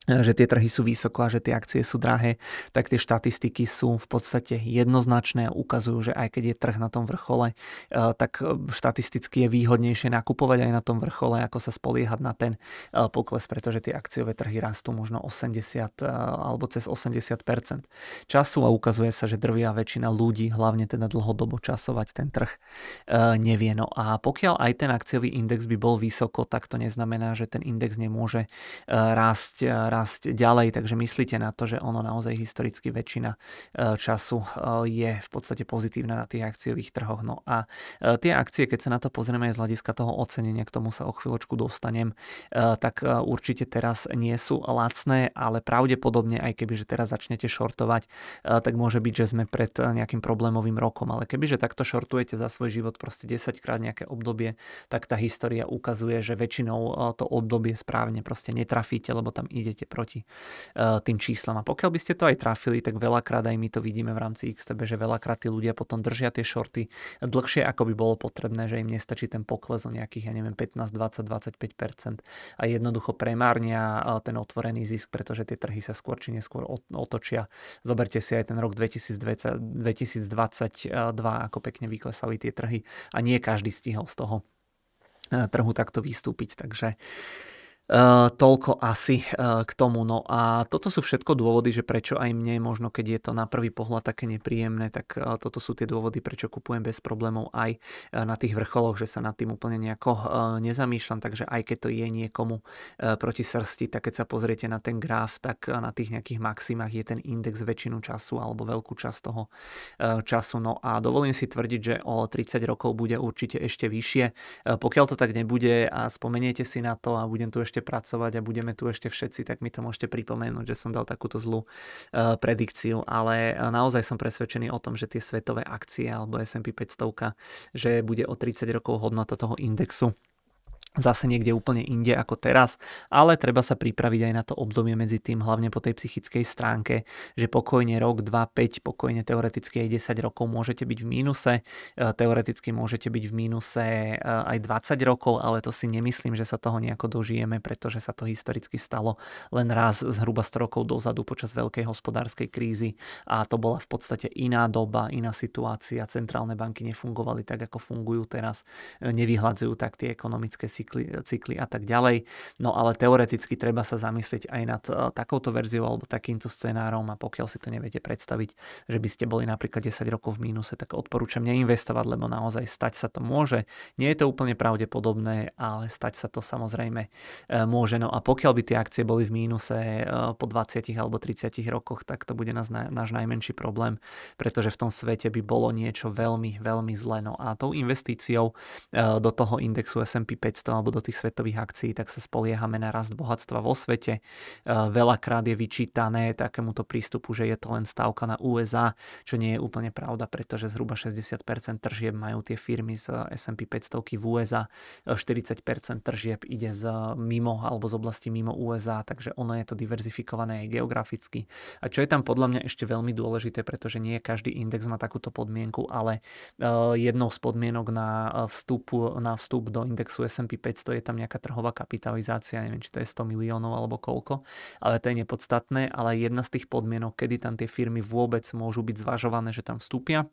že tie trhy sú vysoko a že tie akcie sú drahé, tak tie štatistiky sú v podstate jednoznačné a ukazujú, že aj keď je trh na tom vrchole, eh, tak eh, štatisticky je výhodnejšie nakupovať aj na tom vrchole, ako sa spoliehať na ten eh, pokles, pretože tie akciové trhy rastú možno 80 alebo cez 80% času a ukazuje sa, že drvia väčšina ľudí, hlavne teda dlhodobo časovať ten trh nevie. No a pokiaľ aj ten akciový index by bol vysoko, tak to neznamená, že ten index nemôže rásť rásť ďalej, takže myslíte na to, že ono naozaj historicky väčšina e, času e, je v podstate pozitívna na tých akciových trhoch. No a e, tie akcie, keď sa na to pozrieme z hľadiska toho ocenenia, k tomu sa o chvíľočku dostanem, tak určite teraz nie sú lacné, ale pravdepodobne aj keby, že teraz začnete šortovať, tak môže byť, že sme pred nejakým problémovým rokom. Ale keby, že takto šortujete za svoj život proste 10 krát nejaké obdobie, tak tá história ukazuje, že väčšinou to obdobie správne proste netrafíte, lebo tam idete proti uh, tým číslam. A pokiaľ by ste to aj trafili, tak veľakrát aj my to vidíme v rámci XTB, že veľakrát tí ľudia potom držia tie shorty dlhšie, ako by bolo potrebné, že im nestačí ten pokles o nejakých, ja neviem, 15, 20, 25% a jednoducho premárnia uh, ten otvorený zisk, pretože tie trhy sa skôr či neskôr otočia. Zoberte si aj ten rok 2020, 2022, ako pekne vyklesali tie trhy a nie každý stihol z toho e, trhu takto vystúpiť. Takže toľko asi uh, k tomu. No a toto sú všetko dôvody, že prečo aj mne, možno keď je to na prvý pohľad také nepríjemné, tak uh, toto sú tie dôvody, prečo kupujem bez problémov aj na tých vrcholoch, že sa nad tým úplne nejako nezamýšľam, takže aj keď to je niekomu proti srsti, tak keď sa pozriete na ten graf, tak na tých nejakých maximách je ten index väčšinu času alebo veľkú časť toho času. No a dovolím si tvrdiť, že o 30 rokov bude určite ešte vyššie. Pokiaľ to tak nebude a spomeniete si na to a budem tu ešte ešte pracovať a budeme tu ešte všetci, tak mi to môžete pripomenúť, že som dal takúto zlú uh, predikciu, ale uh, naozaj som presvedčený o tom, že tie svetové akcie alebo S&P 500, že bude o 30 rokov hodnota toho indexu zase niekde úplne inde ako teraz, ale treba sa pripraviť aj na to obdobie medzi tým, hlavne po tej psychickej stránke, že pokojne rok, 2, 5, pokojne teoreticky aj 10 rokov môžete byť v mínuse, e, teoreticky môžete byť v mínuse e, aj 20 rokov, ale to si nemyslím, že sa toho nejako dožijeme, pretože sa to historicky stalo len raz zhruba 100 rokov dozadu počas veľkej hospodárskej krízy a to bola v podstate iná doba, iná situácia, centrálne banky nefungovali tak, ako fungujú teraz, e, nevyhľadzujú tak tie ekonomické cykly, cykly a tak ďalej. No ale teoreticky treba sa zamyslieť aj nad uh, takouto verziou alebo takýmto scenárom a pokiaľ si to neviete predstaviť, že by ste boli napríklad 10 rokov v mínuse, tak odporúčam neinvestovať, lebo naozaj stať sa to môže. Nie je to úplne pravdepodobné, ale stať sa to samozrejme uh, môže. No a pokiaľ by tie akcie boli v mínuse uh, po 20 alebo 30 rokoch, tak to bude nás, náš najmenší problém, pretože v tom svete by bolo niečo veľmi, veľmi zlé. No a tou investíciou do toho indexu S&P 500 alebo do tých svetových akcií, tak sa spoliehame na rast bohatstva vo svete. E, veľakrát je vyčítané takémuto prístupu, že je to len stávka na USA, čo nie je úplne pravda, pretože zhruba 60% tržieb majú tie firmy z S&P 500 v USA, 40% tržieb ide z mimo alebo z oblasti mimo USA, takže ono je to diverzifikované aj geograficky. A čo je tam podľa mňa ešte veľmi dôležité, pretože nie každý index má takúto podmienku, ale e, jednou z podmienok na vstup, na vstup do indexu S&P 500 je tam nejaká trhová kapitalizácia, neviem, či to je 100 miliónov alebo koľko, ale to je nepodstatné, ale jedna z tých podmienok, kedy tam tie firmy vôbec môžu byť zvažované, že tam vstúpia,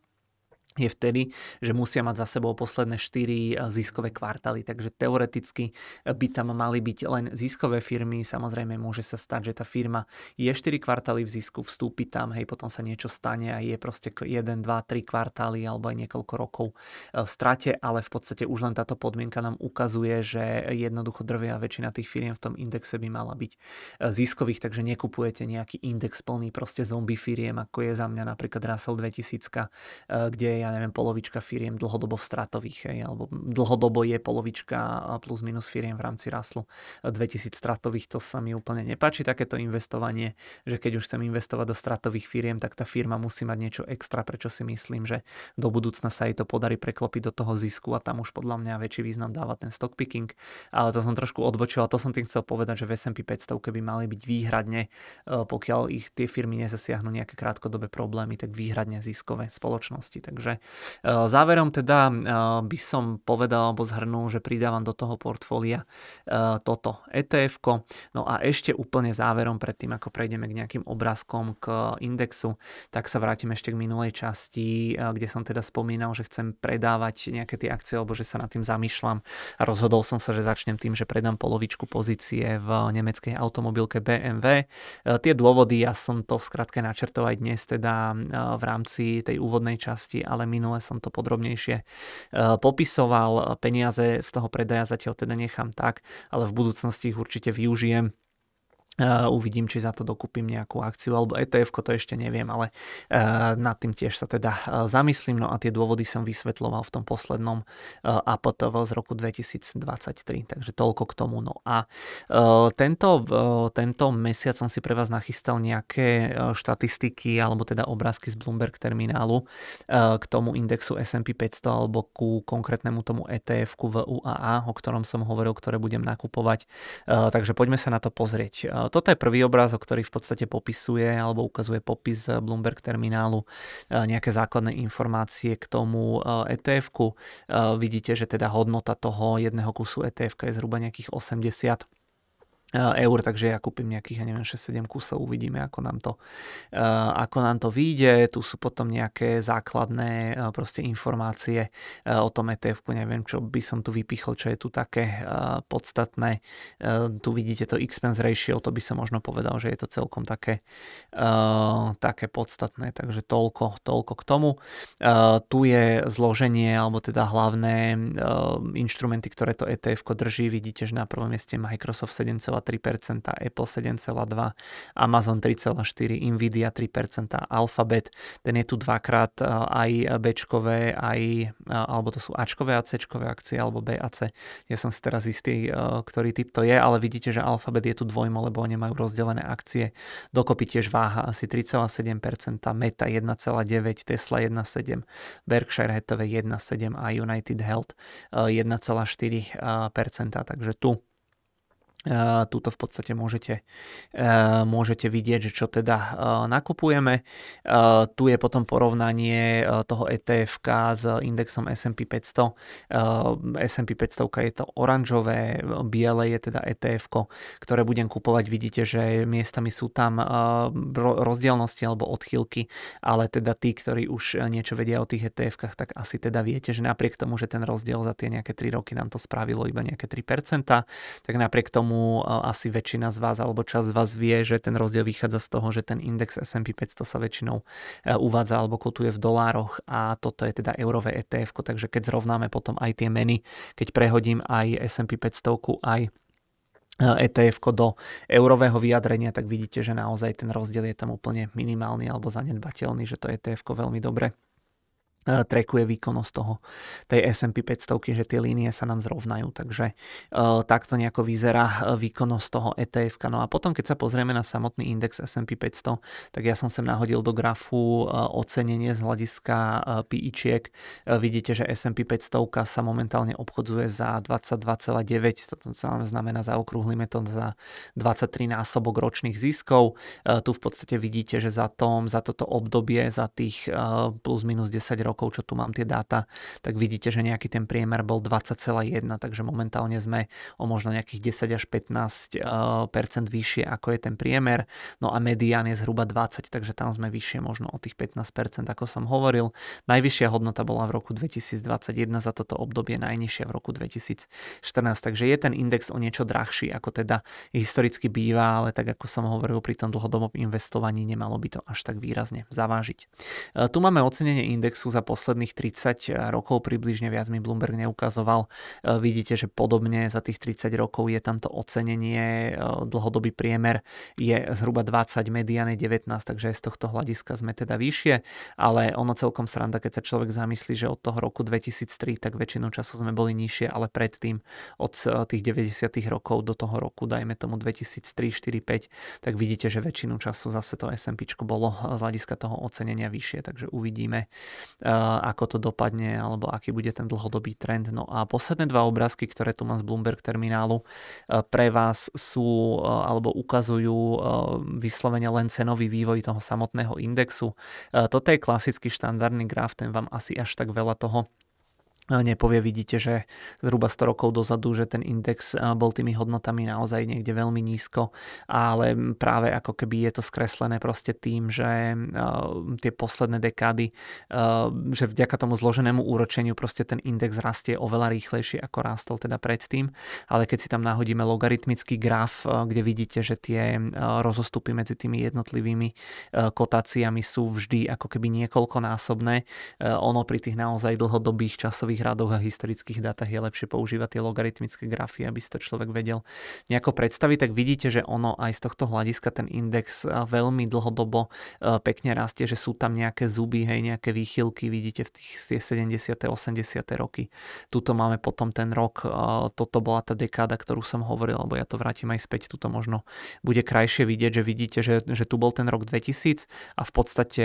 je vtedy, že musia mať za sebou posledné 4 eh, ziskové kvartály. Takže teoreticky eh, by tam mali byť len ziskové firmy. Samozrejme môže sa stať, že tá firma je 4 kvartály v zisku, vstúpi tam, hej, potom sa niečo stane a je proste 1, 2, 3 kvartály alebo aj niekoľko rokov eh, v strate, ale v podstate už len táto podmienka nám ukazuje, že jednoducho drvia väčšina tých firiem v tom indexe by mala byť ziskových, takže nekupujete nejaký index plný proste zombie firiem, ako je za mňa napríklad Russell 2000, kde je ja neviem, polovička firiem dlhodobo v stratových, hej, alebo dlhodobo je polovička plus minus firiem v rámci raslu 2000 stratových, to sa mi úplne nepáči takéto investovanie, že keď už chcem investovať do stratových firiem, tak tá firma musí mať niečo extra, prečo si myslím, že do budúcna sa jej to podarí preklopiť do toho zisku a tam už podľa mňa väčší význam dáva ten stock picking, ale to som trošku odbočil a to som tým chcel povedať, že v S&P 500 keby mali byť výhradne, e, pokiaľ ich tie firmy nezasiahnu nejaké krátkodobé problémy, tak výhradne ziskové spoločnosti. Takže Eh, záverom teda eh, by som povedal alebo zhrnul, že pridávam do toho portfólia eh, toto etf No a ešte úplne záverom predtým, ako prejdeme k nejakým obrázkom k indexu, tak sa vrátim ešte k minulej časti, kde som teda spomínal, že chcem predávať nejaké tie akcie, alebo že sa nad tým zamýšľam a rozhodol som sa, že začnem tým, že predám polovičku pozície v nemeckej automobilke BMW. Tie dôvody, ja som to v skratke načrtol aj dnes teda v rámci tej úvodnej časti, ale ale minule som to podrobnejšie e, popisoval. Peniaze z toho predaja zatiaľ teda nechám tak, ale v budúcnosti ich určite využijem Uvidím, či za to dokúpim nejakú akciu alebo ETF, to ešte neviem, ale nad tým tiež sa teda zamyslím. No a tie dôvody som vysvetloval v tom poslednom APTV z roku 2023, takže toľko k tomu. No a tento, tento mesiac som si pre vás nachystal nejaké štatistiky alebo teda obrázky z Bloomberg terminálu k tomu indexu S&P 500 alebo ku konkrétnemu tomu ETF v UAA, o ktorom som hovoril, ktoré budem nakupovať. Takže poďme sa na to pozrieť toto je prvý obrázok, ktorý v podstate popisuje alebo ukazuje popis Bloomberg terminálu, e, nejaké základné informácie k tomu ETF-ku. E, vidíte, že teda hodnota toho jedného kusu ETF je zhruba nejakých 80 eur, takže ja kúpim nejakých, ja neviem, 6-7 kusov, uvidíme, ako nám to, ako nám to vyjde. Tu sú potom nejaké základné proste informácie o tom etf neviem, čo by som tu vypichol, čo je tu také podstatné. Tu vidíte to expense ratio, to by som možno povedal, že je to celkom také, také podstatné, takže toľko, toľko k tomu. Tu je zloženie, alebo teda hlavné inštrumenty, ktoré to ETF drží. Vidíte, že na prvom mieste Microsoft 7,3 3,3%, Apple 7,2%, Amazon 3,4%, Nvidia 3%, Alphabet, ten je tu dvakrát aj Bčkové, aj, alebo to sú Ačkové a Cčkové akcie, alebo B a C. Ja som si teraz istý, ktorý typ to je, ale vidíte, že Alphabet je tu dvojmo, lebo oni majú rozdelené akcie. Dokopy tiež váha asi 3,7%, Meta 1,9%, Tesla 1,7%, Berkshire Hathaway 1,7% a United Health 1,4%. Takže tu Tuto v podstate môžete, môžete vidieť, že čo teda nakupujeme. Tu je potom porovnanie toho etf s indexom S&P 500. S&P 500 je to oranžové, biele je teda etf ktoré budem kupovať. Vidíte, že miestami sú tam rozdielnosti alebo odchýlky, ale teda tí, ktorí už niečo vedia o tých etf tak asi teda viete, že napriek tomu, že ten rozdiel za tie nejaké 3 roky nám to spravilo iba nejaké 3%, tak napriek tomu tomu asi väčšina z vás alebo časť z vás vie, že ten rozdiel vychádza z toho, že ten index S&P 500 sa väčšinou e, uvádza alebo kotuje v dolároch a toto je teda eurové ETF, takže keď zrovnáme potom aj tie meny, keď prehodím aj S&P 500 aj ETF e do eurového vyjadrenia, tak vidíte, že naozaj ten rozdiel je tam úplne minimálny alebo zanedbateľný, že to ETF veľmi dobre trekuje výkonnosť toho, tej S&P 500, že tie línie sa nám zrovnajú, takže uh, takto nejako vyzerá e, výkonnosť toho ETF. No a potom, keď sa pozrieme na samotný index S&P 500, tak ja som sem nahodil do grafu uh, ocenenie z hľadiska uh, PIčiek. Vidíte, že S&P 500 sa momentálne obchodzuje za 22,9, to znamená zaokrúhlime to za 23 násobok ročných ziskov. Tu v podstate vidíte, že za, tom, za toto obdobie, za tých plus minus 10 rokov rokov, čo tu mám tie dáta, tak vidíte, že nejaký ten priemer bol 20,1, takže momentálne sme o možno nejakých 10 až 15 percent vyššie, ako je ten priemer. No a medián je zhruba 20, takže tam sme vyššie možno o tých 15% ako som hovoril. Najvyššia hodnota bola v roku 2021 za toto obdobie, najnižšia v roku 2014, takže je ten index o niečo drahší, ako teda historicky býva, ale tak ako som hovoril pri tom dlhodobom investovaní, nemalo by to až tak výrazne zavážiť. E, tu máme ocenenie indexu za posledných 30 rokov približne viac mi Bloomberg neukazoval. E, vidíte, že podobne za tých 30 rokov je tamto ocenenie, e, dlhodobý priemer je zhruba 20, mediane 19, takže z tohto hľadiska sme teda vyššie, ale ono celkom sranda, keď sa človek zamyslí, že od toho roku 2003, tak väčšinu času sme boli nižšie, ale predtým od e, tých 90 rokov do toho roku, dajme tomu 2003, 4, 5, tak vidíte, že väčšinu času zase to S&P bolo z hľadiska toho ocenenia vyššie, takže uvidíme, ako to dopadne alebo aký bude ten dlhodobý trend. No a posledné dva obrázky, ktoré tu mám z Bloomberg terminálu, e, pre vás sú e, alebo ukazujú vyslovene len cenový vývoj toho samotného indexu. Toto je klasický štandardný graf, ten vám asi až tak veľa toho nepovie, vidíte, že zhruba 100 rokov dozadu, že ten index bol tými hodnotami naozaj niekde veľmi nízko, ale práve ako keby je to skreslené proste tým, že tie posledné dekády, že vďaka tomu zloženému úročeniu proste ten index rastie oveľa rýchlejšie ako rástol teda predtým, ale keď si tam nahodíme logaritmický graf, kde vidíte, že tie rozostupy medzi tými jednotlivými kotáciami sú vždy ako keby niekoľkonásobné, ono pri tých naozaj dlhodobých časových časových radoch a historických dátach je lepšie používať tie logaritmické grafy, aby si to človek vedel nejako predstaviť, tak vidíte, že ono aj z tohto hľadiska ten index veľmi dlhodobo pekne rastie, že sú tam nejaké zuby, hej, nejaké výchylky, vidíte v tých tie 70. 80. roky. Tuto máme potom ten rok, toto bola tá dekáda, ktorú som hovoril, alebo ja to vrátim aj späť, tuto možno bude krajšie vidieť, že vidíte, že, že tu bol ten rok 2000 a v podstate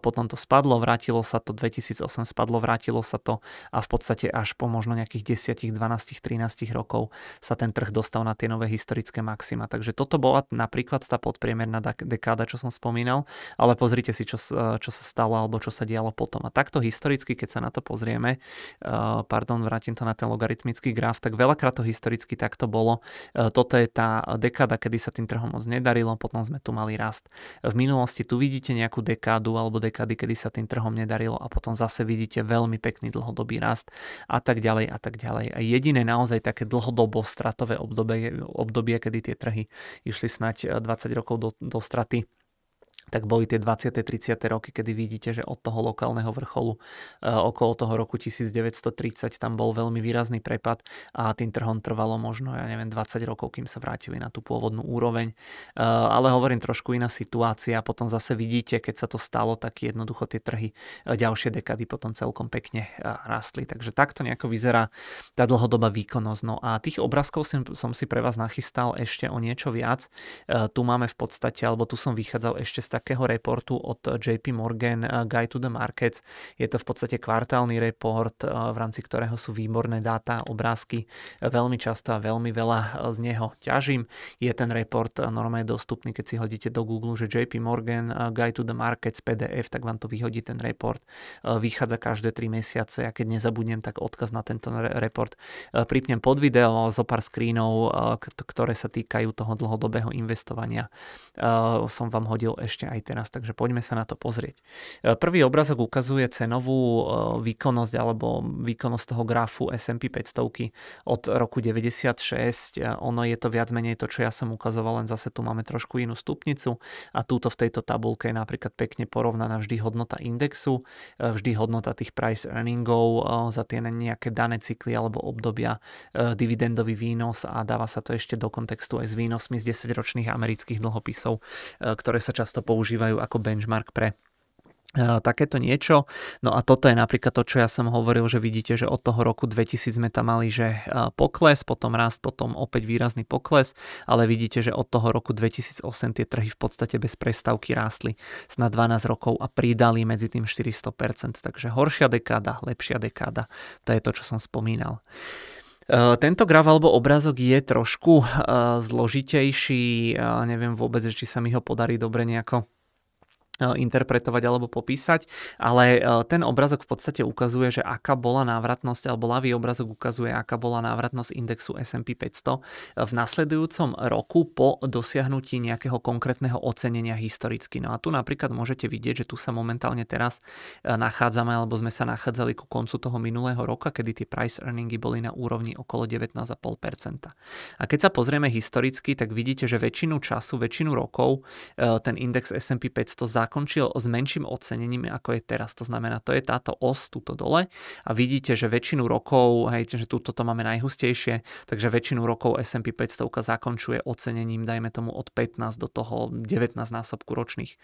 potom to spadlo, vrátilo sa to 2008, spadlo, vrátilo sa to v podstate až po možno nejakých 10, 12, 13 rokov sa ten trh dostal na tie nové historické maxima. Takže toto bola napríklad tá podpriemerná dekáda, čo som spomínal, ale pozrite si, čo, čo sa stalo alebo čo sa dialo potom. A takto historicky, keď sa na to pozrieme, uh, pardon, vrátim to na ten logaritmický graf, tak veľakrát to historicky takto bolo. Uh, toto je tá dekáda, kedy sa tým trhom moc nedarilo, potom sme tu mali rast. V minulosti tu vidíte nejakú dekádu alebo dekády, kedy sa tým trhom nedarilo a potom zase vidíte veľmi pekný dlhodobý rast a tak ďalej a tak ďalej. A jediné naozaj také dlhodobo stratové obdobie, obdobie, kedy tie trhy išli snať 20 rokov do, do straty tak boli tie 20. 30. roky, kedy vidíte, že od toho lokálneho vrcholu e, okolo toho roku 1930 tam bol veľmi výrazný prepad a tým trhom trvalo možno, ja neviem, 20 rokov, kým sa vrátili na tú pôvodnú úroveň. E, ale hovorím trošku iná situácia a potom zase vidíte, keď sa to stalo, tak jednoducho tie trhy e, ďalšie dekady potom celkom pekne rastli. Takže takto nejako vyzerá tá dlhodobá výkonnosť. No a tých obrázkov som, si pre vás nachystal ešte o niečo viac. Tu máme v podstate, alebo tu som vychádzal ešte z takého reportu od JP Morgan eh, Guide to the Markets. Je to v podstate kvartálny report, eh, v rámci ktorého sú výborné dáta, obrázky. Veľmi často a veľmi veľa eh, z neho ťažím. Je ten report normálne dostupný, keď si hodíte do Google, že JP Morgan Guide to the Markets PDF, tak vám to vyhodí ten report. Vychádza každé 3 mesiace a keď nezabudnem, tak odkaz na tento report pripnem pod video zo pár screenov, ktoré sa týkajú toho dlhodobého investovania. Som vám hodil ešte aj teraz, takže poďme sa na to pozrieť. E, prvý obrazok ukazuje cenovú e, výkonnosť alebo výkonnosť toho grafu S&P 500 od roku 96. E, ono je to viac menej to, čo ja som ukazoval, len zase tu máme trošku inú stupnicu a túto v tejto tabulke je napríklad pekne porovnaná vždy hodnota indexu, vždy hodnota tých price earningov za tie nejaké dané cykly alebo obdobia, dividendový výnos a dáva sa to ešte do kontextu aj s výnosmi z 10-ročných amerických dlhopisov, ktoré sa často používajú používajú ako benchmark pre takéto niečo. No a toto je napríklad to, čo ja som hovoril, že vidíte, že od toho roku 2000 sme tam mali, že pokles, potom rast, potom opäť výrazný pokles, ale vidíte, že od toho roku 2008 tie trhy v podstate bez prestávky rástli na 12 rokov a pridali medzi tým 400%, takže horšia dekáda, lepšia dekáda, to je to, čo som spomínal. Tento graf alebo obrázok je trošku zložitejší, neviem vôbec, či sa mi ho podarí dobre nejako E, interpretovať alebo popísať, ale e, ten obrazok v podstate ukazuje, že aká bola návratnosť, alebo ľavý obrazok ukazuje, aká bola návratnosť indexu S&P 500 v nasledujúcom roku po dosiahnutí nejakého konkrétneho ocenenia historicky. No a tu napríklad môžete vidieť, že tu sa momentálne teraz e, nachádzame, alebo sme sa nachádzali ku koncu toho minulého roka, kedy tie price earningy boli na úrovni okolo 19,5%. A keď sa pozrieme historicky, tak vidíte, že väčšinu času, väčšinu rokov ten index S&P 500 zakončil s menším ocenením, ako je teraz. To znamená, to je táto os tuto dole a vidíte, že väčšinu rokov, hej, že túto to máme najhustejšie, takže väčšinu rokov S&P 500 zakončuje ocenením, dajme tomu od 15 do toho 19 násobku ročných e,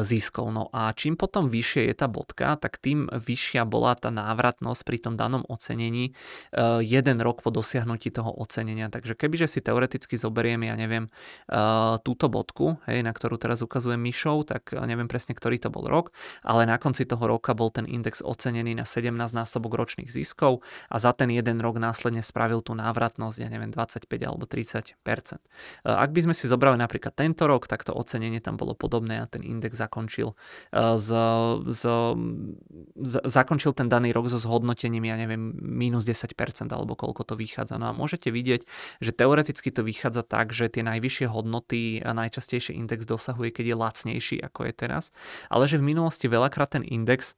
ziskov. No a čím potom vyššie je tá bodka, tak tým vyššia bola tá návratnosť pri tom danom ocenení e, jeden rok po dosiahnutí toho ocenenia. Takže kebyže si teoreticky zoberiem, ja neviem, e, túto bodku, hej, na ktorú teraz ukazujem myšou, tak neviem presne, ktorý to bol rok, ale na konci toho roka bol ten index ocenený na 17 násobok ročných ziskov a za ten jeden rok následne spravil tú návratnosť, ja neviem, 25 alebo 30 e, Ak by sme si zobrali napríklad tento rok, tak to ocenenie tam bolo podobné a ten index zakončil e, z, z, z, zakončil ten daný rok so zhodnotením, ja neviem, minus 10% alebo koľko to vychádza. No a môžete vidieť, že teoreticky to vychádza tak, že tie najvyššie hodnoty a najčastejšie index dosahuje, keď je lacnejší ako je teraz, ale že v minulosti veľakrát ten index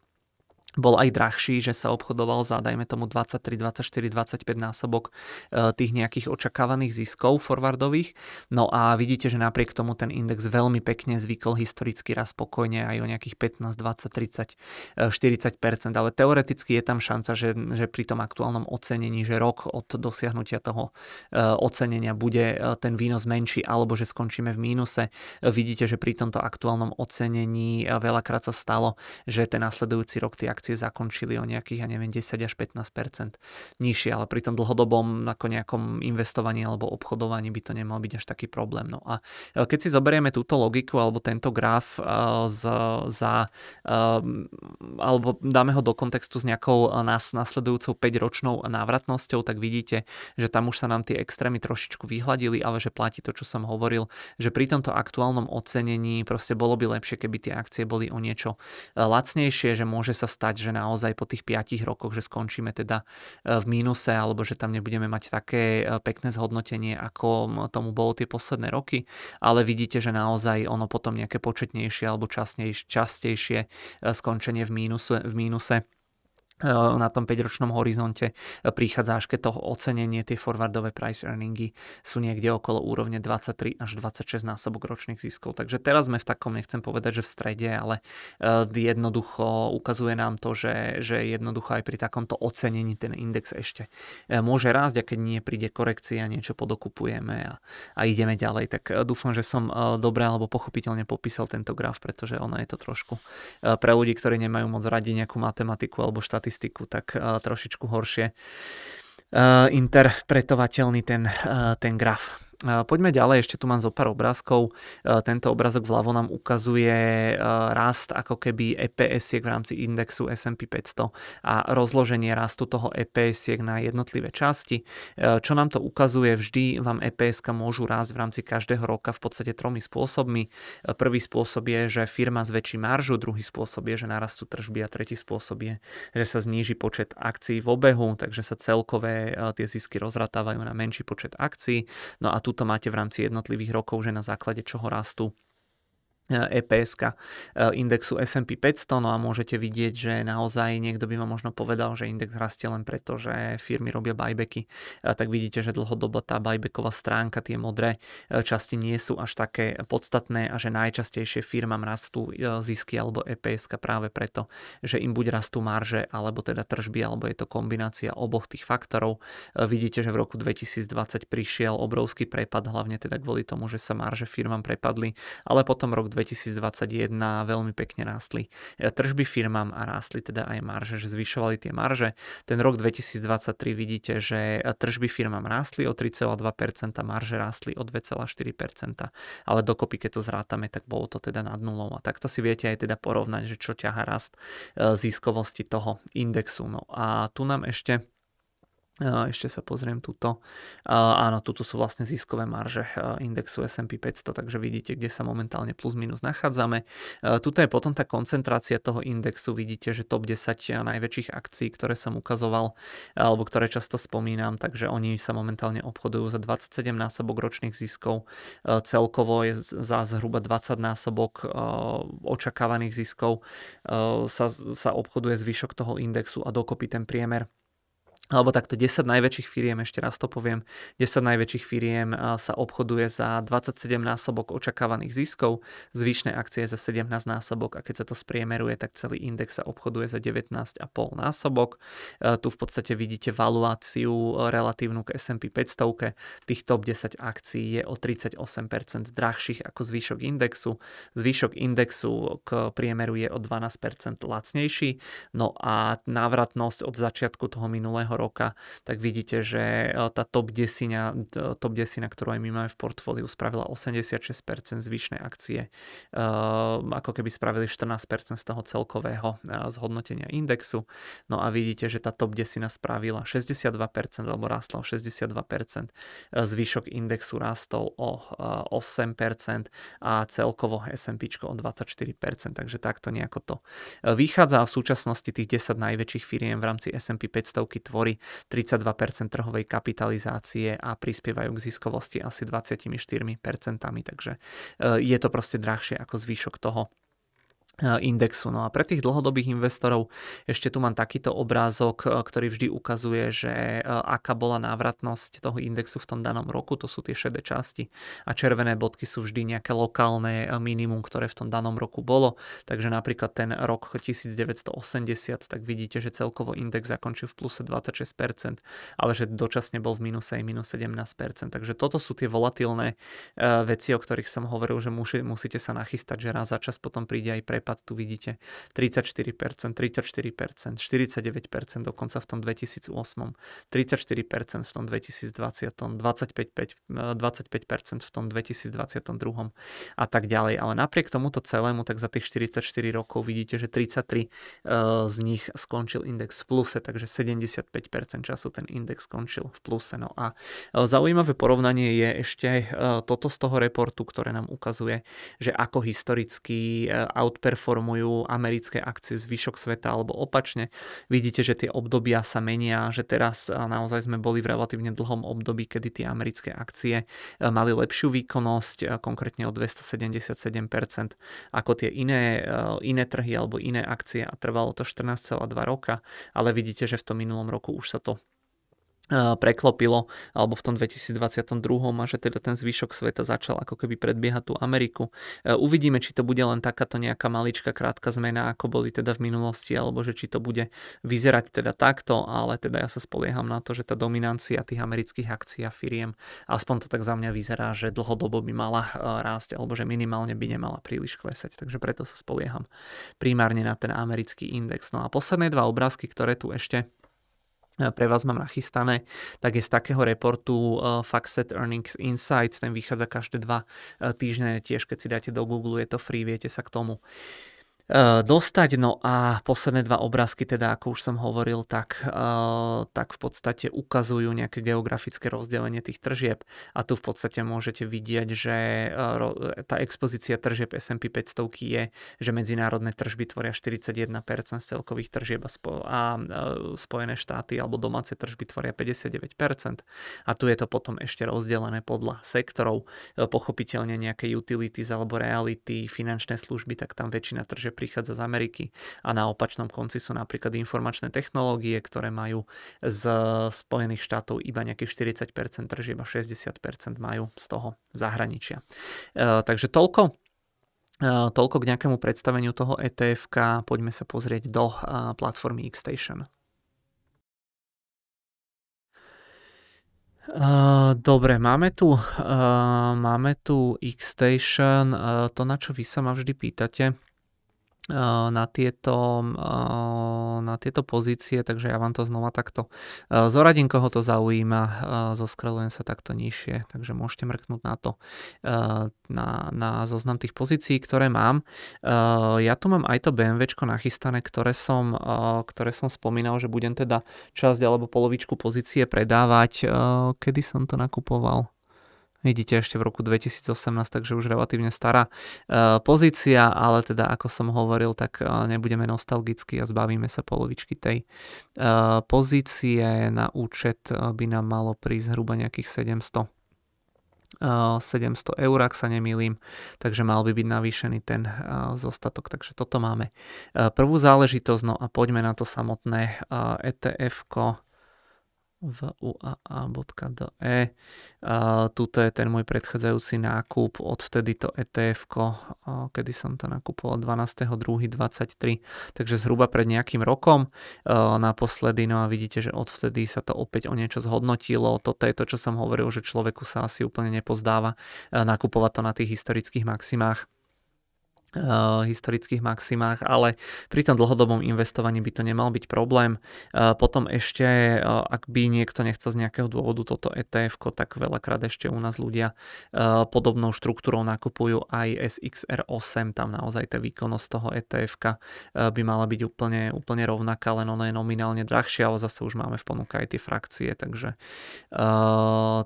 bol aj drahší, že sa obchodoval za, dajme tomu, 23, 24, 25 násobok e, tých nejakých očakávaných ziskov forwardových. No a vidíte, že napriek tomu ten index veľmi pekne zvykol historicky raz spokojne aj o nejakých 15, 20, 30, 40%, ale teoreticky je tam šanca, že, že pri tom aktuálnom ocenení, že rok od dosiahnutia toho e, ocenenia bude e, ten výnos menší alebo že skončíme v mínuse. Vidíte, že pri tomto aktuálnom ocenení veľakrát sa stalo, že ten nasledujúci rok tie akcie akcie zakončili o nejakých, ja neviem, 10 až 15% nižšie, ale pri tom dlhodobom ako nejakom investovaní alebo obchodovaní by to nemal byť až taký problém. No a e, keď si zoberieme túto logiku alebo tento graf uh, z, za, uh, alebo dáme ho do kontextu s nejakou nás nasledujúcou 5-ročnou návratnosťou, tak vidíte, že tam už sa nám tie extrémy trošičku vyhladili, ale že platí to, čo som hovoril, že pri tomto aktuálnom ocenení proste bolo by lepšie, keby tie akcie boli o niečo lacnejšie, že môže sa stať, stať, že naozaj po tých 5 rokoch, že skončíme teda e, v mínuse alebo že tam nebudeme mať také e, pekné zhodnotenie, ako tomu bolo tie posledné roky, ale vidíte, že naozaj ono potom nejaké početnejšie alebo častejšie, častejšie skončenie v mínuse, v mínuse na tom 5-ročnom horizonte eh, prichádza až keď to ocenenie, tie forwardové price earningy sú niekde okolo úrovne 23 až 26 násobok ročných ziskov. Takže teraz sme v takom, nechcem povedať, že v strede, ale eh, jednoducho ukazuje nám to, že, že jednoducho aj pri takomto ocenení ten index ešte môže rásť a keď nie príde korekcia, niečo podokupujeme a, a ideme ďalej. Tak dúfam, že som dobre alebo pochopiteľne popísal tento graf, pretože ono je to trošku pre ľudí, ktorí nemajú moc radi nejakú matematiku alebo štatistiku štatistiku, tak uh, trošičku horšie uh, interpretovateľný ten, uh, ten graf. Poďme ďalej, ešte tu mám zo pár obrázkov. Tento obrázok vľavo nám ukazuje rast ako keby EPS-iek v rámci indexu S&P 500 a rozloženie rastu toho EPS-iek na jednotlivé časti. Čo nám to ukazuje, vždy vám eps môžu rásť v rámci každého roka v podstate tromi spôsobmi. Prvý spôsob je, že firma zväčší maržu, druhý spôsob je, že narastú tržby a tretí spôsob je, že sa zníži počet akcií v obehu, takže sa celkové tie zisky rozratávajú na menší počet akcií. No a tuto máte v rámci jednotlivých rokov, že na základe čoho rastú EPS e, indexu S&P 500, no a môžete vidieť, že naozaj niekto by vám možno povedal, že index rastie len preto, že firmy robia buybacky, e, tak vidíte, že dlhodobo tá buybacková stránka, tie modré e, časti nie sú až také podstatné a že najčastejšie firmám rastú zisky alebo EPS práve preto, že im buď rastú marže, alebo teda tržby, alebo je to kombinácia oboch tých faktorov. Vidíte, že v roku 2020 prišiel obrovský prepad, hlavne teda kvôli tomu, že sa marže firmám prepadli, ale potom rok 2021 veľmi pekne rástli e, tržby firmám a rástli teda aj marže, že zvyšovali tie marže. Ten rok 2023 vidíte, že tržby firmám rástli o 3,2%, marže rástli o 2,4%, ale dokopy, keď to zrátame, tak bolo to teda nad nulou. A takto si viete aj teda porovnať, že čo ťaha rast e, ziskovosti toho indexu. No a tu nám ešte ešte sa pozriem tuto. Áno, tuto sú vlastne ziskové marže indexu S&P 500, takže vidíte, kde sa momentálne plus minus nachádzame. Tuto je potom tá koncentrácia toho indexu. Vidíte, že top 10 najväčších akcií, ktoré som ukazoval, alebo ktoré často spomínam, takže oni sa momentálne obchodujú za 27 násobok ročných ziskov. Celkovo je za zhruba 20 násobok očakávaných ziskov sa, sa obchoduje zvyšok toho indexu a dokopy ten priemer alebo takto 10 najväčších firiem, ešte raz to poviem, 10 najväčších firiem sa obchoduje za 27 násobok očakávaných ziskov, zvyšné akcie za 17 násobok a keď sa to spriemeruje, tak celý index sa obchoduje za 19,5 násobok. Tu v podstate vidíte valuáciu relatívnu k S&P 500, tých top 10 akcií je o 38% drahších ako zvyšok indexu. Zvyšok indexu k priemeru je o 12% lacnejší, no a návratnosť od začiatku toho minulého roka, tak vidíte, že e, tá top desina, top desina, ktorú aj my máme v portfóliu, spravila 86% zvyšné akcie, e, ako keby spravili 14% z toho celkového e, zhodnotenia indexu. No a vidíte, že tá top desina spravila 62% alebo rástla o 62%, zvyšok indexu rástol o 8% a celkovo S&P o 24%, takže takto nejako to vychádza a v súčasnosti tých 10 najväčších firiem v rámci S&P 500 tvorí tvorí 32% trhovej kapitalizácie a prispievajú k ziskovosti asi 24%, takže e, je to proste drahšie ako zvyšok toho indexu. No a pre tých dlhodobých investorov ešte tu mám takýto obrázok, e, ktorý vždy ukazuje, že e, aká bola návratnosť toho indexu v tom danom roku, to sú tie šedé časti a červené bodky sú vždy nejaké lokálne minimum, ktoré v tom danom roku bolo. Takže napríklad ten rok 1980, tak vidíte, že celkovo index zakončil v pluse 26%, ale že dočasne bol v minuse aj minus 17%. Takže toto sú tie volatilné veci, o ktorých som hovoril, že musíte sa nachystať, že raz za čas potom príde aj pre prepad tu vidíte 34%, 34%, 49% dokonca v tom 2008, 34% v tom 2020, 25%, 25% v tom 2022 a tak ďalej. Ale napriek tomuto celému, tak za tých 44 rokov vidíte, že 33 uh, z nich skončil index v pluse, takže 75% času ten index skončil v pluse. No a uh, zaujímavé porovnanie je ešte uh, toto z toho reportu, ktoré nám ukazuje, že ako historicky outperform outperformujú americké akcie zvyšok sveta alebo opačne. Vidíte, že tie obdobia sa menia, že teraz naozaj sme boli v relatívne dlhom období, kedy tie americké akcie mali lepšiu výkonnosť, konkrétne o 277% ako tie iné, iné trhy alebo iné akcie a trvalo to 14,2 roka, ale vidíte, že v tom minulom roku už sa to preklopilo, alebo v tom 2022 a že teda ten zvyšok sveta začal ako keby predbiehať tú Ameriku. E, uvidíme, či to bude len takáto nejaká maličká krátka zmena, ako boli teda v minulosti, alebo že či to bude vyzerať teda takto, ale teda ja sa spolieham na to, že tá dominancia tých amerických akcií a firiem, aspoň to tak za mňa vyzerá, že dlhodobo by mala e, rásť, alebo že minimálne by nemala príliš klesať, takže preto sa spolieham primárne na ten americký index. No a posledné dva obrázky, ktoré tu ešte pre vás mám nachystané, tak je z takého reportu uh, FactSet Earnings Insight, ten vychádza každé dva uh, týždne, tiež keď si dáte do Google, je to free, viete sa k tomu. E, dostať. No a posledné dva obrázky, teda ako už som hovoril, tak, e, tak v podstate ukazujú nejaké geografické rozdelenie tých tržieb a tu v podstate môžete vidieť, že e, tá expozícia tržieb S&P 500 je, že medzinárodné tržby tvoria 41% z celkových tržieb a, spo- a Spojené štáty alebo domáce tržby tvoria 59% a tu je to potom ešte rozdelené podľa sektorov. Pochopiteľne nejaké utilities alebo reality, finančné služby, tak tam väčšina tržieb prichádza z Ameriky a na opačnom konci sú napríklad informačné technológie, ktoré majú z Spojených štátov iba nejakých 40% tržieb a 60% majú z toho zahraničia. E, takže toľko e, Toľko k nejakému predstaveniu toho etf poďme sa pozrieť do e, platformy Xstation. Dobre, máme tu, máme tu Xstation, to na čo vy sa ma vždy pýtate, na tieto, na tieto pozície, takže ja vám to znova takto zoradím, koho to zaujíma, zoskrelujem sa takto nižšie, takže môžete mrknúť na to, na, na zoznam tých pozícií, ktoré mám. Ja tu mám aj to BMW nachystané, ktoré som, ktoré som spomínal, že budem teda časť alebo polovičku pozície predávať. Kedy som to nakupoval? Vidíte ešte v roku 2018, takže už relatívne stará uh, pozícia, ale teda ako som hovoril, tak uh, nebudeme nostalgicky a zbavíme sa polovičky tej uh, pozície. Na účet by nám malo prísť zhruba nejakých 700 700 eur, ak sa nemýlim, takže mal by byť navýšený ten zostatok, takže toto máme. Prvú záležitosť, no a poďme na to samotné ETF-ko vuaa.de. Tuto je ten môj predchádzajúci nákup, odvtedy to etf kedy som to nakupoval 12.2.23, takže zhruba pred nejakým rokom naposledy, no a vidíte, že odvtedy sa to opäť o niečo zhodnotilo. Toto je to, čo som hovoril, že človeku sa asi úplne nepozdáva nakupovať to na tých historických maximách historických maximách, ale pri tom dlhodobom investovaní by to nemal byť problém. Eh, potom ešte, eh, ak by niekto nechcel z nejakého dôvodu toto ETF, tak veľakrát ešte u nás ľudia podobnou štruktúrou nakupujú aj SXR8, tam naozaj tá výkonnosť toho ETF by mala byť úplne, úplne rovnaká, len ono je nominálne drahšie, ale zase už máme v ponuke aj tie frakcie, takže,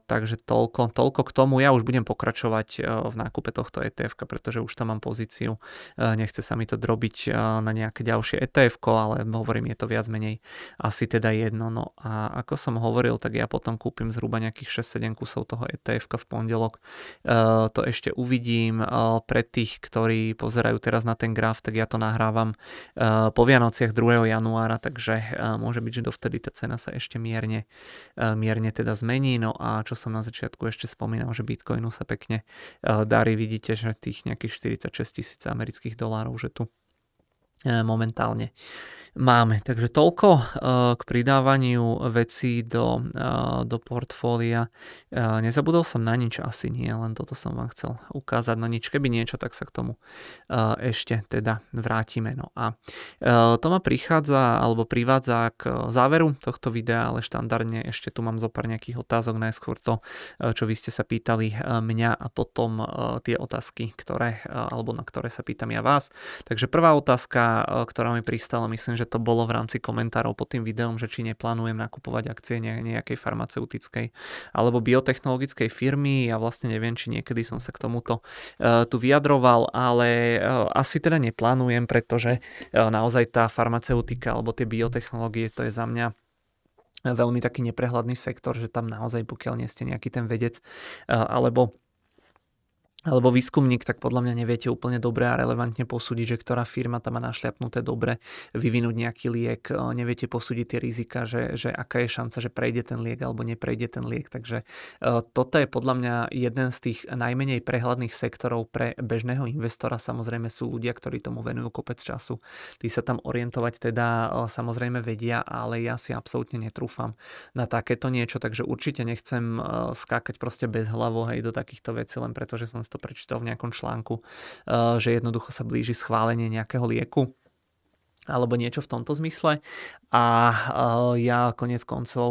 takže toľko, toľko k tomu. Ja už budem pokračovať v nákupe tohto ETF, pretože už tam mám pozíciu nechce sa mi to drobiť e, na nejaké ďalšie etf ale hovorím, je to viac menej asi teda jedno. No a ako som hovoril, tak ja potom kúpim zhruba nejakých 6-7 kusov toho etf v pondelok. E, to ešte uvidím. Pre tých, ktorí pozerajú teraz na ten graf, tak ja to nahrávam po Vianociach 2. januára, takže môže byť, že dovtedy tá cena sa ešte mierne, mierne teda zmení. No a čo som na začiatku ešte spomínal, že Bitcoinu sa pekne darí, vidíte, že tých nejakých 46 tisíc amerických dolárov, že tu e, momentálne máme. Takže toľko eh, k pridávaniu vecí do, eh, do portfólia. Eh, nezabudol som na nič, asi nie, len toto som vám chcel ukázať. No nič, keby niečo, tak sa k tomu ešte teda vrátime. No a to ma prichádza alebo privádza k záveru tohto videa, ale štandardne ešte tu mám zo pár nejakých otázok. Najskôr to, čo vy ste sa pýtali mňa a potom tie otázky, ktoré, alebo na ktoré sa pýtam ja vás. Takže prvá otázka, ktorá, mi pristala, myslím, že to bolo v rámci komentárov pod tým videom, že či neplánujem nakupovať akcie nejakej farmaceutickej alebo biotechnologickej firmy. Ja vlastne neviem, či niekedy som sa k tomuto tu vyjadroval, ale asi teda neplánujem, pretože naozaj tá farmaceutika alebo tie biotechnológie, to je za mňa veľmi taký neprehľadný sektor, že tam naozaj, pokiaľ nie ste nejaký ten vedec alebo alebo výskumník, tak podľa mňa neviete úplne dobre a relevantne posúdiť, že ktorá firma tam má našľapnuté dobre, vyvinúť nejaký liek, neviete posúdiť tie rizika, že, že aká je šanca, že prejde ten liek alebo neprejde ten liek. Takže toto je podľa mňa jeden z tých najmenej prehľadných sektorov pre bežného investora. Samozrejme sú ľudia, ktorí tomu venujú kopec času. Tí sa tam orientovať teda samozrejme vedia, ale ja si absolútne netrúfam na takéto niečo, takže určite nechcem skákať proste bez hlavo hej, do takýchto vecí, len preto, že som to prečítal v nejakom článku, eh, že jednoducho sa blíži schválenie nejakého lieku alebo niečo v tomto zmysle. A eh, ja konec koncov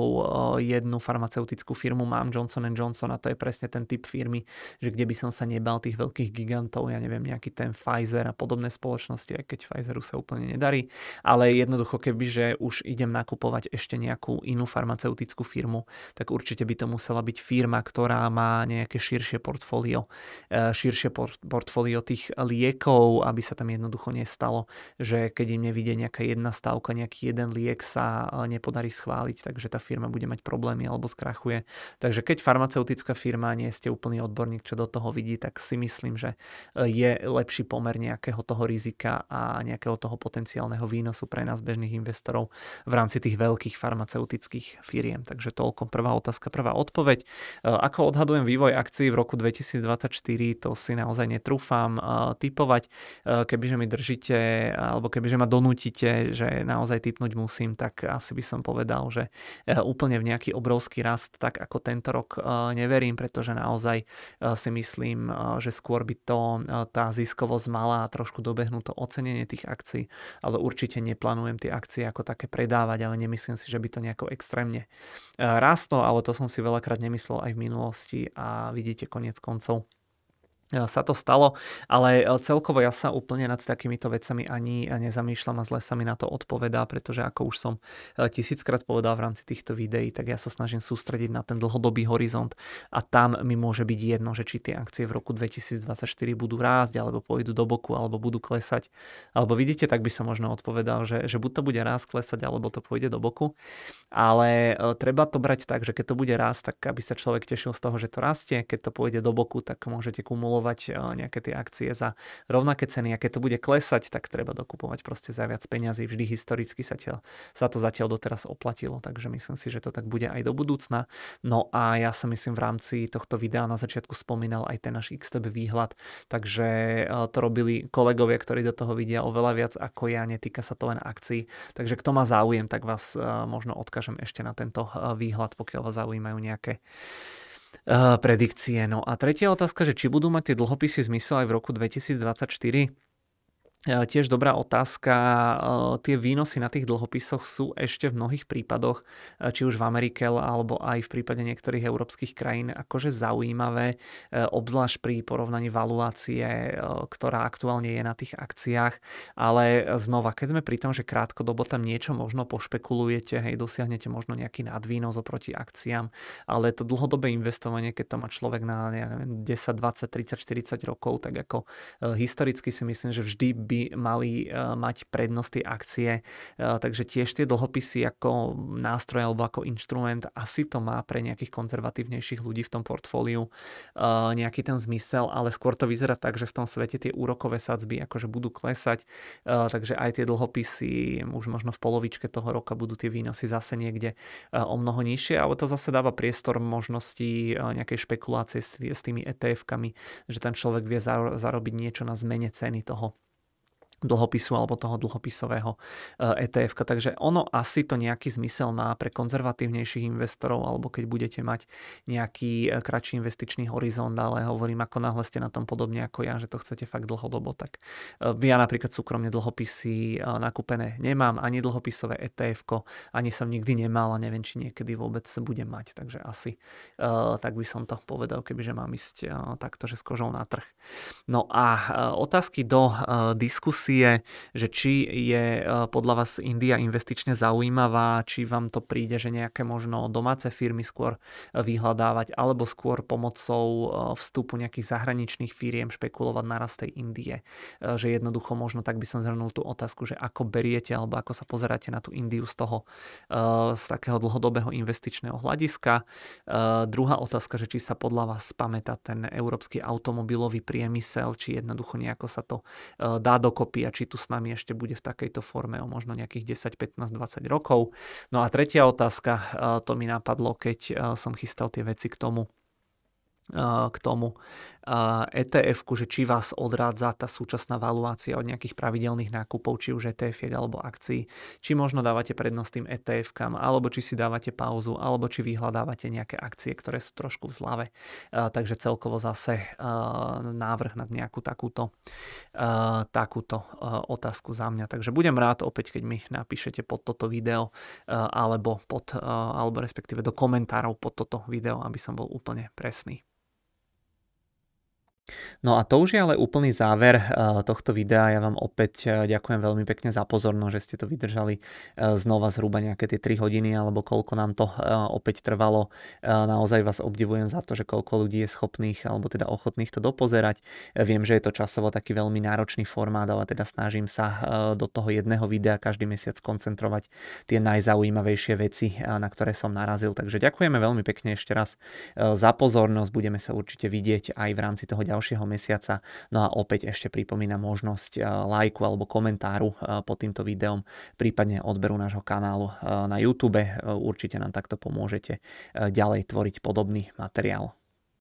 eh, jednu farmaceutickú firmu mám, Johnson Johnson, a to je presne ten typ firmy, že kde by som sa nebal tých veľkých gigantov, ja neviem, nejaký ten Pfizer a podobné spoločnosti, aj keď Pfizeru sa úplne nedarí, ale jednoducho keby, že už idem nakupovať ešte nejakú inú farmaceutickú firmu, tak určite by to musela byť firma, ktorá má nejaké širšie portfólio, eh, širšie portfólio tých liekov, aby sa tam jednoducho nestalo, že keď im nevidie nejaká jedna stavka, nejaký jeden liek sa e, nepodarí schváliť, takže tá firma bude mať problémy alebo skrachuje. Takže keď farmaceutická firma nie ste úplný odborník, čo do toho vidí, tak si myslím, že e, je lepší pomer nejakého toho rizika a nejakého toho potenciálneho výnosu pre nás bežných investorov v rámci tých veľkých farmaceutických firiem. Takže toľko prvá otázka, prvá odpoveď. E, ako odhadujem vývoj akcií v roku 2024, to si naozaj netrúfam typovať. Kebyže mi držíte, alebo kebyže ma donú donútite, že naozaj typnúť musím, tak asi by som povedal, že e, úplne v nejaký obrovský rast, tak ako tento rok e, neverím, pretože naozaj si myslím, že skôr by to tá ziskovosť mala trošku dobehnúť to ocenenie tých akcií, ale určite neplánujem tie akcie ako také predávať, ale nemyslím si, že by to nejako extrémne rastlo, ale to som si veľakrát nemyslel aj v minulosti a vidíte konec koncov sa to stalo, ale e, celkovo ja sa úplne nad takýmito vecami ani nezamýšľam a zle sa mi na to odpovedá, pretože ako už som e, tisíckrát povedal v rámci týchto videí, tak ja sa snažím sústrediť na ten dlhodobý horizont a tam mi môže byť jedno, že či tie akcie v roku 2024 budú rásť, alebo pôjdu do boku, alebo budú klesať. Alebo vidíte, tak by som možno odpovedal, že, že buď to bude rásť, klesať, alebo to pôjde do boku. Ale treba to brať tak, že keď to bude rásť, tak aby sa človek tešil z toho, že to rastie, keď to pôjde do boku, tak môžete kumulovať kupovať eh, nejaké tie akcie za rovnaké ceny a keď to bude klesať, tak treba dokupovať proste za viac peňazí. Vždy historicky sa, tiaľ, sa to zatiaľ doteraz oplatilo, takže myslím si, že to tak bude aj do budúcna. No a ja sa myslím v rámci tohto videa na začiatku spomínal aj ten náš XTB výhľad, takže eh, to robili kolegovia, ktorí do toho vidia oveľa viac ako ja, netýka sa to len akcií. Takže kto má záujem, tak vás eh, možno odkážem ešte na tento výhľad, pokiaľ vás zaujímajú nejaké predikcie. No a tretia otázka, že či budú mať tie dlhopisy zmysel aj v roku 2024? Tiež dobrá otázka. Tie výnosy na tých dlhopisoch sú ešte v mnohých prípadoch, či už v Amerike alebo aj v prípade niektorých európskych krajín, akože zaujímavé, obzvlášť pri porovnaní valuácie, ktorá aktuálne je na tých akciách. Ale znova, keď sme pri tom, že krátkodobo tam niečo možno pošpekulujete, hej, dosiahnete možno nejaký nadvýnos oproti akciám, ale to dlhodobé investovanie, keď to má človek na ja neviem, 10, 20, 30, 40 rokov, tak ako historicky si myslím, že vždy by mali eh, mať prednosť tie akcie. Eh, takže tiež tie dlhopisy ako nástroj alebo ako inštrument asi to má pre nejakých konzervatívnejších ľudí v tom portfóliu eh, nejaký ten zmysel, ale skôr to vyzerá tak, že v tom svete tie úrokové sadzby akože budú klesať, takže aj tie dlhopisy už možno v polovičke toho roka budú tie výnosy zase niekde o mnoho nižšie, ale to zase dáva priestor možnosti nejakej špekulácie s tými ETF-kami, že ten človek vie zarobiť niečo na zmene ceny toho dlhopisu alebo toho dlhopisového ETF. Eh, e Takže ono asi to nejaký zmysel má pre konzervatívnejších investorov alebo keď budete mať nejaký eh, kratší investičný horizont, ale hovorím, ako náhle ste na tom podobne ako ja, že to chcete fakt dlhodobo, tak eh, ja napríklad súkromne dlhopisy nakúpené nemám, ani dlhopisové ETF, ani som nikdy nemal a neviem, či niekedy vôbec budem mať. Takže asi tak by som to povedal, kebyže mám ísť takto, že s kožou na trh. No a otázky do diskusie akcie, že či je podľa vás India investične zaujímavá, či vám to príde, že nejaké možno domáce firmy skôr vyhľadávať, alebo skôr pomocou vstupu nejakých zahraničných firiem špekulovať narast tej Indie. Že jednoducho možno tak by som zhrnul tú otázku, že ako beriete alebo ako sa pozeráte na tú Indiu z toho z takého dlhodobého investičného hľadiska. Druhá otázka, že či sa podľa vás pamätá ten európsky automobilový priemysel, či jednoducho nejako sa to dá dokopy a či tu s nami ešte bude v takejto forme o možno nejakých 10, 15, 20 rokov. No a tretia otázka, to mi napadlo, keď som chystal tie veci k tomu, k tomu etf že či vás odrádza tá súčasná valuácia od nejakých pravidelných nákupov, či už etf alebo akcií, či možno dávate prednosť tým ETF-kam, alebo či si dávate pauzu, alebo či vyhľadávate nejaké akcie, ktoré sú trošku v zlave. Takže celkovo zase návrh na nejakú takúto, takúto otázku za mňa. Takže budem rád opäť, keď mi napíšete pod toto video, alebo, pod, alebo respektíve do komentárov pod toto video, aby som bol úplne presný. No a to už je ale úplný záver eh, tohto videa. Ja vám opäť eh, ďakujem veľmi pekne za pozornosť, že ste to vydržali eh, znova zhruba nejaké tie 3 hodiny alebo koľko nám to opäť trvalo. Naozaj vás obdivujem za to, že koľko ľudí je schopných alebo teda ochotných to dopozerať. Viem, že je to časovo taký veľmi náročný formát, ale teda snažím sa do toho jedného videa každý mesiac koncentrovať tie najzaujímavejšie veci, na ktoré som narazil. Takže ďakujeme veľmi pekne ešte raz za pozornosť. Budeme sa určite vidieť aj v rámci toho ďalšieho ďalšieho mesiaca. No a opäť ešte pripomínam možnosť eh, lajku alebo komentáru eh, pod týmto videom, prípadne odberu nášho kanálu eh, na YouTube. Určite nám takto pomôžete ďalej tvoriť podobný materiál.